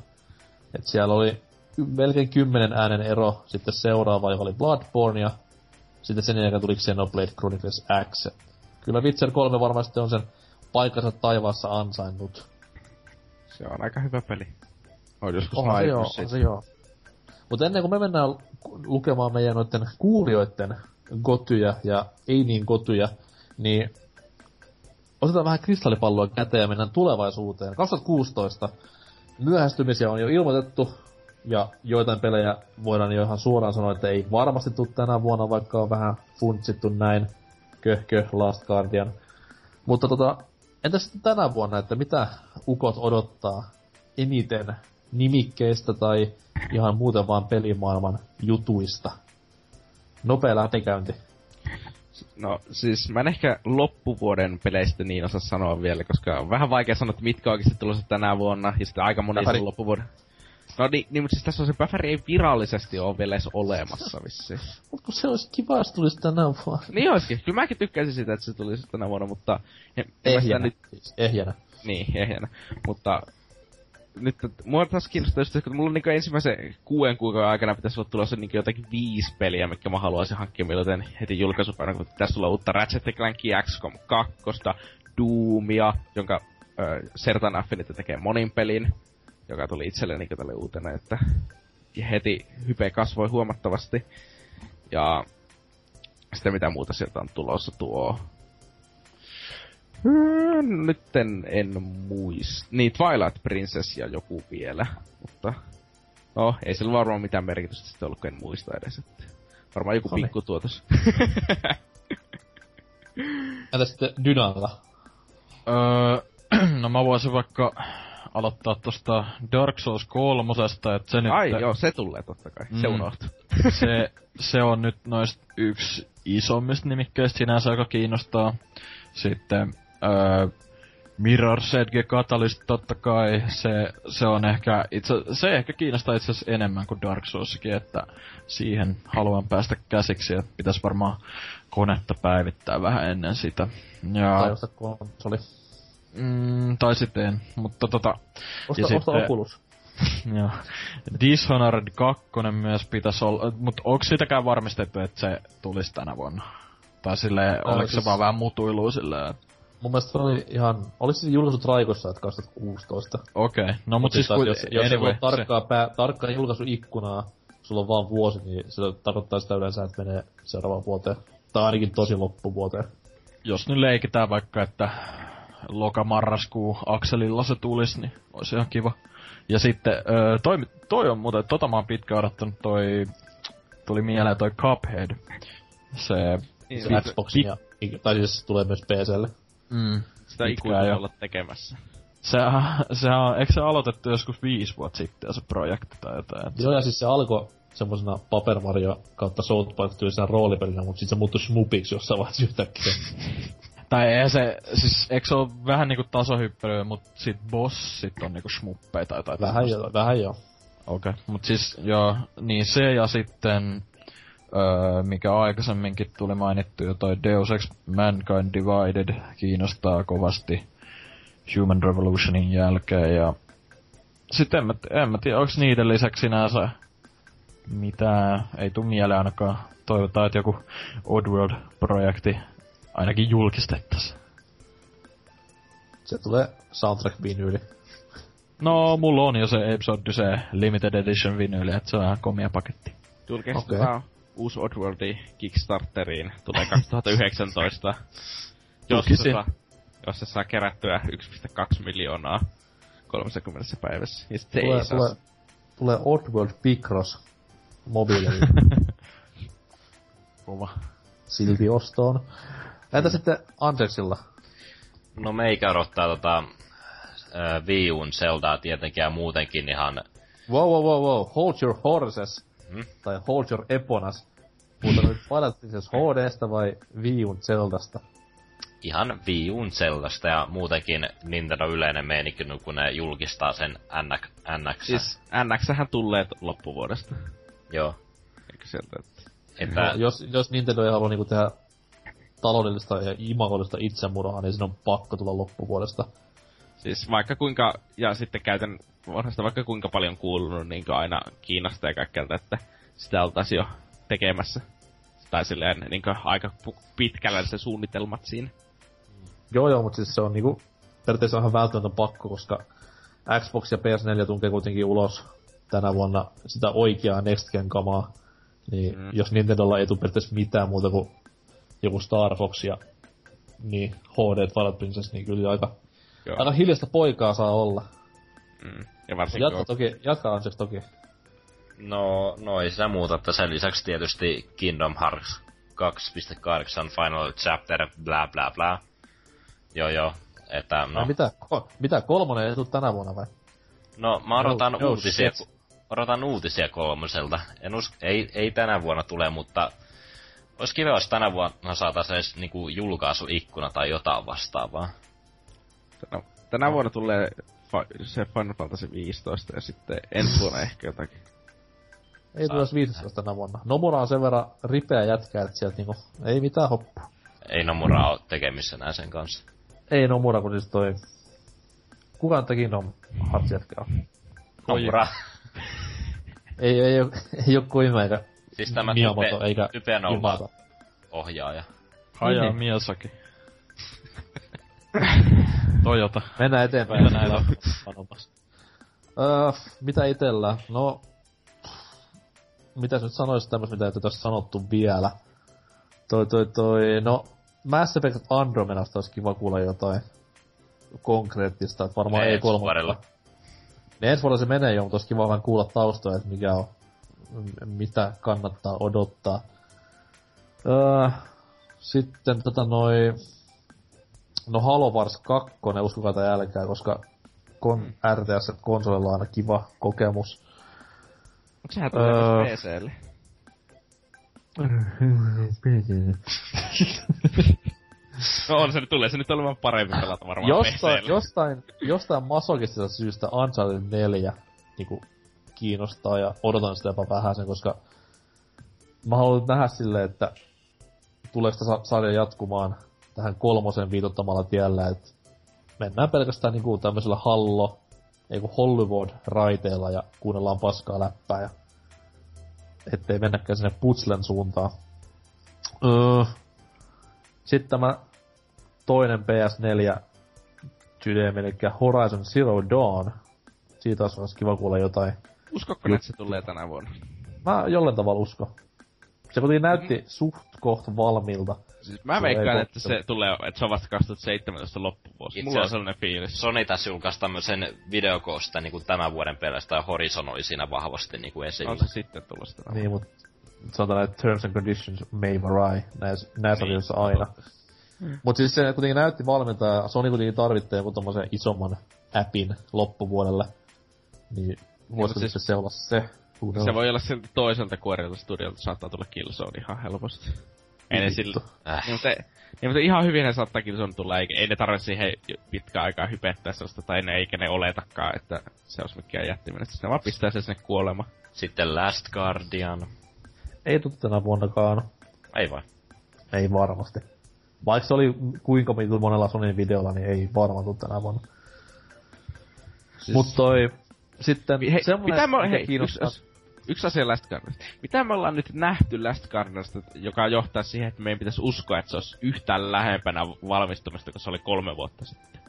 Et siellä oli melkein kymmenen äänen ero sitten seuraava, joka oli Bloodborne, ja sitten sen jälkeen tuli Xenoblade Chronicles X. Kyllä Witcher 3 varmasti on sen paikkansa taivaassa ansainnut. Se on aika hyvä peli. On joskus Onhan se joo, se joo. Mutta ennen kuin me mennään lukemaan meidän noiden kuulijoiden gotyjä ja ei niin gotyjä, niin otetaan vähän kristallipalloa käteen ja mennään tulevaisuuteen. 2016 myöhästymisiä on jo ilmoitettu, ja joitain pelejä voidaan jo ihan suoraan sanoa, että ei varmasti tule tänä vuonna, vaikka on vähän funtsittu näin. Köhkö, Last Guardian. Mutta tota, entäs sitten tänä vuonna, että mitä ukot odottaa eniten nimikkeistä tai ihan muuten vaan pelimaailman jutuista? Nopea läpikäynti. No siis mä en ehkä loppuvuoden peleistä niin osaa sanoa vielä, koska on vähän vaikea sanoa, että mitkä oikeasti tulossa tänä vuonna, ja sitten aika moni on loppuvuoden. No niin, niin mutta siis tässä on se Päfäri ei virallisesti ole vielä edes olemassa vissiin. Mut kun se olisi kiva, jos tulisi tänä vuonna. Niin olisikin. Kyllä mäkin tykkäisin sitä, että se tulisi tänä vuonna, mutta... Ehjänä. Nyt... Ehjänä. Niin, ehjänä. Mutta nyt mua taas kiinnostaa just, että mulla on niinku ensimmäisen kuuden kuukauden aikana pitäisi olla tulossa niinku jotakin viisi peliä, mikä mä haluaisin hankkia milloin heti julkaisupäivänä, kun pitäisi tulla uutta Ratchet Clankia XCOM 2, Doomia, jonka äh, Sertan Affinity tekee monin pelin, joka tuli itselle niinku tälle uutena, että heti hype kasvoi huomattavasti. Ja sitten mitä muuta sieltä on tulossa tuo Hmm, nyt en, en muista. Niin, Twilight Princess ja joku vielä, mutta... No, ei sillä varmaan mitään merkitystä sitten ollut, kun en muista edes. Että varmaan joku pikku tuotos. Entä sitten Dynalla? Öö, no mä voisin vaikka aloittaa tosta Dark Souls kolmosesta, että se nyt... Ai joo, se tulee totta kai, mm, se unohtu. se, se on nyt noista yksi isommista nimikkeistä sinänsä, joka kiinnostaa. Sitten öö, Mirror's Edge Catalyst totta kai, se, se on ehkä, itse, se ehkä kiinnostaa itse asiassa enemmän kuin Dark Soulskin, että siihen haluan päästä käsiksi, että pitäisi varmaan konetta päivittää vähän ennen sitä. Ja... Tai konsoli. Mm, tai sitten, mutta tota... Osta, ja osta sitten, Oculus. Joo. Dishonored 2 myös pitäisi olla, mutta onko sitäkään varmistettu, että se tulisi tänä vuonna? Tai silleen, äh, oliko siis... se vaan vähän mutuilua silleen, Mun mielestä se oli ihan, oliko se julkaisut Raikossa, että 2016? Okei, okay. no mut, mut siis, siis jos, jos anyway, tarkkaa, pää, tarkkaa julkaisuikkunaa, sulla on vaan vuosi, niin se tarkoittaa sitä yleensä, että menee seuraavaan vuoteen. Tai ainakin tosi loppuvuoteen. Jos nyt leikitään vaikka, että loka-marraskuu akselilla se tulisi, niin olisi ihan kiva. Ja sitten, toi, toi on muuten, tota mä oon pitkään odottanut, toi, tuli mieleen toi Cuphead. Se, niin, se Xbox ja, tai siis tulee myös PClle. Mm. Sitä ikuisesti olla tekemässä. Se, se on, eikö se aloitettu joskus viisi vuotta sitten se projekti tai jotain? Että... Joo, ja siis se alkoi semmosena Paper Mario kautta South Park tyylisenä roolipelinä, mutta sitten se muuttui Smupiksi jossain vaiheessa yhtäkkiä. tai ei se, siis eikö se ole vähän niinku tasohyppelyä, mut sit bossit on niinku smuppeja tai jotain. Vähän jo, vähän jo. Okei, okay. mut siis joo, niin se ja sitten öö, mikä aikaisemminkin tuli mainittu jo toi Deus Ex Mankind Divided kiinnostaa kovasti Human Revolutionin jälkeen ja sitten en mä, en mä tiedä, onks niiden lisäksi sinänsä mitä ei tuu mieleen ainakaan. Toivotaan, että joku Oddworld-projekti ainakin julkistettas. Se tulee soundtrack-vinyyli. No, mulla on jo se Episode se Limited Edition vinyyli, että se on ihan komia paketti. Julkistetaan okay. uusi Oddworldi Kickstarteriin. Tulee 2019. jos, se saa, jos se saa kerättyä 1,2 miljoonaa 30 päivässä. Ja sitten tulee, ei tulee, saa... tulee Oddworld Picross mobiilille. Kova. Silti ostoon. Entä mm. sitten Andersilla? No meikä odottaa tota äh, Wii Uun Zeldaa tietenkin ja muutenkin ihan... Wow, wow, wow, wow. Hold your horses. Hmm? Tai hold your eponas. Puhutaan nyt Fanatics HDstä vai Wii Uun Zeldasta? Ihan Wii Uun Zeldasta ja muutenkin Nintendo yleinen meininki, kun ne julkistaa sen NX. NX. Siis NX-hän tulee loppuvuodesta. Joo. Eikö sieltä, että... että... No, jos, jos Nintendo ei halua niinku tehdä taloudellista ja imagollista itsemurhaa, niin siinä on pakko tulla loppuvuodesta. Siis vaikka kuinka, ja sitten käytän vanhasta vaikka kuinka paljon kuulunut niin aina Kiinasta ja kaikkelta, että sitä oltaisiin jo tekemässä. Tai silleen niin aika pitkällä se suunnitelmat siinä. Joo joo, mutta siis se on niinku periaatteessa ihan välttämätön pakko, koska Xbox ja PS4 tunkee kuitenkin ulos tänä vuonna sitä oikeaa Next Gen kamaa, niin mm. jos Nintendolla ei tule periaatteessa mitään muuta kuin Star Fox ja niin HD Twilight Princess, niin kyllä aika, Joo. aika hiljasta poikaa saa olla. Mm. Ja varsinkin jatka, toki, jatka anteeksi toki. No, no ei sitä muuta, että sen lisäksi tietysti Kingdom Hearts 2.8 Final Chapter, bla bla bla. Joo joo, että no. mitä, ko, mitä, kolmonen ei tule tänä vuonna vai? No, mä odotan no, uutisia, no, odotan uutisia kolmoselta. En us, ei, ei tänä vuonna tule, mutta olisi kiva, jos tänä vuonna saataisiin edes niinku julkaisuikkuna tai jotain vastaavaa. Tänä, tänä vuonna tulee fa- se Final Fantasy 15 ja sitten ensi vuonna ehkä jotakin. Ei tule 15 tänä vuonna. Nomura on sen verran ripeä jätkä, että sieltä niinku, ei mitään hoppu. Ei Nomura ole tekemissä nää sen kanssa. Ei Nomura, kun siis toi... Kuka teki Nom Hearts jätkää? Nomura ei, ei, ei, ei oo Koima eikä Siis tämä Miyamoto, type, eikä Typenova ohjaaja. Hayao niin. Miyazaki. Toyota. Mennään eteenpäin. Mennään öö, mitä itellä? No, mitä nyt sanois tämmöistä, mitä ei tässä sanottu vielä? Toi, toi, toi, no, Mass Effect Andromedasta olisi kiva kuulla jotain konkreettista, että varmaan ei kolmatta. Niin ensi vuonna se menee jo, mutta olisi kiva vähän kuulla taustoja, että mikä on, mitä kannattaa odottaa. Öö, sitten tota noi... No Halo Wars 2, uskokaa tai älkää, koska kon, RTS-konsolilla on aina kiva kokemus. Onko sehän tulee öö... PClle? no on se nyt, tulee se nyt olemaan parempi pelata varmaan jostain, jostain, jostain masokistisesta syystä Uncharted 4 niinku kiinnostaa ja odotan sitä jopa vähän sen, koska mä haluan nähdä silleen, että tuleeko sitä sarja jatkumaan tähän kolmosen viitottamalla tiellä, että mennään pelkästään niinku tämmöisellä hallo, ei kun Hollywood-raiteella ja kuunnellaan paskaa läppää ja ettei mennäkään sinne putslen suuntaan. Öö, sitten tämä toinen PS4 sydäm, eli Horizon Zero Dawn. Siitä olisi kiva kuulla jotain. Uskokko, että se tulee tänä vuonna? Mä jollain tavalla usko. Se kuitenkin näytti mm. suht koht valmiilta. Siis mä veikkaan, että se tulee, että se on vasta 2017 loppuvuosi. Itse Mulla on sellainen fiilis. Sony tässä julkaisi tämmösen videokoosta niin kuin tämän vuoden perästä ja Horizon oli siinä vahvasti niin kuin esillä. On se sitten tulosta. Niin, mutta sanotaan, että terms and conditions may vary näissä, näissä niin. asioissa aina. Mm. Mut siis se kuitenkin näytti valmiilta ja Sony kuitenkin tarvitsee joku tommosen isomman appin loppuvuodelle. Niin voisiko siis, se olla se? Se voi olla siltä toiselta kuorilta studiolta, saattaa tulla Killzone ihan helposti. Ei ne sillä... Äh. Niin, mutta, niin, mutta ihan hyvin ne saattaa Killzone tulla, eikä, ei ne tarvitse siihen pitkään aikaa hypettää sellaista, tai ne, eikä ne oletakaan, että se olisi mikään jättiminen. Sitten ne vaan pistää se sinne kuolema. Sitten Last Guardian. Ei tule tänä vuonnakaan. Ei vai? Ei varmasti. Vaikka se oli kuinka monella Sonyn videolla, niin ei varmaan tule tänä vuonna. Siis... Mut toi... Sitten hei, semmonen, mitä mä, hei, kiinnostaa... Yksi, yksi asia Last Guardianista. Mitä me ollaan nyt nähty Last Guardianista, joka johtaa siihen, että meidän pitäisi uskoa, että se olisi yhtään lähempänä valmistumista, kun se oli kolme vuotta sitten?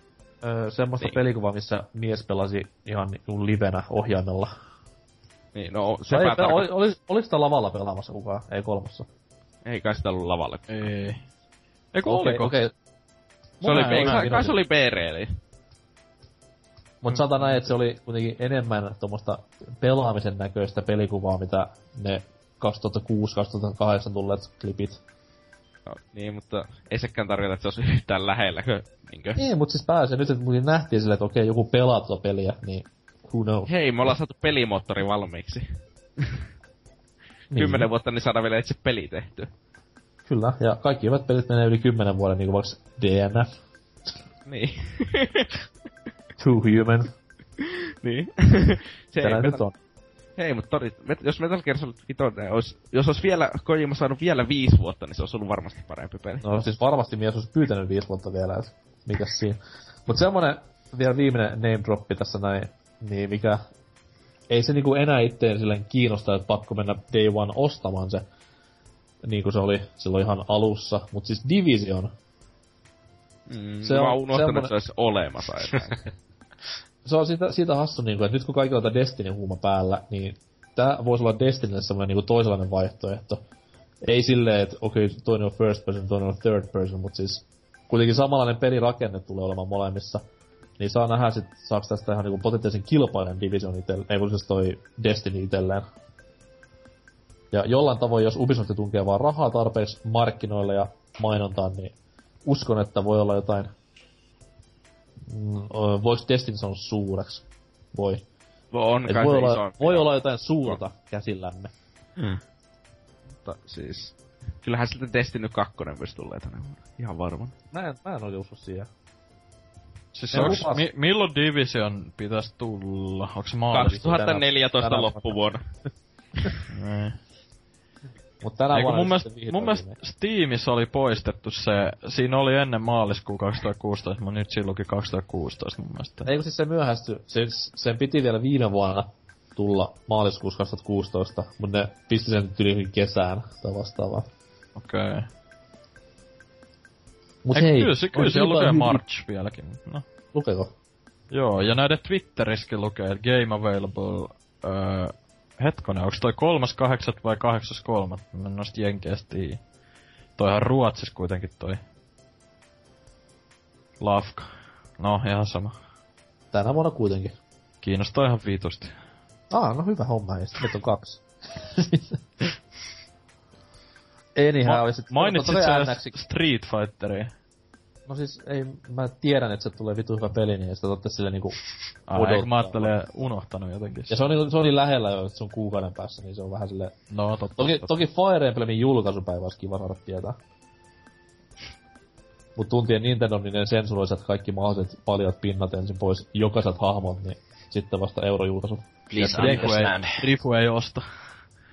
Öö, semmoista niin. pelikuvaa, missä mies pelasi ihan livenä ohjaimella. Niin, no se ei, tarko- oli, oli, oli, sitä lavalla pelaamassa kukaan? Ei kolmossa. Ei kai sitä ollut lavalla. Ei. Eikö okay, oliko? Okay. Se oli, kai, kai se oli BRL. Mut mm. näin, että se oli kuitenkin enemmän tuommoista pelaamisen näköistä pelikuvaa, mitä ne 2006-2008 tulleet klipit. No, niin, mutta ei sekään tarkoita, että se olisi yhtään lähellä. Niinkö? Niin, mutta siis pääsee nyt, että nähtiin silleen, että okei, joku pelaa tuota peliä, niin who knows. Hei, me ollaan saatu pelimoottori valmiiksi. niin. Kymmenen vuotta, niin saadaan vielä itse peli tehty. Kyllä, ja kaikki hyvät pelit menee yli kymmenen vuoden, niin kuin vaikka DNF. Niin. Too human. niin. se ei nyt on. Hei, mutta tori, jos Metal Gear Solid 5 olisi, jos olisi vielä, Kojima saanut vielä viisi vuotta, niin se olisi ollut varmasti parempi peli. No siis varmasti mies olisi pyytänyt viisi vuotta vielä, että mikäs siinä. Mut semmonen vielä viimeinen name droppi tässä näin, niin mikä ei se niinku enää itteen silleen kiinnosta, että pakko mennä day one ostamaan se, niin kuin se oli silloin ihan alussa. Mut siis Division Mm, se mä oon unohtanut, semmonen... että se olisi olemassa se on siitä, siitä hassu, niin kuin, että nyt kun kaikilla on Destiny-huuma päällä, niin tää voisi olla Destinylle semmoinen niin toisenlainen vaihtoehto. Ei silleen, että okei, okay, toinen on first person, toinen on third person, mutta siis kuitenkin samanlainen pelirakenne tulee olemaan molemmissa. Niin saa nähdä sit, saaks tästä ihan niinku potentiaalisen kilpailijan Division itselleen, ei kun siis toi Destiny itselleen. Ja jollain tavoin, jos Ubisoft tunkee vaan rahaa tarpeeksi markkinoille ja mainontaan, niin uskon, että voi olla jotain... Mm, voiko Destiny sanoa suureksi? Voi. On kai voi, olla, voi olla jotain suurta on. käsillämme. Hmm. Mutta siis... Kyllähän sitten Destiny 2 myös tulee tänä vuonna. Ihan varmaan. Mä en, mä en oikein usko siihen. Siis onks, lupas... mi, milloin Division pitäis tulla? Onks maaliskuussa? 2014 loppuvuonna. Mut tänä Eiku, mun, mielestä, mun mielestä Steamissa oli poistettu se, siinä oli ennen maaliskuun 2016, mutta nyt siinä luki 2016 mun mielestä. Eikö siis se myöhästy, se, sen piti vielä viime vuonna tulla maaliskuussa 2016, mutta ne pisti sen yli kesään tai vastaavaa. Okei. Okay. Mut Eikö, hei, kyllä, se, kyllä siellä lukee March vieläkin. No. Lukeeko? Joo, ja näiden Twitterissäkin lukee, että game available öö, hetkonen, onko toi kolmas kahdeksat vai kahdeksas kolmat? Mä en noista jenkeistä Toihan Ruotsis kuitenkin toi. Lafka. No, ihan sama. Tänä vuonna kuitenkin. Kiinnostaa ihan viitusti. Ah, no hyvä homma, ja sitten on kaksi. Anyhow, Ma- mainitsit sä Street Fighteria? No siis ei, mä tiedän, että se tulee vitu hyvä peli, niin sitä totta sille niinku Ai, mä ajattelin unohtanut jotenkin. Ja se on, niin, se on niin lähellä jo, että se on kuukauden päässä, niin se on vähän sille... No, totta. Toki, totta. toki Fire Emblemin julkaisupäivä olisi kiva saada tietää. Mut tuntien Nintendo, niin ne sensuroisivat kaikki mahdolliset paljat pinnat ensin pois jokaiset hahmot, niin sitten vasta eurojulkaisut. Please understand. Rifu ei osta.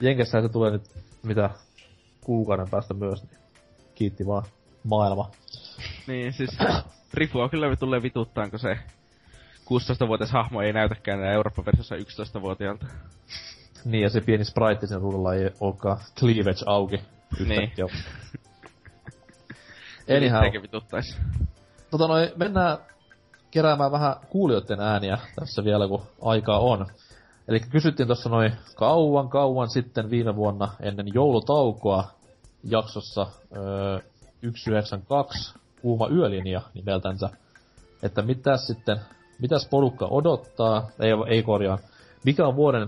Jenkessähän se tulee nyt, mitä, kuukauden päästä myös, niin kiitti vaan maailma. Niin, siis Rifua kyllä tulee vituttaan, kun se 16-vuotias hahmo ei näytäkään enää Eurooppa-versiossa 11-vuotiaalta. Niin, ja se pieni sprite sen ruudulla ei olekaan cleavage auki. yhtäkkiä. Anyhow, Eikä vituttais. tota noin, mennään keräämään vähän kuulijoiden ääniä tässä vielä, kun aikaa on. Eli kysyttiin tuossa noin kauan kauan sitten viime vuonna ennen joulutaukoa jaksossa öö, 192 Kuuma yölinja nimeltänsä, että mitäs sitten, mitäs porukka odottaa, ei, ei korjaa, mikä on vuoden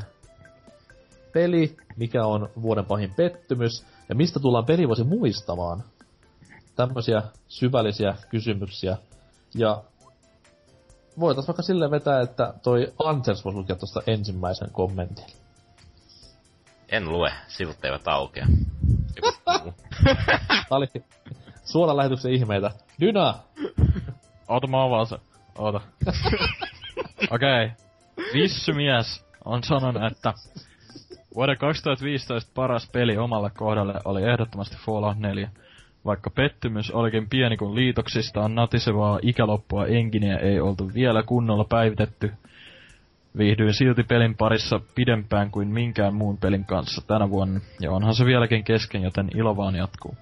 peli, mikä on vuoden pahin pettymys ja mistä tullaan pelivuosi muistamaan. Tämmöisiä syvällisiä kysymyksiä. Ja voitais vaikka silleen vetää, että toi Ansers voisi lukea tuosta ensimmäisen kommentin. En lue, sivut eivät aukea. Tää oli suoran lähetyksen ihmeitä. Dyna! Oota mä avaan se. Oota. Okei. Okay. Vissymies on sanonut, että vuoden 2015 paras peli omalle kohdalle oli ehdottomasti Fallout 4. Vaikka pettymys olikin pieni kun liitoksista on natisevaa ikäloppua engineä ei oltu vielä kunnolla päivitetty, viihdyin silti pelin parissa pidempään kuin minkään muun pelin kanssa tänä vuonna, ja onhan se vieläkin kesken, joten ilo vaan jatkuu.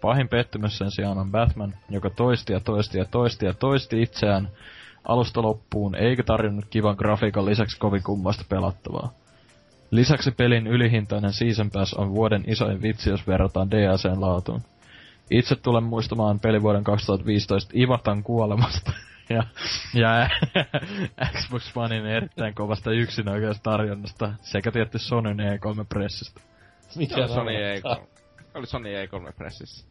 Pahin pettymys sen sijaan on Batman, joka toisti ja toisti ja toisti ja toisti itseään alusta loppuun, eikä tarjonnut kivan grafiikan lisäksi kovin kummasta pelattavaa. Lisäksi pelin ylihintainen Season Pass on vuoden isoin vitsi, jos verrataan DLCn laatuun. Itse tulen muistamaan pelivuoden 2015 Ivatan kuolemasta ja, ja Xbox Onein erittäin kovasta yksinoikeudesta tarjonnasta sekä tietty Sonyn E3-pressistä. Mikä Sony naurattaa? E3. Oli Sony E3 pressissä.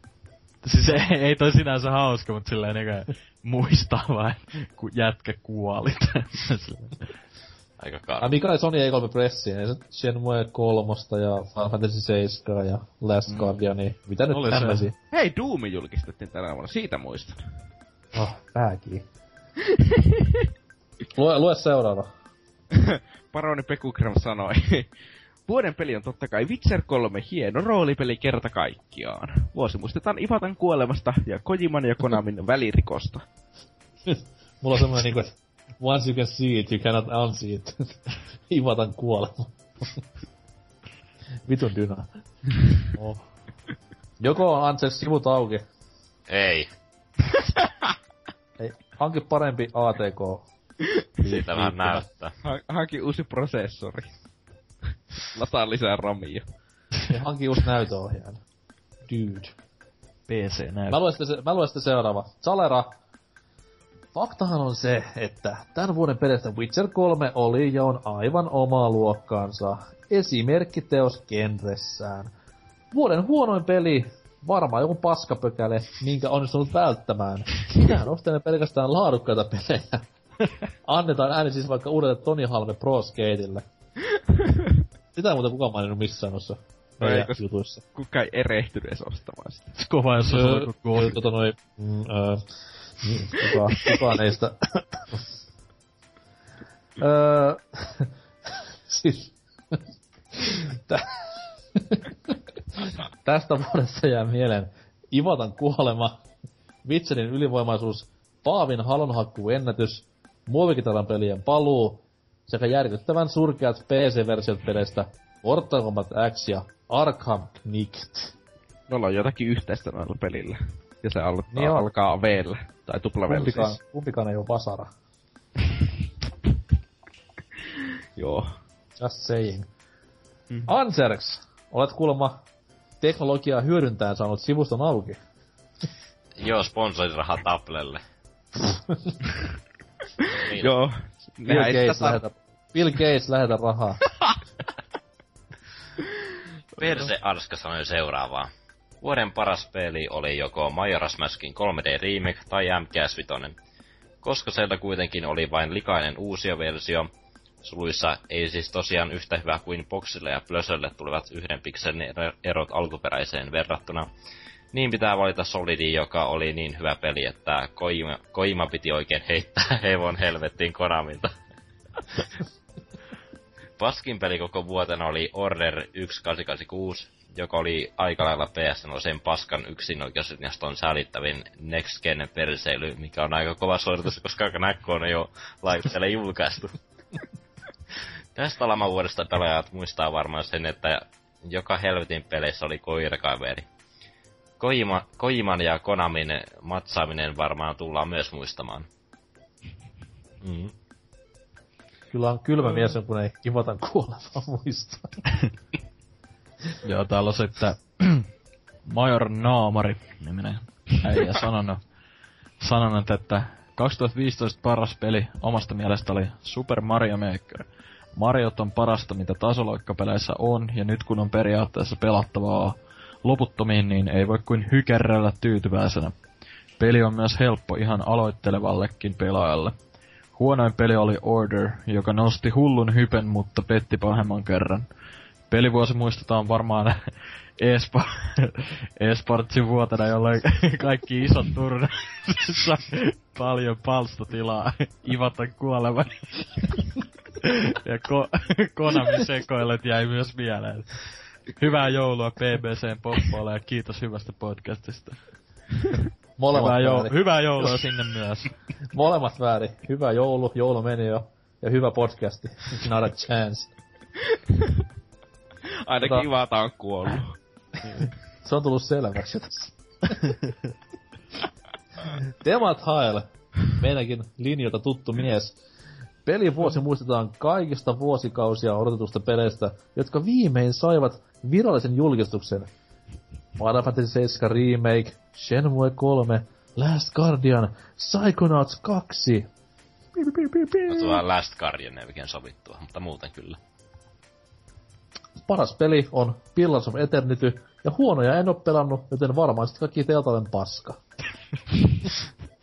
Siis ei, ei toi sinänsä hauska, mutta silleen niinku muistaa vain, kun jätkä kuoli. Aika Ai Ah, karmi. mikä oli Sony E3 pressi? Ei se Shenmue 3 ja Final Fantasy 7 ja Last Mm. Guardian, niin mitä nyt Oli se. tämmösiä? Hei, Doom julkistettiin tänä vuonna, siitä muistan. Oh, pääkiin. lue, lue seuraava. Paroni Pekugram sanoi. Vuoden peli on totta kai Witcher 3 hieno roolipeli kerta kaikkiaan. Vuosi muistetaan Ivatan kuolemasta ja Kojiman ja Konamin välirikosta. Mulla on semmonen niinku, että once you can see it, you cannot unsee it. Ivatan kuolema. Vitun dyna. Oh. Joko on Ansels sivut auki, Ei, ei, hanki parempi ATK. siitä vähän näyttää. Ha- hanki uusi prosessori. Lataa lisää ramia. Ja hanki uusi näytöohjaaja. Dude. PC näyttää. Mä luen sitten, mä luen sitten seuraava. Salera. Faktahan on se, että tämän vuoden pelistä Witcher 3 oli ja on aivan omaa luokkaansa. Esimerkkiteos genressään. Vuoden huonoin peli, varmaan joku paskapökäle, minkä onnistunut välttämään. Minä nostelen pelkästään laadukkaita pelejä. Annetaan ääni siis vaikka uudelle Toni Halme Pro Skateille. Sitä ei muuten kukaan maininnut missään noissa meidän Eikö? jutuissa. Kuka ei erehtynyt edes ostamaan sitä. Kova, jos on Öö, ollut koko tota noin, mm, öö, niin, kuka, kukaan ei sitä... öö, siis... tä, tästä vuodesta jää mieleen Ivatan kuolema, Witcherin ylivoimaisuus, Paavin halonhakkuun ennätys, muovikitaran pelien paluu, sekä järkyttävän surkeat PC-versiot peleistä Mortal Kombat X ja Arkham Knight. Jolla on jotakin yhteistä noilla pelillä. Ja se aloittaa, Niin alkaa V-llä. Tai tupla Kumpikaan, siis. kumpikaan ei ole vasara. Joo. Just saying. Mm. Mm. Anserks, olet kuulemma teknologiaa hyödyntäen saanut sivuston auki. Joo, sponsoriraha Taplelle. niin, Joo. Nehän ei sitä lähetä, Bill Gates, lähetä rahaa. Perse Arska sanoi seuraavaa. Vuoden paras peli oli joko Majora's Maskin 3D Remake tai MGS Vitoinen. Koska sieltä kuitenkin oli vain likainen uusia versio, suluissa ei siis tosiaan yhtä hyvä kuin Boxille ja Plösölle tulevat yhden pikselin ero- erot alkuperäiseen verrattuna, Niin pitää valita Solidi, joka oli niin hyvä peli, että Koima, Koima piti oikein heittää hevon helvettiin Konamilta. Paskin peli koko vuotena oli Order 1886, joka oli aika lailla PSN sen paskan yksinoikeuslinjaston säällittävin Next Gen perseily, mikä on aika kova suoritus, koska Knacko on jo laitteelle julkaistu. Tästä vuodesta pelaajat muistaa varmaan sen, että joka helvetin peleissä oli koirakaveri. Kojima, Kojiman ja Konamin matsaaminen varmaan tullaan myös muistamaan. Mm. Kyllä on kylmä mies, kun ei kivatan kuolevaa muistaa. Joo, täällä on sitten Major Naamari niminen äijä sanonut, sanonut, että 2015 paras peli omasta mielestä oli Super Mario Maker. Mariot on parasta, mitä tasoloikkapeleissä on, ja nyt kun on periaatteessa pelattavaa loputtomiin, niin ei voi kuin hykerrellä tyytyväisenä. Peli on myös helppo ihan aloittelevallekin pelaajalle. Huonoin peli oli Order, joka nosti hullun hypen, mutta petti pahemman kerran. Pelivuosi muistetaan varmaan eSportsin vuotena, jolloin kaikki isot turnaukset paljon palstatilaa ivata kuolevan. ja ko- Konami sekoilet jäi myös mieleen. Hyvää joulua PBCn poppoille ja kiitos hyvästä podcastista. Molemmat hyvää, jou- hyvää joulua sinne myös. Molemmat väärin. Hyvä joulu, joulu meni jo. Ja hyvä podcasti. Not a chance. Ainakin tota... Ivata on kuollut. Se on tullut selväksi tässä. Temat Hael, meidänkin linjoilta tuttu mies. Pelivuosi muistetaan kaikista vuosikausia odotetusta peleistä, jotka viimein saivat virallisen julkistuksen. Final Fantasy 7 Remake, Shenmue 3, Last Guardian, Psychonauts 2. Tuo Last Guardian ei oikein sovittua, mutta muuten kyllä. Paras peli on Pillars of Eternity, ja huonoja en oo pelannut, joten varmaan sit kaikki Teotalen paska.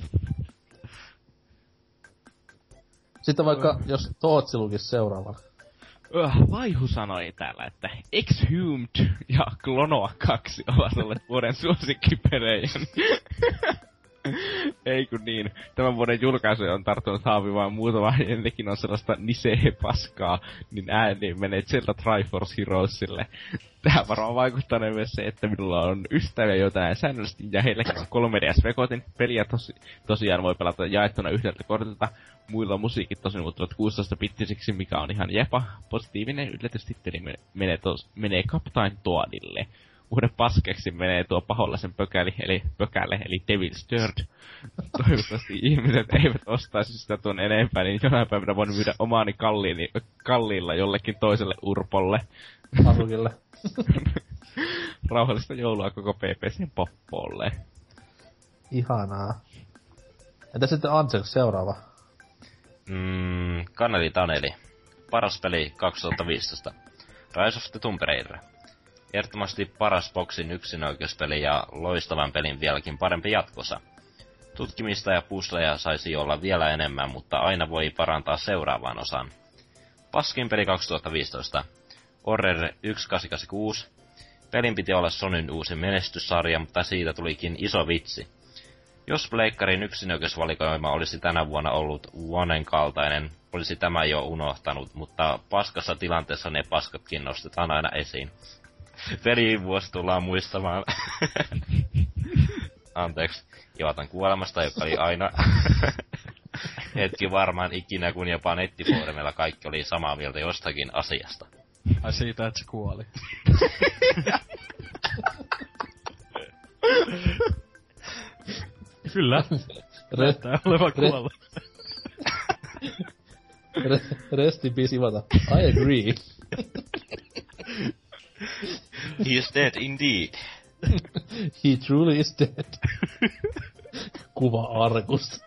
Sitten vaikka, jos Tootsi lukis seuraavan. Vaihu sanoi täällä, että Exhumed ja Klonoa 2 ovat olleet vuoden suosikkipelejä. Ei kun niin. Tämän vuoden julkaisu on tarttunut haavimaan muutama ennenkin on sellaista nisee-paskaa, niin ääni menee Zelda Triforce Heroesille. Tähän varmaan vaikuttaa myös se, että minulla on ystäviä jotain säännöllisesti ja heilläkin on 3DS-vekotin. Peliä tosi, tosiaan voi pelata jaettuna yhdeltä kortilta. Muilla musiikit tosin muuttuvat 16-bittisiksi, mikä on ihan jepa. Positiivinen yllätystitteli menee, tos, menee Captain Toadille uuden paskeksi menee tuo pahollisen pökäli, eli pökäle, eli Devil's Third. Toivottavasti ihmiset eivät ostaisi sitä tuon enempää, niin jonain päivänä voin myydä omaani kalliini, kalliilla jollekin toiselle urpolle. Asukille. Rauhallista joulua koko PPCn poppolle. Ihanaa. Entä sitten Ansel seuraava? Mm, Kanneli Taneli. Paras peli 2015. Rise of the Tomb Raider. Ehdottomasti paras boksin yksinoikeuspeli ja loistavan pelin vieläkin parempi jatkossa. Tutkimista ja pusleja saisi olla vielä enemmän, mutta aina voi parantaa seuraavaan osaan. Paskin peli 2015. Order 1886. Pelin piti olla Sonyn uusi menestyssarja, mutta siitä tulikin iso vitsi. Jos Pleikkarin yksinäköisvalikoima olisi tänä vuonna ollut Onen kaltainen, olisi tämä jo unohtanut, mutta paskassa tilanteessa ne paskatkin nostetaan aina esiin. Pelivuosi tullaan muistamaan. Anteeksi, Ivatan kuolemasta, joka oli aina hetki varmaan ikinä, kun jopa nettifoorumilla kaikki oli samaa mieltä jostakin asiasta. Ai siitä, että se kuoli. Kyllä. Näyttää olevan kuolla. Re, rest in peace, Ivata. I agree. He is dead indeed. He truly is dead. Kuva arkusta.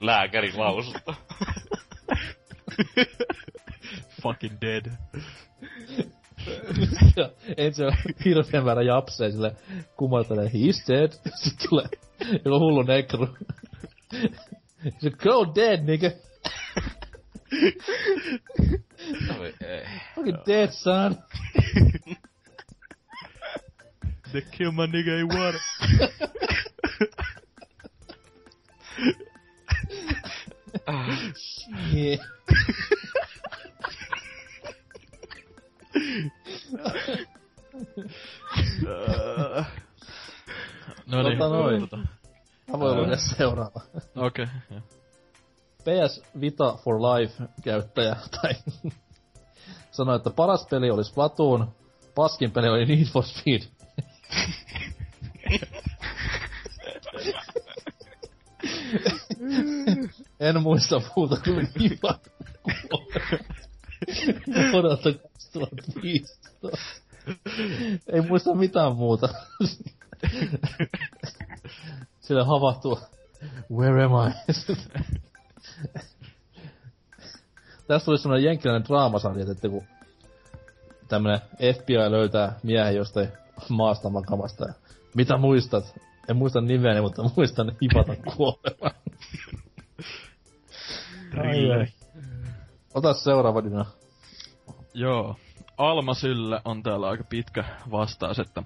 Lääkärin lausunto. Fucking dead. ja ensin on hirveän määrä japseja sille kumartelee, he's dead. Sitten tulee joku hullu nekru. Se go dead, nigga. Eh. Fucking dead, son. They kill my nigga in water. Yeah. Uh, no niin. Tota noin. Tota. Mä voin lukea seuraava. Okei. Okay. PS Vita for Life käyttäjä tai sanoi, että paras peli oli Splatoon, paskin peli oli Need for Speed. en muista muuta kuin Viva vuodelta 2015. Ei muista mitään muuta. Sille havahtuu. Where am I? Tästä tuli semmonen jenkkiläinen draamasarja, että kun tämmönen FBI löytää miehen jostain maasta makamasta ja mitä muistat? En muista nimeäni, mutta muistan hipata ai. Ota seuraava Dina. Joo. Alma Sylle on täällä aika pitkä vastaus, että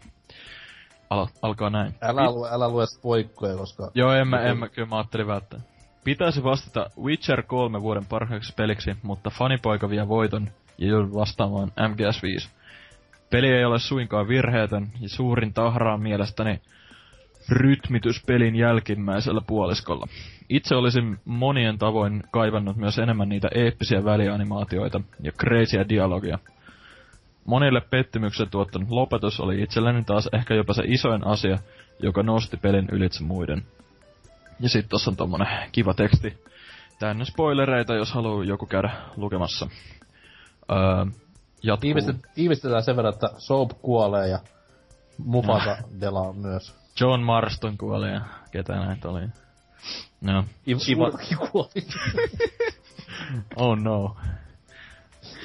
al- alkaa näin. Älä, lue, älä lue spoikkoja, koska... Joo, en mä, en mä, kyllä mä ajattelin välttää. Pitäisi vastata Witcher 3 vuoden parhaaksi peliksi, mutta fanipoika vie voiton ja joudun vastaamaan MGS5. Peli ei ole suinkaan virheetön ja suurin tahra on mielestäni rytmitys pelin jälkimmäisellä puoliskolla. Itse olisin monien tavoin kaivannut myös enemmän niitä eeppisiä välianimaatioita ja crazyä dialogia. Monille pettymyksen tuottanut lopetus oli itselleni taas ehkä jopa se isoin asia, joka nosti pelin ylitse muiden. Ja sit tossa on tommonen kiva teksti. Täynnä spoilereita, jos haluaa joku käydä lukemassa. Öö, jatkuu. Tiivistet, tiivistetään sen verran, että Soap kuolee ja Mufasa delaa myös. John Marston kuoli ja ketä näitä oli. No. Iva, Iva- kuoli. Oh no.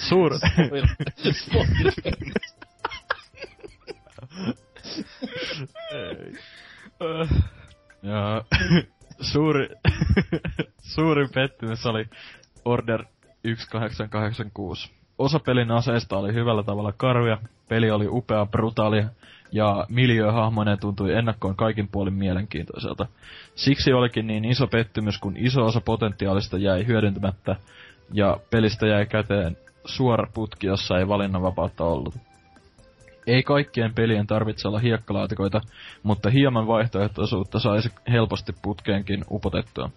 Suur... Spoiler. Ja suuri, suurin pettymys oli Order 1886. Osa pelin aseista oli hyvällä tavalla karvia, peli oli upea, brutaalia ja miljööhahmoinen tuntui ennakkoon kaikin puolin mielenkiintoiselta. Siksi olikin niin iso pettymys, kun iso osa potentiaalista jäi hyödyntämättä ja pelistä jäi käteen suora putki, jossa ei valinnanvapautta ollut. Ei kaikkien pelien tarvitse olla hiekkalaatikoita, mutta hieman vaihtoehtoisuutta saisi helposti putkeenkin upotettua.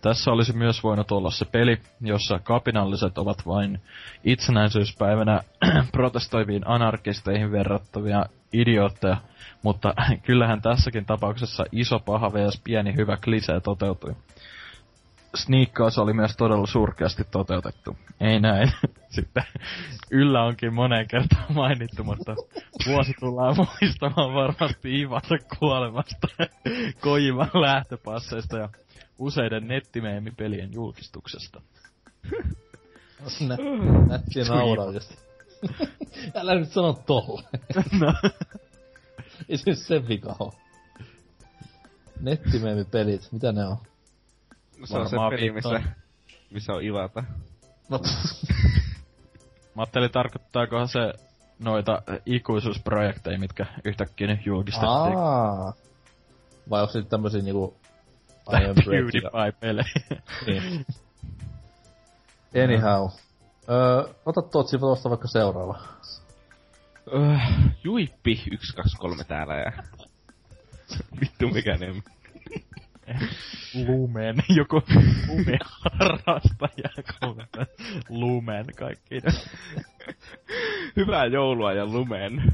Tässä olisi myös voinut olla se peli, jossa kapinalliset ovat vain itsenäisyyspäivänä protestoiviin anarkisteihin verrattavia idiootteja, mutta kyllähän tässäkin tapauksessa iso paha vs pieni hyvä klisee toteutui. Sniikkaus oli myös todella surkeasti toteutettu. Ei näin. Sitten yllä onkin moneen kertaan mainittu, mutta vuosi tullaan muistamaan varmasti Ivata kuolemasta, Kojiman lähtöpasseista ja useiden nettimeemipelien julkistuksesta. Nä, nättiä nauraudesta. Älä nyt sano tolle. no, Ei se nyt sen vika oo. Nettimeemipelit, mitä ne on? No se on se peli, missä, missä on Ivata. No, mä ajattelin, tarkoittaako se noita ikuisuusprojekteja, mitkä yhtäkkiä nyt julkistettiin. Aa. Vai onko se nyt tämmösiä niinku... PewDiePie-pelejä. Niin. Anyhow. Öö, ota tuot tuosta vaikka seuraava. Öö, juippi 123 täällä ja... Vittu mikä nimi. Lumen, joku lumen harrastaja, lumen kaikki. Hyvää joulua ja lumen.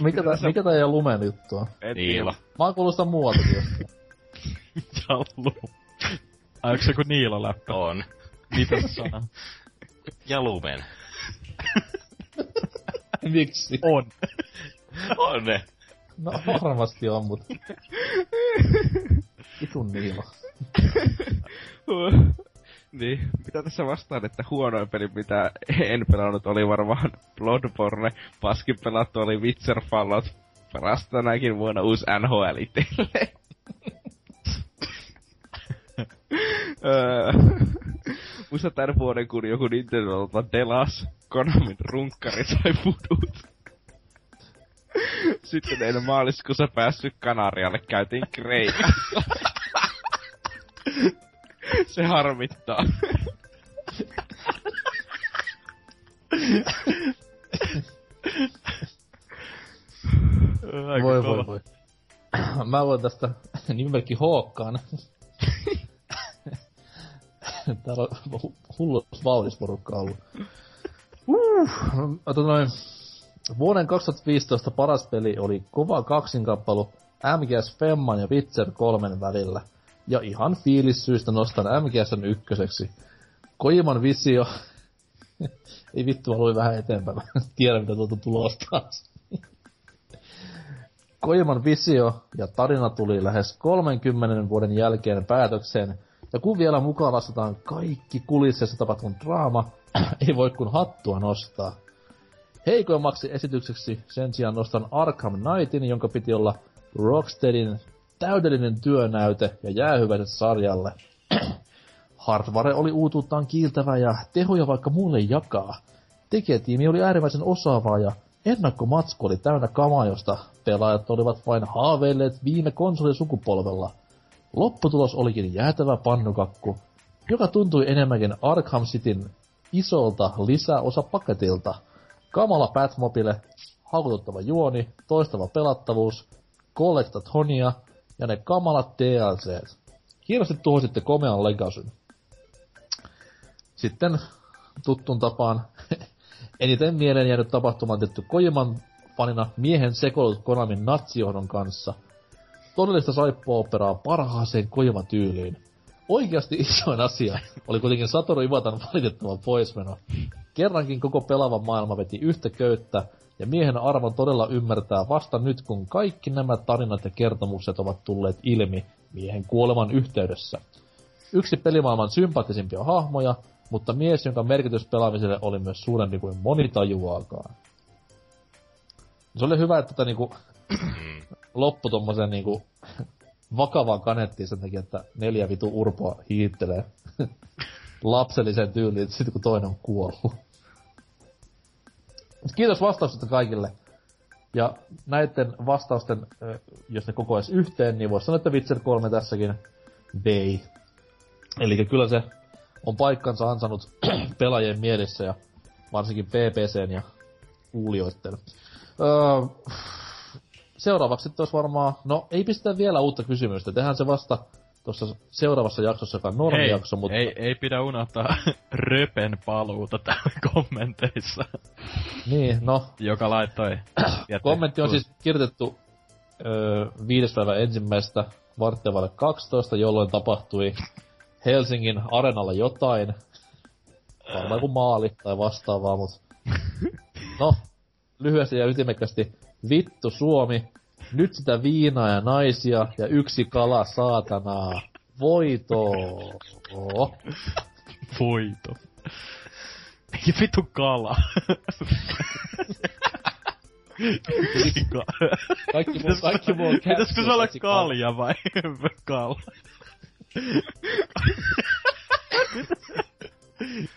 Mikä, tää, mikä tää ei ole lumen juttua? En Niilo. Mä oon kuullut sitä muualtakin jostain. Ai onks se joku Niilo-läppä? On. Mitä se sanoo? Ja lumen. Miksi? On. On ne. No varmasti on, mut... Vitun niilo. niin, mitä tässä vastaan, että huonoin peli, mitä en pelannut, oli varmaan Bloodborne. Paskin pelattu oli Witcher Fallout. Paras tänäkin vuonna uusi NHL itselle. Öö, Muista tän vuoden, kun joku Nintendolta delas, Konamin runkkari sai putut. Sitten eilen maaliskuussa päässyt Kanarialle, käytiin Kreikassa. Se harmittaa. voi, voi, voi. Mä voin tästä nimelläki Hookkaan. Täällä on hullu vauhdisporukka ollut. Uh, no, noin, vuoden 2015 paras peli oli kova kaksinkappelu MGS Femman ja Witcher 3 välillä. Ja ihan fiilissyistä nostan MGSn ykköseksi. Kojiman visio... Ei vittu, mä luin vähän eteenpäin. Tiedän, mitä tuolta tulosta taas. Kojiman visio ja tarina tuli lähes 30 vuoden jälkeen päätökseen, ja kun vielä mukaan lasketaan kaikki kulississa tapahtunut draama, ei voi kun hattua nostaa. Heikoimmaksi esitykseksi sen sijaan nostan Arkham Knightin, jonka piti olla Rocksteadin täydellinen työnäyte ja jäähyväiset sarjalle. Hardware oli uutuuttaan kiiltävä ja tehoja vaikka mulle jakaa. Tekijätiimi oli äärimmäisen osaavaa ja ennakkomatsku oli täynnä kamaa, josta pelaajat olivat vain haaveilleet viime konsolisukupolvella. Lopputulos olikin jäätävä pannukakku, joka tuntui enemmänkin Arkham Cityn isolta lisäosapaketilta. Kamala Batmobile, haukututtava juoni, toistava pelattavuus, kolektatonia ja ne kamalat DLCt. Hienosti sitten komean legasyn. Sitten tuttun tapaan eniten mieleen jäänyt tapahtuma on tehty Kojiman fanina miehen sekoilut Konamin natsijohdon kanssa. Todellista saippua-operaa parhaaseen Kojiman tyyliin. Oikeasti isoin asia oli kuitenkin Satoru Ivatan valitettava poismeno. Kerrankin koko pelava maailma veti yhtä köyttä, ja miehen arvon todella ymmärtää vasta nyt, kun kaikki nämä tarinat ja kertomukset ovat tulleet ilmi miehen kuoleman yhteydessä. Yksi pelimaailman sympaattisimpia hahmoja, mutta mies, jonka merkitys pelaamiselle oli myös suurempi kuin moni tajuaakaan. Se oli hyvä, että tätä niinku loppu tommoseen niinku vakavaan kanettiin sen takia, että neljä vitu urpoa hiittelee lapselliseen tyyliin, sit kun toinen on kuollut. Kiitos vastauksesta kaikille. Ja näiden vastausten, jos ne kokoais yhteen, niin voisi sanoa, että Witcher 3 tässäkin vei. Eli kyllä se on paikkansa ansannut pelaajien mielissä ja varsinkin PPCn ja kuulijoitten. Öö, seuraavaksi olisi varmaan, no ei pistä vielä uutta kysymystä, tehdään se vasta tuossa seuraavassa jaksossa, joka on normijakso, mutta... Ei, ei pidä unohtaa röpen paluuta täällä kommenteissa. Niin, no. Joka laittoi. Kommentti on siis kirjoitettu öö, viides päivä ensimmäistä varttiavalle 12, jolloin tapahtui Helsingin arenalla jotain. Varmaan joku maali tai vastaavaa, mut... No, lyhyesti ja ytimekkäästi. Vittu Suomi, nyt sitä viinaa ja naisia ja yksi kala saatanaa. Voito. Voito. Ei vittu kala. kaikki muu, kaikki muu on Pitäisikö se olla kalja vai kala?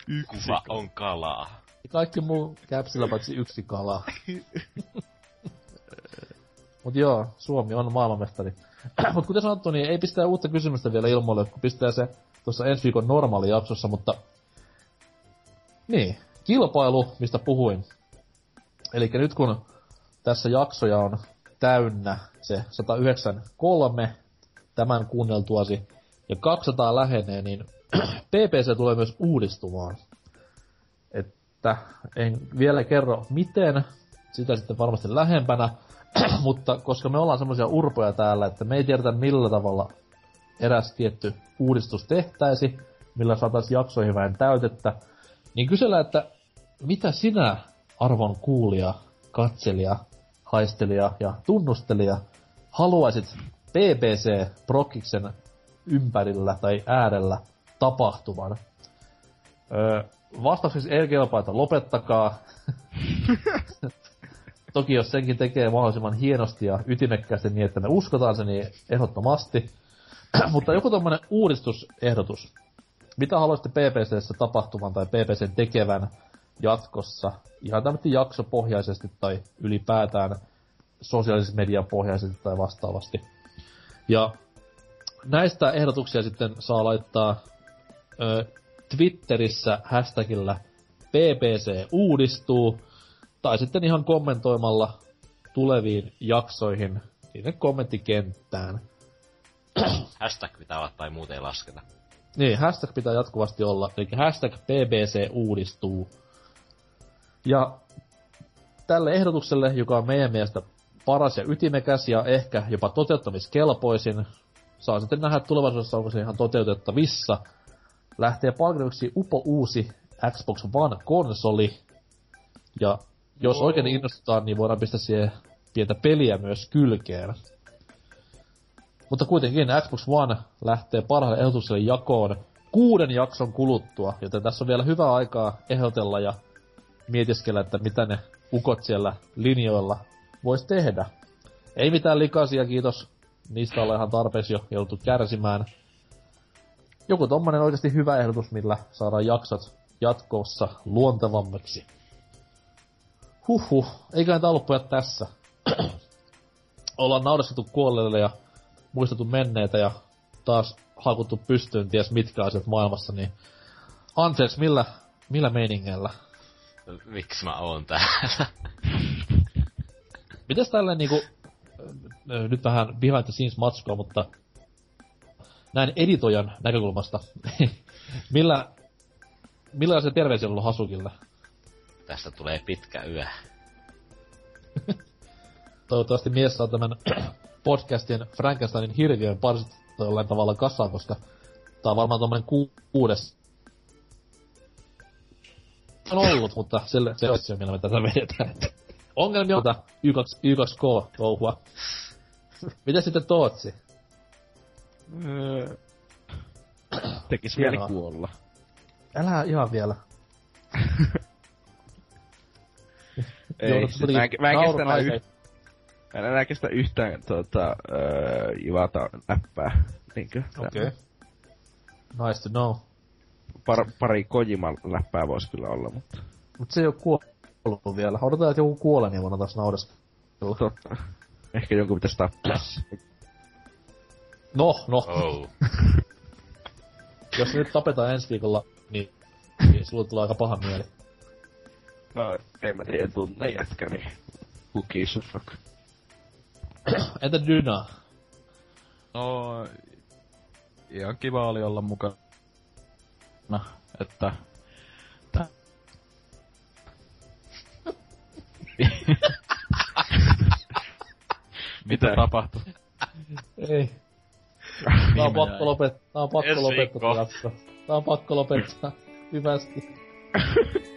yksi Kuva on kalaa. Kaikki muu käpsillä paitsi yksi kala. Mut joo, Suomi on maailmanmestari. Mut kuten sanottu, niin ei pistää uutta kysymystä vielä ilmoille, kun pistää se tuossa ensi viikon normaali jaksossa, mutta... Niin, kilpailu, mistä puhuin. Eli nyt kun tässä jaksoja on täynnä se 193 tämän kuunneltuasi, ja 200 lähenee, niin PPC tulee myös uudistumaan. Että en vielä kerro miten, sitä sitten varmasti lähempänä, mutta koska me ollaan semmoisia urpoja täällä, että me ei tiedetä millä tavalla eräs tietty uudistus tehtäisi, millä saataisiin jaksoihin vähän täytettä, niin kysellä, että mitä sinä, arvon kuulija, katselija, haistelija ja tunnustelija, haluaisit BBC Prokkiksen ympärillä tai äärellä tapahtuvan? Öö, vastaukseksi ei kelpaa, että lopettakaa. Toki jos senkin tekee mahdollisimman hienosti ja ytimekkäästi niin, että me uskotaan se, niin ehdottomasti. Mutta joku tommonen uudistusehdotus. Mitä haluaisitte PPCssä tapahtuvan tai PPC tekevän jatkossa? Ihan tämmöinen jaksopohjaisesti tai ylipäätään. sosiaalisessa mediapohjaisesti tai vastaavasti. Ja näistä ehdotuksia sitten saa laittaa ö, Twitterissä hashtagillä BBC uudistuu, tai sitten ihan kommentoimalla tuleviin jaksoihin niiden kommenttikenttään. Hashtag pitää olla tai muuten ei lasketa. Niin, hashtag pitää jatkuvasti olla, eli hashtag BBC uudistuu. Ja tälle ehdotukselle, joka on meidän mielestä paras ja ytimekäs ja ehkä jopa toteuttamiskelpoisin, saa sitten nähdä tulevaisuudessa, onko se ihan toteutettavissa. Lähtee palveluksi upo uusi Xbox One-konsoli. Ja jos oh. oikein innostutaan, niin voidaan pistää siihen pientä peliä myös kylkeen. Mutta kuitenkin Xbox One lähtee parhaalle ehdotukselle jakoon kuuden jakson kuluttua, joten tässä on vielä hyvää aikaa ehdotella ja mietiskellä, että mitä ne ukot siellä linjoilla voisi tehdä. Ei mitään likaisia, kiitos. Niistä ollaan ihan tarpeeksi jo joutu kärsimään. Joku tommonen oikeasti hyvä ehdotus, millä saadaan jaksot jatkossa luontevammaksi. Huhhuh, eiköhän tää ollut tässä. ollaan naudeskettu kuolleille ja muistettu menneitä ja taas hakuttu pystyyn ties mitkä asiat maailmassa, niin anteeksi, millä, millä meiningeillä? Miksi mä oon täällä? Mites tälleen niinku, nyt vähän behind the scenes matskoa, mutta näin editojan näkökulmasta, millä, millaisia terveisiä on ollut Hasukille? Tästä tulee pitkä yö. Toivottavasti mies saa tämän podcastin Frankensteinin hirviön parsit jollain tavalla kasaan, koska tää on varmaan tommonen ku- kuudes on ollut, mutta sille, se on se, millä me tätä vedetään. Ongelmia on Y2, Y2K touhua. Miten sitten Tootsi? Öö, tekis mieli kuolla. Älä ihan vielä. Ei, siis mä, en, mä en kestä enää yht, Mä en enää kestä yhtään tota, öö, Ivata näppää. Niinkö? Okei. Okay. Nice to know. Par, pari Kojiman läppää voisi kyllä olla, mutta... Mut se ei oo kuollut vielä. Odotetaan, että joku kuolee, niin voidaan taas naudeskella. Totta. Ehkä jonkun pitäisi tappaa. No, no. Oh. Jos nyt tapetaan ensi viikolla, niin, niin sulla tulee aika paha mieli. No, en mä tiedä, tunne jätkäni. Niin who gives a fuck. Entä Dyna? No, ihan kiva oli olla mukana. Että... Tää... Mitä tapahtui? Ei. Tää on pakko lopettaa. Tää on pakko lopettaa. Tää on pakko lopettaa. Hyvästi.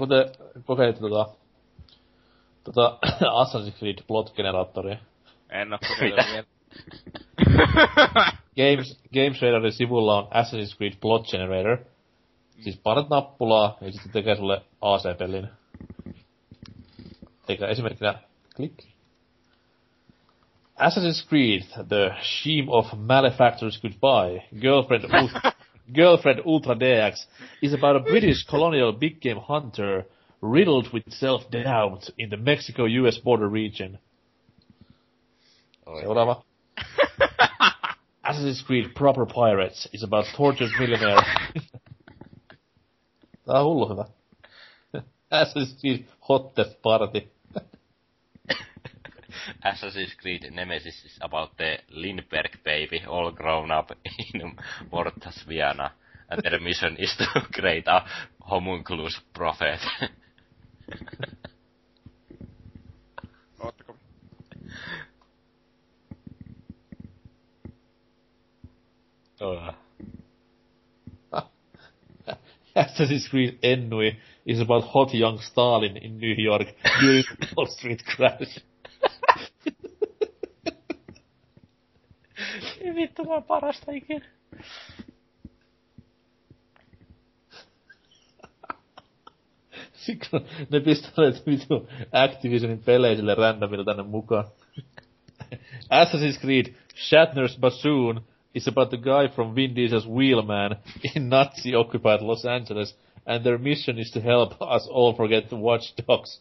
Joku te kokeilitte tota, tota Assassin's Creed Plot Generatoria. En oo kokeillut vielä. Games, Games Radarin sivulla on Assassin's Creed Plot Generator. Siis painat nappulaa ja sitten tekee sulle AC-pelin. Eikä esimerkkinä klik. Assassin's Creed, The Shame of Malefactor's Goodbye, Girlfriend, Ult- Girlfriend Ultra DX, is about a British colonial big game hunter riddled with self-doubt in the Mexico-US border region. Seuraava. Assassin's Creed Proper Pirates is about tortured millionaire. Tää on hullu hyvä. Assassin's Creed Hot Party. Assassin's Creed Nemesis is about the Lindbergh baby all grown up in Mortas Viana. And their mission is to create a homunculus prophet. Oottako? oh. Assassin's Creed Ennui is about hot young Stalin in New York during the Wall Street crash. Vittu, mä parasta ikinä. Siksi ne pistää näitä vitu Activisionin pelejä sille randomilla tänne mukaan. Assassin's Creed Shatner's Bassoon is about the guy from Vin Diesel's Wheelman in Nazi-occupied Los Angeles, and their mission is to help us all forget the Watch Dogs.